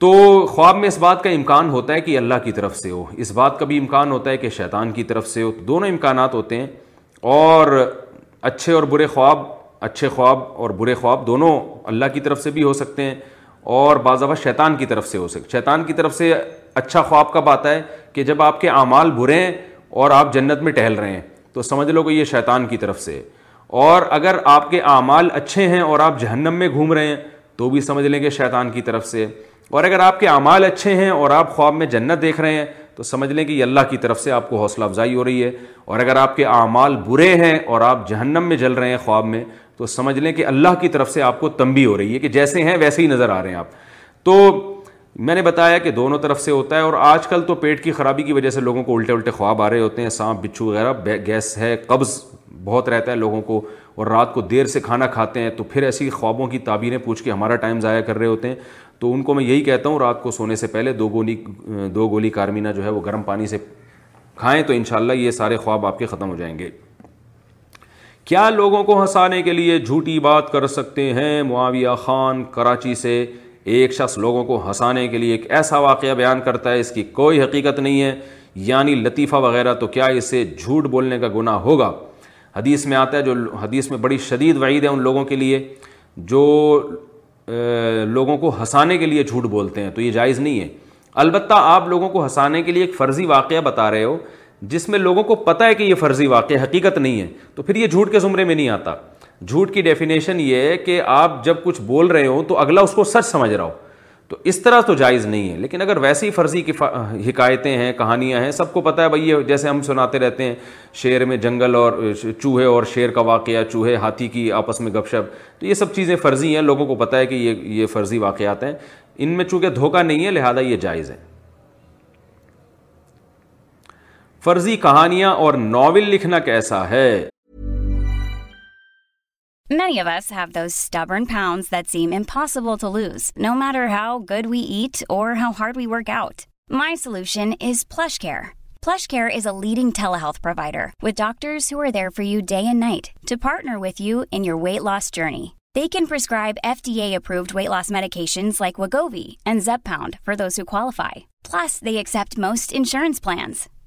تو خواب میں اس بات کا امکان ہوتا ہے کہ اللہ کی طرف سے ہو اس بات کا بھی امکان ہوتا ہے کہ شیطان کی طرف سے ہو تو دونوں امکانات ہوتے ہیں اور اچھے اور برے خواب اچھے خواب اور برے خواب دونوں اللہ کی طرف سے بھی ہو سکتے ہیں اور بعض اوقات شیطان کی طرف سے ہو سکتے شیطان کی طرف سے اچھا خواب کا بات ہے کہ جب آپ کے اعمال برے ہیں اور آپ جنت میں ٹہل رہے ہیں تو سمجھ لو کہ یہ شیطان کی طرف سے اور اگر آپ کے اعمال اچھے ہیں اور آپ جہنم میں گھوم رہے ہیں تو بھی سمجھ لیں کہ شیطان کی طرف سے اور اگر آپ کے اعمال اچھے ہیں اور آپ خواب میں جنت دیکھ رہے ہیں تو سمجھ لیں کہ یہ اللہ کی طرف سے آپ کو حوصلہ افزائی ہو رہی ہے اور اگر آپ کے اعمال برے ہیں اور آپ جہنم میں جل رہے ہیں خواب میں تو سمجھ لیں کہ اللہ کی طرف سے آپ کو تنبی ہو رہی ہے کہ جیسے ہیں ویسے ہی نظر آ رہے ہیں آپ تو میں نے بتایا کہ دونوں طرف سے ہوتا ہے اور آج کل تو پیٹ کی خرابی کی وجہ سے لوگوں کو الٹے الٹے خواب آ رہے ہوتے ہیں سانپ بچھو وغیرہ گیس ہے قبض بہت رہتا ہے لوگوں کو اور رات کو دیر سے کھانا کھاتے ہیں تو پھر ایسی خوابوں کی تعبیریں پوچھ کے ہمارا ٹائم ضائع کر رہے ہوتے ہیں تو ان کو میں یہی کہتا ہوں رات کو سونے سے پہلے دو گولی دو گولی کارمینا جو ہے وہ گرم پانی سے کھائیں تو انشاءاللہ یہ سارے خواب آپ کے ختم ہو جائیں گے کیا لوگوں کو ہنسانے کے لیے جھوٹی بات کر سکتے ہیں معاویہ خان کراچی سے ایک شخص لوگوں کو ہنسانے کے لیے ایک ایسا واقعہ بیان کرتا ہے اس کی کوئی حقیقت نہیں ہے یعنی لطیفہ وغیرہ تو کیا اسے جھوٹ بولنے کا گناہ ہوگا حدیث میں آتا ہے جو حدیث میں بڑی شدید وعید ہے ان لوگوں کے لیے جو لوگوں کو ہنسانے کے لیے جھوٹ بولتے ہیں تو یہ جائز نہیں ہے البتہ آپ لوگوں کو ہنسانے کے لیے ایک فرضی واقعہ بتا رہے ہو جس میں لوگوں کو پتہ ہے کہ یہ فرضی واقعہ حقیقت نہیں ہے تو پھر یہ جھوٹ کے زمرے میں نہیں آتا جھوٹ کی ڈیفینیشن یہ ہے کہ آپ جب کچھ بول رہے ہوں تو اگلا اس کو سچ سمجھ رہا ہو تو اس طرح تو جائز نہیں ہے لیکن اگر ویسی فرضی کی حکایتیں ہیں کہانیاں ہیں سب کو پتا ہے بھائی یہ جیسے ہم سناتے رہتے ہیں شیر میں جنگل اور چوہے اور شیر کا واقعہ چوہے ہاتھی کی آپس میں گپ شپ تو یہ سب چیزیں فرضی ہیں لوگوں کو پتا ہے کہ یہ یہ فرضی واقعات ہیں ان میں چونکہ دھوکہ نہیں ہے لہذا یہ جائز ہے فرضی کہانیاں اور ناول لکھنا کیسا ہے Many of us have those stubborn pounds that seem impossible to lose, no matter how good we eat or how hard we work out. My solution is PlushCare. PlushCare is a leading telehealth provider with doctors who are there for you day and night to partner with you in your weight loss journey. They can prescribe FDA-approved weight loss medications like Wegovy and Zepbound for those who qualify. Plus, they accept most insurance plans.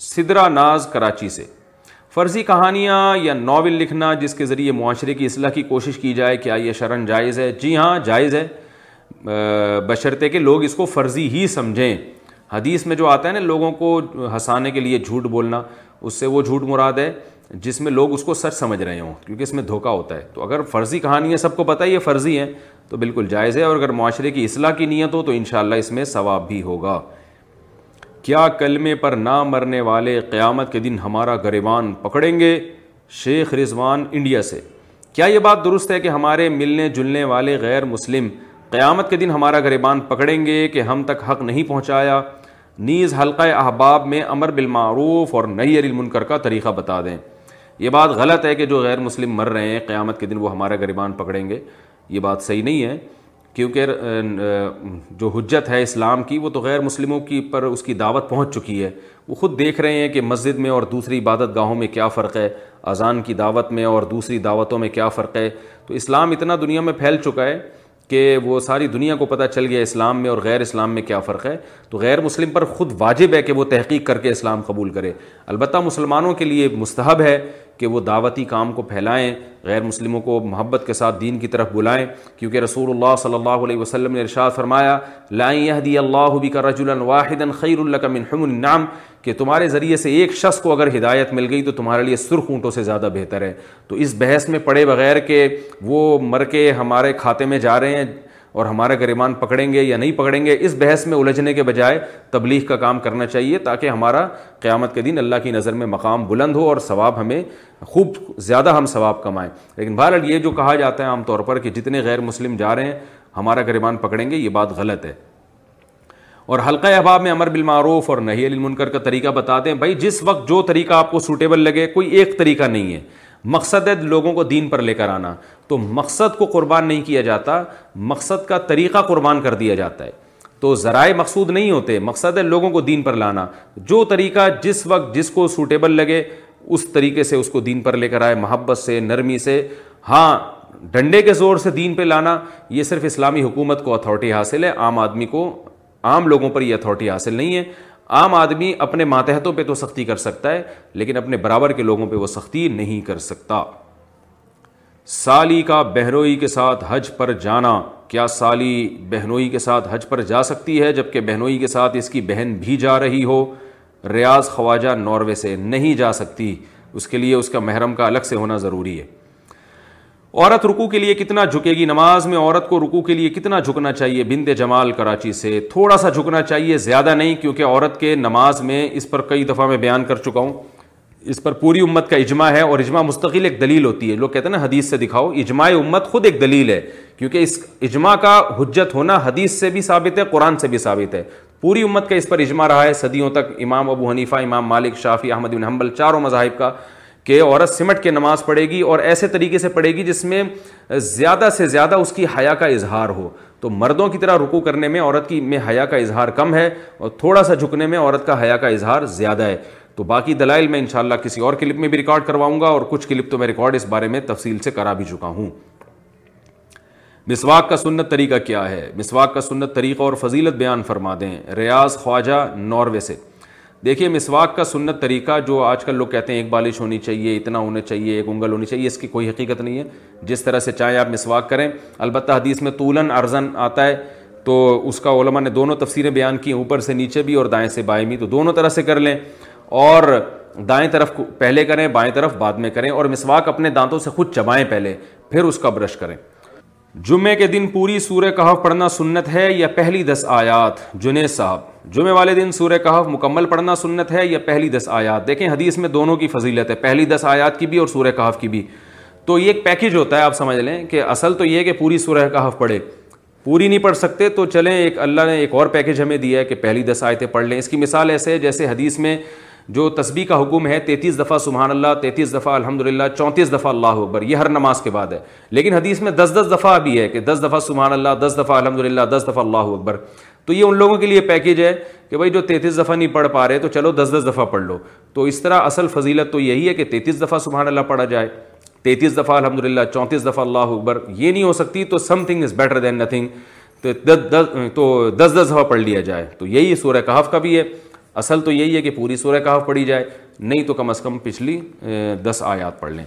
Sidra ناز کراچی سے فرضی کہانیاں یا novel لکھنا جس کے ذریعے معاشرے کی اصلاح کی کوشش کی جائے کیا یہ شرن جائز ہے جی ہاں جائز ہے بشرتے کہ لوگ اس کو فرضی ہی سمجھیں حدیث میں جو آتا ہے نا لوگوں کو ہنسانے کے لیے جھوٹ بولنا اس سے وہ جھوٹ مراد ہے جس میں لوگ اس کو سچ سمجھ رہے ہوں کیونکہ اس میں دھوکہ ہوتا ہے تو اگر فرضی کہانیاں سب کو پتہ ہے یہ فرضی ہیں تو بالکل جائز ہے اور اگر معاشرے کی اصلاح کی نیت ہو تو انشاءاللہ اس میں ثواب بھی ہوگا کیا کلمے پر نہ مرنے والے قیامت کے دن ہمارا گریبان پکڑیں گے شیخ رضوان انڈیا سے کیا یہ بات درست ہے کہ ہمارے ملنے جلنے والے غیر مسلم قیامت کے دن ہمارا گریبان پکڑیں گے کہ ہم تک حق نہیں پہنچایا نیز حلقہ احباب میں امر بالمعروف اور نئی المنکر کا طریقہ بتا دیں یہ بات غلط ہے کہ جو غیر مسلم مر رہے ہیں قیامت کے دن وہ ہمارا گریبان پکڑیں گے یہ بات صحیح نہیں ہے کیونکہ جو حجت ہے اسلام کی وہ تو غیر مسلموں کی پر اس کی دعوت پہنچ چکی ہے وہ خود دیکھ رہے ہیں کہ مسجد میں اور دوسری عبادت گاہوں میں کیا فرق ہے اذان کی دعوت میں اور دوسری دعوتوں میں کیا فرق ہے تو اسلام اتنا دنیا میں پھیل چکا ہے کہ وہ ساری دنیا کو پتہ چل گیا اسلام میں اور غیر اسلام میں کیا فرق ہے تو غیر مسلم پر خود واجب ہے کہ وہ تحقیق کر کے اسلام قبول کرے البتہ مسلمانوں کے لیے مستحب ہے کہ وہ دعوتی کام کو پھیلائیں غیر مسلموں کو محبت کے ساتھ دین کی طرف بلائیں کیونکہ رسول اللہ صلی اللہ علیہ وسلم نے ارشاد فرمایا لائیں یہدی اللہ بھی کا رج الواحد خیر اللہ کا منحم النام کہ تمہارے ذریعے سے ایک شخص کو اگر ہدایت مل گئی تو تمہارے لیے سرخ اونٹوں سے زیادہ بہتر ہے تو اس بحث میں پڑے بغیر کہ وہ مر کے ہمارے کھاتے میں جا رہے ہیں اور ہمارا گریبان پکڑیں گے یا نہیں پکڑیں گے اس بحث میں الجھنے کے بجائے تبلیغ کا کام کرنا چاہیے تاکہ ہمارا قیامت کے دن اللہ کی نظر میں مقام بلند ہو اور ثواب ہمیں خوب زیادہ ہم ثواب کمائیں لیکن بہرحال یہ جو کہا جاتا ہے عام طور پر کہ جتنے غیر مسلم جا رہے ہیں ہمارا گریبان پکڑیں گے یہ بات غلط ہے اور حلقہ احباب میں امر بالمعروف اور نہیں المنکر کا طریقہ بتا دیں بھائی جس وقت جو طریقہ آپ کو سوٹیبل لگے کوئی ایک طریقہ نہیں ہے مقصد ہے لوگوں کو دین پر لے کر آنا تو مقصد کو قربان نہیں کیا جاتا مقصد کا طریقہ قربان کر دیا جاتا ہے تو ذرائع مقصود نہیں ہوتے مقصد ہے لوگوں کو دین پر لانا جو طریقہ جس وقت جس کو سوٹیبل لگے اس طریقے سے اس کو دین پر لے کر آئے محبت سے نرمی سے ہاں ڈنڈے کے زور سے دین پہ لانا یہ صرف اسلامی حکومت کو اتھارٹی حاصل ہے عام آدمی کو عام لوگوں پر یہ اتھارٹی حاصل نہیں ہے عام آدمی اپنے ماتحتوں پہ تو سختی کر سکتا ہے لیکن اپنے برابر کے لوگوں پہ وہ سختی نہیں کر سکتا سالی کا بہروئی کے ساتھ حج پر جانا کیا سالی بہنوئی کے ساتھ حج پر جا سکتی ہے جبکہ بہنوئی کے ساتھ اس کی بہن بھی جا رہی ہو ریاض خواجہ ناروے سے نہیں جا سکتی اس کے لیے اس کا محرم کا الگ سے ہونا ضروری ہے عورت رکو کے لیے کتنا جھکے گی نماز میں عورت کو رکو کے لیے کتنا جھکنا چاہیے بند جمال کراچی سے تھوڑا سا جھکنا چاہیے زیادہ نہیں کیونکہ عورت کے نماز میں اس پر کئی دفعہ میں بیان کر چکا ہوں اس پر پوری امت کا اجماع ہے اور اجماع مستقل ایک دلیل ہوتی ہے لوگ کہتے ہیں نا حدیث سے دکھاؤ اجماع امت خود ایک دلیل ہے کیونکہ اس اجماع کا حجت ہونا حدیث سے بھی ثابت ہے قرآن سے بھی ثابت ہے پوری امت کا اس پر اجماع رہا ہے صدیوں تک امام ابو حنیفہ امام مالک شافی احمد بن حمبل چاروں مذاہب کا کہ عورت سمٹ کے نماز پڑھے گی اور ایسے طریقے سے پڑھے گی جس میں زیادہ سے زیادہ اس کی حیا کا اظہار ہو تو مردوں کی طرح رکو کرنے میں عورت کی میں حیا کا اظہار کم ہے اور تھوڑا سا جھکنے میں عورت کا حیا کا اظہار زیادہ ہے تو باقی دلائل میں انشاءاللہ کسی اور کلپ میں بھی ریکارڈ کرواؤں گا اور کچھ کلپ تو میں ریکارڈ اس بارے میں تفصیل سے کرا بھی چکا ہوں مسواک کا سنت طریقہ کیا ہے مسواک کا سنت طریقہ اور فضیلت بیان فرما دیں ریاض خواجہ ناروے سے دیکھیے مسواک کا سنت طریقہ جو آج کل لوگ کہتے ہیں ایک بالش ہونی چاہیے اتنا ہونا چاہیے ایک انگل ہونی چاہیے اس کی کوئی حقیقت نہیں ہے جس طرح سے چاہیں آپ مسواک کریں البتہ حدیث میں طولن ارزن آتا ہے تو اس کا علماء نے دونوں تفسیریں بیان کی اوپر سے نیچے بھی اور دائیں سے بائیں بھی تو دونوں طرح سے کر لیں اور دائیں طرف پہلے کریں بائیں طرف بعد میں کریں اور مسواک اپنے دانتوں سے خود چبائیں پہلے پھر اس کا برش کریں جمعے کے دن پوری سورہ کہف پڑھنا سنت ہے یا پہلی دس آیات جنے صاحب جمعے والے دن سورہ کہف مکمل پڑھنا سنت ہے یا پہلی دس آیات دیکھیں حدیث میں دونوں کی فضیلت ہے پہلی دس آیات کی بھی اور سورہ کہف کی بھی تو یہ ایک پیکیج ہوتا ہے آپ سمجھ لیں کہ اصل تو یہ کہ پوری سورہ کہف پڑھے پوری نہیں پڑھ سکتے تو چلیں ایک اللہ نے ایک اور پیکج ہمیں دیا ہے کہ پہلی دس آیتیں پڑھ لیں اس کی مثال ایسے ہے جیسے حدیث میں جو تسبیح کا حکم ہے تیتیس دفعہ سبحان اللہ تینتیس دفعہ الحمد للہ چونتیس دفعہ اللہ اکبر یہ ہر نماز کے بعد ہے لیکن حدیث میں دس دس دفعہ بھی ہے کہ دس دفعہ سبحان اللہ دس دفعہ الحمد للہ دس دفعہ اللہ اکبر تو یہ ان لوگوں کے لیے پیکیج ہے کہ بھائی جو تینتیس دفعہ نہیں پڑھ پا رہے تو چلو دس دس دفعہ پڑھ لو تو اس طرح اصل فضیلت تو یہی ہے کہ تینتیس دفعہ سبحان اللہ پڑھا جائے تینتیس دفعہ الحمد للہ چونتیس دفعہ اللہ اکبر یہ نہیں ہو سکتی تو something is better than nothing تو دس دس دفعہ پڑھ لیا جائے تو یہی سورہ کہف کا بھی ہے اصل تو یہی ہے کہ پوری سورہ کہا پڑھی جائے نہیں تو کم از کم پچھلی دس آیات پڑھ لیں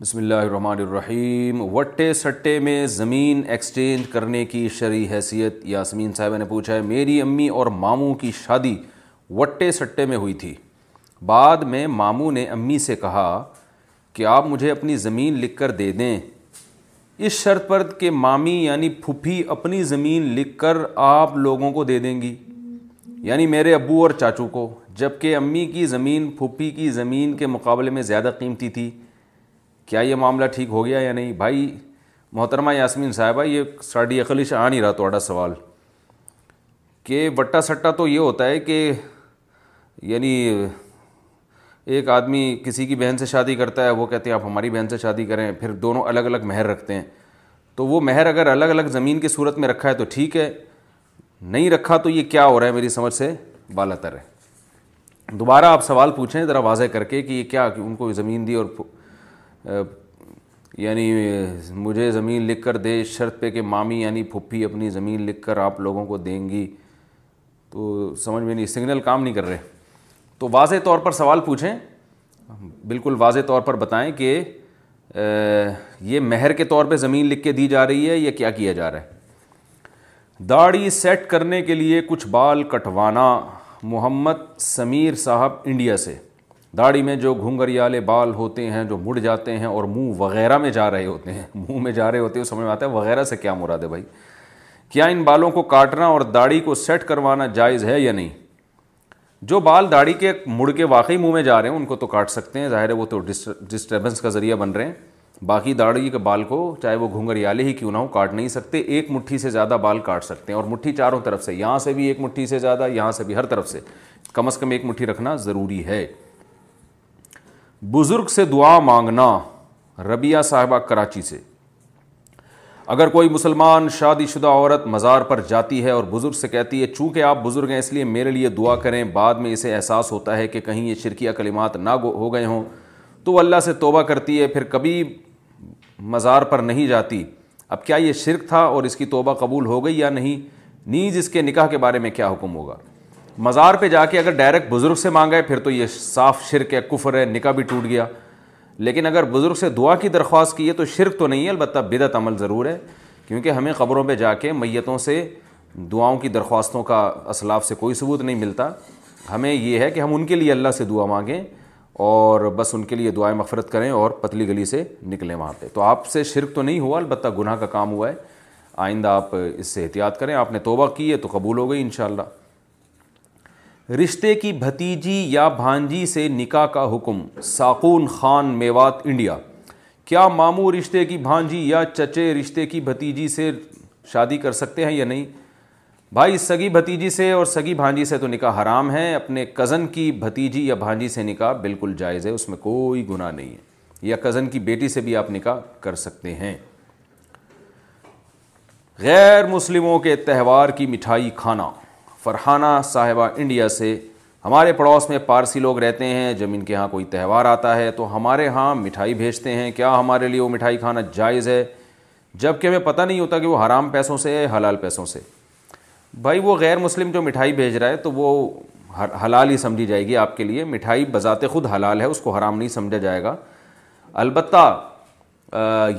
بسم اللہ الرحمن الرحیم وٹے سٹے میں زمین ایکسچینج کرنے کی شرعی حیثیت یاسمین صاحبہ نے پوچھا ہے میری امی اور ماموں کی شادی وٹے سٹے میں ہوئی تھی بعد میں ماموں نے امی سے کہا کہ آپ مجھے اپنی زمین لکھ کر دے دیں اس شرط پر کہ مامی یعنی پھپھی اپنی زمین لکھ کر آپ لوگوں کو دے دیں گی یعنی میرے ابو اور چاچو کو جب کہ امی کی زمین پھپھی کی زمین کے مقابلے میں زیادہ قیمتی تھی کیا یہ معاملہ ٹھیک ہو گیا یا نہیں بھائی محترمہ یاسمین صاحبہ یہ ساڑی اخلیش آ نہیں رہا تھوڑا سوال کہ وٹا سٹا تو یہ ہوتا ہے کہ یعنی ایک آدمی کسی کی بہن سے شادی کرتا ہے وہ کہتے ہیں آپ ہماری بہن سے شادی کریں پھر دونوں الگ الگ مہر رکھتے ہیں تو وہ مہر اگر الگ الگ زمین کی صورت میں رکھا ہے تو ٹھیک ہے نہیں رکھا تو یہ کیا ہو رہا ہے میری سمجھ سے بالا تر ہے دوبارہ آپ سوال پوچھیں ذرا واضح کر کے کہ یہ کیا کہ ان کو زمین دی اور یعنی مجھے زمین لکھ کر دے شرط پہ کہ مامی یعنی پھپھی اپنی زمین لکھ کر آپ لوگوں کو دیں گی تو سمجھ میں نہیں سگنل کام نہیں کر رہے تو واضح طور پر سوال پوچھیں بالکل واضح طور پر بتائیں کہ یہ مہر کے طور پہ زمین لکھ کے دی جا رہی ہے یا کیا کیا جا رہا ہے داڑھی سیٹ کرنے کے لیے کچھ بال کٹوانا محمد سمیر صاحب انڈیا سے داڑھی میں جو گھنگریالے بال ہوتے ہیں جو مڑ جاتے ہیں اور منہ وغیرہ میں جا رہے ہوتے ہیں منہ میں جا رہے ہوتے ہیں سمجھ میں آتا ہے وغیرہ سے کیا مراد ہے بھائی کیا ان بالوں کو کاٹنا اور داڑھی کو سیٹ کروانا جائز ہے یا نہیں جو بال داڑھی کے مڑ کے واقعی منہ میں جا رہے ہیں ان کو تو کاٹ سکتے ہیں ظاہر ہے وہ تو ڈسٹربنس کا ذریعہ بن رہے ہیں باقی داڑھی کے بال کو چاہے وہ گھونگھریالے ہی کیوں نہ ہو کاٹ نہیں سکتے ایک مٹھی سے زیادہ بال کاٹ سکتے ہیں اور مٹھی چاروں طرف سے یہاں سے بھی ایک مٹھی سے زیادہ یہاں سے بھی ہر طرف سے کم از کم ایک مٹھی رکھنا ضروری ہے بزرگ سے دعا مانگنا ربیہ صاحبہ کراچی سے اگر کوئی مسلمان شادی شدہ عورت مزار پر جاتی ہے اور بزرگ سے کہتی ہے چونکہ آپ بزرگ ہیں اس لیے میرے لیے دعا کریں بعد میں اسے احساس ہوتا ہے کہ کہیں یہ شرکیہ کلمات نہ ہو گئے ہوں تو وہ اللہ سے توبہ کرتی ہے پھر کبھی مزار پر نہیں جاتی اب کیا یہ شرک تھا اور اس کی توبہ قبول ہو گئی یا نہیں نیز اس کے نکاح کے بارے میں کیا حکم ہوگا مزار پہ جا کے اگر ڈائریکٹ بزرگ سے مانگا ہے پھر تو یہ صاف شرک ہے کفر ہے نکاح بھی ٹوٹ گیا لیکن اگر بزرگ سے دعا کی درخواست کی ہے تو شرک تو نہیں ہے البتہ بدعت عمل ضرور ہے کیونکہ ہمیں قبروں پہ جا کے میتوں سے دعاؤں کی درخواستوں کا اسلاف سے کوئی ثبوت نہیں ملتا ہمیں یہ ہے کہ ہم ان کے لیے اللہ سے دعا مانگیں اور بس ان کے لیے دعائیں مغفرت کریں اور پتلی گلی سے نکلیں وہاں پہ تو آپ سے شرک تو نہیں ہوا البتہ گناہ کا کام ہوا ہے آئندہ آپ اس سے احتیاط کریں آپ نے توبہ کی ہے تو قبول ہو گئی انشاءاللہ رشتے کی بھتیجی یا بھانجی سے نکاح کا حکم ساقون خان میوات انڈیا کیا ماموں رشتے کی بھانجی یا چچے رشتے کی بھتیجی سے شادی کر سکتے ہیں یا نہیں بھائی سگی بھتیجی سے اور سگی بھانجی سے تو نکاح حرام ہے اپنے کزن کی بھتیجی یا بھانجی سے نکاح بالکل جائز ہے اس میں کوئی گناہ نہیں ہے یا کزن کی بیٹی سے بھی آپ نکاح کر سکتے ہیں غیر مسلموں کے تہوار کی مٹھائی کھانا فرحانہ صاحبہ انڈیا سے ہمارے پڑوس میں پارسی لوگ رہتے ہیں جب ان کے ہاں کوئی تہوار آتا ہے تو ہمارے ہاں مٹھائی بھیجتے ہیں کیا ہمارے لیے وہ مٹھائی کھانا جائز ہے جب کہ ہمیں پتہ نہیں ہوتا کہ وہ حرام پیسوں سے ہے حلال پیسوں سے بھائی وہ غیر مسلم جو مٹھائی بھیج رہا ہے تو وہ حلال ہی سمجھی جائے گی آپ کے لیے مٹھائی بذات خود حلال ہے اس کو حرام نہیں سمجھا جائے گا البتہ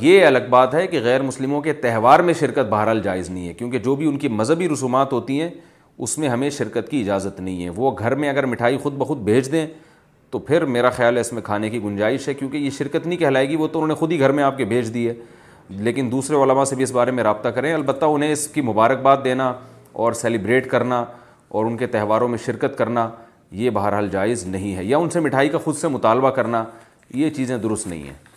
یہ الگ بات ہے کہ غیر مسلموں کے تہوار میں شرکت بہرحال جائز نہیں ہے کیونکہ جو بھی ان کی مذہبی رسومات ہوتی ہیں اس میں ہمیں شرکت کی اجازت نہیں ہے وہ گھر میں اگر مٹھائی خود بخود بھیج دیں تو پھر میرا خیال ہے اس میں کھانے کی گنجائش ہے کیونکہ یہ شرکت نہیں کہلائے گی وہ تو انہوں نے خود ہی گھر میں آپ کے بھیج دی ہے لیکن دوسرے علماء سے بھی اس بارے میں رابطہ کریں البتہ انہیں اس کی مبارکباد دینا اور سیلیبریٹ کرنا اور ان کے تہواروں میں شرکت کرنا یہ بہرحال جائز نہیں ہے یا ان سے مٹھائی کا خود سے مطالبہ کرنا یہ چیزیں درست نہیں ہیں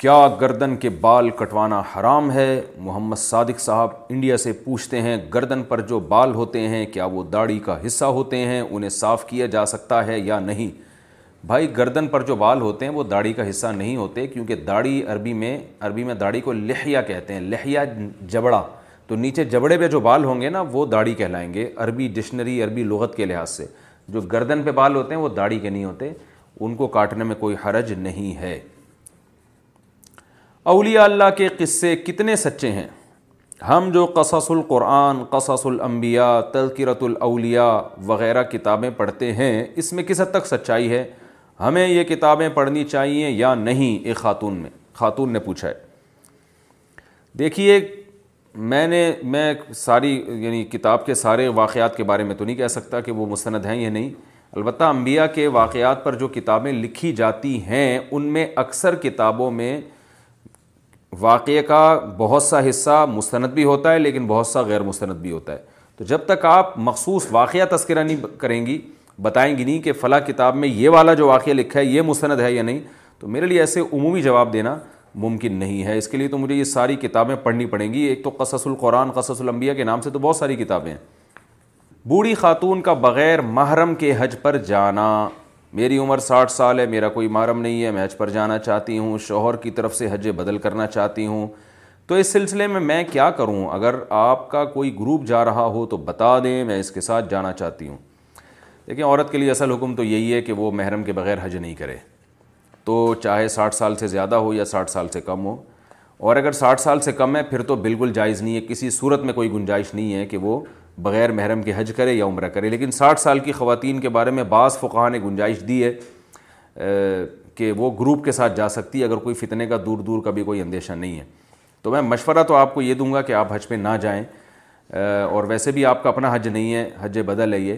کیا گردن کے بال کٹوانا حرام ہے محمد صادق صاحب انڈیا سے پوچھتے ہیں گردن پر جو بال ہوتے ہیں کیا وہ داڑھی کا حصہ ہوتے ہیں انہیں صاف کیا جا سکتا ہے یا نہیں بھائی گردن پر جو بال ہوتے ہیں وہ داڑھی کا حصہ نہیں ہوتے کیونکہ داڑھی عربی میں عربی میں داڑھی کو لہیا کہتے ہیں لہیا جبڑا تو نیچے جبڑے پہ جو بال ہوں گے نا وہ داڑھی کہلائیں گے عربی ڈکشنری عربی لغت کے لحاظ سے جو گردن پہ بال ہوتے ہیں وہ داڑھی کے نہیں ہوتے ان کو کاٹنے میں کوئی حرج نہیں ہے اولیاء اللہ کے قصے کتنے سچے ہیں ہم جو قصص القرآن قصص الانبیاء تذکرۃ الاولیاء وغیرہ کتابیں پڑھتے ہیں اس میں کس حد تک سچائی ہے ہمیں یہ کتابیں پڑھنی چاہیے یا نہیں ایک خاتون میں خاتون نے پوچھا ہے دیکھیے میں نے میں ساری یعنی کتاب کے سارے واقعات کے بارے میں تو نہیں کہہ سکتا کہ وہ مستند ہیں یا نہیں البتہ انبیاء کے واقعات پر جو کتابیں لکھی جاتی ہیں ان میں اکثر کتابوں میں واقعے کا بہت سا حصہ مستند بھی ہوتا ہے لیکن بہت سا غیر مستند بھی ہوتا ہے تو جب تک آپ مخصوص واقعہ تذکرہ نہیں کریں گی بتائیں گی نہیں کہ فلاں کتاب میں یہ والا جو واقعہ لکھا ہے یہ مستند ہے یا نہیں تو میرے لیے ایسے عمومی جواب دینا ممکن نہیں ہے اس کے لیے تو مجھے یہ ساری کتابیں پڑھنی پڑیں گی ایک تو قصص القرآن قصص الانبیاء کے نام سے تو بہت ساری کتابیں ہیں بوڑھی خاتون کا بغیر محرم کے حج پر جانا میری عمر ساٹھ سال ہے میرا کوئی محرم نہیں ہے میں حج پر جانا چاہتی ہوں شوہر کی طرف سے حج بدل کرنا چاہتی ہوں تو اس سلسلے میں میں کیا کروں اگر آپ کا کوئی گروپ جا رہا ہو تو بتا دیں میں اس کے ساتھ جانا چاہتی ہوں لیکن عورت کے لیے اصل حکم تو یہی ہے کہ وہ محرم کے بغیر حج نہیں کرے تو چاہے ساٹھ سال سے زیادہ ہو یا ساٹھ سال سے کم ہو اور اگر ساٹھ سال سے کم ہے پھر تو بالکل جائز نہیں ہے کسی صورت میں کوئی گنجائش نہیں ہے کہ وہ بغیر محرم کے حج کرے یا عمرہ کرے لیکن ساٹھ سال کی خواتین کے بارے میں بعض فقہ نے گنجائش دی ہے کہ وہ گروپ کے ساتھ جا سکتی ہے اگر کوئی فتنے کا دور دور کا بھی کوئی اندیشہ نہیں ہے تو میں مشورہ تو آپ کو یہ دوں گا کہ آپ حج پہ نہ جائیں اور ویسے بھی آپ کا اپنا حج نہیں ہے حج بدل ہے یہ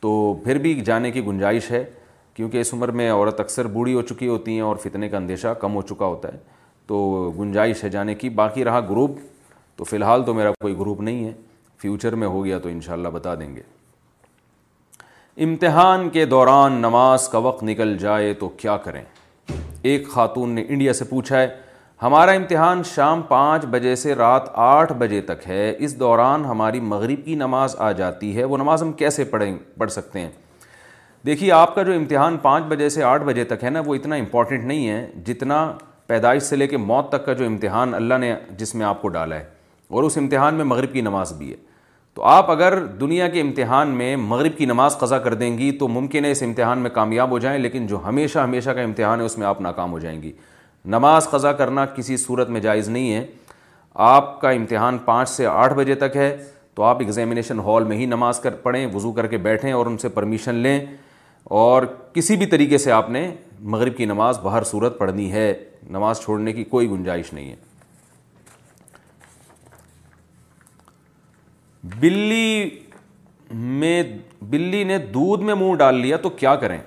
تو پھر بھی جانے کی گنجائش ہے کیونکہ اس عمر میں عورت اکثر بوڑھی ہو چکی ہوتی ہیں اور فتنے کا اندیشہ کم ہو چکا ہوتا ہے تو گنجائش ہے جانے کی باقی رہا گروپ تو فی الحال تو میرا کوئی گروپ نہیں ہے فیوچر میں ہو گیا تو انشاءاللہ بتا دیں گے امتحان کے دوران نماز کا وقت نکل جائے تو کیا کریں ایک خاتون نے انڈیا سے پوچھا ہے ہمارا امتحان شام پانچ بجے سے رات آٹھ بجے تک ہے اس دوران ہماری مغرب کی نماز آ جاتی ہے وہ نماز ہم کیسے پڑھیں پڑھ سکتے ہیں دیکھیے آپ کا جو امتحان پانچ بجے سے آٹھ بجے تک ہے نا وہ اتنا امپورٹنٹ نہیں ہے جتنا پیدائش سے لے کے موت تک کا جو امتحان اللہ نے جس میں آپ کو ڈالا ہے اور اس امتحان میں مغرب کی نماز بھی ہے تو آپ اگر دنیا کے امتحان میں مغرب کی نماز قضا کر دیں گی تو ممکن ہے اس امتحان میں کامیاب ہو جائیں لیکن جو ہمیشہ ہمیشہ کا امتحان ہے اس میں آپ ناکام ہو جائیں گی نماز قضا کرنا کسی صورت میں جائز نہیں ہے آپ کا امتحان پانچ سے آٹھ بجے تک ہے تو آپ ایگزامینیشن ہال میں ہی نماز کر پڑھیں وضو کر کے بیٹھیں اور ان سے پرمیشن لیں اور کسی بھی طریقے سے آپ نے مغرب کی نماز بہر صورت پڑھنی ہے نماز چھوڑنے کی کوئی گنجائش نہیں ہے بلی میں بلی نے دودھ میں منہ ڈال لیا تو کیا کریں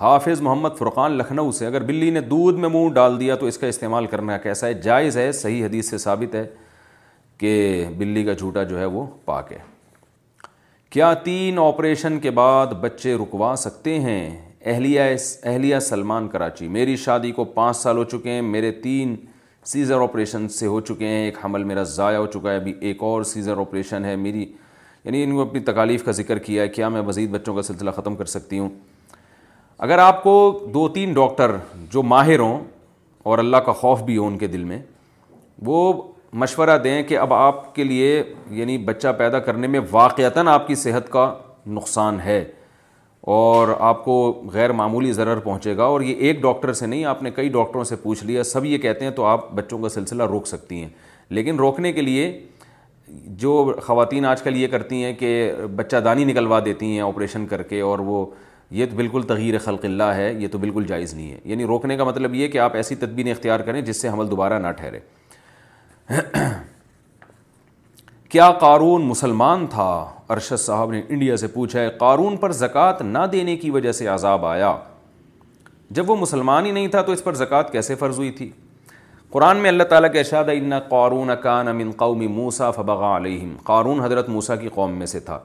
حافظ محمد فرقان لکھنؤ سے اگر بلی نے دودھ میں منہ ڈال دیا تو اس کا استعمال کرنا کیسا ہے جائز ہے صحیح حدیث سے ثابت ہے کہ بلی کا جھوٹا جو ہے وہ پاک ہے کیا تین آپریشن کے بعد بچے رکوا سکتے ہیں اہلیہ اہلیہ سلمان کراچی میری شادی کو پانچ سال ہو چکے ہیں میرے تین سیزر آپریشن سے ہو چکے ہیں ایک حمل میرا ضائع ہو چکا ہے ابھی ایک اور سیزر آپریشن ہے میری یعنی ان کو اپنی تکالیف کا ذکر کیا ہے کیا میں مزید بچوں کا سلسلہ ختم کر سکتی ہوں اگر آپ کو دو تین ڈاکٹر جو ماہر ہوں اور اللہ کا خوف بھی ہو ان کے دل میں وہ مشورہ دیں کہ اب آپ کے لیے یعنی بچہ پیدا کرنے میں واقعتاً آپ کی صحت کا نقصان ہے اور آپ کو غیر معمولی ضرر پہنچے گا اور یہ ایک ڈاکٹر سے نہیں آپ نے کئی ڈاکٹروں سے پوچھ لیا سب یہ کہتے ہیں تو آپ بچوں کا سلسلہ روک سکتی ہیں لیکن روکنے کے لیے جو خواتین آج کل یہ کرتی ہیں کہ بچہ دانی نکلوا دیتی ہیں آپریشن کر کے اور وہ یہ تو بالکل خلق اللہ ہے یہ تو بالکل جائز نہیں ہے یعنی روکنے کا مطلب یہ کہ آپ ایسی تدبین اختیار کریں جس سے حمل دوبارہ نہ ٹھہرے [CLEARS THROAT] کیا قارون مسلمان تھا ارشد صاحب نے انڈیا سے پوچھا ہے قارون پر زکوٰۃ نہ دینے کی وجہ سے عذاب آیا جب وہ مسلمان ہی نہیں تھا تو اس پر زکوٰۃ کیسے فرض ہوئی تھی قرآن میں اللہ تعالیٰ کے قوم میں سے تھا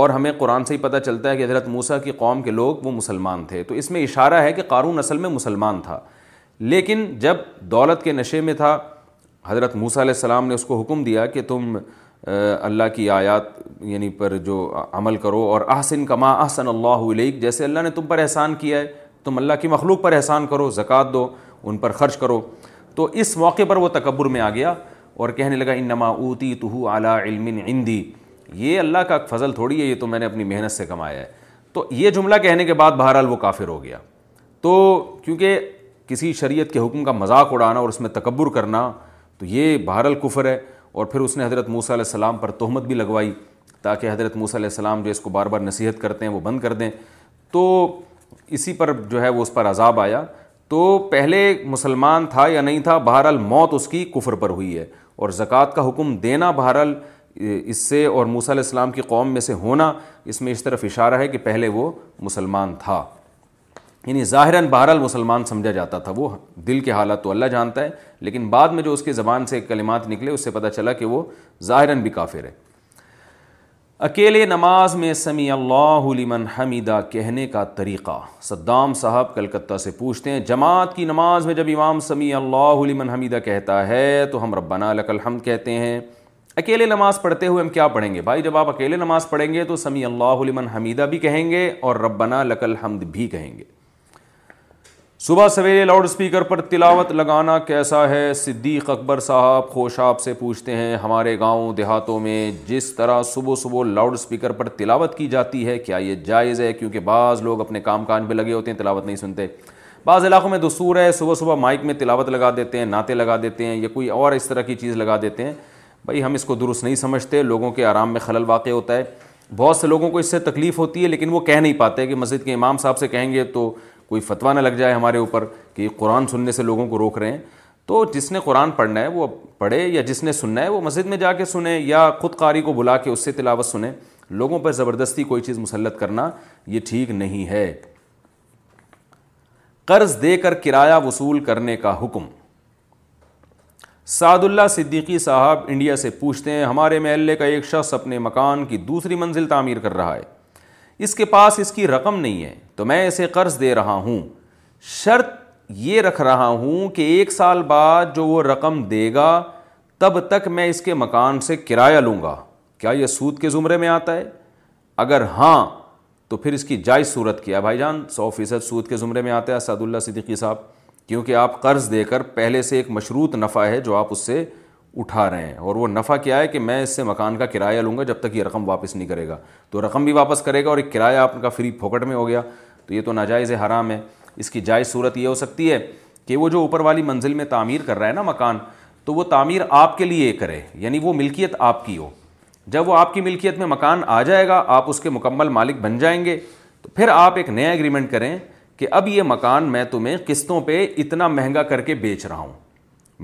اور ہمیں قرآن سے ہی پتہ چلتا ہے کہ حضرت موسا کی قوم کے لوگ وہ مسلمان تھے تو اس میں اشارہ ہے کہ قارون اصل میں مسلمان تھا لیکن جب دولت کے نشے میں تھا حضرت موسیٰ علیہ السلام نے اس کو حکم دیا کہ تم اللہ کی آیات یعنی پر جو عمل کرو اور احسن کما احسن اللہ علیہ جیسے اللہ نے تم پر احسان کیا ہے تم اللہ کی مخلوق پر احسان کرو زکوٰۃ دو ان پر خرچ کرو تو اس موقع پر وہ تکبر میں آ گیا اور کہنے لگا انما اوتی تو اعلیٰ علم عندی یہ اللہ کا فضل تھوڑی ہے یہ تو میں نے اپنی محنت سے کمایا ہے تو یہ جملہ کہنے کے بعد بہرحال وہ کافر ہو گیا تو کیونکہ کسی شریعت کے حکم کا مذاق اڑانا اور اس میں تکبر کرنا تو یہ بہرحال کفر ہے اور پھر اس نے حضرت موسیٰ علیہ السلام پر تہمت بھی لگوائی تاکہ حضرت موسیٰ علیہ السلام جو اس کو بار بار نصیحت کرتے ہیں وہ بند کر دیں تو اسی پر جو ہے وہ اس پر عذاب آیا تو پہلے مسلمان تھا یا نہیں تھا بہرحال موت اس کی کفر پر ہوئی ہے اور زکوٰۃ کا حکم دینا بہرحال اس سے اور موسیٰ علیہ السلام کی قوم میں سے ہونا اس میں اس طرف اشارہ ہے کہ پہلے وہ مسلمان تھا یعنی ظاہراً بہرحال مسلمان سمجھا جاتا تھا وہ دل کے حالات تو اللہ جانتا ہے لیکن بعد میں جو اس کی زبان سے کلمات نکلے اس سے پتہ چلا کہ وہ ظاہراً بھی کافر ہے اکیلے نماز میں سمیع اللہ لمن حمیدہ کہنے کا طریقہ صدام صاحب کلکتہ سے پوچھتے ہیں جماعت کی نماز میں جب امام سمیع اللہ لمن حمیدہ کہتا ہے تو ہم ربنا لک الحمد کہتے ہیں اکیلے نماز پڑھتے ہوئے ہم کیا پڑھیں گے بھائی جب آپ اکیلے نماز پڑھیں گے تو سمیع اللہ لمن حمیدہ بھی کہیں گے اور ربنا لک الحمد بھی کہیں گے صبح سویرے لاؤڈ اسپیکر پر تلاوت لگانا کیسا ہے صدیق اکبر صاحب خوش آپ سے پوچھتے ہیں ہمارے گاؤں دیہاتوں میں جس طرح صبح صبح لاؤڈ اسپیکر پر تلاوت کی جاتی ہے کیا یہ جائز ہے کیونکہ بعض لوگ اپنے کام کان پہ لگے ہوتے ہیں تلاوت نہیں سنتے بعض علاقوں میں دستور ہے صبح صبح مائک میں تلاوت لگا دیتے ہیں نعتیں لگا دیتے ہیں یا کوئی اور اس طرح کی چیز لگا دیتے ہیں بھائی ہم اس کو درست نہیں سمجھتے لوگوں کے آرام میں خلل واقع ہوتا ہے بہت سے لوگوں کو اس سے تکلیف ہوتی ہے لیکن وہ کہہ نہیں پاتے کہ مسجد کے امام صاحب سے کہیں گے تو کوئی فتویٰ نہ لگ جائے ہمارے اوپر کہ قرآن سننے سے لوگوں کو روک رہے ہیں تو جس نے قرآن پڑھنا ہے وہ پڑھے یا جس نے سننا ہے وہ مسجد میں جا کے سنیں یا خود قاری کو بلا کے اس سے تلاوت سنیں لوگوں پر زبردستی کوئی چیز مسلط کرنا یہ ٹھیک نہیں ہے قرض دے کر کرایہ وصول کرنے کا حکم سعد اللہ صدیقی صاحب انڈیا سے پوچھتے ہیں ہمارے محلے کا ایک شخص اپنے مکان کی دوسری منزل تعمیر کر رہا ہے اس کے پاس اس کی رقم نہیں ہے تو میں اسے قرض دے رہا ہوں شرط یہ رکھ رہا ہوں کہ ایک سال بعد جو وہ رقم دے گا تب تک میں اس کے مکان سے کرایہ لوں گا کیا یہ سود کے زمرے میں آتا ہے اگر ہاں تو پھر اس کی جائز صورت کیا بھائی جان سو فیصد سود کے زمرے میں آتا ہے سعد اللہ صدیقی صاحب کیونکہ آپ قرض دے کر پہلے سے ایک مشروط نفع ہے جو آپ اس سے اٹھا رہے ہیں اور وہ نفع کیا ہے کہ میں اس سے مکان کا کرایہ لوں گا جب تک یہ رقم واپس نہیں کرے گا تو رقم بھی واپس کرے گا اور ایک کرایہ آپ کا فری پھوکٹ میں ہو گیا تو یہ تو ناجائز حرام ہے اس کی جائز صورت یہ ہو سکتی ہے کہ وہ جو اوپر والی منزل میں تعمیر کر رہا ہے نا مکان تو وہ تعمیر آپ کے لیے کرے یعنی وہ ملکیت آپ کی ہو جب وہ آپ کی ملکیت میں مکان آ جائے گا آپ اس کے مکمل مالک بن جائیں گے تو پھر آپ ایک نیا ایگریمنٹ کریں کہ اب یہ مکان میں تمہیں قسطوں پہ اتنا مہنگا کر کے بیچ رہا ہوں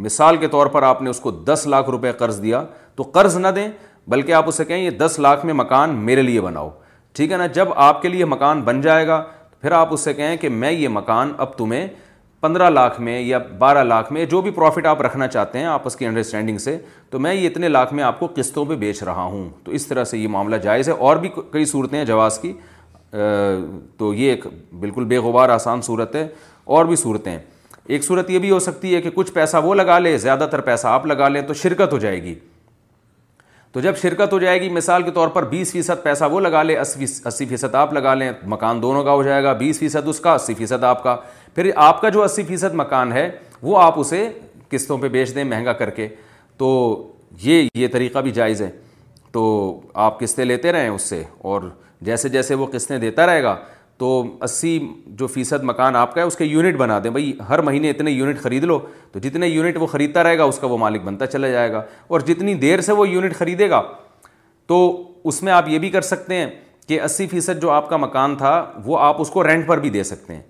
مثال کے طور پر آپ نے اس کو دس لاکھ روپے قرض دیا تو قرض نہ دیں بلکہ آپ اسے کہیں یہ دس لاکھ میں مکان میرے لیے بناؤ ٹھیک ہے نا جب آپ کے لیے مکان بن جائے گا پھر آپ اس سے کہیں کہ میں یہ مکان اب تمہیں پندرہ لاکھ میں یا بارہ لاکھ میں جو بھی پروفٹ آپ رکھنا چاہتے ہیں آپس کی انڈرسٹینڈنگ سے تو میں یہ اتنے لاکھ میں آپ کو قسطوں پہ بیچ رہا ہوں تو اس طرح سے یہ معاملہ جائز ہے اور بھی کئی صورتیں ہیں جواز کی تو یہ ایک بالکل بے غبار آسان صورت ہے اور بھی صورتیں ایک صورت یہ بھی ہو سکتی ہے کہ کچھ پیسہ وہ لگا لے زیادہ تر پیسہ آپ لگا لیں تو شرکت ہو جائے گی تو جب شرکت ہو جائے گی مثال کے طور پر بیس فیصد پیسہ وہ لگا لیں اسی فیصد آپ لگا لیں مکان دونوں کا ہو جائے گا بیس فیصد اس کا اسی فیصد آپ کا پھر آپ کا جو اسی فیصد مکان ہے وہ آپ اسے قسطوں پہ بیچ دیں مہنگا کر کے تو یہ یہ طریقہ بھی جائز ہے تو آپ قسطیں لیتے رہیں اس سے اور جیسے جیسے وہ قسطیں دیتا رہے گا تو اسی جو فیصد مکان آپ کا ہے اس کے یونٹ بنا دیں بھائی ہر مہینے اتنے یونٹ خرید لو تو جتنے یونٹ وہ خریدتا رہے گا اس کا وہ مالک بنتا چلا جائے گا اور جتنی دیر سے وہ یونٹ خریدے گا تو اس میں آپ یہ بھی کر سکتے ہیں کہ اسی فیصد جو آپ کا مکان تھا وہ آپ اس کو رینٹ پر بھی دے سکتے ہیں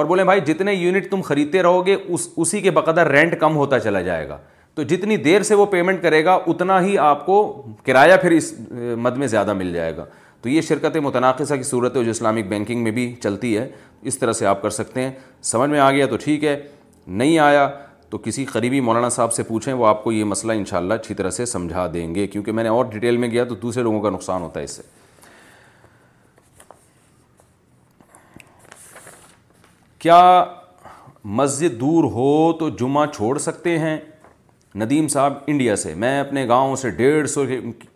اور بولیں بھائی جتنے یونٹ تم خریدتے رہو گے اس اسی کے بقدر رینٹ کم ہوتا چلا جائے گا تو جتنی دیر سے وہ پیمنٹ کرے گا اتنا ہی آپ کو کرایہ پھر اس مد میں زیادہ مل جائے گا تو یہ شرکتیں متناقصہ کی صورت ہے جو اسلامک بینکنگ میں بھی چلتی ہے اس طرح سے آپ کر سکتے ہیں سمجھ میں آ گیا تو ٹھیک ہے نہیں آیا تو کسی قریبی مولانا صاحب سے پوچھیں وہ آپ کو یہ مسئلہ انشاءاللہ اچھی طرح سے سمجھا دیں گے کیونکہ میں نے اور ڈیٹیل میں گیا تو دوسرے لوگوں کا نقصان ہوتا ہے اس سے کیا مسجد دور ہو تو جمعہ چھوڑ سکتے ہیں ندیم صاحب انڈیا سے میں اپنے گاؤں سے ڈیڑھ سو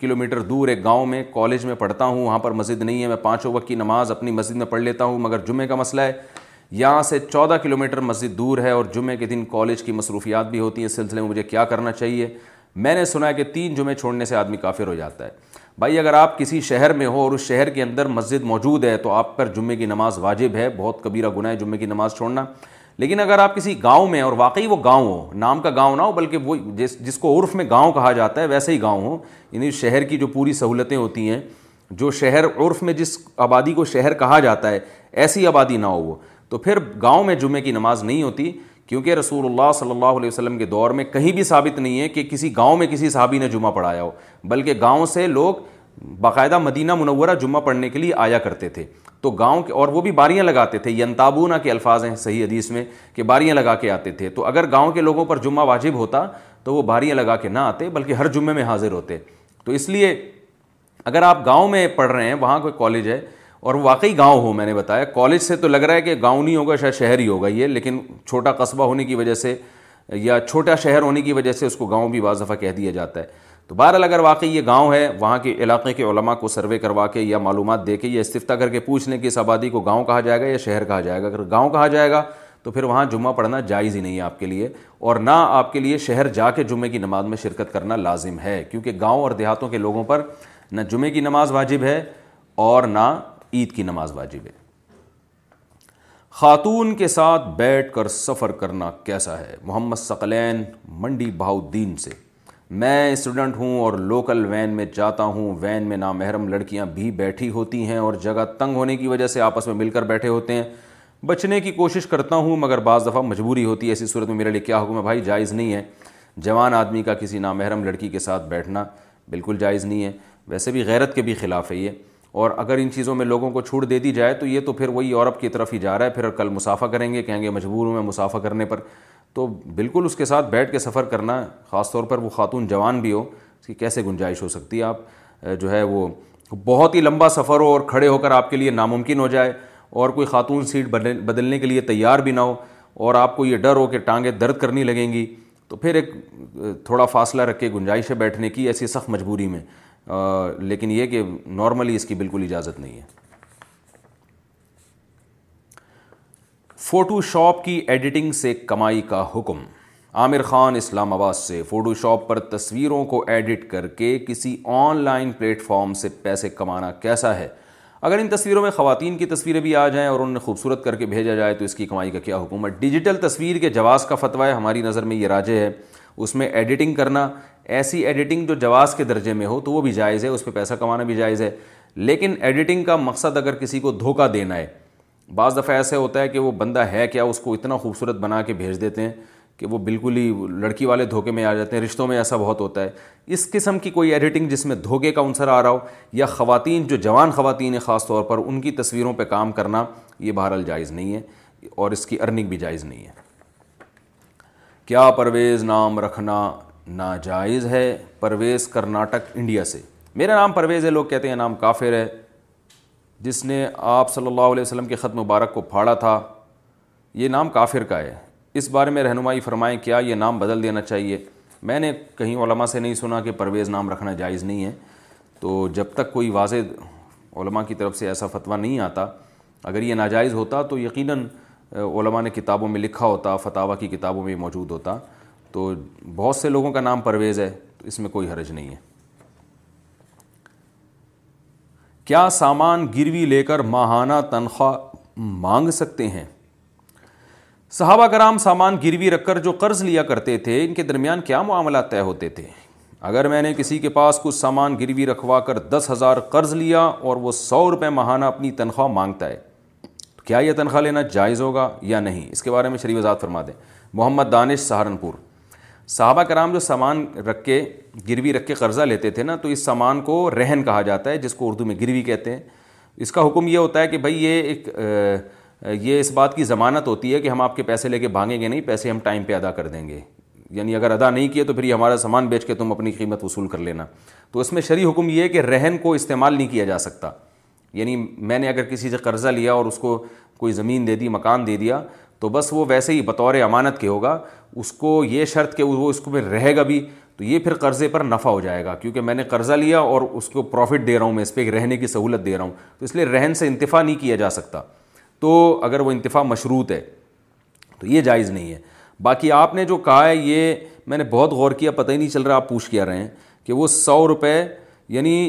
کلو میٹر دور ایک گاؤں میں کالج میں پڑھتا ہوں وہاں پر مسجد نہیں ہے میں پانچوں وقت کی نماز اپنی مسجد میں پڑھ لیتا ہوں مگر جمعے کا مسئلہ ہے یہاں سے چودہ کلو میٹر مسجد دور ہے اور جمعے کے دن کالج کی مصروفیات بھی ہوتی ہیں اس سلسلے میں مجھے کیا کرنا چاہیے میں نے سنا ہے کہ تین جمعے چھوڑنے سے آدمی کافر ہو جاتا ہے بھائی اگر آپ کسی شہر میں ہو اور اس شہر کے اندر مسجد موجود ہے تو آپ پر جمعے کی نماز واجب ہے بہت کبیرہ گناہ ہے جمعے کی نماز چھوڑنا لیکن اگر آپ کسی گاؤں میں اور واقعی وہ گاؤں ہو نام کا گاؤں نہ ہو بلکہ وہ جس جس کو عرف میں گاؤں کہا جاتا ہے ویسے ہی گاؤں ہو یعنی شہر کی جو پوری سہولتیں ہوتی ہیں جو شہر عرف میں جس آبادی کو شہر کہا جاتا ہے ایسی آبادی نہ ہو وہ تو پھر گاؤں میں جمعے کی نماز نہیں ہوتی کیونکہ رسول اللہ صلی اللہ علیہ وسلم کے دور میں کہیں بھی ثابت نہیں ہے کہ کسی گاؤں میں کسی صحابی نے جمعہ پڑھایا ہو بلکہ گاؤں سے لوگ باقاعدہ مدینہ منورہ جمعہ پڑھنے کے لیے آیا کرتے تھے تو گاؤں کے اور وہ بھی باریاں لگاتے تھے ینتابونا کے الفاظ ہیں صحیح حدیث میں کہ باریاں لگا کے آتے تھے تو اگر گاؤں کے لوگوں پر جمعہ واجب ہوتا تو وہ باریاں لگا کے نہ آتے بلکہ ہر جمعے میں حاضر ہوتے تو اس لیے اگر آپ گاؤں میں پڑھ رہے ہیں وہاں کوئی کالج ہے اور وہ واقعی گاؤں ہو میں نے بتایا کالج سے تو لگ رہا ہے کہ گاؤں نہیں ہوگا شاید شہر ہی ہوگا یہ لیکن چھوٹا قصبہ ہونے کی وجہ سے یا چھوٹا شہر ہونے کی وجہ سے اس کو گاؤں بھی بعض دفعہ کہہ دیا جاتا ہے تو بہرحال اگر واقعی یہ گاؤں ہے وہاں کے علاقے کے علماء کو سروے کروا کے یا معلومات دے کے یا استفتہ کر کے پوچھ لیں کہ اس آبادی کو گاؤں کہا جائے گا یا شہر کہا جائے گا اگر گاؤں کہا جائے گا تو پھر وہاں جمعہ پڑھنا جائز ہی نہیں ہے آپ کے لیے اور نہ آپ کے لیے شہر جا کے جمعے کی نماز میں شرکت کرنا لازم ہے کیونکہ گاؤں اور دیہاتوں کے لوگوں پر نہ جمعے کی نماز واجب ہے اور نہ عید کی نماز واجب ہے خاتون کے ساتھ بیٹھ کر سفر کرنا کیسا ہے محمد ثقلین منڈی بہاؤدین سے میں اسٹوڈنٹ ہوں اور لوکل وین میں جاتا ہوں وین میں نامحرم لڑکیاں بھی بیٹھی ہوتی ہیں اور جگہ تنگ ہونے کی وجہ سے آپس میں مل کر بیٹھے ہوتے ہیں بچنے کی کوشش کرتا ہوں مگر بعض دفعہ مجبوری ہوتی ہے ایسی صورت میں میرے لیے کیا حکم ہے بھائی جائز نہیں ہے جوان آدمی کا کسی نامحرم لڑکی کے ساتھ بیٹھنا بالکل جائز نہیں ہے ویسے بھی غیرت کے بھی خلاف ہے یہ اور اگر ان چیزوں میں لوگوں کو چھوٹ دے دی جائے تو یہ تو پھر وہی یورپ کی طرف ہی جا رہا ہے پھر کل مسافہ کریں گے کہیں گے مجبور ہوں میں مسافہ کرنے پر تو بالکل اس کے ساتھ بیٹھ کے سفر کرنا خاص طور پر وہ خاتون جوان بھی ہو اس کی کیسے گنجائش ہو سکتی ہے آپ جو ہے وہ بہت ہی لمبا سفر ہو اور کھڑے ہو کر آپ کے لیے ناممکن ہو جائے اور کوئی خاتون سیٹ بدلنے کے لیے تیار بھی نہ ہو اور آپ کو یہ ڈر ہو کہ ٹانگیں درد کرنی لگیں گی تو پھر ایک تھوڑا فاصلہ رکھ کے گنجائش ہے بیٹھنے کی ایسی سخت مجبوری میں لیکن یہ کہ نارملی اس کی بالکل اجازت نہیں ہے فوٹو شاپ کی ایڈیٹنگ سے کمائی کا حکم عامر خان اسلام آباد سے فوٹو شاپ پر تصویروں کو ایڈٹ کر کے کسی آن لائن پلیٹ فارم سے پیسے کمانا کیسا ہے اگر ان تصویروں میں خواتین کی تصویریں بھی آ جائیں اور انہیں خوبصورت کر کے بھیجا جائے تو اس کی کمائی کا کیا حکم ہے ڈیجیٹل تصویر کے جواز کا فتویٰ ہے ہماری نظر میں یہ راجے ہے اس میں ایڈیٹنگ کرنا ایسی ایڈیٹنگ جو جواز کے درجے میں ہو تو وہ بھی جائز ہے اس پہ پیسہ کمانا بھی جائز ہے لیکن ایڈیٹنگ کا مقصد اگر کسی کو دھوکہ دینا ہے بعض دفعہ ایسے ہوتا ہے کہ وہ بندہ ہے کیا اس کو اتنا خوبصورت بنا کے بھیج دیتے ہیں کہ وہ بالکل ہی لڑکی والے دھوکے میں آ جاتے ہیں رشتوں میں ایسا بہت ہوتا ہے اس قسم کی کوئی ایڈیٹنگ جس میں دھوکے کا عنصر آ رہا ہو یا خواتین جو جوان خواتین ہیں خاص طور پر ان کی تصویروں پہ کام کرنا یہ بہرحال جائز نہیں ہے اور اس کی ارننگ بھی جائز نہیں ہے کیا پرویز نام رکھنا ناجائز ہے پرویز کرناٹک انڈیا سے میرا نام پرویز ہے لوگ کہتے ہیں نام کافر ہے جس نے آپ صلی اللہ علیہ وسلم کے خط مبارک کو پھاڑا تھا یہ نام کافر کا ہے اس بارے میں رہنمائی فرمائیں کیا یہ نام بدل دینا چاہیے میں نے کہیں علماء سے نہیں سنا کہ پرویز نام رکھنا جائز نہیں ہے تو جب تک کوئی واضح علماء کی طرف سے ایسا فتویٰ نہیں آتا اگر یہ ناجائز ہوتا تو یقیناً علماء نے کتابوں میں لکھا ہوتا فتح کی کتابوں میں موجود ہوتا تو بہت سے لوگوں کا نام پرویز ہے تو اس میں کوئی حرج نہیں ہے کیا سامان گروی لے کر ماہانہ تنخواہ مانگ سکتے ہیں صحابہ کرام سامان گروی رکھ کر جو قرض لیا کرتے تھے ان کے درمیان کیا معاملات طے ہوتے تھے اگر میں نے کسی کے پاس کچھ سامان گروی رکھوا کر دس ہزار قرض لیا اور وہ سو روپے ماہانہ اپنی تنخواہ مانگتا ہے کیا یہ تنخواہ لینا جائز ہوگا یا نہیں اس کے بارے میں شریف آزاد فرما دیں محمد دانش سہارنپور صحابہ کرام جو سامان رکھ کے گروی رکھ کے قرضہ لیتے تھے نا تو اس سامان کو رہن کہا جاتا ہے جس کو اردو میں گروی کہتے ہیں اس کا حکم یہ ہوتا ہے کہ بھائی یہ ایک یہ اس بات کی ضمانت ہوتی ہے کہ ہم آپ کے پیسے لے کے بھانگیں گے نہیں پیسے ہم ٹائم پہ ادا کر دیں گے یعنی اگر ادا نہیں کیے تو پھر یہ ہمارا سامان بیچ کے تم اپنی قیمت وصول کر لینا تو اس میں شرعی حکم یہ ہے کہ رہن کو استعمال نہیں کیا جا سکتا یعنی میں نے اگر کسی سے قرضہ لیا اور اس کو کوئی زمین دے دی مکان دے دیا تو بس وہ ویسے ہی بطور امانت کے ہوگا اس کو یہ شرط کہ وہ اس کو پھر رہے گا بھی تو یہ پھر قرضے پر نفع ہو جائے گا کیونکہ میں نے قرضہ لیا اور اس کو پروفٹ دے رہا ہوں میں اس پہ ایک رہنے کی سہولت دے رہا ہوں تو اس لیے رہن سے انتفا نہیں کیا جا سکتا تو اگر وہ انتفا مشروط ہے تو یہ جائز نہیں ہے باقی آپ نے جو کہا ہے یہ میں نے بہت غور کیا پتہ ہی نہیں چل رہا آپ پوچھ کیا رہے ہیں کہ وہ سو روپے یعنی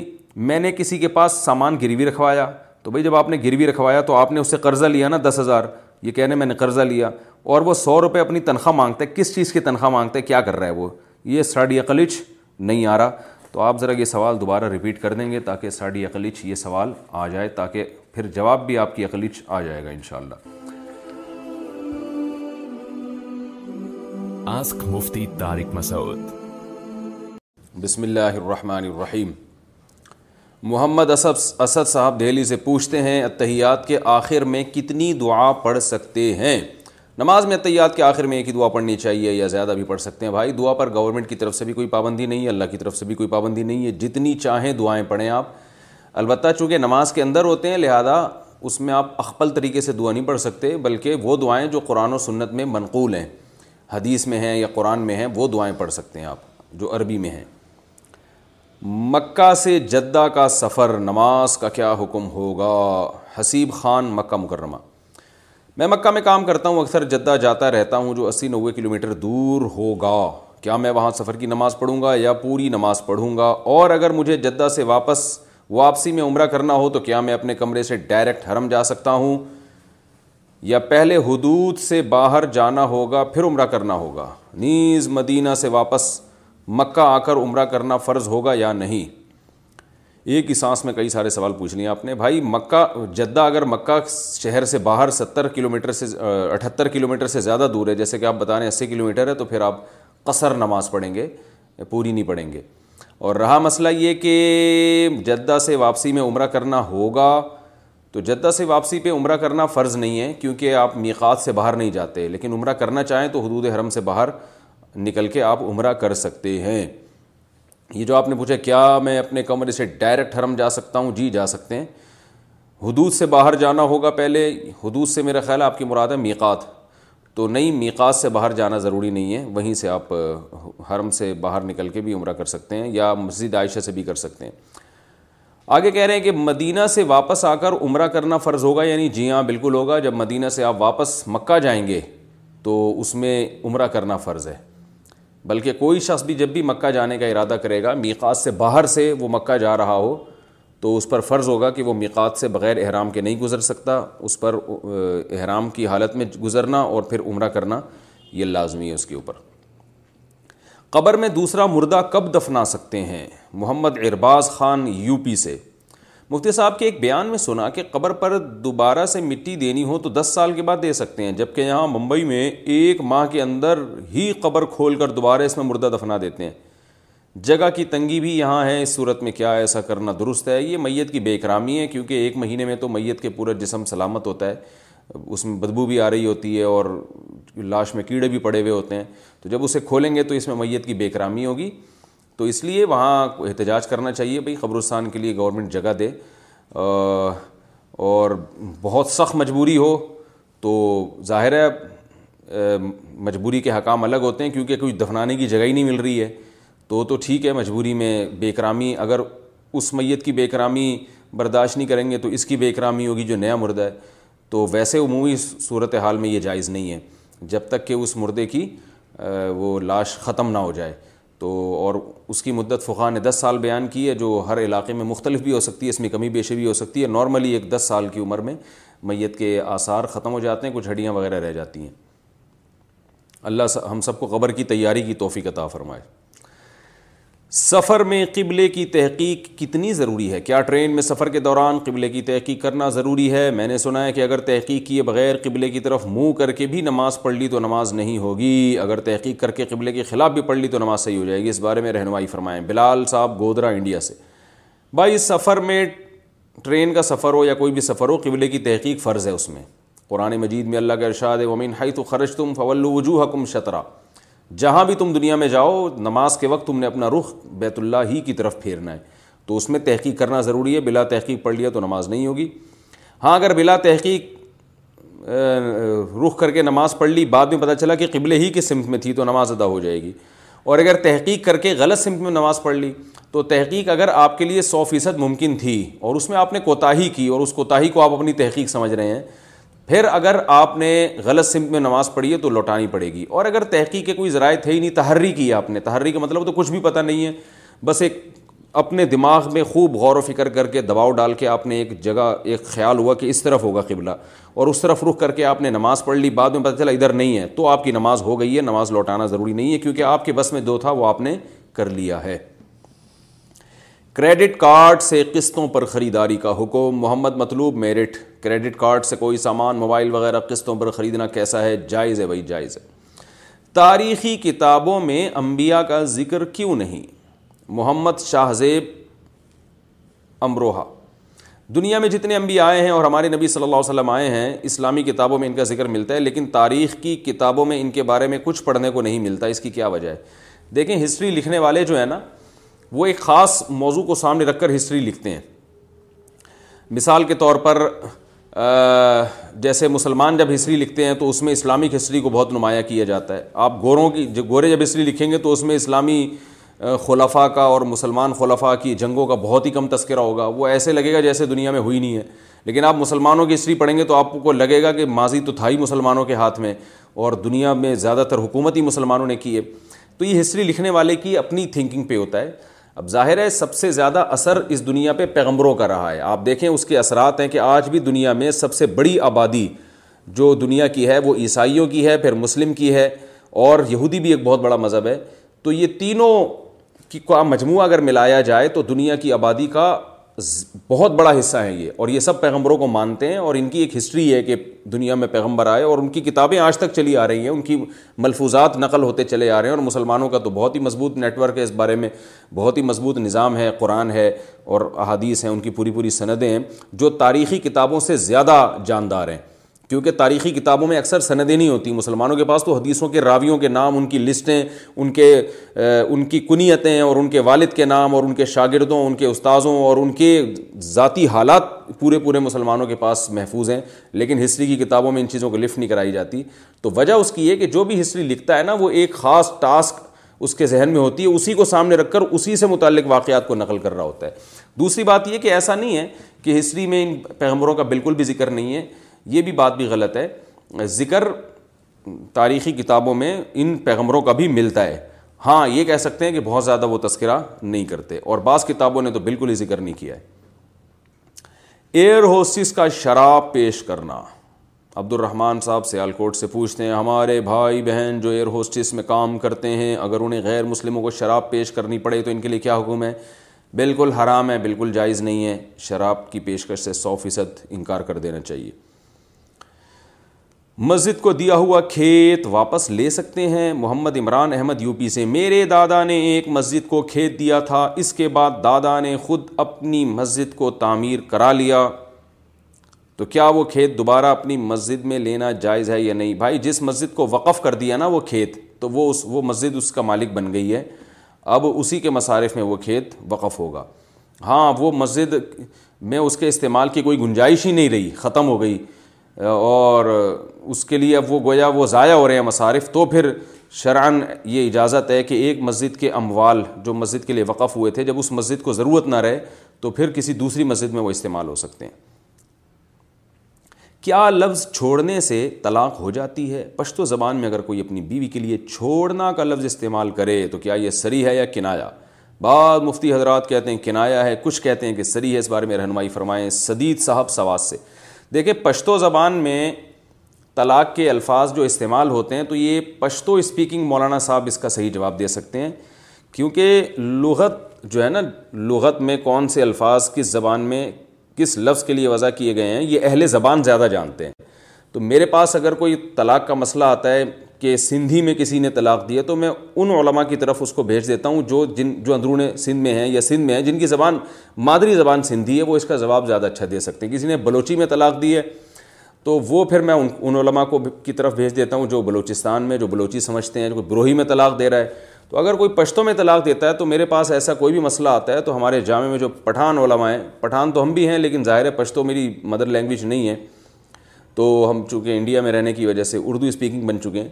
میں نے کسی کے پاس سامان گروی رکھوایا تو بھائی جب آپ نے گروی رکھوایا تو آپ نے اس سے قرضہ لیا نا دس ہزار یہ کہنے میں نے قرضہ لیا اور وہ سو روپے اپنی تنخواہ مانگتے ہیں کس چیز کی تنخواہ مانگتے ہیں کیا کر رہا ہے وہ یہ ساڑی اقلیچ نہیں آ رہا تو آپ ذرا یہ سوال دوبارہ ریپیٹ کر دیں گے تاکہ ساڑی اقلیچ یہ سوال آ جائے تاکہ پھر جواب بھی آپ کی اقلیچ آ جائے گا مفتی شاء مسعود بسم اللہ الرحمن الرحیم محمد اسد اسد صاحب دہلی سے پوچھتے ہیں اتحیات کے آخر میں کتنی دعا پڑھ سکتے ہیں نماز میں اتحیات کے آخر میں ایک ہی دعا پڑھنی چاہیے یا زیادہ بھی پڑھ سکتے ہیں بھائی دعا پر گورنمنٹ کی طرف سے بھی کوئی پابندی نہیں ہے اللہ کی طرف سے بھی کوئی پابندی نہیں ہے جتنی چاہیں دعائیں پڑھیں آپ البتہ چونکہ نماز کے اندر ہوتے ہیں لہذا اس میں آپ اخپل طریقے سے دعا نہیں پڑھ سکتے بلکہ وہ دعائیں جو قرآن و سنت میں منقول ہیں حدیث میں ہیں یا قرآن میں ہیں وہ دعائیں پڑھ سکتے ہیں آپ جو عربی میں ہیں مکہ سے جدہ کا سفر نماز کا کیا حکم ہوگا حسیب خان مکہ مکرمہ میں مکہ میں کام کرتا ہوں اکثر جدہ جاتا رہتا ہوں جو اسی نوے کلو میٹر دور ہوگا کیا میں وہاں سفر کی نماز پڑھوں گا یا پوری نماز پڑھوں گا اور اگر مجھے جدہ سے واپس واپسی میں عمرہ کرنا ہو تو کیا میں اپنے کمرے سے ڈائریکٹ حرم جا سکتا ہوں یا پہلے حدود سے باہر جانا ہوگا پھر عمرہ کرنا ہوگا نیز مدینہ سے واپس مکہ آ کر عمرہ کرنا فرض ہوگا یا نہیں ایک ہی سانس میں کئی سارے سوال پوچھ لیے آپ نے بھائی مکہ جدہ اگر مکہ شہر سے باہر ستر کلو میٹر سے اٹھتر کلو میٹر سے زیادہ دور ہے جیسے کہ آپ بتا رہے ہیں اسی کلو میٹر ہے تو پھر آپ قصر نماز پڑھیں گے پوری نہیں پڑھیں گے اور رہا مسئلہ یہ کہ جدہ سے واپسی میں عمرہ کرنا ہوگا تو جدہ سے واپسی پہ عمرہ کرنا فرض نہیں ہے کیونکہ آپ میقات سے باہر نہیں جاتے لیکن عمرہ کرنا چاہیں تو حدود حرم سے باہر نکل کے آپ عمرہ کر سکتے ہیں یہ جو آپ نے پوچھا کیا میں اپنے کمرے سے ڈائریکٹ حرم جا سکتا ہوں جی جا سکتے ہیں حدود سے باہر جانا ہوگا پہلے حدود سے میرا خیال ہے آپ کی مراد ہے میقات تو نہیں میقات سے باہر جانا ضروری نہیں ہے وہیں سے آپ حرم سے باہر نکل کے بھی عمرہ کر سکتے ہیں یا مسجد عائشہ سے بھی کر سکتے ہیں آگے کہہ رہے ہیں کہ مدینہ سے واپس آ کر عمرہ کرنا فرض ہوگا یعنی جی ہاں بالکل ہوگا جب مدینہ سے آپ واپس مکہ جائیں گے تو اس میں عمرہ کرنا فرض ہے بلکہ کوئی شخص بھی جب بھی مکہ جانے کا ارادہ کرے گا میقات سے باہر سے وہ مکہ جا رہا ہو تو اس پر فرض ہوگا کہ وہ میقات سے بغیر احرام کے نہیں گزر سکتا اس پر احرام کی حالت میں گزرنا اور پھر عمرہ کرنا یہ لازمی ہے اس کے اوپر قبر میں دوسرا مردہ کب دفنا سکتے ہیں محمد ارباز خان یو پی سے مفتی صاحب کے ایک بیان میں سنا کہ قبر پر دوبارہ سے مٹی دینی ہو تو دس سال کے بعد دے سکتے ہیں جبکہ یہاں ممبئی میں ایک ماہ کے اندر ہی قبر کھول کر دوبارہ اس میں مردہ دفنا دیتے ہیں جگہ کی تنگی بھی یہاں ہے اس صورت میں کیا ایسا کرنا درست ہے یہ میت کی بے اکرامی ہے کیونکہ ایک مہینے میں تو میت کے پورا جسم سلامت ہوتا ہے اس میں بدبو بھی آ رہی ہوتی ہے اور لاش میں کیڑے بھی پڑے ہوئے ہوتے ہیں تو جب اسے کھولیں گے تو اس میں میت کی بے کرامی ہوگی تو اس لیے وہاں احتجاج کرنا چاہیے بھائی قبرستان کے لیے گورنمنٹ جگہ دے اور بہت سخت مجبوری ہو تو ظاہر ہے مجبوری کے حکام الگ ہوتے ہیں کیونکہ کوئی دفنانے کی جگہ ہی نہیں مل رہی ہے تو تو ٹھیک ہے مجبوری میں بے کرامی اگر اس میت کی بے کرامی برداشت نہیں کریں گے تو اس کی بے کرامی ہوگی جو نیا مردہ ہے تو ویسے عمومی صورت حال میں یہ جائز نہیں ہے جب تک کہ اس مردے کی وہ لاش ختم نہ ہو جائے تو اور اس کی مدت فقہ نے دس سال بیان کی ہے جو ہر علاقے میں مختلف بھی ہو سکتی ہے اس میں کمی بیشی بھی ہو سکتی ہے نارملی ایک دس سال کی عمر میں میت کے آثار ختم ہو جاتے ہیں کچھ ہڈیاں وغیرہ رہ جاتی ہیں اللہ ہم سب کو قبر کی تیاری کی توفیق عطا فرمائے سفر میں قبلے کی تحقیق کتنی ضروری ہے کیا ٹرین میں سفر کے دوران قبلے کی تحقیق کرنا ضروری ہے میں نے سنا ہے کہ اگر تحقیق کیے بغیر قبلے کی طرف منہ کر کے بھی نماز پڑھ لی تو نماز نہیں ہوگی اگر تحقیق کر کے قبلے کے خلاف بھی پڑھ لی تو نماز صحیح ہو جائے گی اس بارے میں رہنمائی فرمائیں بلال صاحب گودرا انڈیا سے بھائی اس سفر میں ٹرین کا سفر ہو یا کوئی بھی سفر ہو قبلے کی تحقیق فرض ہے اس میں قرآن مجید میں اللہ کے ارشاد ومین ہائی تو خرج تم فول وجوہ کم شطرہ جہاں بھی تم دنیا میں جاؤ نماز کے وقت تم نے اپنا رخ بیت اللہ ہی کی طرف پھیرنا ہے تو اس میں تحقیق کرنا ضروری ہے بلا تحقیق پڑھ لیا تو نماز نہیں ہوگی ہاں اگر بلا تحقیق رخ کر کے نماز پڑھ لی بعد میں پتہ چلا کہ قبل ہی کی سمت میں تھی تو نماز ادا ہو جائے گی اور اگر تحقیق کر کے غلط سمت میں نماز پڑھ لی تو تحقیق اگر آپ کے لیے سو فیصد ممکن تھی اور اس میں آپ نے کوتاہی کی اور اس کوتاہی کو آپ اپنی تحقیق سمجھ رہے ہیں پھر اگر آپ نے غلط سمت میں نماز پڑھی ہے تو لوٹانی پڑے گی اور اگر تحقیق کے کوئی ذرائع تھے ہی نہیں تحری کی آپ نے تحری کا مطلب تو کچھ بھی پتہ نہیں ہے بس ایک اپنے دماغ میں خوب غور و فکر کر کے دباؤ ڈال کے آپ نے ایک جگہ ایک خیال ہوا کہ اس طرف ہوگا قبلہ اور اس طرف رخ کر کے آپ نے نماز پڑھ لی بعد میں پتہ چلا ادھر نہیں ہے تو آپ کی نماز ہو گئی ہے نماز لوٹانا ضروری نہیں ہے کیونکہ آپ کے بس میں جو تھا وہ آپ نے کر لیا ہے کریڈٹ کارڈ سے قسطوں پر خریداری کا حکم محمد مطلوب میرٹ کریڈٹ کارڈ سے کوئی سامان موبائل وغیرہ قسطوں پر خریدنا کیسا ہے جائز ہے بھائی جائز ہے تاریخی کتابوں میں انبیاء کا ذکر کیوں نہیں محمد شاہ زیب امروہا دنیا میں جتنے انبیاء آئے ہیں اور ہمارے نبی صلی اللہ علیہ وسلم آئے ہیں اسلامی کتابوں میں ان کا ذکر ملتا ہے لیکن تاریخ کی کتابوں میں ان کے بارے میں کچھ پڑھنے کو نہیں ملتا اس کی کیا وجہ ہے دیکھیں ہسٹری لکھنے والے جو ہیں نا وہ ایک خاص موضوع کو سامنے رکھ کر ہسٹری لکھتے ہیں مثال کے طور پر جیسے مسلمان جب ہسٹری لکھتے ہیں تو اس میں اسلامک ہسٹری کو بہت نمایاں کیا جاتا ہے آپ گوروں کی جب گورے جب ہسٹری لکھیں گے تو اس میں اسلامی خلفا کا اور مسلمان خلفا کی جنگوں کا بہت ہی کم تذکرہ ہوگا وہ ایسے لگے گا جیسے دنیا میں ہوئی نہیں ہے لیکن آپ مسلمانوں کی ہسٹری پڑھیں گے تو آپ کو لگے گا کہ ماضی تو تھا ہی مسلمانوں کے ہاتھ میں اور دنیا میں زیادہ تر حکومت ہی مسلمانوں نے کی ہے تو یہ ہسٹری لکھنے والے کی اپنی تھنکنگ پہ ہوتا ہے اب ظاہر ہے سب سے زیادہ اثر اس دنیا پہ پیغمبروں کا رہا ہے آپ دیکھیں اس کے اثرات ہیں کہ آج بھی دنیا میں سب سے بڑی آبادی جو دنیا کی ہے وہ عیسائیوں کی ہے پھر مسلم کی ہے اور یہودی بھی ایک بہت بڑا مذہب ہے تو یہ تینوں کی کا مجموعہ اگر ملایا جائے تو دنیا کی آبادی کا بہت بڑا حصہ ہے یہ اور یہ سب پیغمبروں کو مانتے ہیں اور ان کی ایک ہسٹری ہے کہ دنیا میں پیغمبر آئے اور ان کی کتابیں آج تک چلی آ رہی ہیں ان کی ملفوظات نقل ہوتے چلے آ رہے ہیں اور مسلمانوں کا تو بہت ہی مضبوط نیٹ ورک ہے اس بارے میں بہت ہی مضبوط نظام ہے قرآن ہے اور احادیث ہیں ان کی پوری پوری سندیں ہیں جو تاریخی کتابوں سے زیادہ جاندار ہیں کیونکہ تاریخی کتابوں میں اکثر سندیں نہیں ہوتی مسلمانوں کے پاس تو حدیثوں کے راویوں کے نام ان کی لسٹیں ان کے ان کی کنیتیں اور ان کے والد کے نام اور ان کے شاگردوں ان کے استاذوں اور ان کے ذاتی حالات پورے پورے مسلمانوں کے پاس محفوظ ہیں لیکن ہسٹری کی کتابوں میں ان چیزوں کو لفٹ نہیں کرائی جاتی تو وجہ اس کی ہے کہ جو بھی ہسٹری لکھتا ہے نا وہ ایک خاص ٹاسک اس کے ذہن میں ہوتی ہے اسی کو سامنے رکھ کر اسی سے متعلق واقعات کو نقل کر رہا ہوتا ہے دوسری بات یہ کہ ایسا نہیں ہے کہ ہسٹری میں ان پیغمبروں کا بالکل بھی ذکر نہیں ہے یہ بھی بات بھی غلط ہے ذکر تاریخی کتابوں میں ان پیغمبروں کا بھی ملتا ہے ہاں یہ کہہ سکتے ہیں کہ بہت زیادہ وہ تذکرہ نہیں کرتے اور بعض کتابوں نے تو بالکل ہی ذکر نہیں کیا ہے ایئر ہوسٹس کا شراب پیش کرنا عبد الرحمٰن صاحب سیال کوٹ سے پوچھتے ہیں ہمارے بھائی بہن جو ایئر ہوسٹس میں کام کرتے ہیں اگر انہیں غیر مسلموں کو شراب پیش کرنی پڑے تو ان کے لیے کیا حکم ہے بالکل حرام ہے بالکل جائز نہیں ہے شراب کی پیشکش سے سو فیصد انکار کر دینا چاہیے مسجد کو دیا ہوا کھیت واپس لے سکتے ہیں محمد عمران احمد یو پی سے میرے دادا نے ایک مسجد کو کھیت دیا تھا اس کے بعد دادا نے خود اپنی مسجد کو تعمیر کرا لیا تو کیا وہ کھیت دوبارہ اپنی مسجد میں لینا جائز ہے یا نہیں بھائی جس مسجد کو وقف کر دیا نا وہ کھیت تو وہ اس وہ مسجد اس کا مالک بن گئی ہے اب اسی کے مصارف میں وہ کھیت وقف ہوگا ہاں وہ مسجد میں اس کے استعمال کی کوئی گنجائش ہی نہیں رہی ختم ہو گئی اور اس کے لیے اب وہ گویا وہ ضائع ہو رہے ہیں مصارف تو پھر شرعن یہ اجازت ہے کہ ایک مسجد کے اموال جو مسجد کے لیے وقف ہوئے تھے جب اس مسجد کو ضرورت نہ رہے تو پھر کسی دوسری مسجد میں وہ استعمال ہو سکتے ہیں کیا لفظ چھوڑنے سے طلاق ہو جاتی ہے پشتو زبان میں اگر کوئی اپنی بیوی کے لیے چھوڑنا کا لفظ استعمال کرے تو کیا یہ سری ہے یا کنایا بعض مفتی حضرات کہتے ہیں کنایا ہے کچھ کہتے ہیں کہ سری ہے اس بارے میں رہنمائی فرمائیں سدید صاحب سواد سے دیکھیں پشتو زبان میں طلاق کے الفاظ جو استعمال ہوتے ہیں تو یہ پشتو اسپیکنگ مولانا صاحب اس کا صحیح جواب دے سکتے ہیں کیونکہ لغت جو ہے نا لغت میں کون سے الفاظ کس زبان میں کس لفظ کے لیے وضع کیے گئے ہیں یہ اہل زبان زیادہ جانتے ہیں تو میرے پاس اگر کوئی طلاق کا مسئلہ آتا ہے کہ سندھی میں کسی نے طلاق دیا تو میں ان علماء کی طرف اس کو بھیج دیتا ہوں جو جن جو اندرون سندھ میں ہیں یا سندھ میں ہیں جن کی زبان مادری زبان سندھی ہے وہ اس کا جواب زیادہ اچھا دے سکتے ہیں کسی نے بلوچی میں طلاق دی ہے تو وہ پھر میں ان ان علماء کو کی طرف بھیج دیتا ہوں جو بلوچستان میں جو بلوچی سمجھتے ہیں جو بروہی میں طلاق دے رہا ہے تو اگر کوئی پشتوں میں طلاق دیتا ہے تو میرے پاس ایسا کوئی بھی مسئلہ آتا ہے تو ہمارے جامعہ میں جو پٹھان علماء ہیں پٹھان تو ہم بھی ہیں لیکن ظاہر ہے پشتو میری مدر لینگویج نہیں ہے تو ہم چونکہ انڈیا میں رہنے کی وجہ سے اردو اسپیکنگ بن چکے ہیں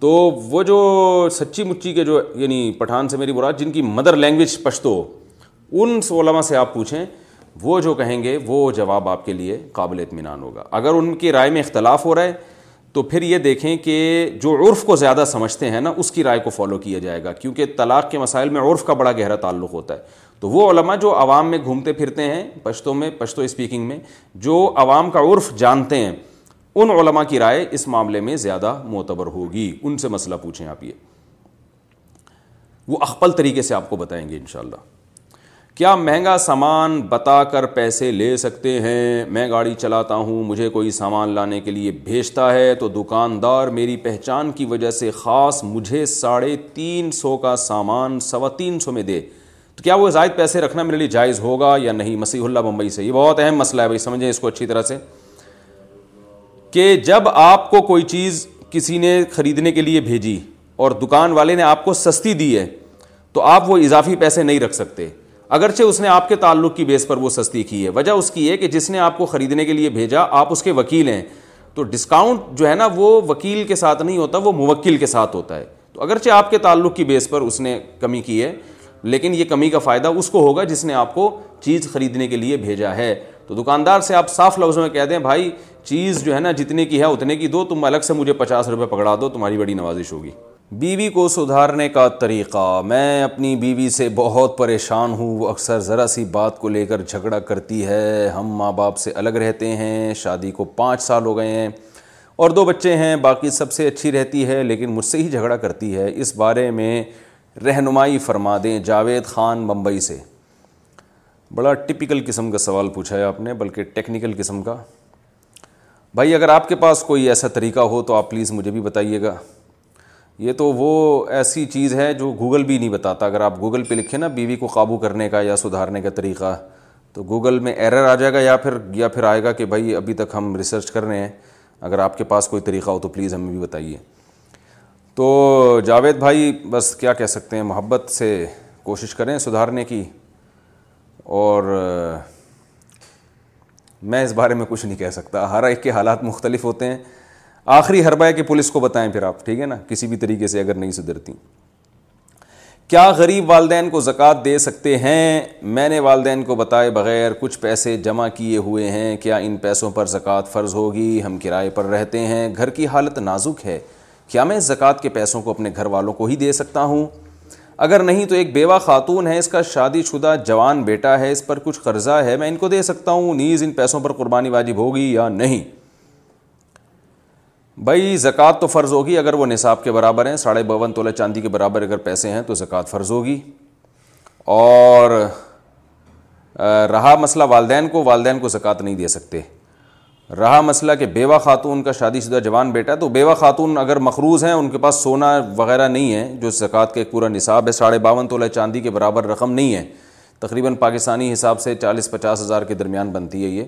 تو وہ جو سچی مچی کے جو یعنی پٹھان سے میری مراد جن کی مدر لینگویج پشتو ان علماء سے آپ پوچھیں وہ جو کہیں گے وہ جواب آپ کے لیے قابل اطمینان ہوگا اگر ان کی رائے میں اختلاف ہو رہا ہے تو پھر یہ دیکھیں کہ جو عرف کو زیادہ سمجھتے ہیں نا اس کی رائے کو فالو کیا جائے گا کیونکہ طلاق کے مسائل میں عرف کا بڑا گہرا تعلق ہوتا ہے تو وہ علماء جو عوام میں گھومتے پھرتے ہیں پشتوں میں پشتو اسپیکنگ میں جو عوام کا عرف جانتے ہیں ان علماء کی رائے اس معاملے میں زیادہ معتبر ہوگی ان سے مسئلہ پوچھیں آپ یہ وہ اخپل طریقے سے آپ کو بتائیں گے انشاءاللہ کیا مہنگا سامان بتا کر پیسے لے سکتے ہیں میں گاڑی چلاتا ہوں مجھے کوئی سامان لانے کے لیے بھیجتا ہے تو دکاندار میری پہچان کی وجہ سے خاص مجھے ساڑھے تین سو کا سامان سوا تین سو میں دے تو کیا وہ زائد پیسے رکھنا میرے لیے جائز ہوگا یا نہیں مسیح اللہ بمبئی سے یہ بہت اہم مسئلہ ہے بھائی سمجھیں اس کو اچھی طرح سے کہ جب آپ کو کوئی چیز کسی نے خریدنے کے لیے بھیجی اور دکان والے نے آپ کو سستی دی ہے تو آپ وہ اضافی پیسے نہیں رکھ سکتے اگرچہ اس نے آپ کے تعلق کی بیس پر وہ سستی کی ہے وجہ اس کی ہے کہ جس نے آپ کو خریدنے کے لیے بھیجا آپ اس کے وکیل ہیں تو ڈسکاؤنٹ جو ہے نا وہ وکیل کے ساتھ نہیں ہوتا وہ موکل کے ساتھ ہوتا ہے تو اگرچہ آپ کے تعلق کی بیس پر اس نے کمی کی ہے لیکن یہ کمی کا فائدہ اس کو ہوگا جس نے آپ کو چیز خریدنے کے لیے بھیجا ہے تو دکاندار سے آپ صاف لفظوں میں کہہ دیں بھائی چیز جو ہے نا جتنے کی ہے اتنے کی دو تم الگ سے مجھے پچاس روپے پکڑا دو تمہاری بڑی نوازش ہوگی بیوی کو سدھارنے کا طریقہ میں اپنی بیوی سے بہت پریشان ہوں وہ اکثر ذرا سی بات کو لے کر جھگڑا کرتی ہے ہم ماں باپ سے الگ رہتے ہیں شادی کو پانچ سال ہو گئے ہیں اور دو بچے ہیں باقی سب سے اچھی رہتی ہے لیکن مجھ سے ہی جھگڑا کرتی ہے اس بارے میں رہنمائی فرما دیں جاوید خان ممبئی سے بڑا ٹپیکل قسم کا سوال پوچھا ہے آپ نے بلکہ ٹیکنیکل قسم کا بھائی اگر آپ کے پاس کوئی ایسا طریقہ ہو تو آپ پلیز مجھے بھی بتائیے گا یہ تو وہ ایسی چیز ہے جو گوگل بھی نہیں بتاتا اگر آپ گوگل پہ لکھیں نا بیوی کو قابو کرنے کا یا سدھارنے کا طریقہ تو گوگل میں ایرر آ جائے گا یا پھر یا پھر آئے گا کہ بھائی ابھی تک ہم ریسرچ کر رہے ہیں اگر آپ کے پاس کوئی طریقہ ہو تو پلیز ہمیں بھی بتائیے تو جاوید بھائی بس کیا کہہ سکتے ہیں محبت سے کوشش کریں سدھارنے کی اور میں اس بارے میں کچھ نہیں کہہ سکتا ہر ایک کے حالات مختلف ہوتے ہیں آخری ہر بائے کہ پولیس کو بتائیں پھر آپ ٹھیک ہے نا کسی بھی طریقے سے اگر نہیں سدھرتی کیا غریب والدین کو زکوٰۃ دے سکتے ہیں میں نے والدین کو بتائے بغیر کچھ پیسے جمع کیے ہوئے ہیں کیا ان پیسوں پر زکوٰۃ فرض ہوگی ہم کرائے پر رہتے ہیں گھر کی حالت نازک ہے کیا میں زکوٰۃ کے پیسوں کو اپنے گھر والوں کو ہی دے سکتا ہوں اگر نہیں تو ایک بیوہ خاتون ہے اس کا شادی شدہ جوان بیٹا ہے اس پر کچھ قرضہ ہے میں ان کو دے سکتا ہوں نیز ان پیسوں پر قربانی واجب ہوگی یا نہیں بھائی زکوٰۃ تو فرض ہوگی اگر وہ نصاب کے برابر ہیں ساڑھے باون تولہ چاندی کے برابر اگر پیسے ہیں تو زکوٰۃ فرض ہوگی اور رہا مسئلہ والدین کو والدین کو زکوٰۃ نہیں دے سکتے رہا مسئلہ کہ بیوہ خاتون کا شادی شدہ جوان بیٹا ہے تو بیوہ خاتون اگر مخروض ہیں ان کے پاس سونا وغیرہ نہیں ہے جو زکوٰۃ کا ایک پورا نصاب ہے ساڑھے باون تولہ چاندی کے برابر رقم نہیں ہے تقریباً پاکستانی حساب سے چالیس پچاس ہزار کے درمیان بنتی ہے یہ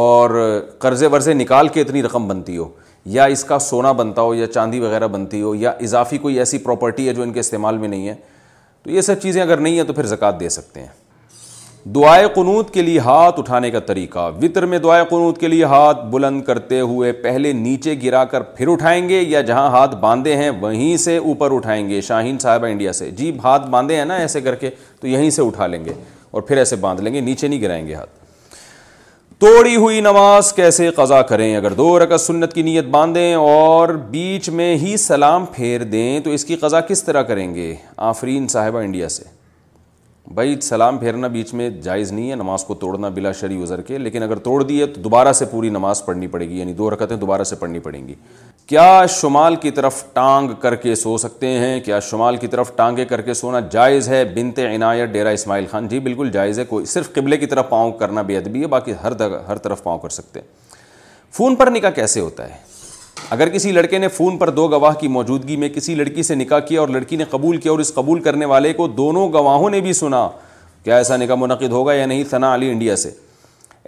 اور قرضے ورضے نکال کے اتنی رقم بنتی ہو یا اس کا سونا بنتا ہو یا چاندی وغیرہ بنتی ہو یا اضافی کوئی ایسی پراپرٹی ہے جو ان کے استعمال میں نہیں ہے تو یہ سب چیزیں اگر نہیں ہیں تو پھر زکوٰۃ دے سکتے ہیں دعائے قنوت کے لیے ہاتھ اٹھانے کا طریقہ وطر میں دعائے قنوت کے لیے ہاتھ بلند کرتے ہوئے پہلے نیچے گرا کر پھر اٹھائیں گے یا جہاں ہاتھ باندھے ہیں وہیں سے اوپر اٹھائیں گے شاہین صاحبہ انڈیا سے جی ہاتھ باندھے ہیں نا ایسے کر کے تو یہیں سے اٹھا لیں گے اور پھر ایسے باندھ لیں گے نیچے نہیں گرائیں گے ہاتھ توڑی ہوئی نماز کیسے قضا کریں اگر دو رقص سنت کی نیت باندھیں اور بیچ میں ہی سلام پھیر دیں تو اس کی قضا کس طرح کریں گے آفرین صاحبہ انڈیا سے بھائی سلام پھیرنا بیچ میں جائز نہیں ہے نماز کو توڑنا بلا شرعی عذر کے لیکن اگر توڑ دیے تو دوبارہ سے پوری نماز پڑھنی پڑے گی یعنی دو رکعتیں دوبارہ سے پڑھنی پڑیں گی کیا شمال کی طرف ٹانگ کر کے سو سکتے ہیں کیا شمال کی طرف ٹانگے کر کے سونا جائز ہے بنت عنایت ڈیرا اسماعیل خان جی بالکل جائز ہے کوئی صرف قبلے کی طرف پاؤں کرنا بے ادبی ہے باقی ہر ہر طرف پاؤں کر سکتے ہیں فون پر نکاح کیسے ہوتا ہے اگر کسی لڑکے نے فون پر دو گواہ کی موجودگی میں کسی لڑکی سے نکاح کیا اور لڑکی نے قبول کیا اور اس قبول کرنے والے کو دونوں گواہوں نے بھی سنا کیا ایسا نکاح منعقد ہوگا یا نہیں ثنا علی انڈیا سے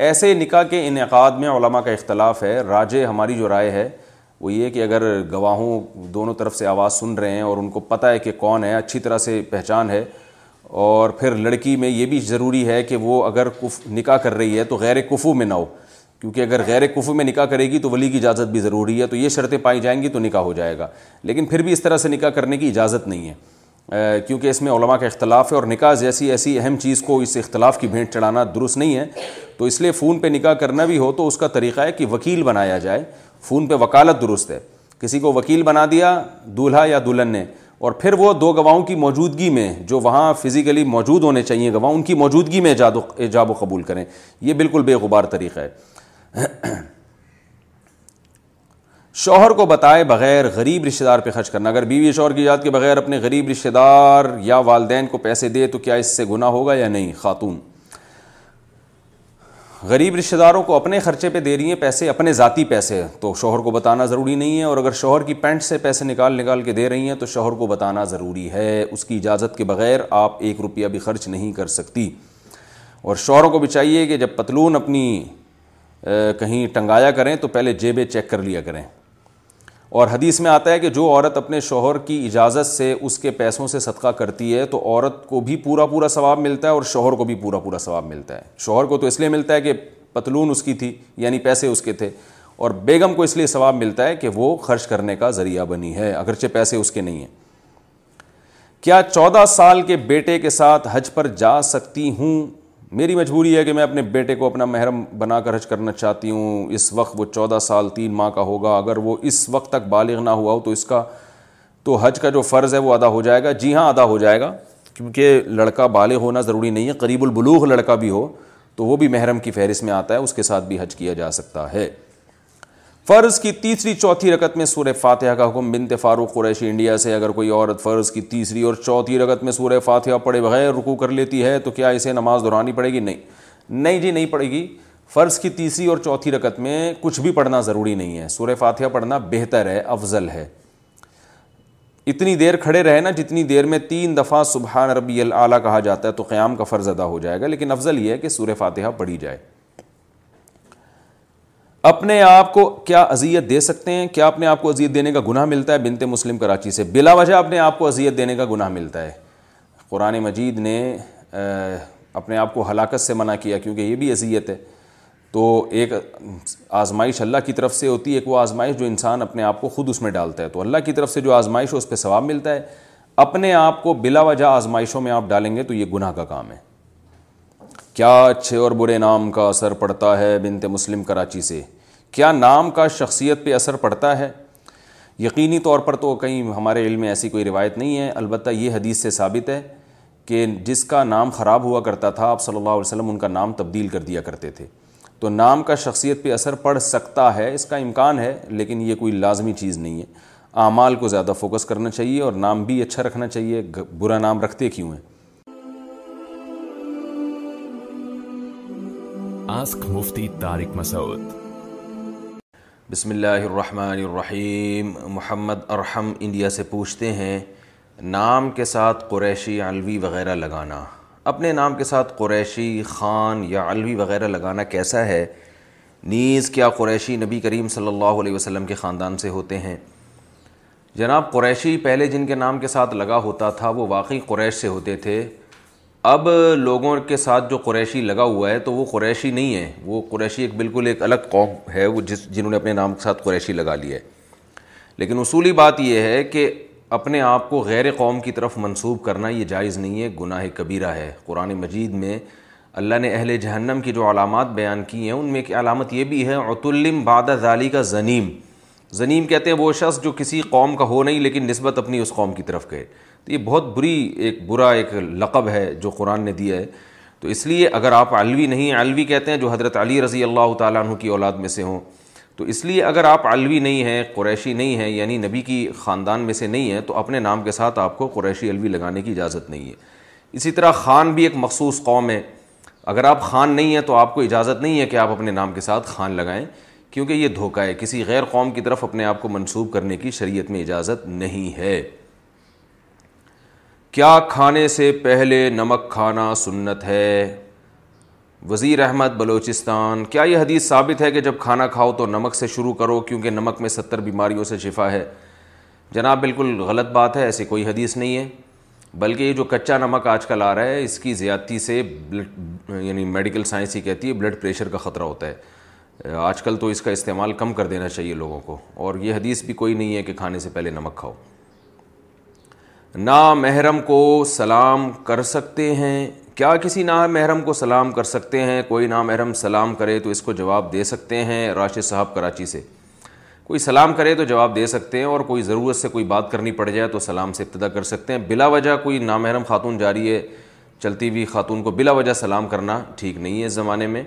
ایسے نکاح کے انعقاد میں علماء کا اختلاف ہے راج ہماری جو رائے ہے وہ یہ کہ اگر گواہوں دونوں طرف سے آواز سن رہے ہیں اور ان کو پتہ ہے کہ کون ہے اچھی طرح سے پہچان ہے اور پھر لڑکی میں یہ بھی ضروری ہے کہ وہ اگر نکاح کر رہی ہے تو غیر کفو میں نہ ہو کیونکہ اگر غیر کفو میں نکاح کرے گی تو ولی کی اجازت بھی ضروری ہے تو یہ شرطیں پائی جائیں گی تو نکاح ہو جائے گا لیکن پھر بھی اس طرح سے نکاح کرنے کی اجازت نہیں ہے کیونکہ اس میں علماء کا اختلاف ہے اور نکاح جیسی ایسی اہم چیز کو اس اختلاف کی بھینٹ چڑھانا درست نہیں ہے تو اس لیے فون پہ نکاح کرنا بھی ہو تو اس کا طریقہ ہے کہ وکیل بنایا جائے فون پہ وکالت درست ہے کسی کو وکیل بنا دیا دولہا یا دلہن نے اور پھر وہ دو گواہوں کی موجودگی میں جو وہاں فزیکلی موجود ہونے چاہیے گواہ ان کی موجودگی میں ایجاب و قبول کریں یہ بالکل بے غبار طریقہ ہے شوہر کو بتائے بغیر غریب رشتہ دار پہ خرچ کرنا اگر بیوی شوہر کی یاد کے بغیر اپنے غریب رشتہ دار یا والدین کو پیسے دے تو کیا اس سے گناہ ہوگا یا نہیں خاتون غریب رشتہ داروں کو اپنے خرچے پہ دے رہی ہیں پیسے اپنے ذاتی پیسے تو شوہر کو بتانا ضروری نہیں ہے اور اگر شوہر کی پینٹ سے پیسے نکال نکال کے دے رہی ہیں تو شوہر کو بتانا ضروری ہے اس کی اجازت کے بغیر آپ ایک روپیہ بھی خرچ نہیں کر سکتی اور شوہروں کو بھی چاہیے کہ جب پتلون اپنی کہیں ٹنگایا کریں تو پہلے جیبیں چیک کر لیا کریں اور حدیث میں آتا ہے کہ جو عورت اپنے شوہر کی اجازت سے اس کے پیسوں سے صدقہ کرتی ہے تو عورت کو بھی پورا پورا ثواب ملتا ہے اور شوہر کو بھی پورا پورا ثواب ملتا ہے شوہر کو تو اس لیے ملتا ہے کہ پتلون اس کی تھی یعنی پیسے اس کے تھے اور بیگم کو اس لیے ثواب ملتا ہے کہ وہ خرچ کرنے کا ذریعہ بنی ہے اگرچہ پیسے اس کے نہیں ہیں کیا چودہ سال کے بیٹے کے ساتھ حج پر جا سکتی ہوں میری مجبوری ہے کہ میں اپنے بیٹے کو اپنا محرم بنا کر حج کرنا چاہتی ہوں اس وقت وہ چودہ سال تین ماہ کا ہوگا اگر وہ اس وقت تک بالغ نہ ہوا ہو تو اس کا تو حج کا جو فرض ہے وہ ادا ہو جائے گا جی ہاں ادا ہو جائے گا کیونکہ لڑکا بالغ ہونا ضروری نہیں ہے قریب البلوغ لڑکا بھی ہو تو وہ بھی محرم کی فہرست میں آتا ہے اس کے ساتھ بھی حج کیا جا سکتا ہے فرض کی تیسری چوتھی رکت میں سورہ فاتحہ کا حکم بنت فاروق قریشی انڈیا سے اگر کوئی عورت فرض کی تیسری اور چوتھی رکت میں سورہ فاتحہ پڑھے بغیر رکو کر لیتی ہے تو کیا اسے نماز دہرانی پڑے گی نہیں نہیں جی نہیں پڑے گی فرض کی تیسری اور چوتھی رکت میں کچھ بھی پڑھنا ضروری نہیں ہے سورہ فاتحہ پڑھنا بہتر ہے افضل ہے اتنی دیر کھڑے رہے نا جتنی دیر میں تین دفعہ سبحان ربی العلیٰ کہا جاتا ہے تو قیام کا فرض ادا ہو جائے گا لیکن افضل یہ ہے کہ سورہ فاتحہ پڑھی جائے اپنے آپ کو کیا اذیت دے سکتے ہیں کیا اپنے آپ کو اذیت دینے کا گناہ ملتا ہے بنت مسلم کراچی سے بلا وجہ اپنے آپ کو اذیت دینے کا گناہ ملتا ہے قرآن مجید نے اپنے آپ کو ہلاکت سے منع کیا کیونکہ یہ بھی اذیت ہے تو ایک آزمائش اللہ کی طرف سے ہوتی ہے ایک وہ آزمائش جو انسان اپنے آپ کو خود اس میں ڈالتا ہے تو اللہ کی طرف سے جو آزمائش ہو اس پہ ثواب ملتا ہے اپنے آپ کو بلا وجہ آزمائشوں میں آپ ڈالیں گے تو یہ گناہ کا کام ہے کیا اچھے اور برے نام کا اثر پڑتا ہے بنت مسلم کراچی سے کیا نام کا شخصیت پہ اثر پڑتا ہے یقینی طور پر تو کہیں ہمارے علم میں ایسی کوئی روایت نہیں ہے البتہ یہ حدیث سے ثابت ہے کہ جس کا نام خراب ہوا کرتا تھا آپ صلی اللہ علیہ وسلم ان کا نام تبدیل کر دیا کرتے تھے تو نام کا شخصیت پہ اثر پڑ سکتا ہے اس کا امکان ہے لیکن یہ کوئی لازمی چیز نہیں ہے اعمال کو زیادہ فوکس کرنا چاہیے اور نام بھی اچھا رکھنا چاہیے برا نام رکھتے کیوں ہیں آسک مفتی طارق مسعود بسم اللہ الرحمن الرحیم محمد ارحم انڈیا سے پوچھتے ہیں نام کے ساتھ قریشی علوی وغیرہ لگانا اپنے نام کے ساتھ قریشی خان یا علوی وغیرہ لگانا کیسا ہے نیز کیا قریشی نبی کریم صلی اللہ علیہ وسلم کے خاندان سے ہوتے ہیں جناب قریشی پہلے جن کے نام کے ساتھ لگا ہوتا تھا وہ واقعی قریش سے ہوتے تھے اب لوگوں کے ساتھ جو قریشی لگا ہوا ہے تو وہ قریشی نہیں ہے وہ قریشی ایک بالکل ایک الگ قوم ہے وہ جس جنہوں نے اپنے نام کے ساتھ قریشی لگا لیا ہے لیکن اصولی بات یہ ہے کہ اپنے آپ کو غیر قوم کی طرف منسوب کرنا یہ جائز نہیں ہے گناہ کبیرہ ہے قرآن مجید میں اللہ نے اہل جہنم کی جو علامات بیان کی ہیں ان میں ایک علامت یہ بھی ہے عطلم العلم بادہ کا زنیم زنیم کہتے ہیں وہ شخص جو کسی قوم کا ہو نہیں لیکن نسبت اپنی اس قوم کی طرف کہے تو یہ بہت بری ایک برا ایک لقب ہے جو قرآن نے دیا ہے تو اس لیے اگر آپ علوی نہیں علوی کہتے ہیں جو حضرت علی رضی اللہ تعالیٰ عنہ کی اولاد میں سے ہوں تو اس لیے اگر آپ علوی نہیں ہیں قریشی نہیں ہیں یعنی نبی کی خاندان میں سے نہیں ہیں تو اپنے نام کے ساتھ آپ کو قریشی علوی لگانے کی اجازت نہیں ہے اسی طرح خان بھی ایک مخصوص قوم ہے اگر آپ خان نہیں ہیں تو آپ کو اجازت نہیں ہے کہ آپ اپنے نام کے ساتھ خان لگائیں کیونکہ یہ دھوکہ ہے کسی غیر قوم کی طرف اپنے آپ کو منسوب کرنے کی شریعت میں اجازت نہیں ہے کیا کھانے سے پہلے نمک کھانا سنت ہے وزیر احمد بلوچستان کیا یہ حدیث ثابت ہے کہ جب کھانا کھاؤ تو نمک سے شروع کرو کیونکہ نمک میں ستر بیماریوں سے شفا ہے جناب بالکل غلط بات ہے ایسی کوئی حدیث نہیں ہے بلکہ یہ جو کچا نمک آج کل آ رہا ہے اس کی زیادتی سے بلڈ یعنی میڈیکل سائنس ہی کہتی ہے بلڈ پریشر کا خطرہ ہوتا ہے آج کل تو اس کا استعمال کم کر دینا چاہیے لوگوں کو اور یہ حدیث بھی کوئی نہیں ہے کہ کھانے سے پہلے نمک کھاؤ نامحرم محرم کو سلام کر سکتے ہیں کیا کسی نا محرم کو سلام کر سکتے ہیں کوئی نامحرم محرم سلام کرے تو اس کو جواب دے سکتے ہیں راشد صاحب کراچی سے کوئی سلام کرے تو جواب دے سکتے ہیں اور کوئی ضرورت سے کوئی بات کرنی پڑ جائے تو سلام سے ابتدا کر سکتے ہیں بلا وجہ کوئی نامحرم خاتون جاری ہے چلتی ہوئی خاتون کو بلا وجہ سلام کرنا ٹھیک نہیں ہے اس زمانے میں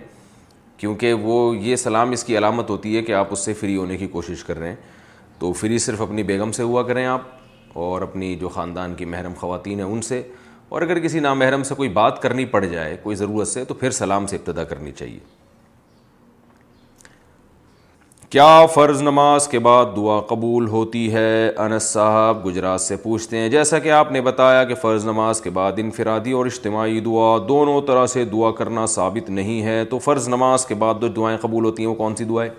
کیونکہ وہ یہ سلام اس کی علامت ہوتی ہے کہ آپ اس سے فری ہونے کی کوشش کر رہے ہیں تو فری صرف اپنی بیگم سے ہوا کریں آپ اور اپنی جو خاندان کی محرم خواتین ہیں ان سے اور اگر کسی نامحرم سے کوئی بات کرنی پڑ جائے کوئی ضرورت سے تو پھر سلام سے ابتدا کرنی چاہیے کیا فرض نماز کے بعد دعا قبول ہوتی ہے انس صاحب گجرات سے پوچھتے ہیں جیسا کہ آپ نے بتایا کہ فرض نماز کے بعد انفرادی اور اجتماعی دعا دونوں طرح سے دعا کرنا ثابت نہیں ہے تو فرض نماز کے بعد جو دعائیں قبول ہوتی ہیں وہ کون سی دعائیں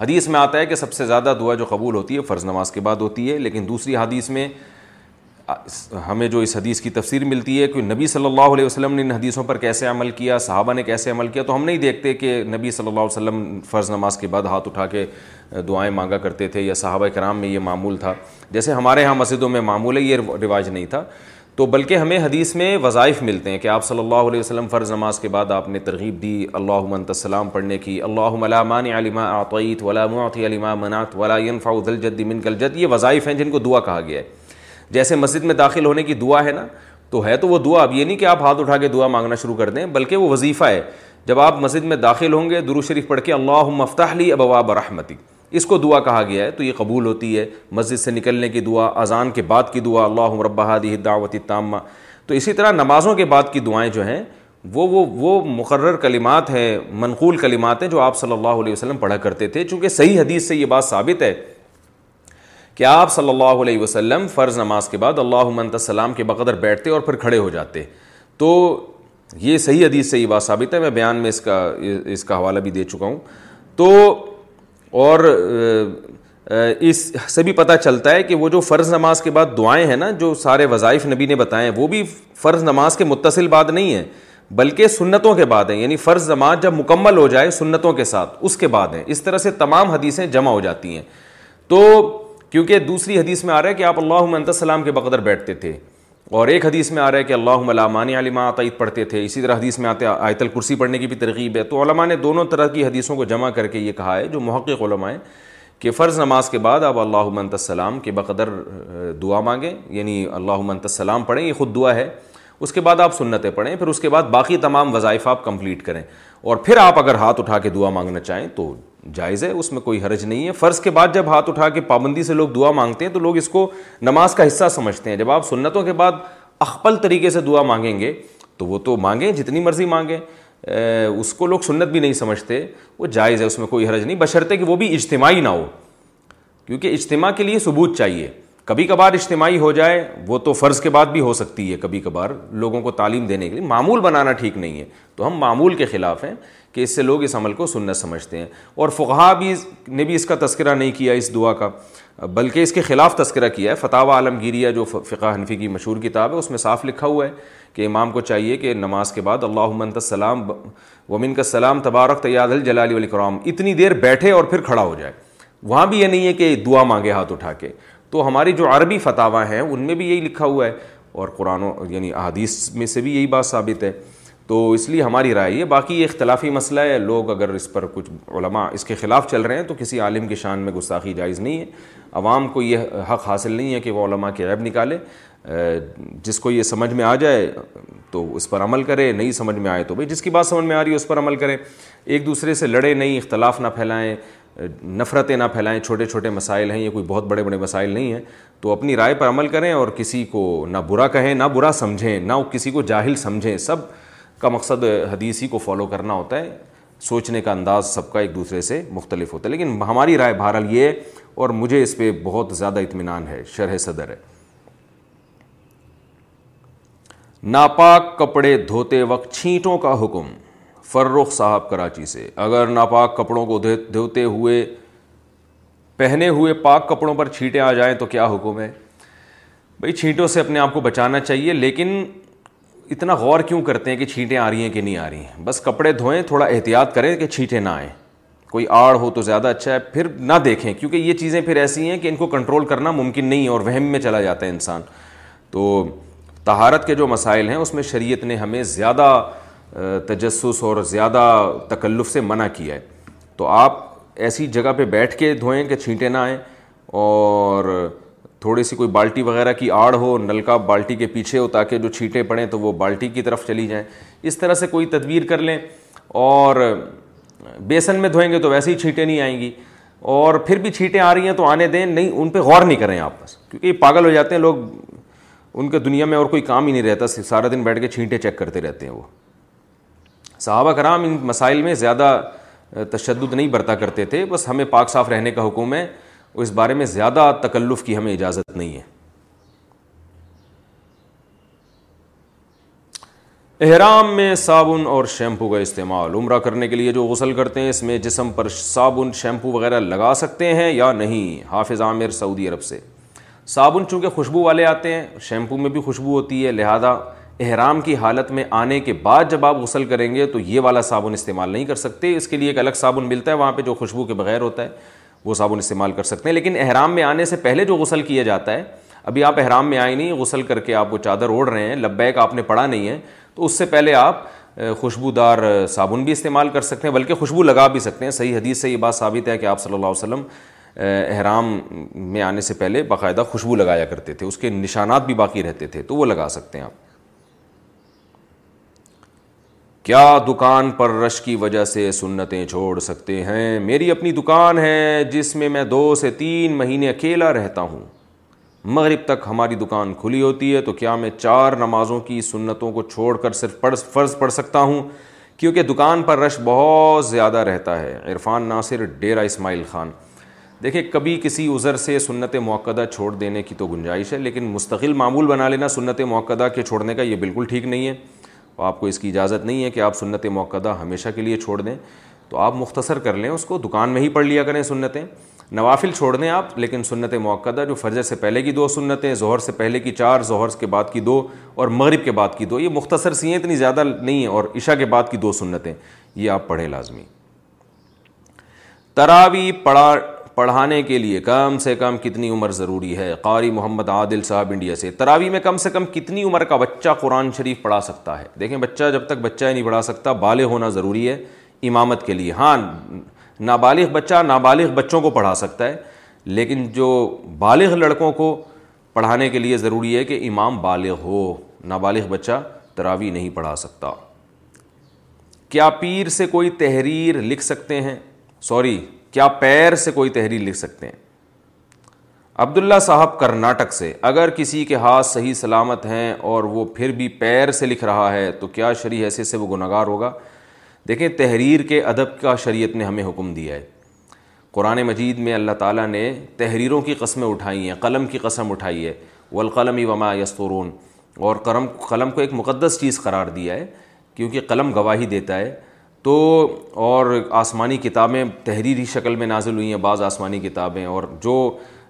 حدیث میں آتا ہے کہ سب سے زیادہ دعا جو قبول ہوتی ہے فرض نماز کے بعد ہوتی ہے لیکن دوسری حدیث میں ہمیں جو اس حدیث کی تفسیر ملتی ہے کہ نبی صلی اللہ علیہ وسلم نے ان حدیثوں پر کیسے عمل کیا صحابہ نے کیسے عمل کیا تو ہم نہیں دیکھتے کہ نبی صلی اللہ علیہ وسلم فرض نماز کے بعد ہاتھ اٹھا کے دعائیں مانگا کرتے تھے یا صحابہ کرام میں یہ معمول تھا جیسے ہمارے ہاں مسجدوں میں معمول ہے یہ رواج نہیں تھا تو بلکہ ہمیں حدیث میں وظائف ملتے ہیں کہ آپ صلی اللہ علیہ وسلم فرض نماز کے بعد آپ نے ترغیب دی اللہ منت السلام پڑھنے کی ولا ملامان علمہ منات ولا علماء مناط جد من کل جد یہ وظائف ہیں جن کو دعا کہا گیا ہے جیسے مسجد میں داخل ہونے کی دعا ہے نا تو ہے تو وہ دعا اب یہ نہیں کہ آپ ہاتھ اٹھا کے دعا مانگنا شروع کر دیں بلکہ وہ وظیفہ ہے جب آپ مسجد میں داخل ہوں گے درو شریف پڑھ کے اللہ مفتاح لی ابواب رحمتی اس کو دعا کہا گیا ہے تو یہ قبول ہوتی ہے مسجد سے نکلنے کی دعا اذان کے بعد کی دعا اللہ دعوت تامہ تو اسی طرح نمازوں کے بعد کی دعائیں جو ہیں وہ وہ وہ مقرر کلمات ہیں منقول کلمات ہیں جو آپ صلی اللہ علیہ وسلم پڑھا کرتے تھے چونکہ صحیح حدیث سے یہ بات ثابت ہے کہ آپ صلی اللہ علیہ وسلم فرض نماز کے بعد اللہ منت السلام کے بقدر بیٹھتے اور پھر کھڑے ہو جاتے تو یہ صحیح حدیث سے یہ بات ثابت ہے میں بیان میں اس کا اس کا حوالہ بھی دے چکا ہوں تو اور اس سے بھی پتہ چلتا ہے کہ وہ جو فرض نماز کے بعد دعائیں ہیں نا جو سارے وظائف نبی نے بتائے ہیں وہ بھی فرض نماز کے متصل بعد نہیں ہیں بلکہ سنتوں کے بعد ہیں یعنی فرض نماز جب مکمل ہو جائے سنتوں کے ساتھ اس کے بعد ہیں اس طرح سے تمام حدیثیں جمع ہو جاتی ہیں تو کیونکہ دوسری حدیث میں آ رہا ہے کہ آپ اللہ السلام کے بقدر بیٹھتے تھے اور ایک حدیث میں آ رہا ہے کہ اللہ علامانی علما عطعید پڑھتے تھے اسی طرح حدیث میں آتے آیت الکرسی پڑھنے کی بھی ترغیب ہے تو علماء نے دونوں طرح کی حدیثوں کو جمع کر کے یہ کہا ہے جو محقق علماء ہیں کہ فرض نماز کے بعد آپ اللہ منت السلام کے بقدر دعا مانگیں یعنی اللہ منت السلام پڑھیں یہ خود دعا ہے اس کے بعد آپ سنتیں پڑھیں پھر اس کے بعد باقی تمام وظائف آپ کمپلیٹ کریں اور پھر آپ اگر ہاتھ اٹھا کے دعا مانگنا چاہیں تو جائز ہے اس میں کوئی حرج نہیں ہے فرض کے بعد جب ہاتھ اٹھا کے پابندی سے لوگ دعا مانگتے ہیں تو لوگ اس کو نماز کا حصہ سمجھتے ہیں جب آپ سنتوں کے بعد اخپل طریقے سے دعا مانگیں گے تو وہ تو مانگیں جتنی مرضی مانگیں اس کو لوگ سنت بھی نہیں سمجھتے وہ جائز ہے اس میں کوئی حرج نہیں بشرطے کہ وہ بھی اجتماعی نہ ہو کیونکہ اجتماع کے لیے ثبوت چاہیے کبھی کبھار اجتماعی ہو جائے وہ تو فرض کے بعد بھی ہو سکتی ہے کبھی کبھار لوگوں کو تعلیم دینے کے لیے معمول بنانا ٹھیک نہیں ہے تو ہم معمول کے خلاف ہیں کہ اس سے لوگ اس عمل کو سننا سمجھتے ہیں اور فقہ بھی نے بھی اس کا تذکرہ نہیں کیا اس دعا کا بلکہ اس کے خلاف تذکرہ کیا ہے فتح عالمگیریہ جو فقہ حنفی کی مشہور کتاب ہے اس میں صاف لکھا ہوا ہے کہ امام کو چاہیے کہ نماز کے بعد اللہ منت السلام ومن کا سلام تبارک تیاد الجلال علیہ کرام اتنی دیر بیٹھے اور پھر کھڑا ہو جائے وہاں بھی یہ نہیں ہے کہ دعا مانگے ہاتھ اٹھا کے تو ہماری جو عربی فتح ہیں ان میں بھی یہی لکھا ہوا ہے اور قرآن و یعنی احادیث میں سے بھی یہی بات ثابت ہے تو اس لیے ہماری رائے یہ باقی یہ اختلافی مسئلہ ہے لوگ اگر اس پر کچھ علماء اس کے خلاف چل رہے ہیں تو کسی عالم کی شان میں گستاخی جائز نہیں ہے عوام کو یہ حق حاصل نہیں ہے کہ وہ علماء کے عیب نکالے جس کو یہ سمجھ میں آ جائے تو اس پر عمل کرے نہیں سمجھ میں آئے تو بھائی جس کی بات سمجھ میں آ رہی ہے اس پر عمل کریں ایک دوسرے سے لڑے نہیں اختلاف نہ پھیلائیں نفرتیں نہ پھیلائیں چھوٹے چھوٹے مسائل ہیں یہ کوئی بہت بڑے بڑے مسائل نہیں ہیں تو اپنی رائے پر عمل کریں اور کسی کو نہ برا کہیں نہ برا سمجھیں نہ کسی کو جاہل سمجھیں سب کا مقصد حدیثی کو فالو کرنا ہوتا ہے سوچنے کا انداز سب کا ایک دوسرے سے مختلف ہوتا ہے لیکن ہماری رائے بہرحال یہ اور مجھے اس پہ بہت زیادہ اطمینان ہے شرح صدر ہے ناپاک کپڑے دھوتے وقت چھینٹوں کا حکم فرخ صاحب کراچی سے اگر ناپاک کپڑوں کو دھوتے ہوئے پہنے ہوئے پاک کپڑوں پر چھینٹیں آ جائیں تو کیا حکم ہے بھائی چھینٹوں سے اپنے آپ کو بچانا چاہیے لیکن اتنا غور کیوں کرتے ہیں کہ چھینٹیں آ رہی ہیں کہ نہیں آ رہی ہیں بس کپڑے دھوئیں تھوڑا احتیاط کریں کہ چھینٹیں نہ آئیں کوئی آڑ ہو تو زیادہ اچھا ہے پھر نہ دیکھیں کیونکہ یہ چیزیں پھر ایسی ہیں کہ ان کو کنٹرول کرنا ممکن نہیں اور وہم میں چلا جاتا ہے انسان تو تہارت کے جو مسائل ہیں اس میں شریعت نے ہمیں زیادہ تجسس اور زیادہ تکلف سے منع کیا ہے تو آپ ایسی جگہ پہ بیٹھ کے دھوئیں کہ چھینٹیں نہ آئیں اور تھوڑی سی کوئی بالٹی وغیرہ کی آڑ ہو نلکا بالٹی کے پیچھے ہو تاکہ جو چھینٹیں پڑیں تو وہ بالٹی کی طرف چلی جائیں اس طرح سے کوئی تدبیر کر لیں اور بیسن میں دھوئیں گے تو ویسے ہی چھینٹیں نہیں آئیں گی اور پھر بھی چھینٹیں آ رہی ہیں تو آنے دیں نہیں ان پہ غور نہیں کریں آپس کیونکہ یہ پاگل ہو جاتے ہیں لوگ ان کے دنیا میں اور کوئی کام ہی نہیں رہتا صرف سارا دن بیٹھ کے چھینٹیں چیک کرتے رہتے ہیں وہ صحابہ کرام ان مسائل میں زیادہ تشدد نہیں برتا کرتے تھے بس ہمیں پاک صاف رہنے کا حکم ہے اس بارے میں زیادہ تکلف کی ہمیں اجازت نہیں ہے احرام میں صابن اور شیمپو کا استعمال عمرہ کرنے کے لیے جو غسل کرتے ہیں اس میں جسم پر صابن شیمپو وغیرہ لگا سکتے ہیں یا نہیں حافظ عامر سعودی عرب سے صابن چونکہ خوشبو والے آتے ہیں شیمپو میں بھی خوشبو ہوتی ہے لہذا احرام کی حالت میں آنے کے بعد جب آپ غسل کریں گے تو یہ والا صابن استعمال نہیں کر سکتے اس کے لیے ایک الگ صابن ملتا ہے وہاں پہ جو خوشبو کے بغیر ہوتا ہے وہ صابن استعمال کر سکتے ہیں لیکن احرام میں آنے سے پہلے جو غسل کیا جاتا ہے ابھی آپ احرام میں آئے نہیں غسل کر کے آپ وہ چادر اوڑھ رہے ہیں لبیک آپ نے پڑھا نہیں ہے تو اس سے پہلے آپ خوشبودار صابن بھی استعمال کر سکتے ہیں بلکہ خوشبو لگا بھی سکتے ہیں صحیح حدیث سے یہ بات ثابت ہے کہ آپ صلی اللہ علیہ وسلم احرام میں آنے سے پہلے باقاعدہ خوشبو لگایا کرتے تھے اس کے نشانات بھی باقی رہتے تھے تو وہ لگا سکتے ہیں آپ کیا دکان پر رش کی وجہ سے سنتیں چھوڑ سکتے ہیں میری اپنی دکان ہے جس میں میں دو سے تین مہینے اکیلا رہتا ہوں مغرب تک ہماری دکان کھلی ہوتی ہے تو کیا میں چار نمازوں کی سنتوں کو چھوڑ کر صرف فرض پڑھ سکتا ہوں کیونکہ دکان پر رش بہت زیادہ رہتا ہے عرفان ناصر ڈیرا اسماعیل خان دیکھیں کبھی کسی عذر سے سنت موقع چھوڑ دینے کی تو گنجائش ہے لیکن مستقل معمول بنا لینا سنت موقع کے چھوڑنے کا یہ بالکل ٹھیک نہیں ہے آپ کو اس کی اجازت نہیں ہے کہ آپ سنت موقع ہمیشہ کے لیے چھوڑ دیں تو آپ مختصر کر لیں اس کو دکان میں ہی پڑھ لیا کریں سنتیں نوافل چھوڑ دیں آپ لیکن سنت موقع جو فرجہ سے پہلے کی دو سنتیں زہر سے پہلے کی چار زہر کے بعد کی دو اور مغرب کے بعد کی دو یہ مختصر سی ہیں اتنی زیادہ نہیں ہیں اور عشاء کے بعد کی دو سنتیں یہ آپ پڑھیں لازمی تراوی پڑھا پڑھانے کے لیے کم سے کم کتنی عمر ضروری ہے قاری محمد عادل صاحب انڈیا سے تراوی میں کم سے کم کتنی عمر کا بچہ قرآن شریف پڑھا سکتا ہے دیکھیں بچہ جب تک بچہ ہی نہیں پڑھا سکتا بالغ ہونا ضروری ہے امامت کے لیے ہاں نابالغ بچہ نابالغ بچوں کو پڑھا سکتا ہے لیکن جو بالغ لڑکوں کو پڑھانے کے لیے ضروری ہے کہ امام بالغ ہو نابالغ بچہ تراوی نہیں پڑھا سکتا کیا پیر سے کوئی تحریر لکھ سکتے ہیں سوری کیا پیر سے کوئی تحریر لکھ سکتے ہیں عبداللہ صاحب کرناٹک سے اگر کسی کے ہاتھ صحیح سلامت ہیں اور وہ پھر بھی پیر سے لکھ رہا ہے تو کیا شریح ایسے وہ گناہ گار ہوگا دیکھیں تحریر کے ادب کا شریعت نے ہمیں حکم دیا ہے قرآن مجید میں اللہ تعالیٰ نے تحریروں کی قسمیں اٹھائی ہیں قلم کی قسم اٹھائی ہے والقلم وما یستورون اور قلم قلم کو ایک مقدس چیز قرار دیا ہے کیونکہ قلم گواہی دیتا ہے تو اور آسمانی کتابیں تحریری شکل میں نازل ہوئی ہیں بعض آسمانی کتابیں اور جو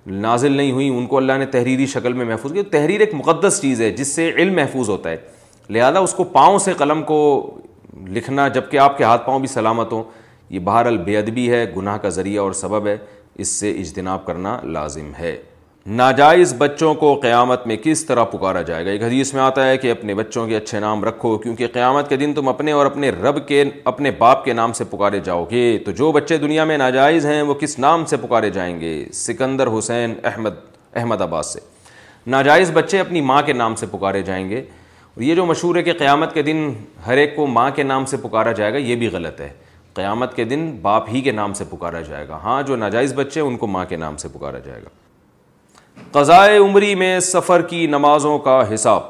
نازل نہیں ہوئیں ان کو اللہ نے تحریری شکل میں محفوظ کیا تحریر ایک مقدس چیز ہے جس سے علم محفوظ ہوتا ہے لہذا اس کو پاؤں سے قلم کو لکھنا جب کہ آپ کے ہاتھ پاؤں بھی سلامت ہوں یہ بہر ادبی ہے گناہ کا ذریعہ اور سبب ہے اس سے اجتناب کرنا لازم ہے ناجائز بچوں کو قیامت میں کس طرح پکارا جائے گا ایک حدیث میں آتا ہے کہ اپنے بچوں کے اچھے نام رکھو کیونکہ قیامت کے دن تم اپنے اور اپنے رب کے اپنے باپ کے نام سے پکارے جاؤ گے تو جو بچے دنیا میں ناجائز ہیں وہ کس نام سے پکارے جائیں گے سکندر حسین احمد احمد آباد سے ناجائز بچے اپنی ماں کے نام سے پکارے جائیں گے اور یہ جو مشہور ہے کہ قیامت کے دن ہر ایک کو ماں کے نام سے پکارا جائے گا یہ بھی غلط ہے قیامت کے دن باپ ہی کے نام سے پکارا جائے گا ہاں جو ناجائز بچے ان کو ماں کے نام سے پکارا جائے گا قضائے عمری میں سفر کی نمازوں کا حساب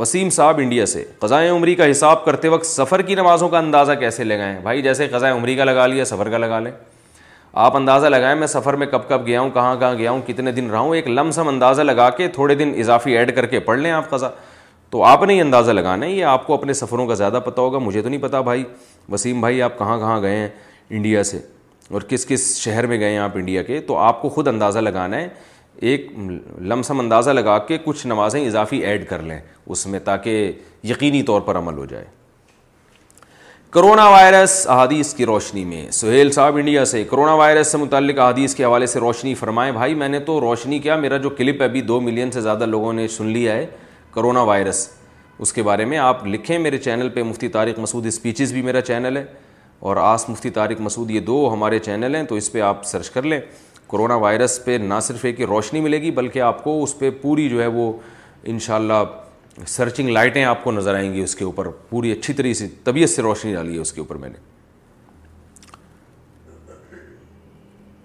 وسیم صاحب انڈیا سے قضائے عمری کا حساب کرتے وقت سفر کی نمازوں کا اندازہ کیسے لگائیں بھائی جیسے قضائے عمری کا لگا لیا سفر کا لگا لیں آپ اندازہ لگائیں میں سفر میں کب کب گیا ہوں کہاں کہاں گیا ہوں کتنے دن رہا ہوں ایک لم سم اندازہ لگا کے تھوڑے دن اضافی ایڈ کر کے پڑھ لیں آپ قضا تو آپ نے یہ اندازہ لگانا ہے یہ آپ کو اپنے سفروں کا زیادہ پتہ ہوگا مجھے تو نہیں پتہ بھائی وسیم بھائی آپ کہاں کہاں گئے ہیں انڈیا سے اور کس کس شہر میں گئے ہیں آپ انڈیا کے تو آپ کو خود اندازہ لگانا ہے ایک لمسم اندازہ لگا کے کچھ نمازیں اضافی ایڈ کر لیں اس میں تاکہ یقینی طور پر عمل ہو جائے کرونا وائرس احادیث کی روشنی میں سہیل صاحب انڈیا سے کرونا وائرس سے متعلق احادیث کے حوالے سے روشنی فرمائیں بھائی میں نے تو روشنی کیا میرا جو کلپ ہے ابھی دو ملین سے زیادہ لوگوں نے سن لیا ہے کرونا وائرس اس کے بارے میں آپ لکھیں میرے چینل پہ مفتی طارق مسعود اسپیچز بھی میرا چینل ہے اور آس مفتی طارق مسعود یہ دو ہمارے چینل ہیں تو اس پہ آپ سرچ کر لیں کرونا وائرس پہ نہ صرف ایک روشنی ملے گی بلکہ آپ کو اس پہ پوری جو ہے وہ انشاءاللہ سرچنگ لائٹیں آپ کو نظر آئیں گی اس کے اوپر پوری اچھی طریقے سے طبیعت سے روشنی ڈالی ہے اس کے اوپر میں نے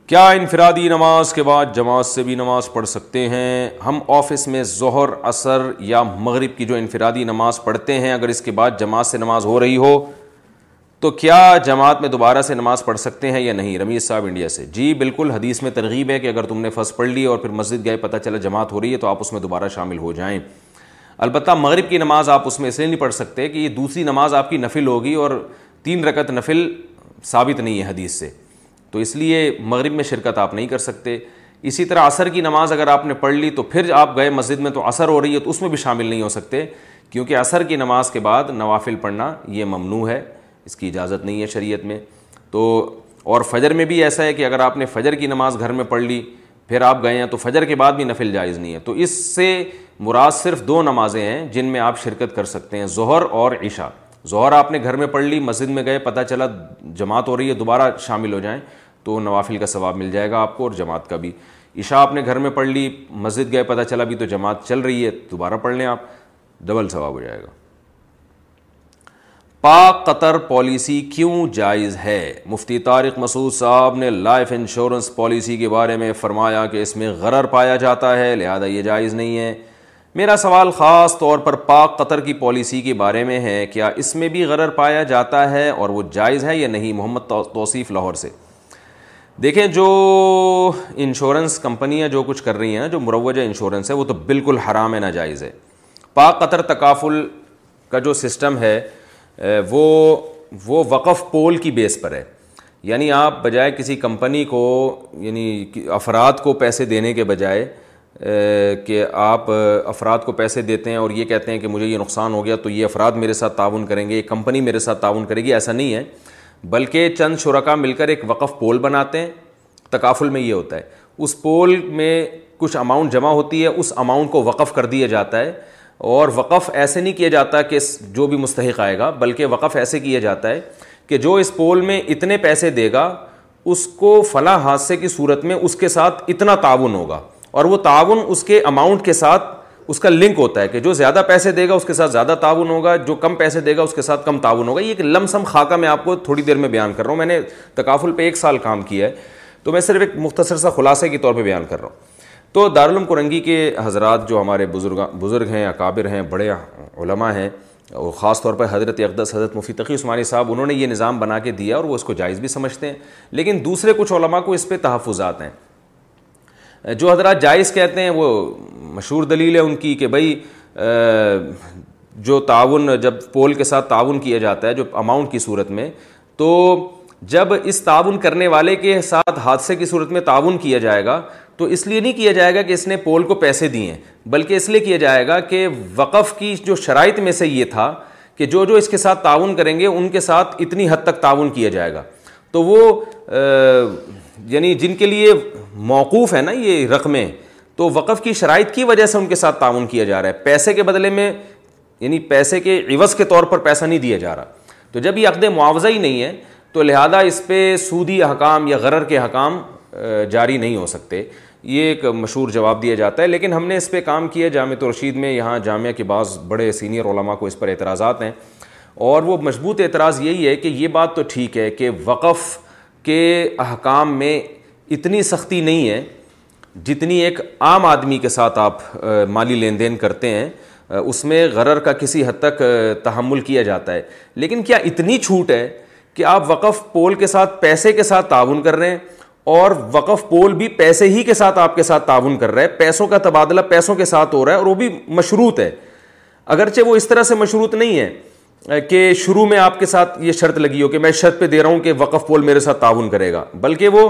کیا انفرادی نماز کے بعد جماعت سے بھی نماز پڑھ سکتے ہیں ہم آفس میں ظہر اثر یا مغرب کی جو انفرادی نماز پڑھتے ہیں اگر اس کے بعد جماعت سے نماز ہو رہی ہو تو کیا جماعت میں دوبارہ سے نماز پڑھ سکتے ہیں یا نہیں رمیز صاحب انڈیا سے جی بالکل حدیث میں ترغیب ہے کہ اگر تم نے فرض پڑھ لی اور پھر مسجد گئے پتہ چلا جماعت ہو رہی ہے تو آپ اس میں دوبارہ شامل ہو جائیں البتہ مغرب کی نماز آپ اس میں اس لیے نہیں پڑھ سکتے کہ یہ دوسری نماز آپ کی نفل ہوگی اور تین رکت نفل ثابت نہیں ہے حدیث سے تو اس لیے مغرب میں شرکت آپ نہیں کر سکتے اسی طرح عصر کی نماز اگر آپ نے پڑھ لی تو پھر آپ گئے مسجد میں تو عصر ہو رہی ہے تو اس میں بھی شامل نہیں ہو سکتے کیونکہ عصر کی نماز کے بعد نوافل پڑھنا یہ ممنوع ہے اس کی اجازت نہیں ہے شریعت میں تو اور فجر میں بھی ایسا ہے کہ اگر آپ نے فجر کی نماز گھر میں پڑھ لی پھر آپ گئے ہیں تو فجر کے بعد بھی نفل جائز نہیں ہے تو اس سے مراد صرف دو نمازیں ہیں جن میں آپ شرکت کر سکتے ہیں ظہر اور عشاء ظہر آپ نے گھر میں پڑھ لی مسجد میں گئے پتہ چلا جماعت ہو رہی ہے دوبارہ شامل ہو جائیں تو نوافل کا ثواب مل جائے گا آپ کو اور جماعت کا بھی عشاء آپ نے گھر میں پڑھ لی مسجد گئے پتہ چلا بھی تو جماعت چل رہی ہے دوبارہ پڑھ لیں آپ ڈبل ثواب ہو جائے گا پاک قطر پالیسی کیوں جائز ہے مفتی طارق مسعود صاحب نے لائف انشورنس پالیسی کے بارے میں فرمایا کہ اس میں غرر پایا جاتا ہے لہذا یہ جائز نہیں ہے میرا سوال خاص طور پر پاک قطر کی پالیسی کے بارے میں ہے کیا اس میں بھی غرر پایا جاتا ہے اور وہ جائز ہے یا نہیں محمد توصیف لاہور سے دیکھیں جو انشورنس کمپنیاں جو کچھ کر رہی ہیں جو مروجہ انشورنس ہے وہ تو بالکل حرام ہے ناجائز ہے پاک قطر تکافل کا جو سسٹم ہے وہ وہ وقف پول کی بیس پر ہے یعنی آپ بجائے کسی کمپنی کو یعنی افراد کو پیسے دینے کے بجائے کہ آپ افراد کو پیسے دیتے ہیں اور یہ کہتے ہیں کہ مجھے یہ نقصان ہو گیا تو یہ افراد میرے ساتھ تعاون کریں گے یہ کمپنی میرے ساتھ تعاون کرے گی ایسا نہیں ہے بلکہ چند شرکا مل کر ایک وقف پول بناتے ہیں تقافل میں یہ ہوتا ہے اس پول میں کچھ اماؤنٹ جمع ہوتی ہے اس اماؤنٹ کو وقف کر دیا جاتا ہے اور وقف ایسے نہیں کیا جاتا کہ جو بھی مستحق آئے گا بلکہ وقف ایسے کیا جاتا ہے کہ جو اس پول میں اتنے پیسے دے گا اس کو فلاں حادثے کی صورت میں اس کے ساتھ اتنا تعاون ہوگا اور وہ تعاون اس کے اماؤنٹ کے ساتھ اس کا لنک ہوتا ہے کہ جو زیادہ پیسے دے گا اس کے ساتھ زیادہ تعاون ہوگا جو کم پیسے دے گا اس کے ساتھ کم تعاون ہوگا یہ ایک لم سم خاکہ میں آپ کو تھوڑی دیر میں بیان کر رہا ہوں میں نے تقافل پہ ایک سال کام کیا ہے تو میں صرف ایک مختصر سا خلاصے کے طور پہ بیان کر رہا ہوں تو دارالعلوم کرنگی کے حضرات جو ہمارے بزرگ بزرگ ہیں اکابر ہیں بڑے علماء ہیں اور خاص طور پر حضرت اقدس حضرت مفی تقی عثمانی صاحب انہوں نے یہ نظام بنا کے دیا اور وہ اس کو جائز بھی سمجھتے ہیں لیکن دوسرے کچھ علماء کو اس پہ تحفظات ہیں جو حضرات جائز کہتے ہیں وہ مشہور دلیل ہے ان کی کہ بھائی جو تعاون جب پول کے ساتھ تعاون کیا جاتا ہے جو اماؤنٹ کی صورت میں تو جب اس تعاون کرنے والے کے ساتھ حادثے کی صورت میں تعاون کیا جائے گا تو اس لیے نہیں کیا جائے گا کہ اس نے پول کو پیسے دیے ہیں بلکہ اس لیے کیا جائے گا کہ وقف کی جو شرائط میں سے یہ تھا کہ جو جو اس کے ساتھ تعاون کریں گے ان کے ساتھ اتنی حد تک تعاون کیا جائے گا تو وہ یعنی جن کے لیے موقوف ہے نا یہ رقمیں تو وقف کی شرائط کی وجہ سے ان کے ساتھ تعاون کیا جا رہا ہے پیسے کے بدلے میں یعنی پیسے کے عوض کے طور پر پیسہ نہیں دیا جا رہا تو جب یہ عقد معاوضہ ہی نہیں ہے تو لہٰذا اس پہ سودی احکام یا غرر کے حکام جاری نہیں ہو سکتے یہ ایک مشہور جواب دیا جاتا ہے لیکن ہم نے اس پہ کام کیا جامع رشید میں یہاں جامعہ کے بعض بڑے سینئر علماء کو اس پر اعتراضات ہیں اور وہ مضبوط اعتراض یہی ہے کہ یہ بات تو ٹھیک ہے کہ وقف کے احکام میں اتنی سختی نہیں ہے جتنی ایک عام آدمی کے ساتھ آپ مالی لین دین کرتے ہیں اس میں غرر کا کسی حد تک تحمل کیا جاتا ہے لیکن کیا اتنی چھوٹ ہے کہ آپ وقف پول کے ساتھ پیسے کے ساتھ تعاون کر رہے ہیں اور وقف پول بھی پیسے ہی کے ساتھ آپ کے ساتھ تعاون کر رہا ہے پیسوں کا تبادلہ پیسوں کے ساتھ ہو رہا ہے اور وہ بھی مشروط ہے اگرچہ وہ اس طرح سے مشروط نہیں ہے کہ شروع میں آپ کے ساتھ یہ شرط لگی ہو کہ میں شرط پہ دے رہا ہوں کہ وقف پول میرے ساتھ تعاون کرے گا بلکہ وہ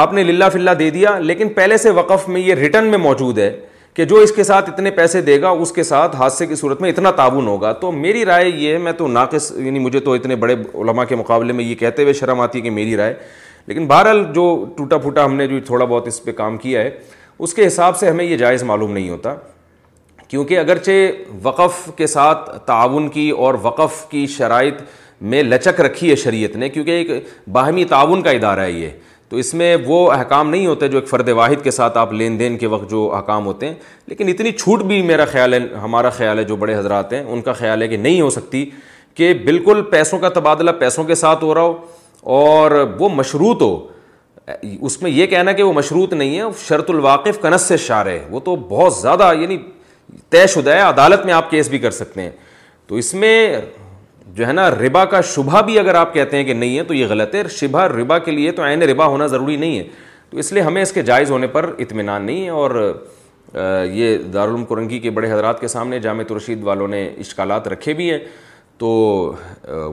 آپ نے للہ فلا دے دیا لیکن پہلے سے وقف میں یہ ریٹرن میں موجود ہے کہ جو اس کے ساتھ اتنے پیسے دے گا اس کے ساتھ حادثے کی صورت میں اتنا تعاون ہوگا تو میری رائے یہ ہے میں تو ناقص یعنی مجھے تو اتنے بڑے علماء کے مقابلے میں یہ کہتے ہوئے شرم آتی ہے کہ میری رائے لیکن بہرحال جو ٹوٹا پھوٹا ہم نے جو تھوڑا بہت اس پہ کام کیا ہے اس کے حساب سے ہمیں یہ جائز معلوم نہیں ہوتا کیونکہ اگرچہ وقف کے ساتھ تعاون کی اور وقف کی شرائط میں لچک رکھی ہے شریعت نے کیونکہ ایک باہمی تعاون کا ادارہ ہے یہ تو اس میں وہ احکام نہیں ہوتے جو ایک فرد واحد کے ساتھ آپ لین دین کے وقت جو احکام ہوتے ہیں لیکن اتنی چھوٹ بھی میرا خیال ہے ہمارا خیال ہے جو بڑے حضرات ہیں ان کا خیال ہے کہ نہیں ہو سکتی کہ بالکل پیسوں کا تبادلہ پیسوں کے ساتھ ہو رہا ہو اور وہ مشروط ہو اس میں یہ کہنا کہ وہ مشروط نہیں ہے شرط الواقف کنس سے شار ہے وہ تو بہت زیادہ یعنی طے شدہ ہے عدالت میں آپ کیس بھی کر سکتے ہیں تو اس میں جو ہے نا ربا کا شبہ بھی اگر آپ کہتے ہیں کہ نہیں ہے تو یہ غلط ہے شبہ ربا کے لیے تو عین ربا ہونا ضروری نہیں ہے تو اس لیے ہمیں اس کے جائز ہونے پر اطمینان نہیں ہے اور یہ دارالم کرنگی کے بڑے حضرات کے سامنے جامع رشید والوں نے اشکالات رکھے بھی ہیں تو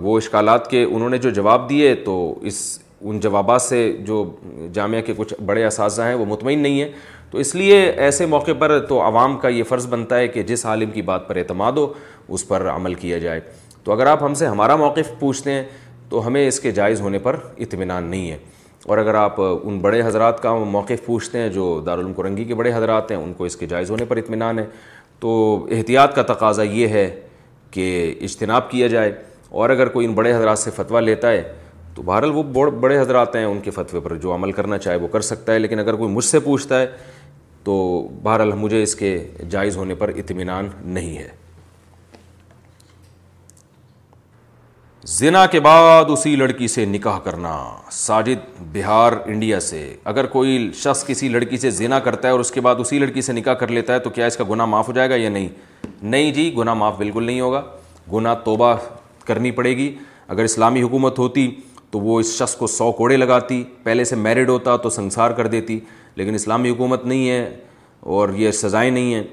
وہ اشکالات کے انہوں نے جو جواب دیے تو اس ان جوابات سے جو جامعہ کے کچھ بڑے اساتذہ ہیں وہ مطمئن نہیں ہیں تو اس لیے ایسے موقع پر تو عوام کا یہ فرض بنتا ہے کہ جس عالم کی بات پر اعتماد ہو اس پر عمل کیا جائے تو اگر آپ ہم سے ہمارا موقف پوچھتے ہیں تو ہمیں اس کے جائز ہونے پر اطمینان نہیں ہے اور اگر آپ ان بڑے حضرات کا موقف پوچھتے ہیں جو دارالعلوم کرنگی کے بڑے حضرات ہیں ان کو اس کے جائز ہونے پر اطمینان ہے تو احتیاط کا تقاضا یہ ہے کہ اجتناب کیا جائے اور اگر کوئی ان بڑے حضرات سے فتویٰ لیتا ہے تو بہرحال وہ بڑے حضرات ہیں ان کے فتوے پر جو عمل کرنا چاہے وہ کر سکتا ہے لیکن اگر کوئی مجھ سے پوچھتا ہے تو بہرحال مجھے اس کے جائز ہونے پر اطمینان نہیں ہے زنا کے بعد اسی لڑکی سے نکاح کرنا ساجد بہار انڈیا سے اگر کوئی شخص کسی لڑکی سے زنا کرتا ہے اور اس کے بعد اسی لڑکی سے نکاح کر لیتا ہے تو کیا اس کا گناہ معاف ہو جائے گا یا نہیں نہیں جی گناہ معاف بالکل نہیں ہوگا گناہ توبہ کرنی پڑے گی اگر اسلامی حکومت ہوتی تو وہ اس شخص کو سو کوڑے لگاتی پہلے سے میرڈ ہوتا تو سنسار کر دیتی لیکن اسلامی حکومت نہیں ہے اور یہ سزائیں نہیں ہیں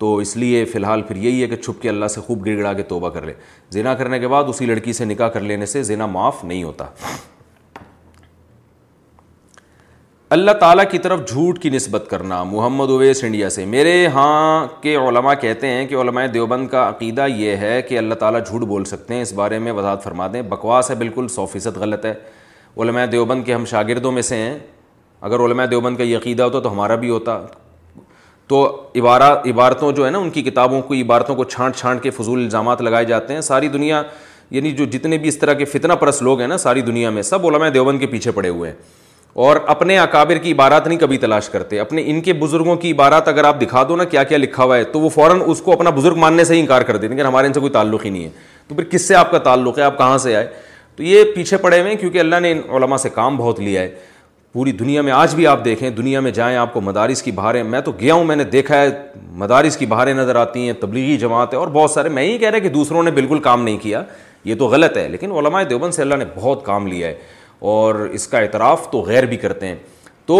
تو اس لیے فی الحال پھر یہی ہے کہ چھپ کے اللہ سے خوب گڑ گڑا کے توبہ کر لے زینا کرنے کے بعد اسی لڑکی سے نکاح کر لینے سے زنا معاف نہیں ہوتا اللہ تعالیٰ کی طرف جھوٹ کی نسبت کرنا محمد اویس انڈیا سے میرے ہاں کے علماء کہتے ہیں کہ علماء دیوبند کا عقیدہ یہ ہے کہ اللہ تعالیٰ جھوٹ بول سکتے ہیں اس بارے میں وضاحت فرما دیں بکواس ہے بالکل سو فیصد غلط ہے علماء دیوبند کے ہم شاگردوں میں سے ہیں اگر علماء دیوبند کا یہ عقیدہ ہوتا تو ہمارا بھی ہوتا تو عبارہ عبارتوں جو ہے نا ان کی کتابوں کو عبارتوں کو چھانٹ چھانٹ کے فضول الزامات لگائے جاتے ہیں ساری دنیا یعنی جو جتنے بھی اس طرح کے فتنہ پرست لوگ ہیں نا ساری دنیا میں سب علماء دیوبند کے پیچھے پڑے ہوئے ہیں اور اپنے اکابر کی عبارات نہیں کبھی تلاش کرتے اپنے ان کے بزرگوں کی عبارات اگر آپ دکھا دو نا کیا کیا لکھا ہوا ہے تو وہ فوراً اس کو اپنا بزرگ ماننے سے ہی انکار دیتے ہیں کہ ہمارے ان سے کوئی تعلق ہی نہیں ہے تو پھر کس سے آپ کا تعلق ہے آپ کہاں سے آئے تو یہ پیچھے پڑے ہوئے ہیں کیونکہ اللہ نے ان علماء سے کام بہت لیا ہے پوری دنیا میں آج بھی آپ دیکھیں دنیا میں جائیں آپ کو مدارس کی بہاریں میں تو گیا ہوں میں نے دیکھا ہے مدارس کی بہاریں نظر آتی ہیں تبلیغی جماعتیں اور بہت سارے میں ہی کہہ رہا کہ دوسروں نے بالکل کام نہیں کیا یہ تو غلط ہے لیکن علماء دیوبند سے اللہ نے بہت کام لیا ہے اور اس کا اعتراف تو غیر بھی کرتے ہیں تو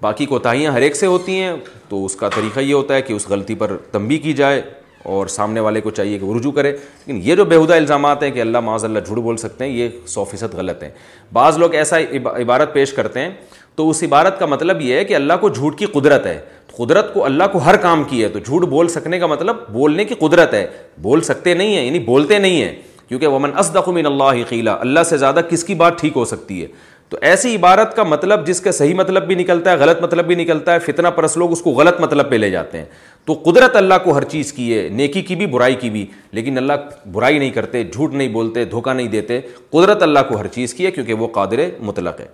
باقی کوتاہیاں ہر ایک سے ہوتی ہیں تو اس کا طریقہ یہ ہوتا ہے کہ اس غلطی پر تنبی کی جائے اور سامنے والے کو چاہیے کہ وہ رجوع کرے لیکن یہ جو بےحدہ الزامات ہیں کہ اللہ معاذ اللہ جھوٹ بول سکتے ہیں یہ سو فیصد غلط ہیں بعض لوگ ایسا عبارت پیش کرتے ہیں تو اس عبارت کا مطلب یہ ہے کہ اللہ کو جھوٹ کی قدرت ہے قدرت کو اللہ کو ہر کام کی ہے تو جھوٹ بول سکنے کا مطلب بولنے کی قدرت ہے بول سکتے نہیں ہیں یعنی بولتے نہیں ہیں کیونکہ ومن من اللہ قیلا اللہ سے زیادہ کس کی بات ٹھیک ہو سکتی ہے تو ایسی عبارت کا مطلب جس کا صحیح مطلب بھی نکلتا ہے غلط مطلب بھی نکلتا ہے فتنہ پرس لوگ اس کو غلط مطلب پہ لے جاتے ہیں تو قدرت اللہ کو ہر چیز کی ہے نیکی کی بھی برائی کی بھی لیکن اللہ برائی نہیں کرتے جھوٹ نہیں بولتے دھوکہ نہیں دیتے قدرت اللہ کو ہر چیز کی ہے کیونکہ وہ قادر مطلق ہے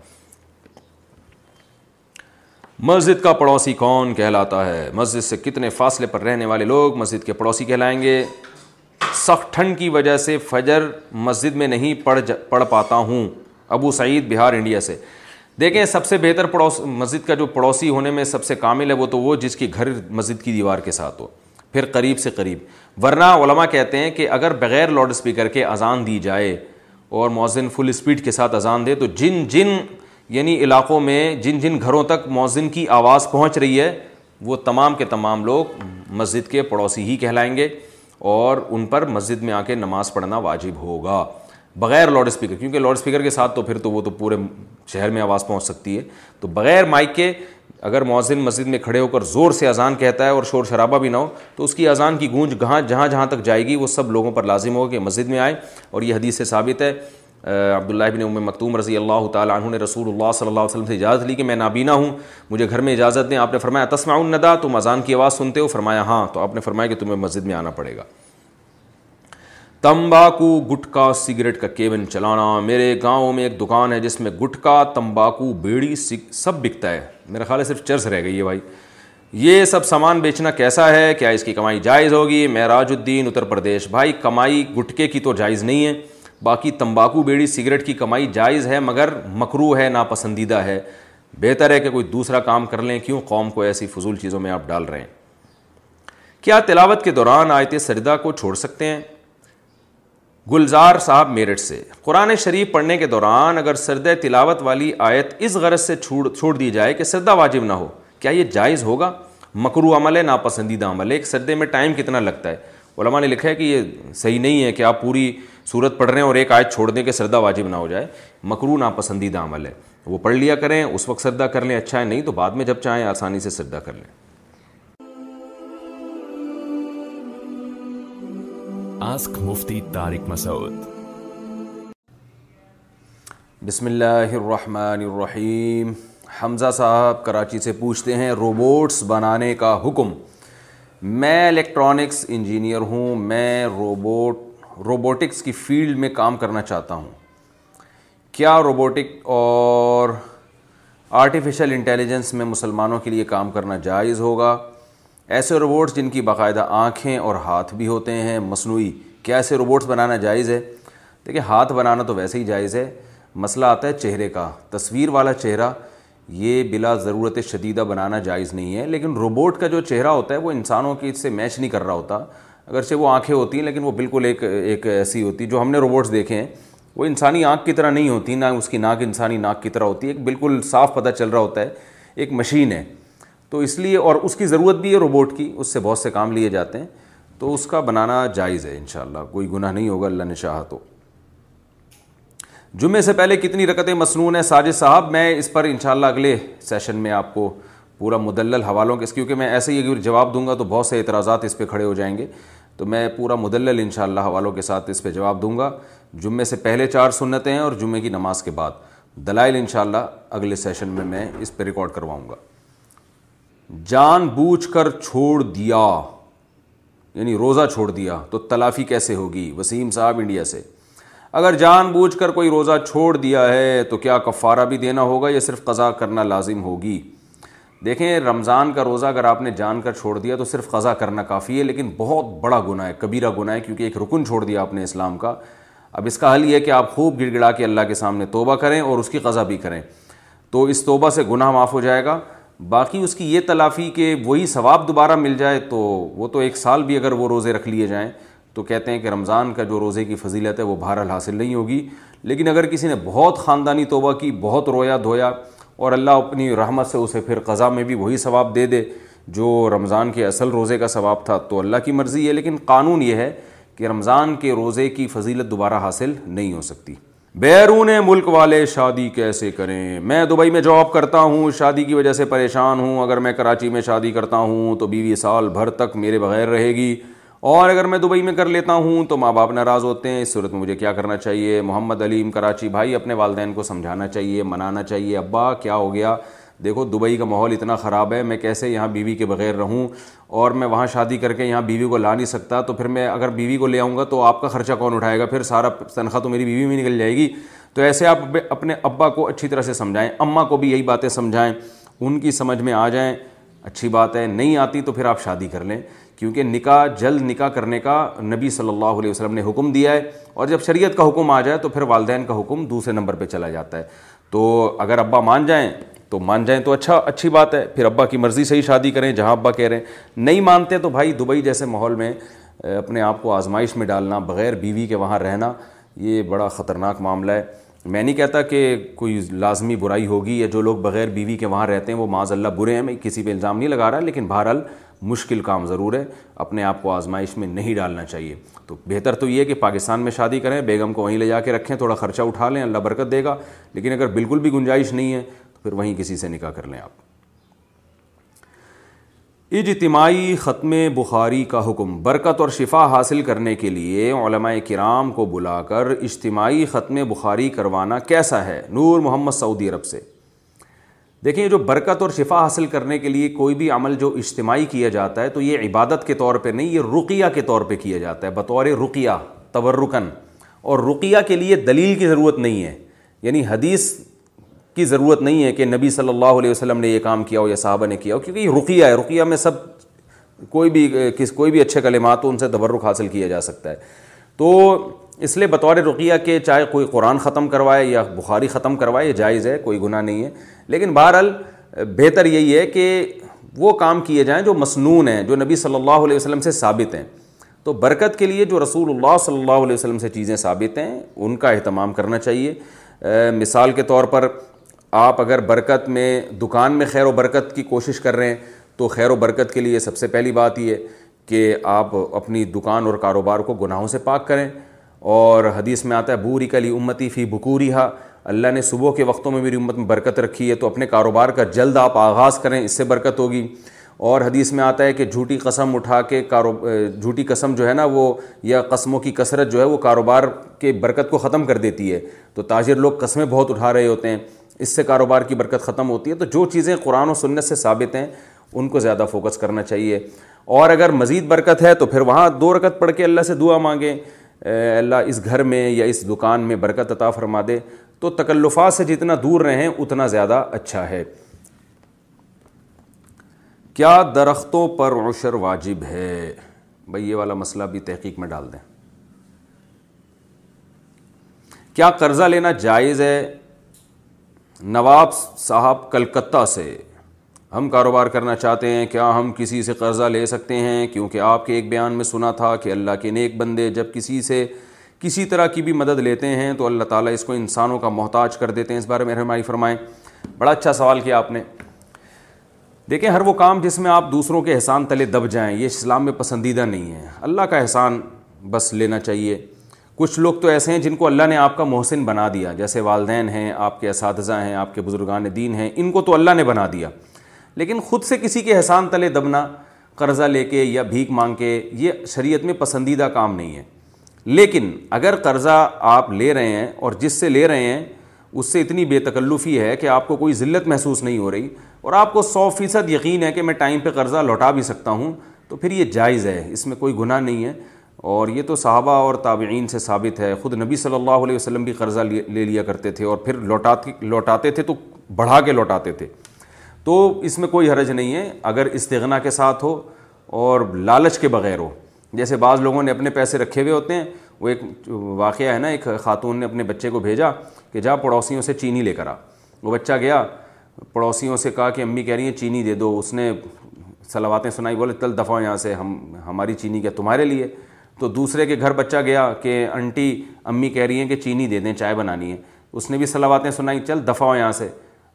مسجد کا پڑوسی کون کہلاتا ہے مسجد سے کتنے فاصلے پر رہنے والے لوگ مسجد کے پڑوسی کہلائیں گے سخت ٹھنڈ کی وجہ سے فجر مسجد میں نہیں پڑھ پاتا ہوں ابو سعید بہار انڈیا سے دیکھیں سب سے بہتر پڑوس مسجد کا جو پڑوسی ہونے میں سب سے کامل ہے وہ تو وہ جس کی گھر مسجد کی دیوار کے ساتھ ہو پھر قریب سے قریب ورنہ علماء کہتے ہیں کہ اگر بغیر لاؤڈ اسپیکر کے اذان دی جائے اور مؤذن فل اسپیڈ کے ساتھ اذان دے تو جن جن یعنی علاقوں میں جن جن گھروں تک مؤذن کی آواز پہنچ رہی ہے وہ تمام کے تمام لوگ مسجد کے پڑوسی ہی کہلائیں گے اور ان پر مسجد میں آ کے نماز پڑھنا واجب ہوگا بغیر لاؤڈ اسپیکر کیونکہ لاؤڈ اسپیکر کے ساتھ تو پھر تو وہ تو پورے شہر میں آواز پہنچ سکتی ہے تو بغیر مائک کے اگر مؤذن مسجد میں کھڑے ہو کر زور سے اذان کہتا ہے اور شور شرابہ بھی نہ ہو تو اس کی اذان کی گونج جہاں جہاں جہاں تک جائے گی وہ سب لوگوں پر لازم ہو کہ مسجد میں آئے اور یہ حدیث سے ثابت ہے عبداللہ بن عمر مکتوم رضی اللہ تعالیٰ عنہ نے رسول اللہ صلی اللہ علیہ وسلم سے اجازت لی کہ میں نابینا ہوں مجھے گھر میں اجازت دیں آپ نے فرمایا تسمع ندا تم اذان کی آواز سنتے ہو فرمایا ہاں تو آپ نے فرمایا کہ تمہیں مسجد میں آنا پڑے گا تمباکو گٹکا سگریٹ کا کیون چلانا میرے گاؤں میں ایک دکان ہے جس میں گٹکا تمباکو بیڑی سب بکتا ہے میرا خیال ہے صرف چرس رہ گئی ہے بھائی یہ سب سامان بیچنا کیسا ہے کیا اس کی کمائی جائز ہوگی معراج الدین اتر پردیش بھائی کمائی گٹکے کی تو جائز نہیں ہے باقی تمباکو بیڑی سگریٹ کی کمائی جائز ہے مگر مکرو ہے ناپسندیدہ ہے بہتر ہے کہ کوئی دوسرا کام کر لیں کیوں قوم کو ایسی فضول چیزوں میں آپ ڈال رہے ہیں کیا تلاوت کے دوران آیت سردہ کو چھوڑ سکتے ہیں گلزار صاحب میرٹھ سے قرآن شریف پڑھنے کے دوران اگر سرد تلاوت والی آیت اس غرض سے چھوڑ دی جائے کہ سردہ واجب نہ ہو کیا یہ جائز ہوگا مکرو عمل ہے ناپسندیدہ عمل ہے ایک سردے میں ٹائم کتنا لگتا ہے علماء نے لکھا ہے کہ یہ صحیح نہیں ہے کہ آپ پوری صورت پڑھ رہے ہیں اور ایک آیت چھوڑ دیں کہ سردہ واجب نہ ہو جائے مکرو ناپسندیدہ عمل ہے وہ پڑھ لیا کریں اس وقت سردہ کر لیں اچھا ہے نہیں تو بعد میں جب چاہیں آسانی سے سردہ کر لیں آسک مفتی طارق مسعود بسم اللہ الرحمن الرحیم حمزہ صاحب کراچی سے پوچھتے ہیں روبوٹس بنانے کا حکم میں الیکٹرانکس انجینئر ہوں میں روبوٹ روبوٹکس کی فیلڈ میں کام کرنا چاہتا ہوں کیا روبوٹک اور آرٹیفیشل انٹیلیجنس میں مسلمانوں کے لیے کام کرنا جائز ہوگا ایسے روبوٹس جن کی باقاعدہ آنکھیں اور ہاتھ بھی ہوتے ہیں مصنوعی کیا ایسے روبوٹس بنانا جائز ہے دیکھیے ہاتھ بنانا تو ویسے ہی جائز ہے مسئلہ آتا ہے چہرے کا تصویر والا چہرہ یہ بلا ضرورت شدیدہ بنانا جائز نہیں ہے لیکن روبوٹ کا جو چہرہ ہوتا ہے وہ انسانوں کی اس سے میچ نہیں کر رہا ہوتا اگرچہ وہ آنکھیں ہوتی ہیں لیکن وہ بالکل ایک ایک ایسی ہوتی جو ہم نے روبوٹس دیکھے ہیں وہ انسانی آنکھ کی طرح نہیں ہوتی نہ اس کی ناک انسانی ناک کی طرح ہوتی ہے ایک بالکل صاف پتہ چل رہا ہوتا ہے ایک مشین ہے تو اس لیے اور اس کی ضرورت بھی ہے روبوٹ کی اس سے بہت سے کام لیے جاتے ہیں تو اس کا بنانا جائز ہے انشاءاللہ کوئی گناہ نہیں ہوگا اللہ نے چاہا تو جمعے سے پہلے کتنی رکتیں مصنون ہیں ساجد صاحب میں اس پر انشاءاللہ اگلے سیشن میں آپ کو پورا مدلل حوالوں کے کیونکہ میں ایسے ہی اگر جواب دوں گا تو بہت سے اعتراضات اس پہ کھڑے ہو جائیں گے تو میں پورا مدلل انشاءاللہ حوالوں کے ساتھ اس پہ جواب دوں گا جمعے سے پہلے چار سنتیں ہیں اور جمعے کی نماز کے بعد دلائل انشاءاللہ اگلے سیشن میں میں اس پہ ریکارڈ کرواؤں گا جان بوجھ کر چھوڑ دیا یعنی روزہ چھوڑ دیا تو تلافی کیسے ہوگی وسیم صاحب انڈیا سے اگر جان بوجھ کر کوئی روزہ چھوڑ دیا ہے تو کیا کفارہ بھی دینا ہوگا یا صرف قضا کرنا لازم ہوگی دیکھیں رمضان کا روزہ اگر آپ نے جان کر چھوڑ دیا تو صرف قضا کرنا کافی ہے لیکن بہت بڑا گناہ ہے کبیرہ گناہ ہے کیونکہ ایک رکن چھوڑ دیا آپ نے اسلام کا اب اس کا حل یہ ہے کہ آپ خوب گڑ گڑا کے اللہ کے سامنے توبہ کریں اور اس کی قضا بھی کریں تو اس توبہ سے گناہ معاف ہو جائے گا باقی اس کی یہ تلافی کہ وہی ثواب دوبارہ مل جائے تو وہ تو ایک سال بھی اگر وہ روزے رکھ لیے جائیں تو کہتے ہیں کہ رمضان کا جو روزے کی فضیلت ہے وہ بہرحال حاصل نہیں ہوگی لیکن اگر کسی نے بہت خاندانی توبہ کی بہت رویا دھویا اور اللہ اپنی رحمت سے اسے پھر قضا میں بھی وہی ثواب دے دے جو رمضان کے اصل روزے کا ثواب تھا تو اللہ کی مرضی ہے لیکن قانون یہ ہے کہ رمضان کے روزے کی فضیلت دوبارہ حاصل نہیں ہو سکتی بیرون ملک والے شادی کیسے کریں میں دبئی میں جاب کرتا ہوں شادی کی وجہ سے پریشان ہوں اگر میں کراچی میں شادی کرتا ہوں تو بیوی سال بھر تک میرے بغیر رہے گی اور اگر میں دبئی میں کر لیتا ہوں تو ماں باپ ناراض ہوتے ہیں اس صورت میں مجھے کیا کرنا چاہیے محمد علیم کراچی بھائی اپنے والدین کو سمجھانا چاہیے منانا چاہیے ابا کیا ہو گیا دیکھو دبئی کا ماحول اتنا خراب ہے میں کیسے یہاں بیوی کے بغیر رہوں اور میں وہاں شادی کر کے یہاں بیوی کو لا نہیں سکتا تو پھر میں اگر بیوی کو لے آؤں گا تو آپ کا خرچہ کون اٹھائے گا پھر سارا تنخواہ تو میری بیوی میں نکل جائے گی تو ایسے آپ اپنے ابا کو اچھی طرح سے سمجھائیں اماں کو بھی یہی باتیں سمجھائیں ان کی سمجھ میں آ جائیں اچھی بات ہے نہیں آتی تو پھر آپ شادی کر لیں کیونکہ نکاح جلد نکاح کرنے کا نبی صلی اللہ علیہ وسلم نے حکم دیا ہے اور جب شریعت کا حکم آ جائے تو پھر والدین کا حکم دوسرے نمبر پہ چلا جاتا ہے تو اگر ابا مان جائیں تو مان جائیں تو اچھا اچھی بات ہے پھر ابا کی مرضی سے ہی شادی کریں جہاں ابا کہہ رہے ہیں نہیں مانتے تو بھائی دبئی جیسے ماحول میں اپنے آپ کو آزمائش میں ڈالنا بغیر بیوی کے وہاں رہنا یہ بڑا خطرناک معاملہ ہے میں نہیں کہتا کہ کوئی لازمی برائی ہوگی یا جو لوگ بغیر بیوی کے وہاں رہتے ہیں وہ معاذ اللہ برے ہیں میں کسی پہ الزام نہیں لگا رہا لیکن بہرحال مشکل کام ضرور ہے اپنے آپ کو آزمائش میں نہیں ڈالنا چاہیے تو بہتر تو یہ کہ پاکستان میں شادی کریں بیگم کو وہیں لے جا کے رکھیں تھوڑا خرچہ اٹھا لیں اللہ برکت دے گا لیکن اگر بالکل بھی گنجائش نہیں ہے پھر وہیں کسی سے نکاح کر لیں آپ اجتماعی ختم بخاری کا حکم برکت اور شفا حاصل کرنے کے لیے علماء کرام کو بلا کر اجتماعی ختم بخاری کروانا کیسا ہے نور محمد سعودی عرب سے دیکھیں جو برکت اور شفا حاصل کرنے کے لیے کوئی بھی عمل جو اجتماعی کیا جاتا ہے تو یہ عبادت کے طور پہ نہیں یہ رقیہ کے طور پہ کیا جاتا ہے بطور رقیہ تورکن اور رقیہ کے لیے دلیل کی ضرورت نہیں ہے یعنی حدیث کی ضرورت نہیں ہے کہ نبی صلی اللہ علیہ وسلم نے یہ کام کیا ہو یا صحابہ نے کیا ہو کیونکہ یہ رقیہ ہے رقیہ میں سب کوئی بھی کس کوئی بھی اچھے کلمات ان سے تبرک حاصل کیا جا سکتا ہے تو اس لیے بطور رقیہ کے چاہے کوئی قرآن ختم کروائے یا بخاری ختم کروائے یہ جائز ہے کوئی گناہ نہیں ہے لیکن بہرحال بہتر یہی ہے کہ وہ کام کیے جائیں جو مصنون ہیں جو نبی صلی اللہ علیہ وسلم سے ثابت ہیں تو برکت کے لیے جو رسول اللہ صلی اللہ علیہ وسلم سے چیزیں ثابت ہیں ان کا اہتمام کرنا چاہیے مثال کے طور پر آپ اگر برکت میں دکان میں خیر و برکت کی کوشش کر رہے ہیں تو خیر و برکت کے لیے سب سے پہلی بات یہ کہ آپ اپنی دکان اور کاروبار کو گناہوں سے پاک کریں اور حدیث میں آتا ہے بوری کلی امتی فی بکوری ہا اللہ نے صبح کے وقتوں میں میری امت میں برکت رکھی ہے تو اپنے کاروبار کا جلد آپ آغاز کریں اس سے برکت ہوگی اور حدیث میں آتا ہے کہ جھوٹی قسم اٹھا کے جھوٹی قسم جو ہے نا وہ یا قسموں کی کثرت جو ہے وہ کاروبار کے برکت کو ختم کر دیتی ہے تو تاجر لوگ قسمیں بہت اٹھا رہے ہوتے ہیں اس سے کاروبار کی برکت ختم ہوتی ہے تو جو چیزیں قرآن و سنت سے ثابت ہیں ان کو زیادہ فوکس کرنا چاہیے اور اگر مزید برکت ہے تو پھر وہاں دو رکت پڑھ کے اللہ سے دعا مانگیں اللہ اس گھر میں یا اس دکان میں برکت عطا فرما دے تو تکلفات سے جتنا دور رہیں اتنا زیادہ اچھا ہے کیا درختوں پر عشر واجب ہے بھائی یہ والا مسئلہ بھی تحقیق میں ڈال دیں کیا قرضہ لینا جائز ہے نواب صاحب کلکتہ سے ہم کاروبار کرنا چاہتے ہیں کیا ہم کسی سے قرضہ لے سکتے ہیں کیونکہ آپ کے ایک بیان میں سنا تھا کہ اللہ کے نیک بندے جب کسی سے کسی طرح کی بھی مدد لیتے ہیں تو اللہ تعالیٰ اس کو انسانوں کا محتاج کر دیتے ہیں اس بارے میں رہنمائی فرمائیں بڑا اچھا سوال کیا آپ نے دیکھیں ہر وہ کام جس میں آپ دوسروں کے احسان تلے دب جائیں یہ اسلام میں پسندیدہ نہیں ہے اللہ کا احسان بس لینا چاہیے کچھ لوگ تو ایسے ہیں جن کو اللہ نے آپ کا محسن بنا دیا جیسے والدین ہیں آپ کے اساتذہ ہیں آپ کے بزرگان دین ہیں ان کو تو اللہ نے بنا دیا لیکن خود سے کسی کے احسان تلے دبنا قرضہ لے کے یا بھیک مانگ کے یہ شریعت میں پسندیدہ کام نہیں ہے لیکن اگر قرضہ آپ لے رہے ہیں اور جس سے لے رہے ہیں اس سے اتنی بے تکلفی ہے کہ آپ کو کوئی ذلت محسوس نہیں ہو رہی اور آپ کو سو فیصد یقین ہے کہ میں ٹائم پہ قرضہ لوٹا بھی سکتا ہوں تو پھر یہ جائز ہے اس میں کوئی گناہ نہیں ہے اور یہ تو صحابہ اور تابعین سے ثابت ہے خود نبی صلی اللہ علیہ وسلم بھی قرضہ لے لیا کرتے تھے اور پھر لوٹاتے تھے تو بڑھا کے لوٹاتے تھے تو اس میں کوئی حرج نہیں ہے اگر استغنا کے ساتھ ہو اور لالچ کے بغیر ہو جیسے بعض لوگوں نے اپنے پیسے رکھے ہوئے ہوتے ہیں وہ ایک واقعہ ہے نا ایک خاتون نے اپنے بچے کو بھیجا کہ جا پڑوسیوں سے چینی لے کر آ وہ بچہ گیا پڑوسیوں سے کہا کہ امی کہہ رہی ہیں چینی دے دو اس نے سلواتیں سنائی بولے تل دفعہ یہاں سے ہم ہماری چینی کیا تمہارے لیے تو دوسرے کے گھر بچہ گیا کہ انٹی امی کہہ رہی ہیں کہ چینی دے دیں چائے بنانی ہے اس نے بھی سلاواتیں سنائیں چل دفاع یہاں سے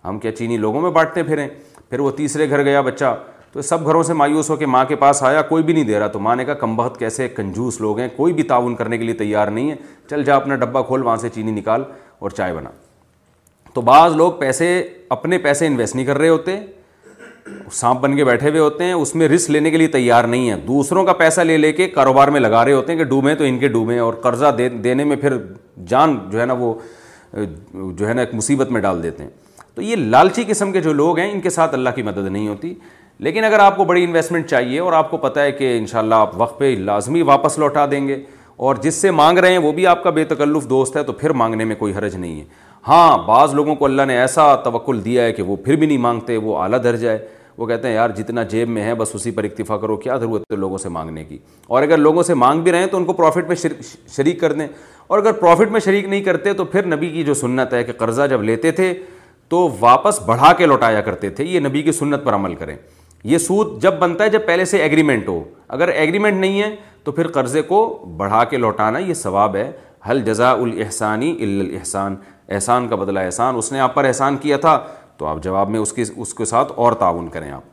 ہم کیا چینی لوگوں میں بانٹتے پھریں پھر وہ تیسرے گھر گیا بچہ تو سب گھروں سے مایوس ہو کے ماں کے پاس آیا کوئی بھی نہیں دے رہا تو ماں نے کہا کم بہت کیسے کنجوس لوگ ہیں کوئی بھی تعاون کرنے کے لیے تیار نہیں ہے چل جا اپنا ڈبہ کھول وہاں سے چینی نکال اور چائے بنا تو بعض لوگ پیسے اپنے پیسے انویسٹ نہیں کر رہے ہوتے سانپ بن کے بیٹھے ہوئے ہوتے ہیں اس میں رسک لینے کے لیے تیار نہیں ہے دوسروں کا پیسہ لے لے کے کاروبار میں لگا رہے ہوتے ہیں کہ ڈوبیں تو ان کے ڈوبیں اور قرضہ دینے میں پھر جان جو ہے نا وہ جو ہے نا ایک مصیبت میں ڈال دیتے ہیں تو یہ لالچی قسم کے جو لوگ ہیں ان کے ساتھ اللہ کی مدد نہیں ہوتی لیکن اگر آپ کو بڑی انویسٹمنٹ چاہیے اور آپ کو پتہ ہے کہ ان شاء اللہ آپ وقت پہ لازمی واپس لوٹا دیں گے اور جس سے مانگ رہے ہیں وہ بھی آپ کا بے تکلف دوست ہے تو پھر مانگنے میں کوئی حرج نہیں ہے ہاں بعض لوگوں کو اللہ نے ایسا توقل دیا ہے کہ وہ پھر بھی نہیں مانگتے وہ اعلیٰ ہے وہ کہتے ہیں یار جتنا جیب میں ہے بس اسی پر اکتفا کرو کیا ضرورت ہے لوگوں سے مانگنے کی اور اگر لوگوں سے مانگ بھی رہے ہیں تو ان کو پروفٹ میں شریک کر دیں اور اگر پروفٹ میں شریک نہیں کرتے تو پھر نبی کی جو سنت ہے کہ قرضہ جب لیتے تھے تو واپس بڑھا کے لوٹایا کرتے تھے یہ نبی کی سنت پر عمل کریں یہ سود جب بنتا ہے جب پہلے سے ایگریمنٹ ہو اگر ایگریمنٹ نہیں ہے تو پھر قرضے کو بڑھا کے لوٹانا یہ ثواب ہے حل جزا الاحسانی الاحسان احسان کا بدلہ احسان اس نے آپ پر احسان کیا تھا تو آپ جواب میں اس کے اس کے ساتھ اور تعاون کریں آپ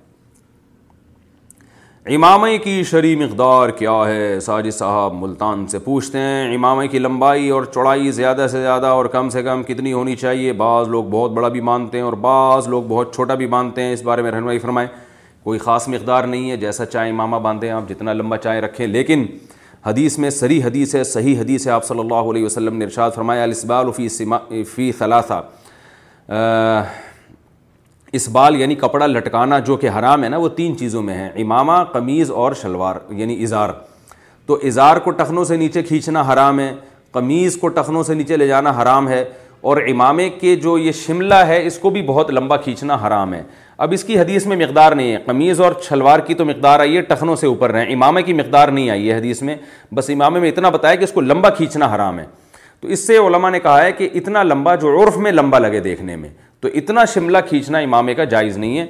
امام کی شری مقدار کیا ہے ساجد صاحب ملتان سے پوچھتے ہیں امام کی لمبائی اور چوڑائی زیادہ سے زیادہ اور کم سے کم کتنی ہونی چاہیے بعض لوگ بہت بڑا بھی مانتے ہیں اور بعض لوگ بہت چھوٹا بھی مانتے ہیں اس بارے میں رہنمائی فرمائے کوئی خاص مقدار نہیں ہے جیسا چائے امامہ باندھیں آپ جتنا لمبا چائے رکھیں لیکن حدیث میں سری حدیث ہے صحیح حدیث ہے آپ صلی اللہ علیہ وسلم نے ارشاد فرمایا الاسبال فی سما فی صلاثہ اس بال یعنی کپڑا لٹکانا جو کہ حرام ہے نا وہ تین چیزوں میں ہے امامہ قمیض اور شلوار یعنی اظہار تو اظہار کو ٹخنوں سے نیچے کھینچنا حرام ہے قمیض کو ٹخنوں سے نیچے لے جانا حرام ہے اور امامے کے جو یہ شملہ ہے اس کو بھی بہت لمبا کھینچنا حرام ہے اب اس کی حدیث میں مقدار نہیں ہے قمیض اور شلوار کی تو مقدار آئی ہے ٹخنوں سے اوپر رہیں امامے کی مقدار نہیں آئی ہے حدیث میں بس امامے میں اتنا بتایا کہ اس کو لمبا کھینچنا حرام ہے تو اس سے علماء نے کہا ہے کہ اتنا لمبا جو عرف میں لمبا لگے دیکھنے میں تو اتنا شملہ کھینچنا امامے کا جائز نہیں ہے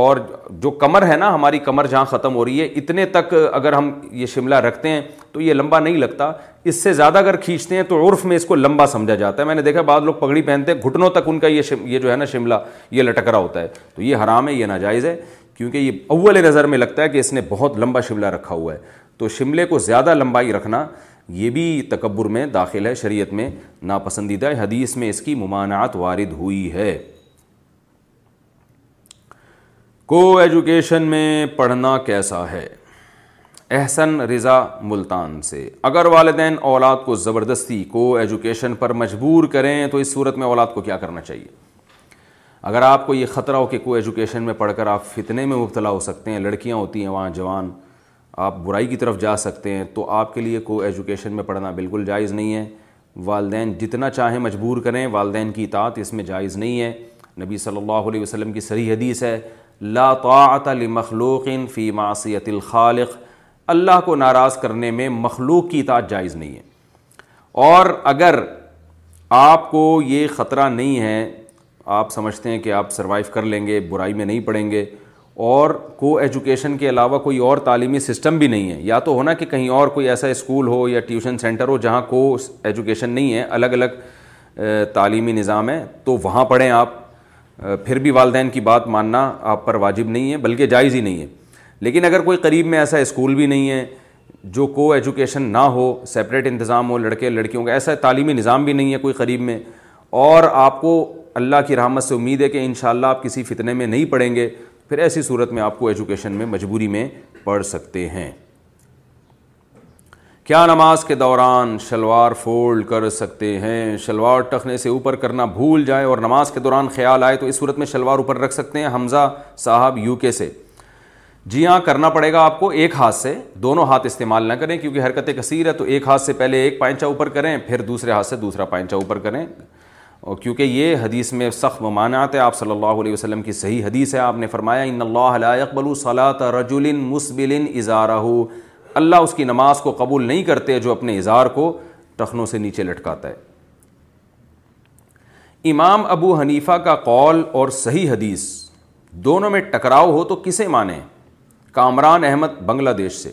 اور جو کمر ہے نا ہماری کمر جہاں ختم ہو رہی ہے اتنے تک اگر ہم یہ شملہ رکھتے ہیں تو یہ لمبا نہیں لگتا اس سے زیادہ اگر کھینچتے ہیں تو عرف میں اس کو لمبا سمجھا جاتا ہے میں نے دیکھا بعض لوگ پگڑی پہنتے ہیں گھٹنوں تک ان کا یہ شم یہ جو ہے نا شملہ یہ لٹکرا ہوتا ہے تو یہ حرام ہے یہ ناجائز ہے کیونکہ یہ اول نظر میں لگتا ہے کہ اس نے بہت لمبا شملہ رکھا ہوا ہے تو شملے کو زیادہ لمبائی رکھنا یہ بھی تکبر میں داخل ہے شریعت میں ناپسندیدہ حدیث میں اس کی ممانعت وارد ہوئی ہے کو ایجوکیشن میں پڑھنا کیسا ہے احسن رضا ملتان سے اگر والدین اولاد کو زبردستی کو ایجوکیشن پر مجبور کریں تو اس صورت میں اولاد کو کیا کرنا چاہیے اگر آپ کو یہ خطرہ ہو کہ کو ایجوکیشن میں پڑھ کر آپ فتنے میں مبتلا ہو سکتے ہیں لڑکیاں ہوتی ہیں وہاں جوان آپ برائی کی طرف جا سکتے ہیں تو آپ کے لیے کو ایجوکیشن میں پڑھنا بالکل جائز نہیں ہے والدین جتنا چاہیں مجبور کریں والدین کی اطاعت اس میں جائز نہیں ہے نبی صلی اللہ علیہ وسلم کی صحیح حدیث ہے لا طاعت لمخلوق فی معصیت الخالق اللہ کو ناراض کرنے میں مخلوق کی اطاعت جائز نہیں ہے اور اگر آپ کو یہ خطرہ نہیں ہے آپ سمجھتے ہیں کہ آپ سروائیو کر لیں گے برائی میں نہیں پڑھیں گے اور کو ایجوکیشن کے علاوہ کوئی اور تعلیمی سسٹم بھی نہیں ہے یا تو ہونا کہ کہیں اور کوئی ایسا اسکول ہو یا ٹیوشن سینٹر ہو جہاں کو ایجوکیشن نہیں ہے الگ الگ تعلیمی نظام ہے تو وہاں پڑھیں آپ پھر بھی والدین کی بات ماننا آپ پر واجب نہیں ہے بلکہ جائز ہی نہیں ہے لیکن اگر کوئی قریب میں ایسا اسکول بھی نہیں ہے جو کو ایجوکیشن نہ ہو سیپریٹ انتظام ہو لڑکے لڑکیوں کا ایسا تعلیمی نظام بھی نہیں ہے کوئی قریب میں اور آپ کو اللہ کی رحمت سے امید ہے کہ ان شاء اللہ آپ کسی فتنے میں نہیں پڑھیں گے پھر ایسی صورت میں آپ کو ایجوکیشن میں مجبوری میں پڑھ سکتے ہیں کیا نماز کے دوران شلوار فولڈ کر سکتے ہیں شلوار ٹکنے سے اوپر کرنا بھول جائے اور نماز کے دوران خیال آئے تو اس صورت میں شلوار اوپر رکھ سکتے ہیں حمزہ صاحب یو کے سے جی ہاں کرنا پڑے گا آپ کو ایک ہاتھ سے دونوں ہاتھ استعمال نہ کریں کیونکہ حرکت کثیر ہے تو ایک ہاتھ سے پہلے ایک پائنچا اوپر کریں پھر دوسرے ہاتھ سے دوسرا پائنچا اوپر کریں اور کیونکہ یہ حدیث میں سخت ممانعت ہے آپ صلی اللہ علیہ وسلم کی صحیح حدیث ہے آپ نے فرمایا ان اللہ رجل مسبل ازارہ اللہ اس کی نماز کو قبول نہیں کرتے جو اپنے اظہار کو ٹخنوں سے نیچے لٹکاتا ہے امام ابو حنیفہ کا قول اور صحیح حدیث دونوں میں ٹکراؤ ہو تو کسے مانیں کامران احمد بنگلہ دیش سے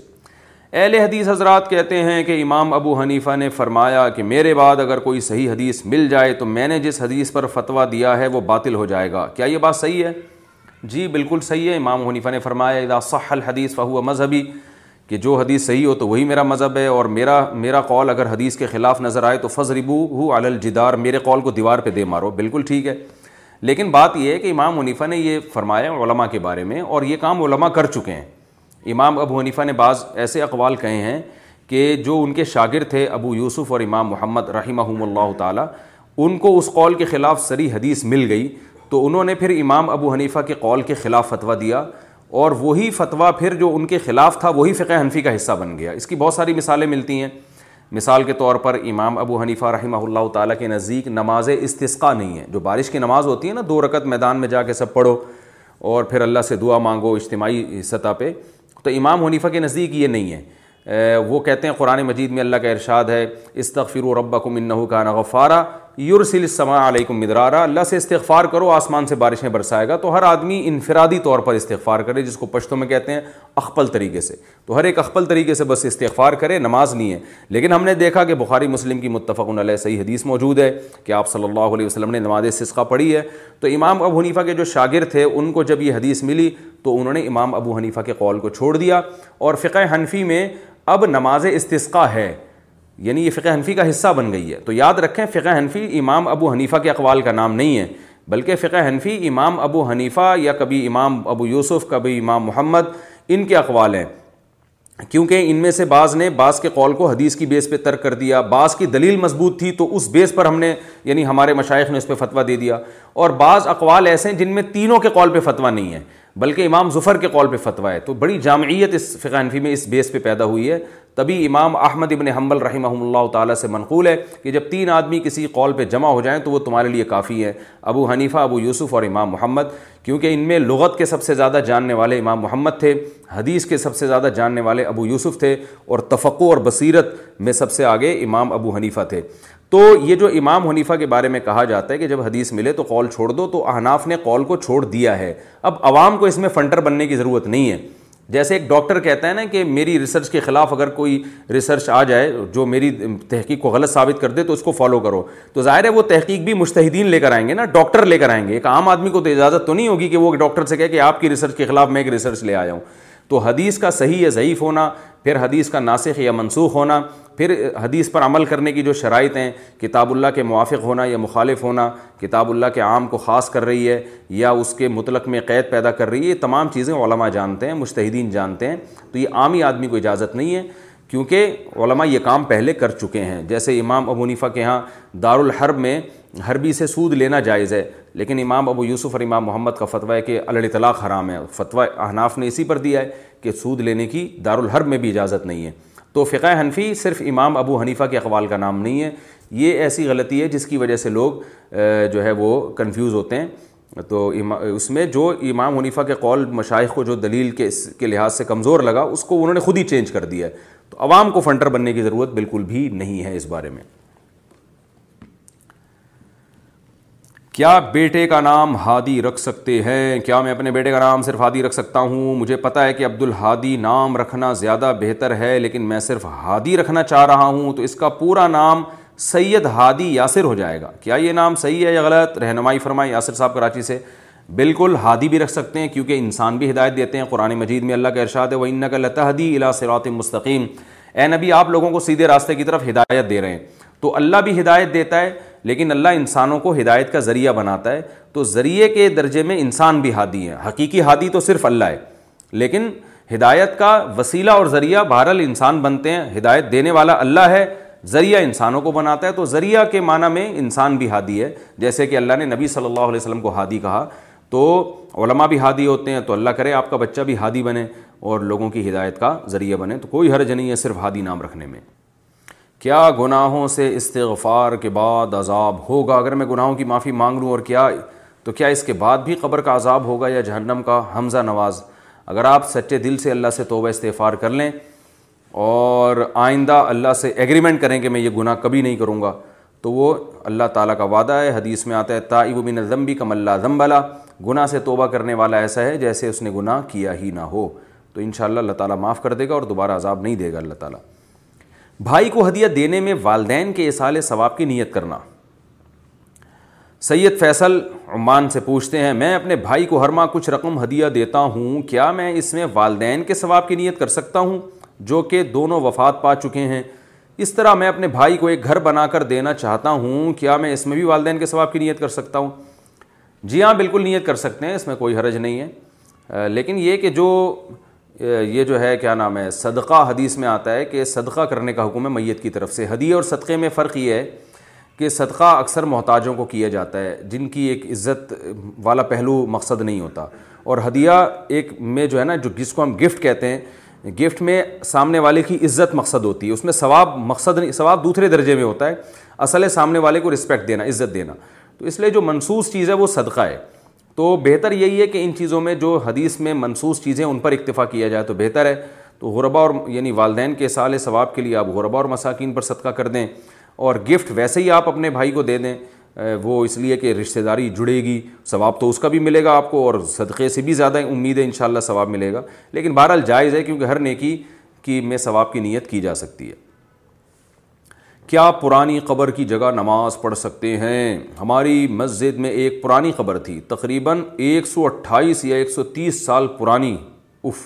اہل حدیث حضرات کہتے ہیں کہ امام ابو حنیفہ نے فرمایا کہ میرے بعد اگر کوئی صحیح حدیث مل جائے تو میں نے جس حدیث پر فتویٰ دیا ہے وہ باطل ہو جائے گا کیا یہ بات صحیح ہے جی بالکل صحیح ہے امام حنیفہ نے فرمایا صح الحدیث فہو مذہبی کہ جو حدیث صحیح ہو تو وہی میرا مذہب ہے اور میرا میرا قول اگر حدیث کے خلاف نظر آئے تو فضربو ربو ہو الجدار میرے قول کو دیوار پہ دے مارو بالکل ٹھیک ہے لیکن بات یہ ہے کہ امام ونیفہ نے یہ فرمایا علماء کے بارے میں اور یہ کام علماء کر چکے ہیں امام ابو حنیفہ نے بعض ایسے اقوال کہے ہیں کہ جو ان کے شاگرد تھے ابو یوسف اور امام محمد رحمہ اللہ تعالیٰ ان کو اس قول کے خلاف سری حدیث مل گئی تو انہوں نے پھر امام ابو حنیفہ کے قول کے خلاف فتویٰ دیا اور وہی فتویٰ پھر جو ان کے خلاف تھا وہی فقہ حنفی کا حصہ بن گیا اس کی بہت ساری مثالیں ملتی ہیں مثال کے طور پر امام ابو حنیفہ رحمہ اللہ تعالیٰ کے نزدیک نماز استثقاء نہیں ہے جو بارش کی نماز ہوتی ہے نا دو رکعت میدان میں جا کے سب پڑھو اور پھر اللہ سے دعا مانگو اجتماعی سطح پہ تو امام حنیفہ کے نزدیک یہ نہیں ہے وہ کہتے ہیں قرآن مجید میں اللہ کا ارشاد ہے استغفروا ربکم انہو کان غفارا یورسل سما علیہ مدرارا اللہ سے استغفار کرو آسمان سے بارشیں برسائے گا تو ہر آدمی انفرادی طور پر استغفار کرے جس کو پشتوں میں کہتے ہیں اخپل طریقے سے تو ہر ایک اخپل طریقے سے بس استغفار کرے نماز نہیں ہے لیکن ہم نے دیکھا کہ بخاری مسلم کی متفق علیہ صحیح حدیث موجود ہے کہ آپ صلی اللہ علیہ وسلم نے نماز سسقہ پڑھی ہے تو امام ابو حنیفہ کے جو شاگرد تھے ان کو جب یہ حدیث ملی تو انہوں نے امام ابو حنیفہ کے قول کو چھوڑ دیا اور فقہ حنفی میں اب نماز استثقہ ہے یعنی یہ فقہ حنفی کا حصہ بن گئی ہے تو یاد رکھیں فقہ حنفی امام ابو حنیفہ کے اقوال کا نام نہیں ہے بلکہ فقہ حنفی امام ابو حنیفہ یا کبھی امام ابو یوسف کبھی امام محمد ان کے اقوال ہیں کیونکہ ان میں سے بعض نے بعض کے قول کو حدیث کی بیس پہ ترک کر دیا بعض کی دلیل مضبوط تھی تو اس بیس پر ہم نے یعنی ہمارے مشائق نے اس پہ فتویٰ دے دیا اور بعض اقوال ایسے ہیں جن میں تینوں کے قول پہ فتویٰ نہیں ہے بلکہ امام ظفر کے قول پہ فتویٰ ہے تو بڑی جامعیت اس فقہ حنفی میں اس بیس پہ پیدا ہوئی ہے تبھی امام احمد ابن حنبل رحمہ اللہ تعالیٰ سے منقول ہے کہ جب تین آدمی کسی قول پہ جمع ہو جائیں تو وہ تمہارے لیے کافی ہے ابو حنیفہ ابو یوسف اور امام محمد کیونکہ ان میں لغت کے سب سے زیادہ جاننے والے امام محمد تھے حدیث کے سب سے زیادہ جاننے والے ابو یوسف تھے اور تفقو اور بصیرت میں سب سے آگے امام ابو حنیفہ تھے تو یہ جو امام حنیفہ کے بارے میں کہا جاتا ہے کہ جب حدیث ملے تو قول چھوڑ دو تو احناف نے قول کو چھوڑ دیا ہے اب عوام کو اس میں فنٹر بننے کی ضرورت نہیں ہے جیسے ایک ڈاکٹر کہتا ہے نا کہ میری ریسرچ کے خلاف اگر کوئی ریسرچ آ جائے جو میری تحقیق کو غلط ثابت کر دے تو اس کو فالو کرو تو ظاہر ہے وہ تحقیق بھی مشتحدین لے کر آئیں گے نا ڈاکٹر لے کر آئیں گے ایک عام آدمی کو تو اجازت تو نہیں ہوگی کہ وہ ڈاکٹر سے کہے کہ آپ کی ریسرچ کے خلاف میں ایک ریسرچ لے آیا ہوں تو حدیث کا صحیح یا ضعیف ہونا پھر حدیث کا ناسخ یا منسوخ ہونا پھر حدیث پر عمل کرنے کی جو شرائط ہیں کتاب اللہ کے موافق ہونا یا مخالف ہونا کتاب اللہ کے عام کو خاص کر رہی ہے یا اس کے مطلق میں قید پیدا کر رہی ہے یہ تمام چیزیں علماء جانتے ہیں مشتحدین جانتے ہیں تو یہ عامی آدمی کو اجازت نہیں ہے کیونکہ علماء یہ کام پہلے کر چکے ہیں جیسے امام ابو منیفہ کے ہاں دار الحرب میں حربی سے سود لینا جائز ہے لیکن امام ابو یوسف اور امام محمد کا فتویٰ کہ الڑ طلاق حرام ہے فتویٰ احناف نے اسی پر دیا ہے کہ سود لینے کی دار الحرب میں بھی اجازت نہیں ہے تو فقہ حنفی صرف امام ابو حنیفہ کے اقوال کا نام نہیں ہے یہ ایسی غلطی ہے جس کی وجہ سے لوگ جو ہے وہ کنفیوز ہوتے ہیں تو اس میں جو امام حنیفہ کے قول مشائق کو جو دلیل کے اس کے لحاظ سے کمزور لگا اس کو انہوں نے خود ہی چینج کر دیا ہے تو عوام کو فنٹر بننے کی ضرورت بالکل بھی نہیں ہے اس بارے میں کیا بیٹے کا نام ہادی رکھ سکتے ہیں کیا میں اپنے بیٹے کا نام صرف ہادی رکھ سکتا ہوں مجھے پتہ ہے کہ عبد الحادی نام رکھنا زیادہ بہتر ہے لیکن میں صرف ہادی رکھنا چاہ رہا ہوں تو اس کا پورا نام سید ہادی یاسر ہو جائے گا کیا یہ نام صحیح ہے یا غلط رہنمائی فرمائے یاسر صاحب کراچی سے بالکل ہادی بھی رکھ سکتے ہیں کیونکہ انسان بھی ہدایت دیتے ہیں قرآن مجید میں اللہ کا ارشاد ہے وہ ان وینک الا الاسراۃ مستقیم اے نبی آپ لوگوں کو سیدھے راستے کی طرف ہدایت دے رہے ہیں تو اللہ بھی ہدایت دیتا ہے لیکن اللہ انسانوں کو ہدایت کا ذریعہ بناتا ہے تو ذریعے کے درجے میں انسان بھی ہادی ہے حقیقی ہادی تو صرف اللہ ہے لیکن ہدایت کا وسیلہ اور ذریعہ بہرحال انسان بنتے ہیں ہدایت دینے والا اللہ ہے ذریعہ انسانوں کو بناتا ہے تو ذریعہ کے معنی میں انسان بھی ہادی ہے جیسے کہ اللہ نے نبی صلی اللہ علیہ وسلم کو ہادی کہا تو علماء بھی ہادی ہوتے ہیں تو اللہ کرے آپ کا بچہ بھی ہادی بنے اور لوگوں کی ہدایت کا ذریعہ بنے تو کوئی حرج نہیں ہے صرف ہادی نام رکھنے میں کیا گناہوں سے استغفار کے بعد عذاب ہوگا اگر میں گناہوں کی معافی مانگ لوں اور کیا تو کیا اس کے بعد بھی قبر کا عذاب ہوگا یا جہنم کا حمزہ نواز اگر آپ سچے دل سے اللہ سے توبہ استغفار کر لیں اور آئندہ اللہ سے ایگریمنٹ کریں کہ میں یہ گناہ کبھی نہیں کروں گا تو وہ اللہ تعالیٰ کا وعدہ ہے حدیث میں آتا ہے تائب من الذنبی کم اللہ زمبلہ گناہ سے توبہ کرنے والا ایسا ہے جیسے اس نے گناہ کیا ہی نہ ہو تو انشاءاللہ اللہ تعالیٰ معاف کر دے گا اور دوبارہ عذاب نہیں دے گا اللہ تعالیٰ بھائی کو ہدیہ دینے میں والدین کے اصال ثواب کی نیت کرنا سید فیصل عمان سے پوچھتے ہیں میں اپنے بھائی کو ہر ماہ کچھ رقم ہدیہ دیتا ہوں کیا میں اس میں والدین کے ثواب کی نیت کر سکتا ہوں جو کہ دونوں وفات پا چکے ہیں اس طرح میں اپنے بھائی کو ایک گھر بنا کر دینا چاہتا ہوں کیا میں اس میں بھی والدین کے ثواب کی نیت کر سکتا ہوں جی ہاں بالکل نیت کر سکتے ہیں اس میں کوئی حرج نہیں ہے لیکن یہ کہ جو یہ جو ہے کیا نام ہے صدقہ حدیث میں آتا ہے کہ صدقہ کرنے کا حکم ہے میت کی طرف سے حدیث اور صدقے میں فرق یہ ہے کہ صدقہ اکثر محتاجوں کو کیا جاتا ہے جن کی ایک عزت والا پہلو مقصد نہیں ہوتا اور ہدیہ ایک میں جو ہے نا جو جس کو ہم گفٹ کہتے ہیں گفٹ میں سامنے والے کی عزت مقصد ہوتی ہے اس میں ثواب مقصد نہیں ثواب دوسرے درجے میں ہوتا ہے اصل ہے سامنے والے کو رسپیکٹ دینا عزت دینا تو اس لیے جو منصوص چیز ہے وہ صدقہ ہے تو بہتر یہی ہے کہ ان چیزوں میں جو حدیث میں منصوص چیزیں ان پر اکتفا کیا جائے تو بہتر ہے تو غربا اور یعنی والدین کے سال ثواب کے لیے آپ غربا اور مساکین پر صدقہ کر دیں اور گفٹ ویسے ہی آپ اپنے بھائی کو دے دیں وہ اس لیے کہ رشتہ داری جڑے گی ثواب تو اس کا بھی ملے گا آپ کو اور صدقے سے بھی زیادہ امید ہے انشاءاللہ ثواب ملے گا لیکن بہرحال جائز ہے کیونکہ ہر نیکی کی میں ثواب کی نیت کی جا سکتی ہے کیا پرانی قبر کی جگہ نماز پڑھ سکتے ہیں ہماری مسجد میں ایک پرانی قبر تھی تقریباً ایک سو اٹھائیس یا ایک سو تیس سال پرانی اف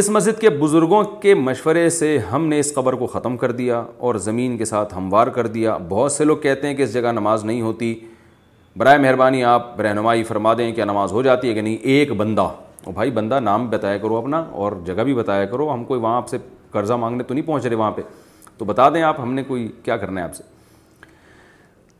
اس مسجد کے بزرگوں کے مشورے سے ہم نے اس قبر کو ختم کر دیا اور زمین کے ساتھ ہموار کر دیا بہت سے لوگ کہتے ہیں کہ اس جگہ نماز نہیں ہوتی برائے مہربانی آپ رہنمائی فرما دیں کیا نماز ہو جاتی ہے کہ نہیں ایک بندہ او بھائی بندہ نام بتایا کرو اپنا اور جگہ بھی بتایا کرو ہم کوئی وہاں آپ سے قرضہ مانگنے تو نہیں پہنچ رہے وہاں پہ تو بتا دیں آپ ہم نے کوئی کیا کرنا ہے آپ سے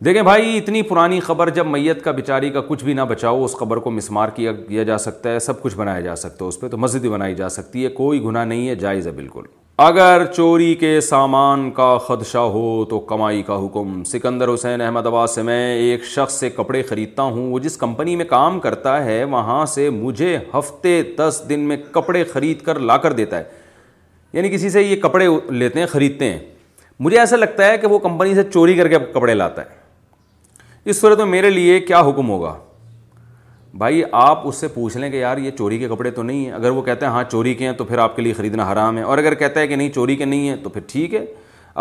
دیکھیں بھائی اتنی پرانی خبر جب میت کا بیچاری کا کچھ بھی نہ بچاؤ اس خبر کو مسمار کیا کیا سکتا ہے سب کچھ بنایا جا سکتا ہے اس پہ تو مسجد بھی بنائی جا سکتی ہے کوئی گناہ نہیں ہے جائز ہے بالکل اگر چوری کے سامان کا خدشہ ہو تو کمائی کا حکم سکندر حسین احمد آباد سے میں ایک شخص سے کپڑے خریدتا ہوں وہ جس کمپنی میں کام کرتا ہے وہاں سے مجھے ہفتے دس دن میں کپڑے خرید کر لا کر دیتا ہے یعنی کسی سے یہ کپڑے لیتے ہیں خریدتے ہیں مجھے ایسا لگتا ہے کہ وہ کمپنی سے چوری کر کے کپڑے لاتا ہے اس صورت میں میرے لیے کیا حکم ہوگا بھائی آپ اس سے پوچھ لیں کہ یار یہ چوری کے کپڑے تو نہیں ہیں اگر وہ کہتے ہیں ہاں چوری کے ہیں تو پھر آپ کے لیے خریدنا حرام ہے اور اگر کہتا ہے کہ نہیں چوری کے نہیں ہیں تو پھر ٹھیک ہے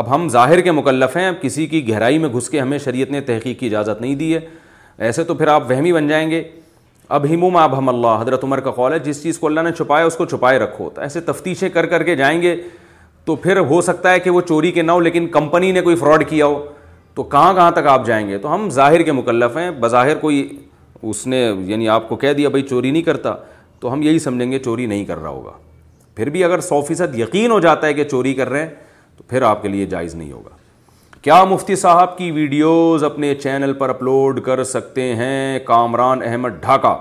اب ہم ظاہر کے مکلف ہیں کسی کی گہرائی میں گھس کے ہمیں شریعت نے تحقیق کی اجازت نہیں دی ہے ایسے تو پھر آپ وہمی بن جائیں گے اب ہمم آب ہم اللہ حضرت عمر کا قول ہے جس چیز کو اللہ نے چھپایا اس کو چھپائے رکھو ایسے تفتیشیں کر کر کے جائیں گے تو پھر ہو سکتا ہے کہ وہ چوری کے نہ ہو لیکن کمپنی نے کوئی فراڈ کیا ہو تو کہاں کہاں تک آپ جائیں گے تو ہم ظاہر کے مکلف ہیں بظاہر کوئی اس نے یعنی آپ کو کہہ دیا بھائی چوری نہیں کرتا تو ہم یہی سمجھیں گے چوری نہیں کر رہا ہوگا پھر بھی اگر سو فیصد یقین ہو جاتا ہے کہ چوری کر رہے ہیں تو پھر آپ کے لیے جائز نہیں ہوگا کیا مفتی صاحب کی ویڈیوز اپنے چینل پر اپلوڈ کر سکتے ہیں کامران احمد ڈھاکہ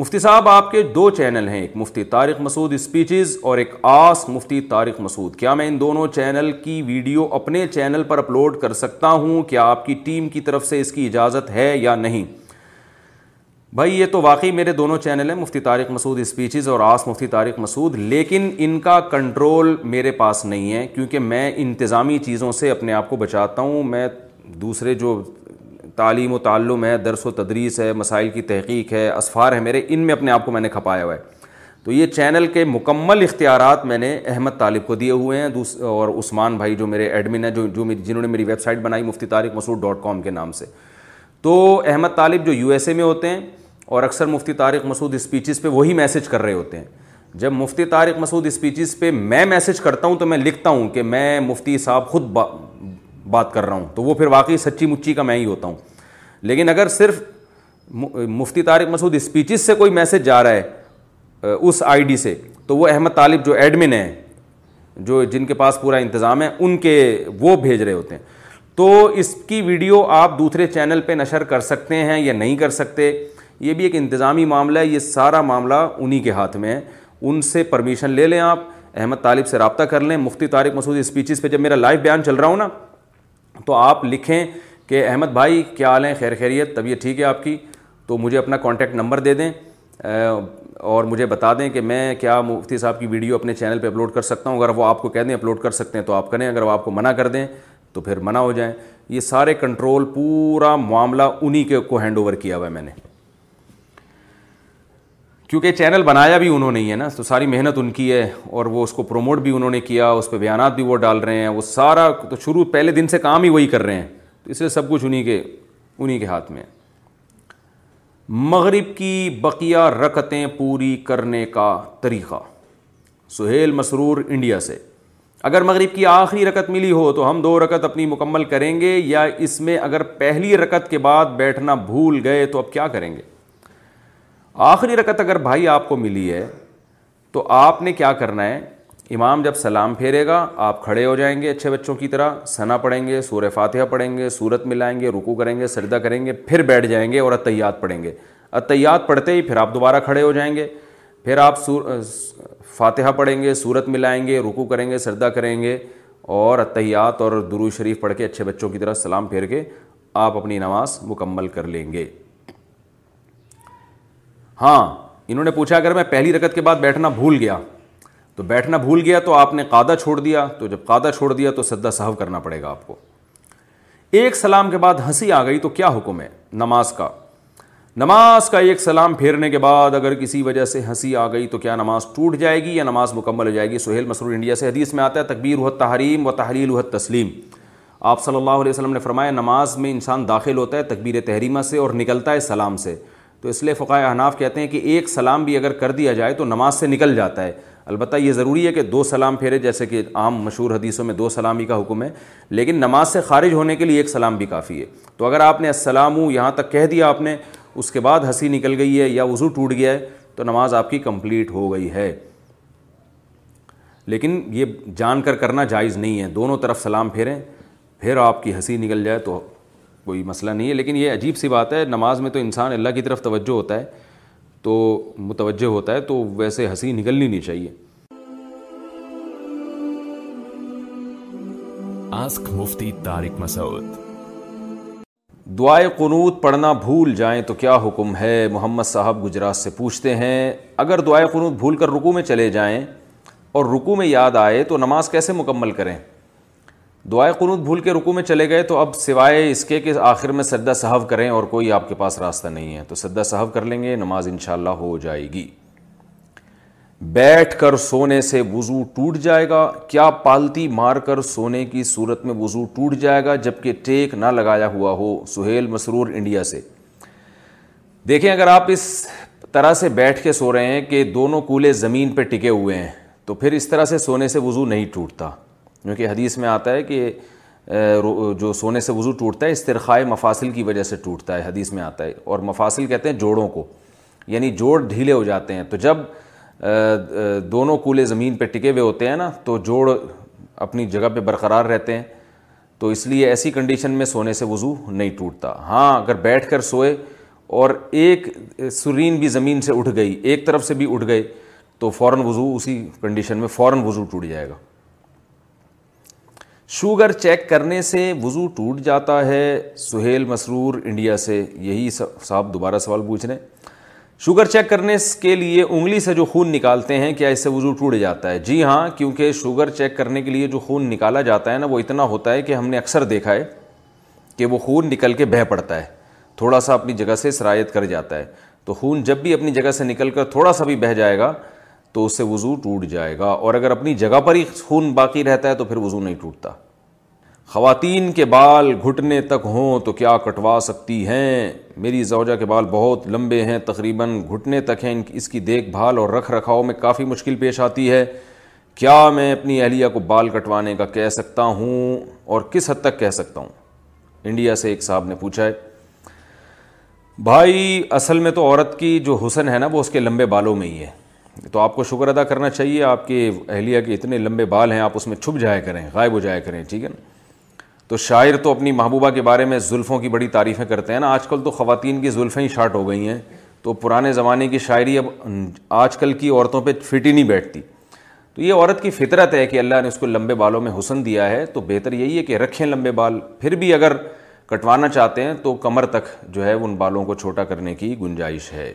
مفتی صاحب آپ کے دو چینل ہیں ایک مفتی طارق مسعود اسپیچز اور ایک آس مفتی طارق مسعود کیا میں ان دونوں چینل کی ویڈیو اپنے چینل پر اپلوڈ کر سکتا ہوں کیا آپ کی ٹیم کی طرف سے اس کی اجازت ہے یا نہیں بھائی یہ تو واقعی میرے دونوں چینل ہیں مفتی طارق مسعود اسپیچز اور آس مفتی طارق مسعود لیکن ان کا کنٹرول میرے پاس نہیں ہے کیونکہ میں انتظامی چیزوں سے اپنے آپ کو بچاتا ہوں میں دوسرے جو تعلیم و تعلم ہے درس و تدریس ہے مسائل کی تحقیق ہے اسفار ہے میرے ان میں اپنے آپ کو میں نے کھپایا ہوا ہے تو یہ چینل کے مکمل اختیارات میں نے احمد طالب کو دیے ہوئے ہیں اور عثمان بھائی جو میرے ایڈمن ہیں جو جو جنہوں نے میری ویب سائٹ بنائی مفتی طارق مسعود ڈاٹ کام کے نام سے تو احمد طالب جو یو ایس اے میں ہوتے ہیں اور اکثر مفتی طارق مسعود اسپیچز پہ وہی میسج کر رہے ہوتے ہیں جب مفتی طارق مسعود اسپیچز پہ میں میسج کرتا ہوں تو میں لکھتا ہوں کہ میں مفتی صاحب خود با... بات کر رہا ہوں تو وہ پھر واقعی سچی مچی کا میں ہی ہوتا ہوں لیکن اگر صرف مفتی طارق مسعود اسپیچز سے کوئی میسج جا رہا ہے اس آئی ڈی سے تو وہ احمد طالب جو ایڈمن ہیں جو جن کے پاس پورا انتظام ہے ان کے وہ بھیج رہے ہوتے ہیں تو اس کی ویڈیو آپ دوسرے چینل پہ نشر کر سکتے ہیں یا نہیں کر سکتے یہ بھی ایک انتظامی معاملہ ہے یہ سارا معاملہ انہی کے ہاتھ میں ہے ان سے پرمیشن لے لیں آپ احمد طالب سے رابطہ کر لیں مفتی طارق مسعود اسپیچز پہ جب میرا لائف بیان چل رہا ہوں نا تو آپ لکھیں کہ احمد بھائی کیا حال ہیں خیر خیریت طبیعت ٹھیک ہے آپ کی تو مجھے اپنا کانٹیکٹ نمبر دے دیں اور مجھے بتا دیں کہ میں کیا مفتی صاحب کی ویڈیو اپنے چینل پہ اپلوڈ کر سکتا ہوں اگر وہ آپ کو کہہ دیں اپلوڈ کر سکتے ہیں تو آپ کریں اگر وہ آپ کو منع کر دیں تو پھر منع ہو جائیں یہ سارے کنٹرول پورا معاملہ انہی کے کو ہینڈ اوور کیا ہوا ہے میں نے کیونکہ چینل بنایا بھی انہوں نے ہی ہے نا تو ساری محنت ان کی ہے اور وہ اس کو پروموٹ بھی انہوں نے کیا اس پہ بیانات بھی وہ ڈال رہے ہیں وہ سارا تو شروع پہلے دن سے کام ہی وہی کر رہے ہیں تو اس لیے سب کچھ انہیں کے انہیں کے ہاتھ میں مغرب کی بقیہ رکتیں پوری کرنے کا طریقہ سہیل مسرور انڈیا سے اگر مغرب کی آخری رکت ملی ہو تو ہم دو رکت اپنی مکمل کریں گے یا اس میں اگر پہلی رکت کے بعد بیٹھنا بھول گئے تو اب کیا کریں گے آخری رکت اگر بھائی آپ کو ملی ہے تو آپ نے کیا کرنا ہے امام جب سلام پھیرے گا آپ کھڑے ہو جائیں گے اچھے بچوں کی طرح ثنا پڑھیں گے سورہ فاتحہ پڑھیں گے سورت ملائیں گے رکو کریں گے سردہ کریں گے پھر بیٹھ جائیں گے اور اتیات پڑھیں گے اتیات پڑھتے ہی پھر آپ دوبارہ کھڑے ہو جائیں گے پھر آپ فاتحہ پڑھیں گے سورت ملائیں گے رکو کریں گے سردہ کریں گے اور اتیات اور درو شریف پڑھ کے اچھے بچوں کی طرح سلام پھیر کے آپ اپنی نماز مکمل کر لیں گے ہاں انہوں نے پوچھا اگر میں پہلی رکت کے بعد بیٹھنا بھول گیا تو بیٹھنا بھول گیا تو آپ نے قادہ چھوڑ دیا تو جب قادہ چھوڑ دیا تو سدا صاحب کرنا پڑے گا آپ کو ایک سلام کے بعد ہنسی آ گئی تو کیا حکم ہے نماز کا نماز کا ایک سلام پھیرنے کے بعد اگر کسی وجہ سے ہنسی آ گئی تو کیا نماز ٹوٹ جائے گی یا نماز مکمل ہو جائے گی سہیل مسرور انڈیا سے حدیث میں آتا ہے تکبیر الحد تحریم و تحلیل وحد تسلیم آپ صلی اللہ علیہ وسلم نے فرمایا نماز میں انسان داخل ہوتا ہے تکبیر تحریمہ سے اور نکلتا ہے سلام سے تو اس لیے فقائے احناف کہتے ہیں کہ ایک سلام بھی اگر کر دیا جائے تو نماز سے نکل جاتا ہے البتہ یہ ضروری ہے کہ دو سلام پھیرے جیسے کہ عام مشہور حدیثوں میں دو سلامی کا حکم ہے لیکن نماز سے خارج ہونے کے لیے ایک سلام بھی کافی ہے تو اگر آپ نے السلام یہاں تک کہہ دیا آپ نے اس کے بعد ہنسی نکل گئی ہے یا وضو ٹوٹ گیا ہے تو نماز آپ کی کمپلیٹ ہو گئی ہے لیکن یہ جان کر کرنا جائز نہیں ہے دونوں طرف سلام پھیریں پھر آپ کی ہنسی نکل جائے تو کوئی مسئلہ نہیں ہے لیکن یہ عجیب سی بات ہے نماز میں تو انسان اللہ کی طرف توجہ ہوتا ہے تو متوجہ ہوتا ہے تو ویسے ہنسی نکلنی نہیں چاہیے تارک مسعود دعائے قنوت پڑھنا بھول جائیں تو کیا حکم ہے محمد صاحب گجرات سے پوچھتے ہیں اگر دعائے قنوت بھول کر رکو میں چلے جائیں اور رکو میں یاد آئے تو نماز کیسے مکمل کریں دعائے قنوت بھول کے رکو میں چلے گئے تو اب سوائے اس کے کہ آخر میں سدا صحو کریں اور کوئی آپ کے پاس راستہ نہیں ہے تو سدا صحب کر لیں گے نماز ان شاء اللہ ہو جائے گی بیٹھ کر سونے سے وزو ٹوٹ جائے گا کیا پالتی مار کر سونے کی صورت میں وضو ٹوٹ جائے گا جب کہ ٹیک نہ لگایا ہوا ہو سہیل مسرور انڈیا سے دیکھیں اگر آپ اس طرح سے بیٹھ کے سو رہے ہیں کہ دونوں کولے زمین پہ ٹکے ہوئے ہیں تو پھر اس طرح سے سونے سے وزو نہیں ٹوٹتا کیونکہ حدیث میں آتا ہے کہ جو سونے سے وضو ٹوٹتا ہے استرخائے مفاصل کی وجہ سے ٹوٹتا ہے حدیث میں آتا ہے اور مفاصل کہتے ہیں جوڑوں کو یعنی جوڑ ڈھیلے ہو جاتے ہیں تو جب دونوں کولے زمین پہ ٹکے ہوئے ہوتے ہیں نا تو جوڑ اپنی جگہ پہ برقرار رہتے ہیں تو اس لیے ایسی کنڈیشن میں سونے سے وضو نہیں ٹوٹتا ہاں اگر بیٹھ کر سوئے اور ایک سرین بھی زمین سے اٹھ گئی ایک طرف سے بھی اٹھ گئے تو فوراً وضو اسی کنڈیشن میں فوراً وضو ٹوٹ جائے گا شوگر چیک کرنے سے وضو ٹوٹ جاتا ہے سہیل مسرور انڈیا سے یہی صاحب دوبارہ سوال پوچھ رہے ہیں شوگر چیک کرنے کے لیے انگلی سے جو خون نکالتے ہیں کیا اس سے وضو ٹوٹ جاتا ہے جی ہاں کیونکہ شوگر چیک کرنے کے لیے جو خون نکالا جاتا ہے نا وہ اتنا ہوتا ہے کہ ہم نے اکثر دیکھا ہے کہ وہ خون نکل کے بہہ پڑتا ہے تھوڑا سا اپنی جگہ سے سرایت کر جاتا ہے تو خون جب بھی اپنی جگہ سے نکل کر تھوڑا سا بھی بہہ جائے گا تو اس سے وضو ٹوٹ جائے گا اور اگر اپنی جگہ پر ہی خون باقی رہتا ہے تو پھر وضو نہیں ٹوٹتا خواتین کے بال گھٹنے تک ہوں تو کیا کٹوا سکتی ہیں میری زوجہ کے بال بہت لمبے ہیں تقریباً گھٹنے تک ہیں اس کی دیکھ بھال اور رکھ رکھاؤ میں کافی مشکل پیش آتی ہے کیا میں اپنی اہلیہ کو بال کٹوانے کا کہہ سکتا ہوں اور کس حد تک کہہ سکتا ہوں انڈیا سے ایک صاحب نے پوچھا ہے بھائی اصل میں تو عورت کی جو حسن ہے نا وہ اس کے لمبے بالوں میں ہی ہے تو آپ کو شکر ادا کرنا چاہیے آپ کے اہلیہ کے اتنے لمبے بال ہیں آپ اس میں چھپ جایا کریں غائب ہو جایا کریں ٹھیک ہے نا تو شاعر تو اپنی محبوبہ کے بارے میں زلفوں کی بڑی تعریفیں کرتے ہیں نا آج کل تو خواتین کی زلفیں ہی شارٹ ہو گئی ہیں تو پرانے زمانے کی شاعری اب آج کل کی عورتوں پہ فٹ ہی نہیں بیٹھتی تو یہ عورت کی فطرت ہے کہ اللہ نے اس کو لمبے بالوں میں حسن دیا ہے تو بہتر یہی ہے کہ رکھیں لمبے بال پھر بھی اگر کٹوانا چاہتے ہیں تو کمر تک جو ہے ان بالوں کو چھوٹا کرنے کی گنجائش ہے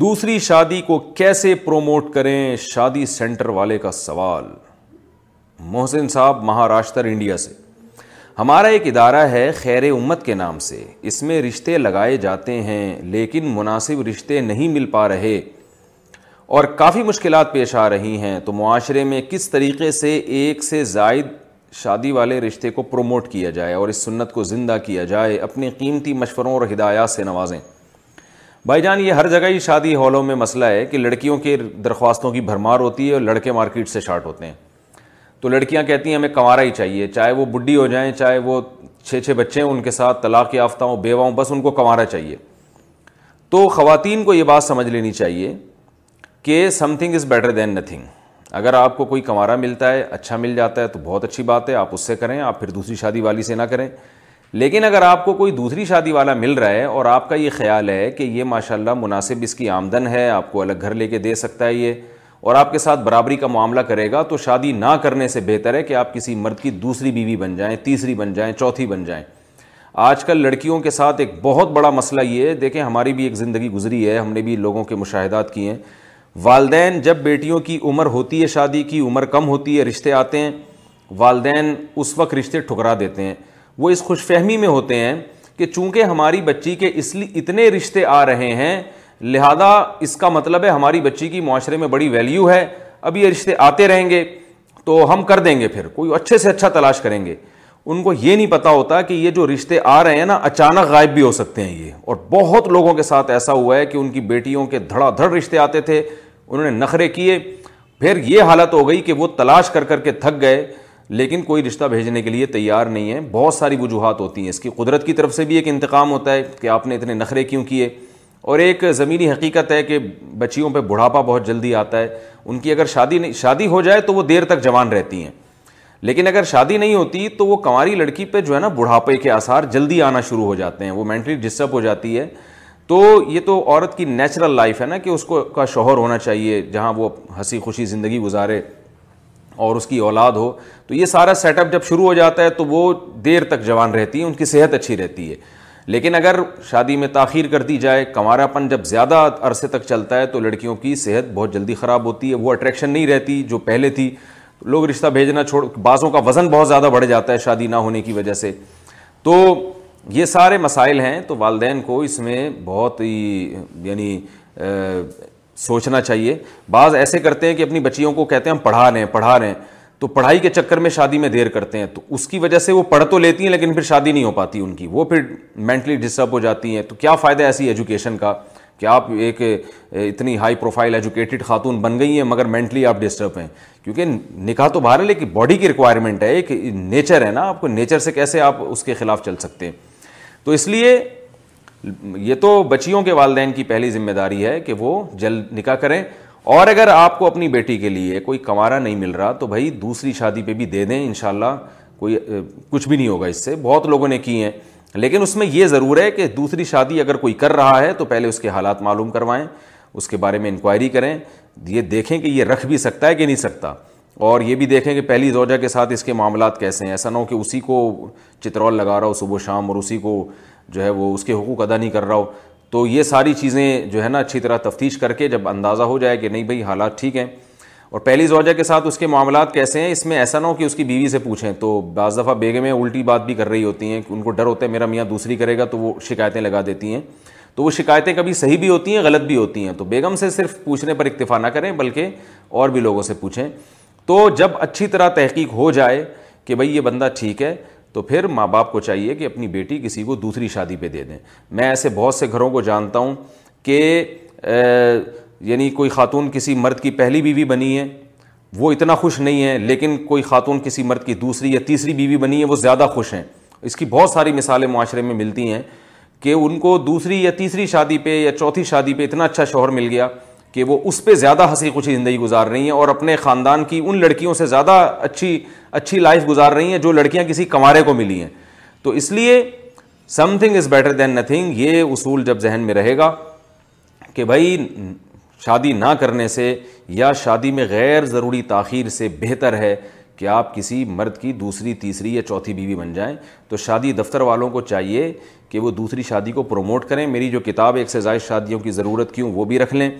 دوسری شادی کو کیسے پروموٹ کریں شادی سینٹر والے کا سوال محسن صاحب مہاراشٹر انڈیا سے ہمارا ایک ادارہ ہے خیر امت کے نام سے اس میں رشتے لگائے جاتے ہیں لیکن مناسب رشتے نہیں مل پا رہے اور کافی مشکلات پیش آ رہی ہیں تو معاشرے میں کس طریقے سے ایک سے زائد شادی والے رشتے کو پروموٹ کیا جائے اور اس سنت کو زندہ کیا جائے اپنے قیمتی مشوروں اور ہدایات سے نوازیں بھائی جان یہ ہر جگہ ہی شادی ہالوں میں مسئلہ ہے کہ لڑکیوں کے درخواستوں کی بھرمار ہوتی ہے اور لڑکے مارکیٹ سے شارٹ ہوتے ہیں تو لڑکیاں کہتی ہیں ہمیں کمارا ہی چاہیے چاہے وہ بڈی ہو جائیں چاہے وہ چھ چھ بچے ان کے ساتھ طلاق یافتہ ہوں بیوہ ہوں بس ان کو کنوارا چاہیے تو خواتین کو یہ بات سمجھ لینی چاہیے کہ something is better than nothing اگر آپ کو کوئی کمارا ملتا ہے اچھا مل جاتا ہے تو بہت اچھی بات ہے آپ اس سے کریں آپ پھر دوسری شادی والی سے نہ کریں لیکن اگر آپ کو کوئی دوسری شادی والا مل رہا ہے اور آپ کا یہ خیال ہے کہ یہ ماشاء اللہ مناسب اس کی آمدن ہے آپ کو الگ گھر لے کے دے سکتا ہے یہ اور آپ کے ساتھ برابری کا معاملہ کرے گا تو شادی نہ کرنے سے بہتر ہے کہ آپ کسی مرد کی دوسری بیوی بن جائیں تیسری بن جائیں چوتھی بن جائیں آج کل لڑکیوں کے ساتھ ایک بہت بڑا مسئلہ یہ ہے دیکھیں ہماری بھی ایک زندگی گزری ہے ہم نے بھی لوگوں کے مشاہدات کیے ہیں والدین جب بیٹیوں کی عمر ہوتی ہے شادی کی عمر کم ہوتی ہے رشتے آتے ہیں والدین اس وقت رشتے ٹھکرا دیتے ہیں وہ اس خوش فہمی میں ہوتے ہیں کہ چونکہ ہماری بچی کے اس لیے اتنے رشتے آ رہے ہیں لہذا اس کا مطلب ہے ہماری بچی کی معاشرے میں بڑی ویلیو ہے اب یہ رشتے آتے رہیں گے تو ہم کر دیں گے پھر کوئی اچھے سے اچھا تلاش کریں گے ان کو یہ نہیں پتہ ہوتا کہ یہ جو رشتے آ رہے ہیں نا اچانک غائب بھی ہو سکتے ہیں یہ اور بہت لوگوں کے ساتھ ایسا ہوا ہے کہ ان کی بیٹیوں کے دھڑا دھڑ رشتے آتے تھے انہوں نے نخرے کیے پھر یہ حالت ہو گئی کہ وہ تلاش کر کر کے تھک گئے لیکن کوئی رشتہ بھیجنے کے لیے تیار نہیں ہے بہت ساری وجوہات ہوتی ہیں اس کی قدرت کی طرف سے بھی ایک انتقام ہوتا ہے کہ آپ نے اتنے نخرے کیوں کیے اور ایک زمینی حقیقت ہے کہ بچیوں پہ بڑھاپا بہت جلدی آتا ہے ان کی اگر شادی نہیں شادی ہو جائے تو وہ دیر تک جوان رہتی ہیں لیکن اگر شادی نہیں ہوتی تو وہ کنواری لڑکی پہ جو ہے نا بڑھاپے کے آثار جلدی آنا شروع ہو جاتے ہیں وہ مینٹلی ڈسٹرب ہو جاتی ہے تو یہ تو عورت کی نیچرل لائف ہے نا کہ اس کو کا شوہر ہونا چاہیے جہاں وہ ہنسی خوشی زندگی گزارے اور اس کی اولاد ہو تو یہ سارا سیٹ اپ جب شروع ہو جاتا ہے تو وہ دیر تک جوان رہتی ہیں ان کی صحت اچھی رہتی ہے لیکن اگر شادی میں تاخیر کر دی جائے کمارا پن جب زیادہ عرصے تک چلتا ہے تو لڑکیوں کی صحت بہت جلدی خراب ہوتی ہے وہ اٹریکشن نہیں رہتی جو پہلے تھی لوگ رشتہ بھیجنا چھوڑ بعضوں کا وزن بہت زیادہ بڑھ جاتا ہے شادی نہ ہونے کی وجہ سے تو یہ سارے مسائل ہیں تو والدین کو اس میں بہت ہی یعنی سوچنا چاہیے بعض ایسے کرتے ہیں کہ اپنی بچیوں کو کہتے ہیں ہم پڑھا رہے ہیں پڑھا رہے ہیں تو پڑھائی کے چکر میں شادی میں دیر کرتے ہیں تو اس کی وجہ سے وہ پڑھ تو لیتی ہیں لیکن پھر شادی نہیں ہو پاتی ان کی وہ پھر مینٹلی ڈسٹرب ہو جاتی ہیں تو کیا فائدہ ہے ایسی ایجوکیشن کا کہ آپ ایک اتنی ہائی پروفائل ایجوکیٹڈ خاتون بن گئی ہیں مگر مینٹلی آپ ڈسٹرب ہیں کیونکہ نکاح تو باہر ہے لیکن باڈی کی ریکوائرمنٹ ہے ایک نیچر ہے نا آپ کو نیچر سے کیسے آپ اس کے خلاف چل سکتے ہیں تو اس لیے یہ تو بچیوں کے والدین کی پہلی ذمہ داری ہے کہ وہ جلد نکاح کریں اور اگر آپ کو اپنی بیٹی کے لیے کوئی کمارا نہیں مل رہا تو بھائی دوسری شادی پہ بھی دے دیں ان شاء اللہ کوئی کچھ بھی نہیں ہوگا اس سے بہت لوگوں نے کی ہیں لیکن اس میں یہ ضرور ہے کہ دوسری شادی اگر کوئی کر رہا ہے تو پہلے اس کے حالات معلوم کروائیں اس کے بارے میں انکوائری کریں یہ دیکھیں کہ یہ رکھ بھی سکتا ہے کہ نہیں سکتا اور یہ بھی دیکھیں کہ پہلی زوجہ کے ساتھ اس کے معاملات کیسے ہیں ایسا نہ ہو کہ اسی کو چترول لگا رہا ہو صبح و شام اور اسی کو جو ہے وہ اس کے حقوق ادا نہیں کر رہا ہو تو یہ ساری چیزیں جو ہے نا اچھی طرح تفتیش کر کے جب اندازہ ہو جائے کہ نہیں بھائی حالات ٹھیک ہیں اور پہلی زوجہ کے ساتھ اس کے معاملات کیسے ہیں اس میں ایسا نہ ہو کہ اس کی بیوی سے پوچھیں تو بعض دفعہ بیگمیں الٹی بات بھی کر رہی ہوتی ہیں ان کو ڈر ہوتا ہے میرا میاں دوسری کرے گا تو وہ شکایتیں لگا دیتی ہیں تو وہ شکایتیں کبھی صحیح بھی ہوتی ہیں غلط بھی ہوتی ہیں تو بیگم سے صرف پوچھنے پر اکتفا نہ کریں بلکہ اور بھی لوگوں سے پوچھیں تو جب اچھی طرح تحقیق ہو جائے کہ بھائی یہ بندہ ٹھیک ہے تو پھر ماں باپ کو چاہیے کہ اپنی بیٹی کسی کو دوسری شادی پہ دے دیں میں ایسے بہت سے گھروں کو جانتا ہوں کہ یعنی کوئی خاتون کسی مرد کی پہلی بیوی بنی ہے وہ اتنا خوش نہیں ہے لیکن کوئی خاتون کسی مرد کی دوسری یا تیسری بیوی بنی ہے وہ زیادہ خوش ہیں اس کی بہت ساری مثالیں معاشرے میں ملتی ہیں کہ ان کو دوسری یا تیسری شادی پہ یا چوتھی شادی پہ اتنا اچھا شوہر مل گیا کہ وہ اس پہ زیادہ ہنسی خوشی زندگی گزار رہی ہیں اور اپنے خاندان کی ان لڑکیوں سے زیادہ اچھی اچھی لائف گزار رہی ہیں جو لڑکیاں کسی کمارے کو ملی ہیں تو اس لیے something is better than nothing یہ اصول جب ذہن میں رہے گا کہ بھائی شادی نہ کرنے سے یا شادی میں غیر ضروری تاخیر سے بہتر ہے کہ آپ کسی مرد کی دوسری تیسری یا چوتھی بیوی بن جائیں تو شادی دفتر والوں کو چاہیے کہ وہ دوسری شادی کو پروموٹ کریں میری جو کتاب ایک سے زائد شادیوں کی ضرورت کیوں وہ بھی رکھ لیں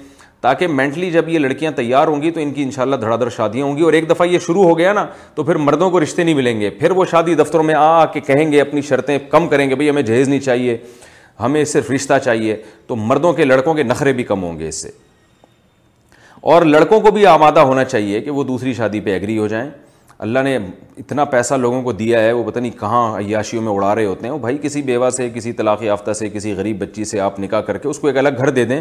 تاکہ مینٹلی جب یہ لڑکیاں تیار ہوں گی تو ان کی انشاءاللہ دھڑا دھڑ شادیاں ہوں گی اور ایک دفعہ یہ شروع ہو گیا نا تو پھر مردوں کو رشتے نہیں ملیں گے پھر وہ شادی دفتروں میں آ آ کے کہیں گے اپنی شرطیں کم کریں گے بھائی ہمیں جہیز نہیں چاہیے ہمیں صرف رشتہ چاہیے تو مردوں کے لڑکوں کے نخرے بھی کم ہوں گے اس سے اور لڑکوں کو بھی آمادہ ہونا چاہیے کہ وہ دوسری شادی پہ ایگری ہو جائیں اللہ نے اتنا پیسہ لوگوں کو دیا ہے وہ پتہ نہیں کہاں عیاشیوں میں اڑا رہے ہوتے ہیں وہ بھائی کسی بیوہ سے کسی طلاق یافتہ سے کسی غریب بچی سے آپ نکاح کر کے اس کو ایک الگ گھر دے دیں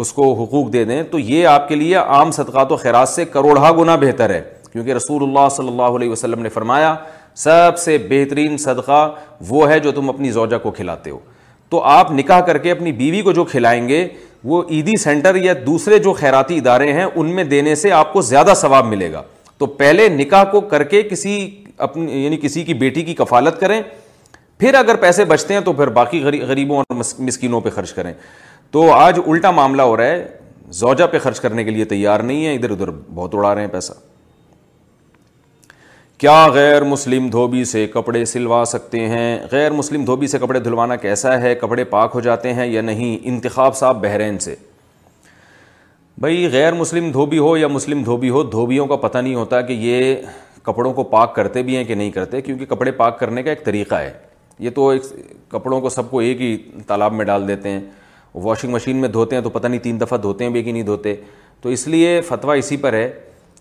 اس کو حقوق دے دیں تو یہ آپ کے لیے عام صدقات و خیرات سے کروڑہ گنا بہتر ہے کیونکہ رسول اللہ صلی اللہ علیہ وسلم نے فرمایا سب سے بہترین صدقہ وہ ہے جو تم اپنی زوجہ کو کھلاتے ہو تو آپ نکاح کر کے اپنی بیوی کو جو کھلائیں گے وہ عیدی سینٹر یا دوسرے جو خیراتی ادارے ہیں ان میں دینے سے آپ کو زیادہ ثواب ملے گا تو پہلے نکاح کو کر کے کسی اپنی یعنی کسی کی بیٹی کی کفالت کریں پھر اگر پیسے بچتے ہیں تو پھر باقی غریبوں اور مسکینوں پہ خرچ کریں تو آج الٹا معاملہ ہو رہا ہے زوجہ پہ خرچ کرنے کے لیے تیار نہیں ہے ادھر ادھر بہت اڑا رہے ہیں پیسہ کیا غیر مسلم دھوبی سے کپڑے سلوا سکتے ہیں غیر مسلم دھوبی سے کپڑے دھلوانا کیسا ہے کپڑے پاک ہو جاتے ہیں یا نہیں انتخاب صاحب بحرین سے بھائی غیر مسلم دھوبی ہو یا مسلم دھوبی ہو دھوبیوں کا پتہ نہیں ہوتا کہ یہ کپڑوں کو پاک کرتے بھی ہیں کہ نہیں کرتے کیونکہ کپڑے پاک کرنے کا ایک طریقہ ہے یہ تو ایک کپڑوں کو سب کو ایک ہی تالاب میں ڈال دیتے ہیں واشنگ مشین میں دھوتے ہیں تو پتہ نہیں تین دفعہ دھوتے ہیں بھی کہ نہیں دھوتے تو اس لیے فتویٰ اسی پر ہے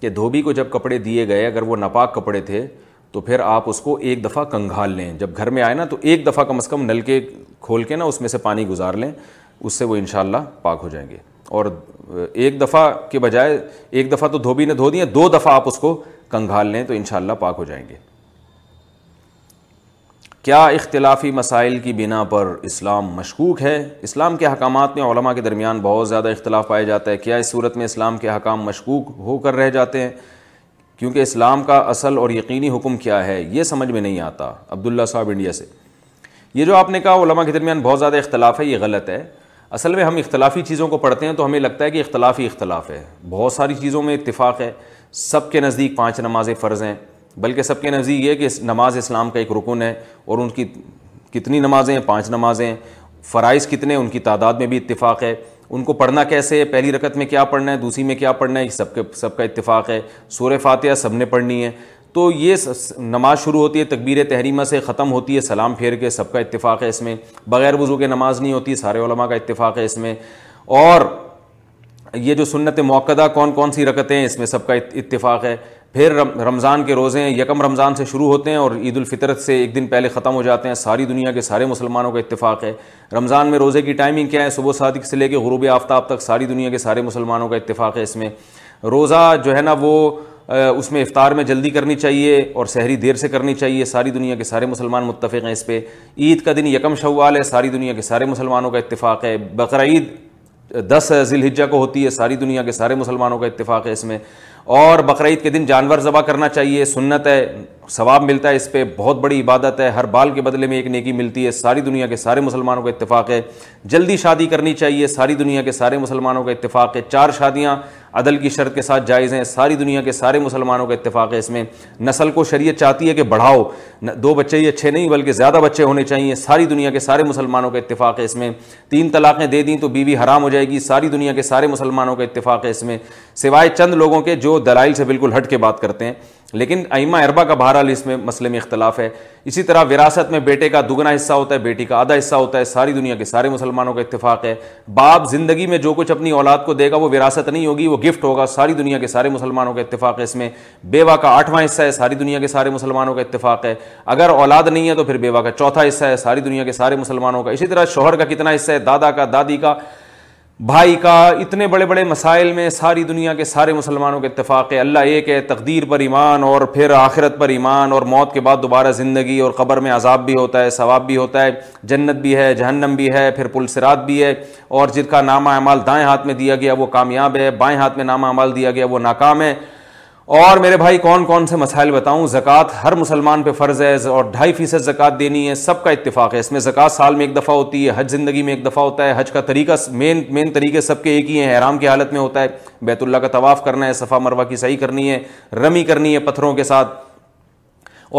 کہ دھوبی کو جب کپڑے دیے گئے اگر وہ ناپاک کپڑے تھے تو پھر آپ اس کو ایک دفعہ کنگھال لیں جب گھر میں آئے نا تو ایک دفعہ کم از کم نل کے کھول کے نا اس میں سے پانی گزار لیں اس سے وہ ان شاء اللہ پاک ہو جائیں گے اور ایک دفعہ کے بجائے ایک دفعہ تو دھوبی نے دھو دیے دو دفعہ آپ اس کو کنگھال لیں تو ان شاء اللہ پاک ہو جائیں گے کیا اختلافی مسائل کی بنا پر اسلام مشکوک ہے اسلام کے حکامات میں علماء کے درمیان بہت زیادہ اختلاف پایا جاتا ہے کیا اس صورت میں اسلام کے حکام مشکوک ہو کر رہ جاتے ہیں کیونکہ اسلام کا اصل اور یقینی حکم کیا ہے یہ سمجھ میں نہیں آتا عبداللہ صاحب انڈیا سے یہ جو آپ نے کہا علماء کے درمیان بہت زیادہ اختلاف ہے یہ غلط ہے اصل میں ہم اختلافی چیزوں کو پڑھتے ہیں تو ہمیں لگتا ہے کہ اختلافی اختلاف ہے بہت ساری چیزوں میں اتفاق ہے سب کے نزدیک پانچ نمازیں فرض ہیں بلکہ سب کے نزدیک یہ کہ نماز اسلام کا ایک رکن ہے اور ان کی کتنی نمازیں ہیں پانچ نمازیں ہیں فرائض کتنے ان کی تعداد میں بھی اتفاق ہے ان کو پڑھنا کیسے ہے پہلی رکعت میں کیا پڑھنا ہے دوسری میں کیا پڑھنا ہے سب کے سب کا اتفاق ہے سور فاتحہ سب نے پڑھنی ہے تو یہ نماز شروع ہوتی ہے تکبیر تحریمہ سے ختم ہوتی ہے سلام پھیر کے سب کا اتفاق ہے اس میں بغیر وضو کے نماز نہیں ہوتی سارے علماء کا اتفاق ہے اس میں اور یہ جو سنت موقعہ کون کون سی رکتیں ہیں اس میں سب کا اتفاق ہے پھر رمضان کے روزے یکم رمضان سے شروع ہوتے ہیں اور عید الفطرت سے ایک دن پہلے ختم ہو جاتے ہیں ساری دنیا کے سارے مسلمانوں کا اتفاق ہے رمضان میں روزے کی ٹائمنگ کیا ہے صبح صادق سے لے کے غروب آفتاب تک ساری دنیا کے سارے مسلمانوں کا اتفاق ہے اس میں روزہ جو ہے نا وہ اس میں افطار میں جلدی کرنی چاہیے اور سحری دیر سے کرنی چاہیے ساری دنیا کے سارے مسلمان متفق ہیں اس پہ عید کا دن یکم شوال ہے ساری دنیا کے سارے مسلمانوں کا اتفاق ہے بقرعید دس ذی الحجہ کو ہوتی ہے ساری دنیا کے سارے مسلمانوں کا اتفاق ہے اس میں اور بقرعید کے دن جانور ذبح کرنا چاہیے سنت ہے ثواب ملتا ہے اس پہ بہت بڑی عبادت ہے ہر بال کے بدلے میں ایک نیکی ملتی ہے ساری دنیا کے سارے مسلمانوں کا اتفاق ہے جلدی شادی کرنی چاہیے ساری دنیا کے سارے مسلمانوں کا اتفاق ہے چار شادیاں عدل کی شرط کے ساتھ جائز ہیں ساری دنیا کے سارے مسلمانوں کا اتفاق ہے اس میں نسل کو شریعت چاہتی ہے کہ بڑھاؤ دو بچے ہی اچھے نہیں بلکہ زیادہ بچے ہونے چاہیے ساری دنیا کے سارے مسلمانوں کا اتفاق ہے اس میں تین طلاقیں دے دیں تو بیوی بی حرام ہو جائے گی ساری دنیا کے سارے مسلمانوں کا اتفاق ہے اس میں سوائے چند لوگوں کے جو دلائل سے بالکل ہٹ کے بات کرتے ہیں لیکن ایمہ اربا کا بھارت بہرحال اس میں مسئلے میں اختلاف ہے اسی طرح وراثت میں بیٹے کا دگنا حصہ ہوتا ہے بیٹی کا آدھا حصہ ہوتا ہے ساری دنیا کے سارے مسلمانوں کا اتفاق ہے باپ زندگی میں جو کچھ اپنی اولاد کو دے گا وہ وراثت نہیں ہوگی وہ گفٹ ہوگا ساری دنیا کے سارے مسلمانوں کا اتفاق ہے اس میں بیوہ کا آٹھواں حصہ ہے ساری دنیا کے سارے مسلمانوں کا اتفاق ہے اگر اولاد نہیں ہے تو پھر بیوہ کا چوتھا حصہ ہے ساری دنیا کے سارے مسلمانوں کا اسی طرح شوہر کا کتنا حصہ ہے دادا کا دادی کا بھائی کا اتنے بڑے بڑے مسائل میں ساری دنیا کے سارے مسلمانوں کے اتفاق ہے اللہ ایک ہے تقدیر پر ایمان اور پھر آخرت پر ایمان اور موت کے بعد دوبارہ زندگی اور قبر میں عذاب بھی ہوتا ہے ثواب بھی ہوتا ہے جنت بھی ہے جہنم بھی ہے پھر پلسرات بھی ہے اور جت کا نامہ اعمال دائیں ہاتھ میں دیا گیا وہ کامیاب ہے بائیں ہاتھ میں نامہ اعمال دیا گیا وہ ناکام ہے اور میرے بھائی کون کون سے مسائل بتاؤں زکوٰۃ ہر مسلمان پہ فرض ہے اور ڈھائی فیصد زکوٰۃ دینی ہے سب کا اتفاق ہے اس میں زکوٰۃ سال میں ایک دفعہ ہوتی ہے حج زندگی میں ایک دفعہ ہوتا ہے حج کا طریقہ مین مین طریقے سب کے ایک ہی ہیں احرام کی حالت میں ہوتا ہے بیت اللہ کا طواف کرنا ہے صفا مروہ کی صحیح کرنی ہے رمی کرنی ہے پتھروں کے ساتھ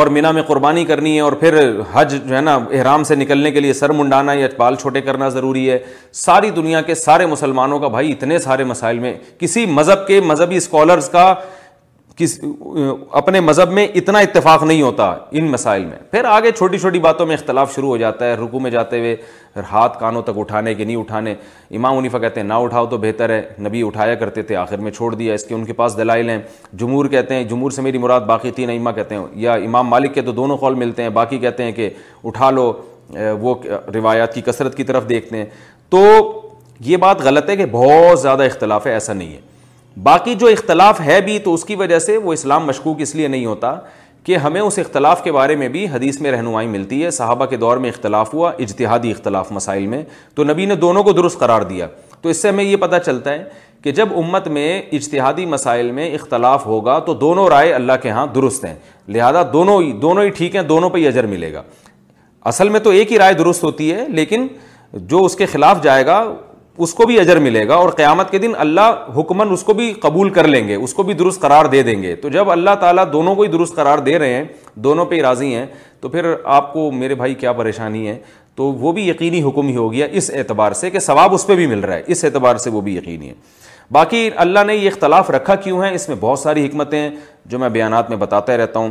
اور مینا میں قربانی کرنی ہے اور پھر حج جو ہے نا احرام سے نکلنے کے لیے سر منڈانا یا بال چھوٹے کرنا ضروری ہے ساری دنیا کے سارے مسلمانوں کا بھائی اتنے سارے مسائل میں کسی مذہب کے مذہبی اسکالرس کا کس اپنے مذہب میں اتنا اتفاق نہیں ہوتا ان مسائل میں پھر آگے چھوٹی چھوٹی باتوں میں اختلاف شروع ہو جاتا ہے رکو میں جاتے ہوئے ہاتھ کانوں تک اٹھانے کے نہیں اٹھانے امام عنیفہ کہتے ہیں نہ اٹھاؤ تو بہتر ہے نبی اٹھایا کرتے تھے آخر میں چھوڑ دیا اس کے ان کے پاس دلائل ہیں جمہور کہتے ہیں جمہور سے میری مراد باقی تین امہ کہتے ہیں یا امام مالک کے تو دونوں قول ملتے ہیں باقی کہتے ہیں کہ اٹھا لو وہ روایات کی کثرت کی طرف دیکھتے ہیں تو یہ بات غلط ہے کہ بہت زیادہ اختلاف ہے ایسا نہیں ہے باقی جو اختلاف ہے بھی تو اس کی وجہ سے وہ اسلام مشکوک اس لیے نہیں ہوتا کہ ہمیں اس اختلاف کے بارے میں بھی حدیث میں رہنمائی ملتی ہے صحابہ کے دور میں اختلاف ہوا اجتہادی اختلاف مسائل میں تو نبی نے دونوں کو درست قرار دیا تو اس سے ہمیں یہ پتہ چلتا ہے کہ جب امت میں اجتہادی مسائل میں اختلاف ہوگا تو دونوں رائے اللہ کے ہاں درست ہیں لہذا دونوں ہی دونوں ہی ٹھیک ہیں دونوں پہ ہی اجر ملے گا اصل میں تو ایک ہی رائے درست ہوتی ہے لیکن جو اس کے خلاف جائے گا اس کو بھی اجر ملے گا اور قیامت کے دن اللہ حکمن اس کو بھی قبول کر لیں گے اس کو بھی درست قرار دے دیں گے تو جب اللہ تعالیٰ دونوں کو ہی درست قرار دے رہے ہیں دونوں پہ ہی راضی ہیں تو پھر آپ کو میرے بھائی کیا پریشانی ہے تو وہ بھی یقینی حکم ہی ہو گیا اس اعتبار سے کہ ثواب اس پہ بھی مل رہا ہے اس اعتبار سے وہ بھی یقینی ہے باقی اللہ نے یہ اختلاف رکھا کیوں ہے اس میں بہت ساری حکمتیں جو میں بیانات میں بتاتا رہتا ہوں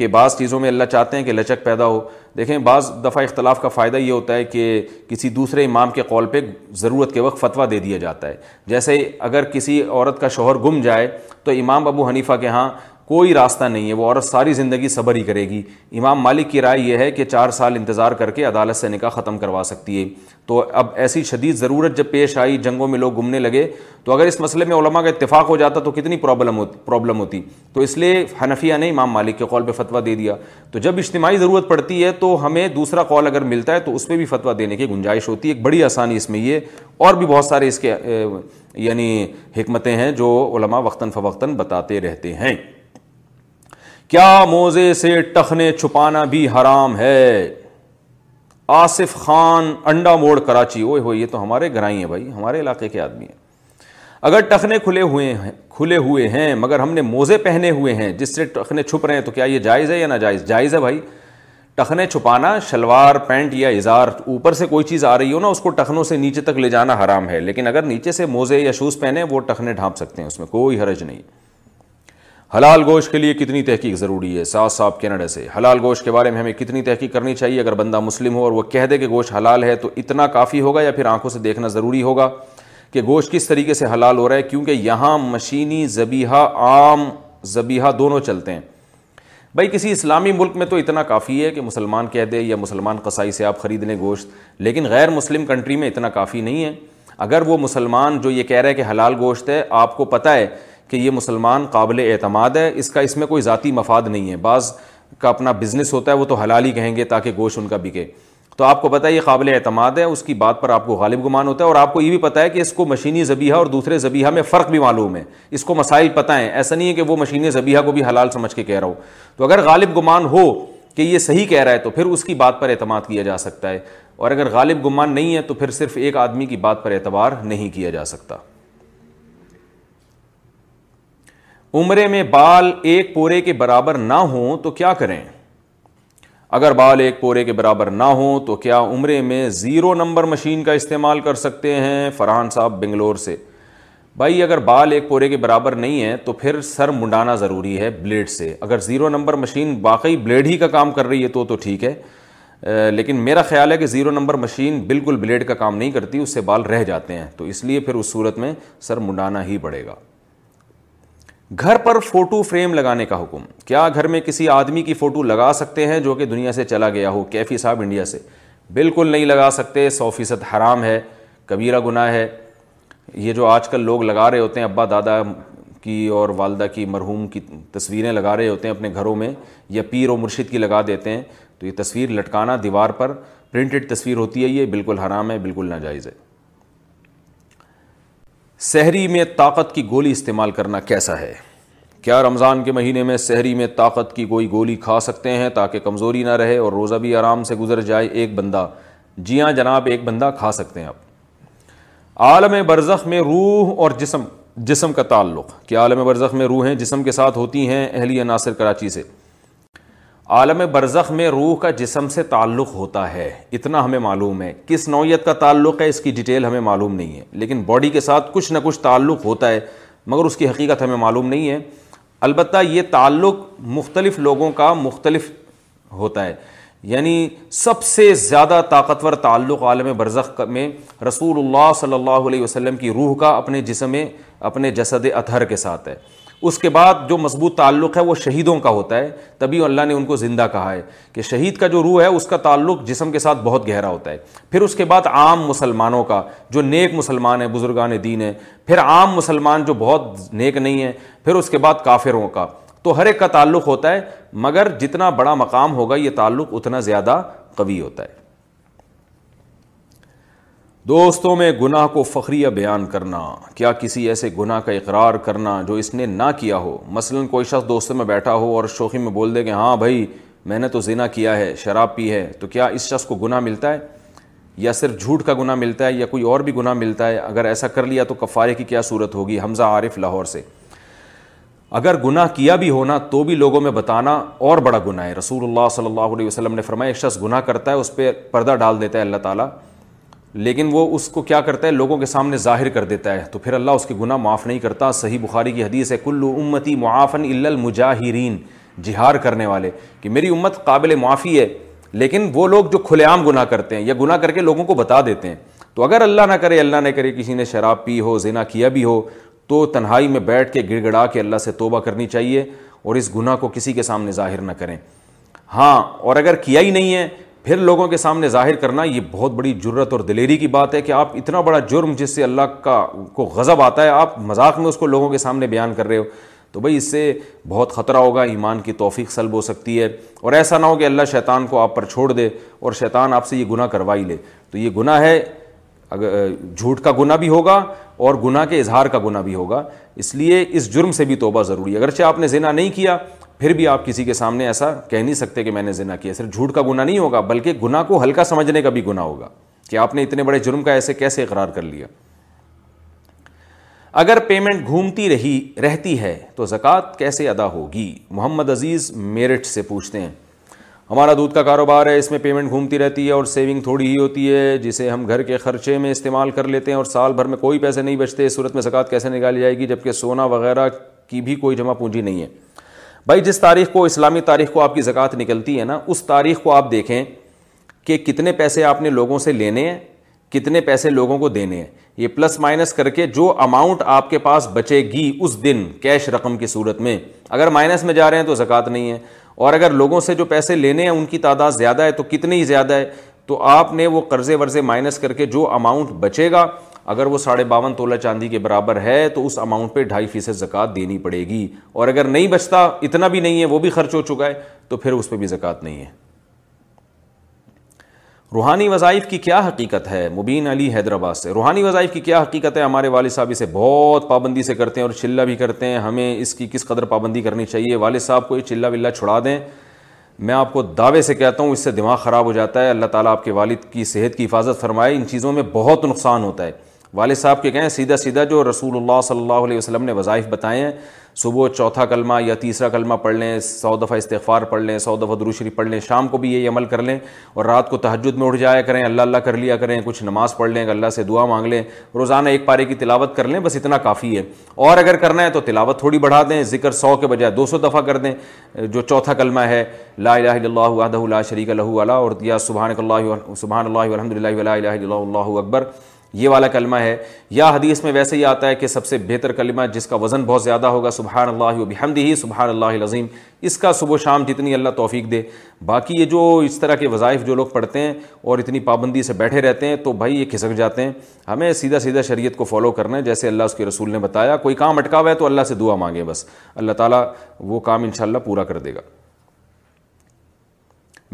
کہ بعض چیزوں میں اللہ چاہتے ہیں کہ لچک پیدا ہو دیکھیں بعض دفعہ اختلاف کا فائدہ یہ ہوتا ہے کہ کسی دوسرے امام کے قول پہ ضرورت کے وقت فتویٰ دے دیا جاتا ہے جیسے اگر کسی عورت کا شوہر گم جائے تو امام ابو حنیفہ کے ہاں کوئی راستہ نہیں ہے وہ عورت ساری زندگی صبر ہی کرے گی امام مالک کی رائے یہ ہے کہ چار سال انتظار کر کے عدالت سے نکاح ختم کروا سکتی ہے تو اب ایسی شدید ضرورت جب پیش آئی جنگوں میں لوگ گھومنے لگے تو اگر اس مسئلے میں علماء کا اتفاق ہو جاتا تو کتنی پرابلم پرابلم ہوتی تو اس لیے حنفیہ نے امام مالک کے قول پہ فتویٰ دے دیا تو جب اجتماعی ضرورت پڑتی ہے تو ہمیں دوسرا قول اگر ملتا ہے تو اس پہ بھی فتویٰ دینے کی گنجائش ہوتی ہے ایک بڑی آسانی اس میں یہ اور بھی بہت سارے اس کے یعنی حکمتیں ہیں جو علماء وقتاً فوقتاً بتاتے رہتے ہیں کیا موزے سے ٹخنے چھپانا بھی حرام ہے آصف خان انڈا موڑ کراچی اوئے ہوئے یہ تو ہمارے گھرائی ہیں بھائی ہمارے علاقے کے آدمی ہیں اگر ٹخنے کھلے ہوئے ہیں کھلے ہوئے ہیں مگر ہم نے موزے پہنے ہوئے ہیں جس سے ٹخنے چھپ رہے ہیں تو کیا یہ جائز ہے یا ناجائز جائز ہے بھائی ٹخنے چھپانا شلوار پینٹ یا ازار اوپر سے کوئی چیز آ رہی ہو نا اس کو ٹخنوں سے نیچے تک لے جانا حرام ہے لیکن اگر نیچے سے موزے یا شوز پہنے وہ ٹخنے ڈھانپ سکتے ہیں اس میں کوئی حرج نہیں حلال گوشت کے لیے کتنی تحقیق ضروری ہے ساس صاحب کینیڈا سے حلال گوشت کے بارے میں ہمیں کتنی تحقیق کرنی چاہیے اگر بندہ مسلم ہو اور وہ کہہ دے کہ گوشت حلال ہے تو اتنا کافی ہوگا یا پھر آنکھوں سے دیکھنا ضروری ہوگا کہ گوشت کس طریقے سے حلال ہو رہا ہے کیونکہ یہاں مشینی زبیحہ عام زبیحہ دونوں چلتے ہیں بھائی کسی اسلامی ملک میں تو اتنا کافی ہے کہ مسلمان کہہ دے یا مسلمان قصائی سے آپ خرید لیں گوشت لیکن غیر مسلم کنٹری میں اتنا کافی نہیں ہے اگر وہ مسلمان جو یہ کہہ رہا ہے کہ حلال گوشت ہے آپ کو پتہ ہے کہ یہ مسلمان قابل اعتماد ہے اس کا اس میں کوئی ذاتی مفاد نہیں ہے بعض کا اپنا بزنس ہوتا ہے وہ تو حلال ہی کہیں گے تاکہ گوشت ان کا بکے تو آپ کو پتہ ہے یہ قابل اعتماد ہے اس کی بات پر آپ کو غالب گمان ہوتا ہے اور آپ کو یہ بھی پتہ ہے کہ اس کو مشینی زبیحہ اور دوسرے زبیحہ میں فرق بھی معلوم ہے اس کو مسائل پتہ ہیں ایسا نہیں ہے کہ وہ مشینی زبیحہ کو بھی حلال سمجھ کے کہہ رہا ہو تو اگر غالب گمان ہو کہ یہ صحیح کہہ رہا ہے تو پھر اس کی بات پر اعتماد کیا جا سکتا ہے اور اگر غالب گمان نہیں ہے تو پھر صرف ایک آدمی کی بات پر اعتبار نہیں کیا جا سکتا عمرے میں بال ایک پورے کے برابر نہ ہوں تو کیا کریں اگر بال ایک پورے کے برابر نہ ہوں تو کیا عمرے میں زیرو نمبر مشین کا استعمال کر سکتے ہیں فرحان صاحب بنگلور سے بھائی اگر بال ایک پورے کے برابر نہیں ہے تو پھر سر منڈانا ضروری ہے بلیڈ سے اگر زیرو نمبر مشین واقعی بلیڈ ہی کا کام کر رہی ہے تو تو ٹھیک ہے لیکن میرا خیال ہے کہ زیرو نمبر مشین بالکل بلیڈ کا کام نہیں کرتی اس سے بال رہ جاتے ہیں تو اس لیے پھر اس صورت میں سر منڈانا ہی پڑے گا گھر پر فوٹو فریم لگانے کا حکم کیا گھر میں کسی آدمی کی فوٹو لگا سکتے ہیں جو کہ دنیا سے چلا گیا ہو کیفی صاحب انڈیا سے بالکل نہیں لگا سکتے سو فیصد حرام ہے کبیرہ گناہ ہے یہ جو آج کل لوگ لگا رہے ہوتے ہیں ابا دادا کی اور والدہ کی مرحوم کی تصویریں لگا رہے ہوتے ہیں اپنے گھروں میں یا پیر و مرشد کی لگا دیتے ہیں تو یہ تصویر لٹکانا دیوار پر پرنٹڈ تصویر ہوتی ہے یہ بالکل حرام ہے بالکل ناجائز ہے سحری میں طاقت کی گولی استعمال کرنا کیسا ہے کیا رمضان کے مہینے میں سحری میں طاقت کی کوئی گولی کھا سکتے ہیں تاکہ کمزوری نہ رہے اور روزہ بھی آرام سے گزر جائے ایک بندہ جی ہاں جناب ایک بندہ کھا سکتے ہیں آپ عالم برزخ میں روح اور جسم جسم کا تعلق کیا عالم برزخ میں روحیں جسم کے ساتھ ہوتی ہیں اہلی عناصر کراچی سے عالم برزخ میں روح کا جسم سے تعلق ہوتا ہے اتنا ہمیں معلوم ہے کس نوعیت کا تعلق ہے اس کی ڈیٹیل ہمیں معلوم نہیں ہے لیکن باڈی کے ساتھ کچھ نہ کچھ تعلق ہوتا ہے مگر اس کی حقیقت ہمیں معلوم نہیں ہے البتہ یہ تعلق مختلف لوگوں کا مختلف ہوتا ہے یعنی سب سے زیادہ طاقتور تعلق عالم برزخ میں رسول اللہ صلی اللہ علیہ وسلم کی روح کا اپنے جسم اپنے جسد اطہر کے ساتھ ہے اس کے بعد جو مضبوط تعلق ہے وہ شہیدوں کا ہوتا ہے تبھی اللہ نے ان کو زندہ کہا ہے کہ شہید کا جو روح ہے اس کا تعلق جسم کے ساتھ بہت گہرا ہوتا ہے پھر اس کے بعد عام مسلمانوں کا جو نیک مسلمان ہے بزرگان دین ہے پھر عام مسلمان جو بہت نیک نہیں ہیں پھر اس کے بعد کافروں کا تو ہر ایک کا تعلق ہوتا ہے مگر جتنا بڑا مقام ہوگا یہ تعلق اتنا زیادہ قوی ہوتا ہے دوستوں میں گناہ کو فخریہ بیان کرنا کیا کسی ایسے گناہ کا اقرار کرنا جو اس نے نہ کیا ہو مثلا کوئی شخص دوستوں میں بیٹھا ہو اور شوخی میں بول دے کہ ہاں بھائی میں نے تو زنا کیا ہے شراب پی ہے تو کیا اس شخص کو گناہ ملتا ہے یا صرف جھوٹ کا گناہ ملتا ہے یا کوئی اور بھی گناہ ملتا ہے اگر ایسا کر لیا تو کفارے کی کیا صورت ہوگی حمزہ عارف لاہور سے اگر گناہ کیا بھی ہونا تو بھی لوگوں میں بتانا اور بڑا گناہ ہے رسول اللہ صلی اللہ علیہ وسلم نے فرمایا ایک شخص گناہ کرتا ہے اس پہ پردہ ڈال دیتا ہے اللہ تعالیٰ لیکن وہ اس کو کیا کرتا ہے لوگوں کے سامنے ظاہر کر دیتا ہے تو پھر اللہ اس کے گناہ معاف نہیں کرتا صحیح بخاری کی حدیث ہے کلو امتی معافن الا المجاہرین جہار کرنے والے کہ میری امت قابل معافی ہے لیکن وہ لوگ جو کھلے عام گناہ کرتے ہیں یا گناہ کر کے لوگوں کو بتا دیتے ہیں تو اگر اللہ نہ کرے اللہ نہ کرے کسی نے شراب پی ہو زنا کیا بھی ہو تو تنہائی میں بیٹھ کے گڑ گڑا کے اللہ سے توبہ کرنی چاہیے اور اس گناہ کو کسی کے سامنے ظاہر نہ کریں ہاں اور اگر کیا ہی نہیں ہے پھر لوگوں کے سامنے ظاہر کرنا یہ بہت بڑی جرت اور دلیری کی بات ہے کہ آپ اتنا بڑا جرم جس سے اللہ کا کو غضب آتا ہے آپ مذاق میں اس کو لوگوں کے سامنے بیان کر رہے ہو تو بھائی اس سے بہت خطرہ ہوگا ایمان کی توفیق سلب ہو سکتی ہے اور ایسا نہ ہو کہ اللہ شیطان کو آپ پر چھوڑ دے اور شیطان آپ سے یہ گناہ کروائی لے تو یہ گناہ ہے جھوٹ کا گناہ بھی ہوگا اور گناہ کے اظہار کا گناہ بھی ہوگا اس لیے اس جرم سے بھی توبہ ضروری ہے اگرچہ آپ نے زنا نہیں کیا پھر بھی آپ کسی کے سامنے ایسا کہہ نہیں سکتے کہ میں نے زنا کیا صرف جھوٹ کا گناہ نہیں ہوگا بلکہ گناہ کو ہلکا سمجھنے کا بھی گناہ ہوگا کہ آپ نے اتنے بڑے جرم کا ایسے کیسے اقرار کر لیا اگر پیمنٹ گھومتی رہی رہتی ہے تو زکوٰۃ کیسے ادا ہوگی محمد عزیز میرٹھ سے پوچھتے ہیں ہمارا دودھ کا کاروبار ہے اس میں پیمنٹ گھومتی رہتی ہے اور سیونگ تھوڑی ہی ہوتی ہے جسے ہم گھر کے خرچے میں استعمال کر لیتے ہیں اور سال بھر میں کوئی پیسے نہیں بچتے اس صورت میں زکوٰۃ کیسے نکالی جائے گی جبکہ سونا وغیرہ کی بھی کوئی جمع پونجی نہیں ہے بھائی جس تاریخ کو اسلامی تاریخ کو آپ کی زکوٰۃ نکلتی ہے نا اس تاریخ کو آپ دیکھیں کہ کتنے پیسے آپ نے لوگوں سے لینے ہیں کتنے پیسے لوگوں کو دینے ہیں یہ پلس مائنس کر کے جو اماؤنٹ آپ کے پاس بچے گی اس دن کیش رقم کی صورت میں اگر مائنس میں جا رہے ہیں تو زکوٰۃ نہیں ہے اور اگر لوگوں سے جو پیسے لینے ہیں ان کی تعداد زیادہ ہے تو کتنی زیادہ ہے تو آپ نے وہ قرضے ورضے مائنس کر کے جو اماؤنٹ بچے گا اگر وہ ساڑھے باون تولہ چاندی کے برابر ہے تو اس اماؤنٹ پہ ڈھائی فیصد زکوٰۃ دینی پڑے گی اور اگر نہیں بچتا اتنا بھی نہیں ہے وہ بھی خرچ ہو چکا ہے تو پھر اس پہ بھی زکوٰۃ نہیں ہے روحانی وظائف کی کیا حقیقت ہے مبین علی حیدرآباد سے روحانی وظائف کی کیا حقیقت ہے ہمارے والد صاحب اسے بہت پابندی سے کرتے ہیں اور چلہ بھی کرتے ہیں ہمیں اس کی کس قدر پابندی کرنی چاہیے والد صاحب کو یہ چلہ ولہ چھڑا دیں میں آپ کو دعوے سے کہتا ہوں اس سے دماغ خراب ہو جاتا ہے اللہ تعالیٰ آپ کے والد کی صحت کی حفاظت فرمائے ان چیزوں میں بہت نقصان ہوتا ہے والد صاحب کے کہیں سیدھا سیدھا جو رسول اللہ صلی اللہ علیہ وسلم نے وظائف بتائے ہیں صبح چوتھا کلمہ یا تیسرا کلمہ پڑھ لیں سو دفعہ استغفار پڑھ لیں سو دفعہ دروشری پڑھ لیں شام کو بھی یہی عمل کر لیں اور رات کو تہجد میں اٹھ جایا کریں اللہ اللہ کر لیا کریں کچھ نماز پڑھ لیں اللہ سے دعا مانگ لیں روزانہ ایک پارے کی تلاوت کر لیں بس اتنا کافی ہے اور اگر کرنا ہے تو تلاوت تھوڑی بڑھا دیں ذکر سو کے بجائے دو سو دفعہ کر دیں جو چوتھا کلمہ ہے لا الہ الا اللہ وحدہ لا شریک لہ علیہ اور یا سبحان اللہ سبحان اللہ الحمد للہ اللہ اللہ اکبر یہ والا کلمہ ہے یا حدیث میں ویسے ہی آتا ہے کہ سب سے بہتر کلمہ جس کا وزن بہت زیادہ ہوگا سبحان اللہ و ہی سبحان اللہ العظیم اس کا صبح و شام جتنی اللہ توفیق دے باقی یہ جو اس طرح کے وظائف جو لوگ پڑھتے ہیں اور اتنی پابندی سے بیٹھے رہتے ہیں تو بھائی یہ کھسک جاتے ہیں ہمیں سیدھا سیدھا شریعت کو فالو کرنا ہے جیسے اللہ اس کے رسول نے بتایا کوئی کام اٹکا ہوا ہے تو اللہ سے دعا مانگے بس اللہ تعالیٰ وہ کام ان شاء اللہ پورا کر دے گا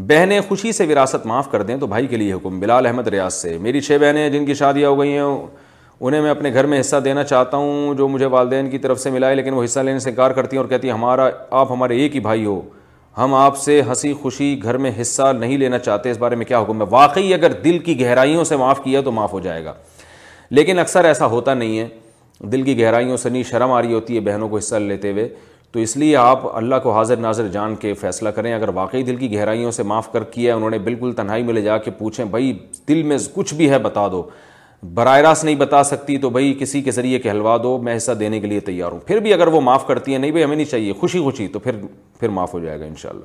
بہنیں خوشی سے وراثت معاف کر دیں تو بھائی کے لیے حکم بلال احمد ریاض سے میری چھ بہنیں ہیں جن کی شادیاں ہو گئی ہیں انہیں میں اپنے گھر میں حصہ دینا چاہتا ہوں جو مجھے والدین کی طرف سے ملا ہے لیکن وہ حصہ لینے سے انکار کرتی ہیں اور کہتی ہیں ہمارا آپ ہمارے ایک ہی بھائی ہو ہم آپ سے ہنسی خوشی گھر میں حصہ نہیں لینا چاہتے اس بارے میں کیا حکم ہے واقعی اگر دل کی گہرائیوں سے معاف کیا تو معاف ہو جائے گا لیکن اکثر ایسا ہوتا نہیں ہے دل کی گہرائیوں سے نہیں شرم آ رہی ہوتی ہے بہنوں کو حصہ لیتے ہوئے تو اس لیے آپ اللہ کو حاضر ناظر جان کے فیصلہ کریں اگر واقعی دل کی گہرائیوں سے معاف کر کیا ہے انہوں نے بالکل تنہائی میں لے جا کے پوچھیں بھائی دل میں کچھ بھی ہے بتا دو براہ راست نہیں بتا سکتی تو بھائی کسی کے ذریعے کہلوا دو میں حصہ دینے کے لیے تیار ہوں پھر بھی اگر وہ معاف کرتی ہے نہیں بھائی ہمیں نہیں چاہیے خوشی خوشی تو پھر پھر معاف ہو جائے گا انشاءاللہ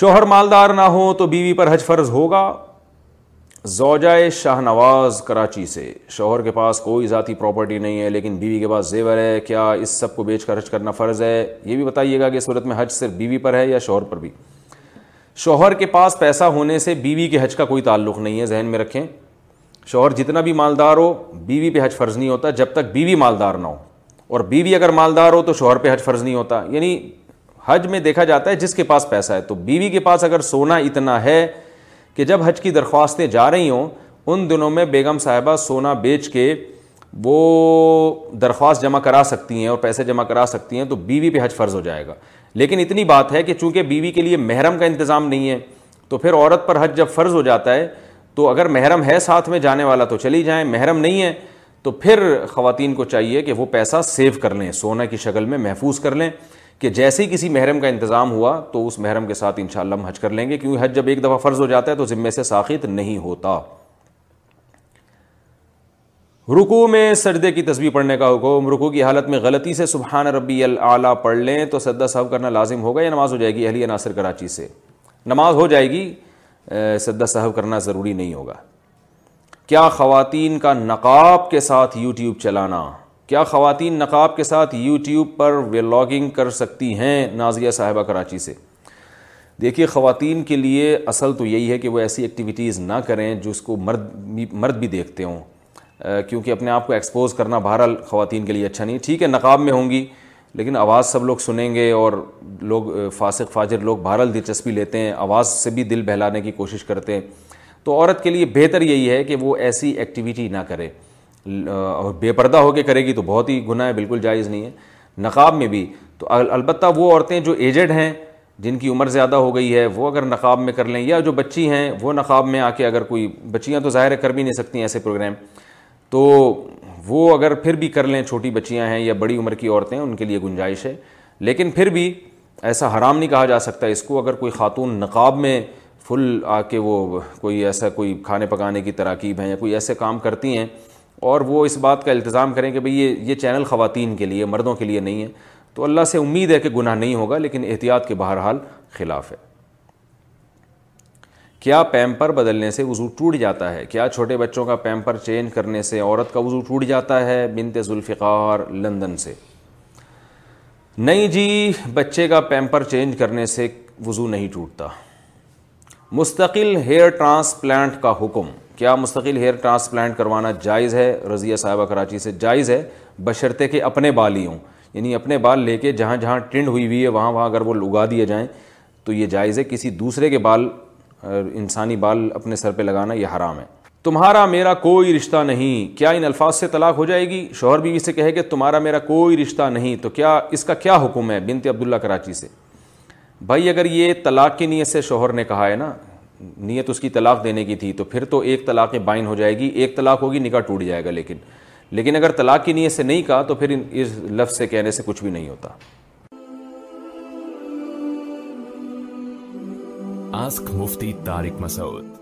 شوہر مالدار نہ ہو تو بیوی پر حج فرض ہوگا زوجائے شاہ نواز کراچی سے شوہر کے پاس کوئی ذاتی پراپرٹی نہیں ہے لیکن بیوی کے پاس زیور ہے کیا اس سب کو بیچ کر حج کرنا فرض ہے یہ بھی بتائیے گا کہ اس صورت میں حج صرف بیوی پر ہے یا شوہر پر بھی شوہر کے پاس پیسہ ہونے سے بیوی کے حج کا کوئی تعلق نہیں ہے ذہن میں رکھیں شوہر جتنا بھی مالدار ہو بیوی پہ حج فرض نہیں ہوتا جب تک بیوی مالدار نہ ہو اور بیوی اگر مالدار ہو تو شوہر پہ حج فرض نہیں ہوتا یعنی حج میں دیکھا جاتا ہے جس کے پاس پیسہ ہے تو بیوی کے پاس اگر سونا اتنا ہے کہ جب حج کی درخواستیں جا رہی ہوں ان دنوں میں بیگم صاحبہ سونا بیچ کے وہ درخواست جمع کرا سکتی ہیں اور پیسے جمع کرا سکتی ہیں تو بیوی پہ حج فرض ہو جائے گا لیکن اتنی بات ہے کہ چونکہ بیوی کے لیے محرم کا انتظام نہیں ہے تو پھر عورت پر حج جب فرض ہو جاتا ہے تو اگر محرم ہے ساتھ میں جانے والا تو چلی جائیں محرم نہیں ہے تو پھر خواتین کو چاہیے کہ وہ پیسہ سیو کر لیں سونا کی شکل میں محفوظ کر لیں کہ جیسے ہی کسی محرم کا انتظام ہوا تو اس محرم کے ساتھ انشاءاللہ ہم حج کر لیں گے کیونکہ حج جب ایک دفعہ فرض ہو جاتا ہے تو ذمے سے ساخت نہیں ہوتا رکو میں سجدے کی تسبیح پڑھنے کا حکم رکو کی حالت میں غلطی سے سبحان ربی العلیٰ پڑھ لیں تو سدا صاحب کرنا لازم ہوگا یا نماز ہو جائے گی اہلی عناصر کراچی سے نماز ہو جائے گی سدا صاحب کرنا ضروری نہیں ہوگا کیا خواتین کا نقاب کے ساتھ یوٹیوب چلانا کیا خواتین نقاب کے ساتھ یوٹیوب پر ولاگنگ کر سکتی ہیں نازیہ صاحبہ کراچی سے دیکھیے خواتین کے لیے اصل تو یہی ہے کہ وہ ایسی ایکٹیویٹیز نہ کریں جس کو مرد بھی مرد بھی دیکھتے ہوں کیونکہ اپنے آپ کو ایکسپوز کرنا بہرحال خواتین کے لیے اچھا نہیں ٹھیک ہے نقاب میں ہوں گی لیکن آواز سب لوگ سنیں گے اور لوگ فاسق فاجر لوگ بہرحال دلچسپی لیتے ہیں آواز سے بھی دل بہلانے کی کوشش کرتے ہیں تو عورت کے لیے بہتر یہی ہے کہ وہ ایسی ایکٹیویٹی نہ کرے بے پردہ ہو کے کرے گی تو بہت ہی گناہ ہے بالکل جائز نہیں ہے نقاب میں بھی تو البتہ وہ عورتیں جو ایجڈ ہیں جن کی عمر زیادہ ہو گئی ہے وہ اگر نقاب میں کر لیں یا جو بچی ہیں وہ نقاب میں آ کے اگر کوئی بچیاں تو ظاہر ہے کر بھی نہیں سکتی ایسے پروگرام تو وہ اگر پھر بھی کر لیں چھوٹی بچیاں ہیں یا بڑی عمر کی عورتیں ان کے لیے گنجائش ہے لیکن پھر بھی ایسا حرام نہیں کہا جا سکتا اس کو اگر کوئی خاتون نقاب میں فل آ کے وہ کوئی ایسا کوئی کھانے پکانے کی تراکیب ہیں یا کوئی ایسے کام کرتی ہیں اور وہ اس بات کا التظام کریں کہ بھئی یہ چینل خواتین کے لیے مردوں کے لیے نہیں ہے تو اللہ سے امید ہے کہ گناہ نہیں ہوگا لیکن احتیاط کے بہرحال خلاف ہے کیا پیمپر بدلنے سے وضو ٹوٹ جاتا ہے کیا چھوٹے بچوں کا پیمپر چینج کرنے سے عورت کا وضو ٹوٹ جاتا ہے بنت ذوالفقار لندن سے نہیں جی بچے کا پیمپر چینج کرنے سے وضو نہیں ٹوٹتا مستقل ہیئر ٹرانسپلانٹ کا حکم کیا مستقل ہیئر ٹرانسپلانٹ کروانا جائز ہے رضیہ صاحبہ کراچی سے جائز ہے بشرطے اپنے بال ہی ہوں یعنی اپنے بال لے کے جہاں جہاں ٹنڈ ہوئی ہوئی ہے وہاں وہاں اگر وہ لگا دیے جائیں تو یہ جائز ہے کسی دوسرے کے بال انسانی بال اپنے سر پہ لگانا یہ حرام ہے تمہارا میرا کوئی رشتہ نہیں کیا ان الفاظ سے طلاق ہو جائے گی شوہر بیوی سے کہے کہ تمہارا میرا کوئی رشتہ نہیں تو کیا اس کا کیا حکم ہے بنت عبداللہ کراچی سے بھائی اگر یہ طلاق کی نیت سے شوہر نے کہا ہے نا نیت اس کی طلاق دینے کی تھی تو پھر تو ایک طلاق بائن ہو جائے گی ایک طلاق ہوگی نکاح ٹوٹ جائے گا لیکن لیکن اگر طلاق کی نیت سے نہیں کہا تو پھر اس لفظ سے کہنے سے کچھ بھی نہیں ہوتا آسک مفتی تارک مسعود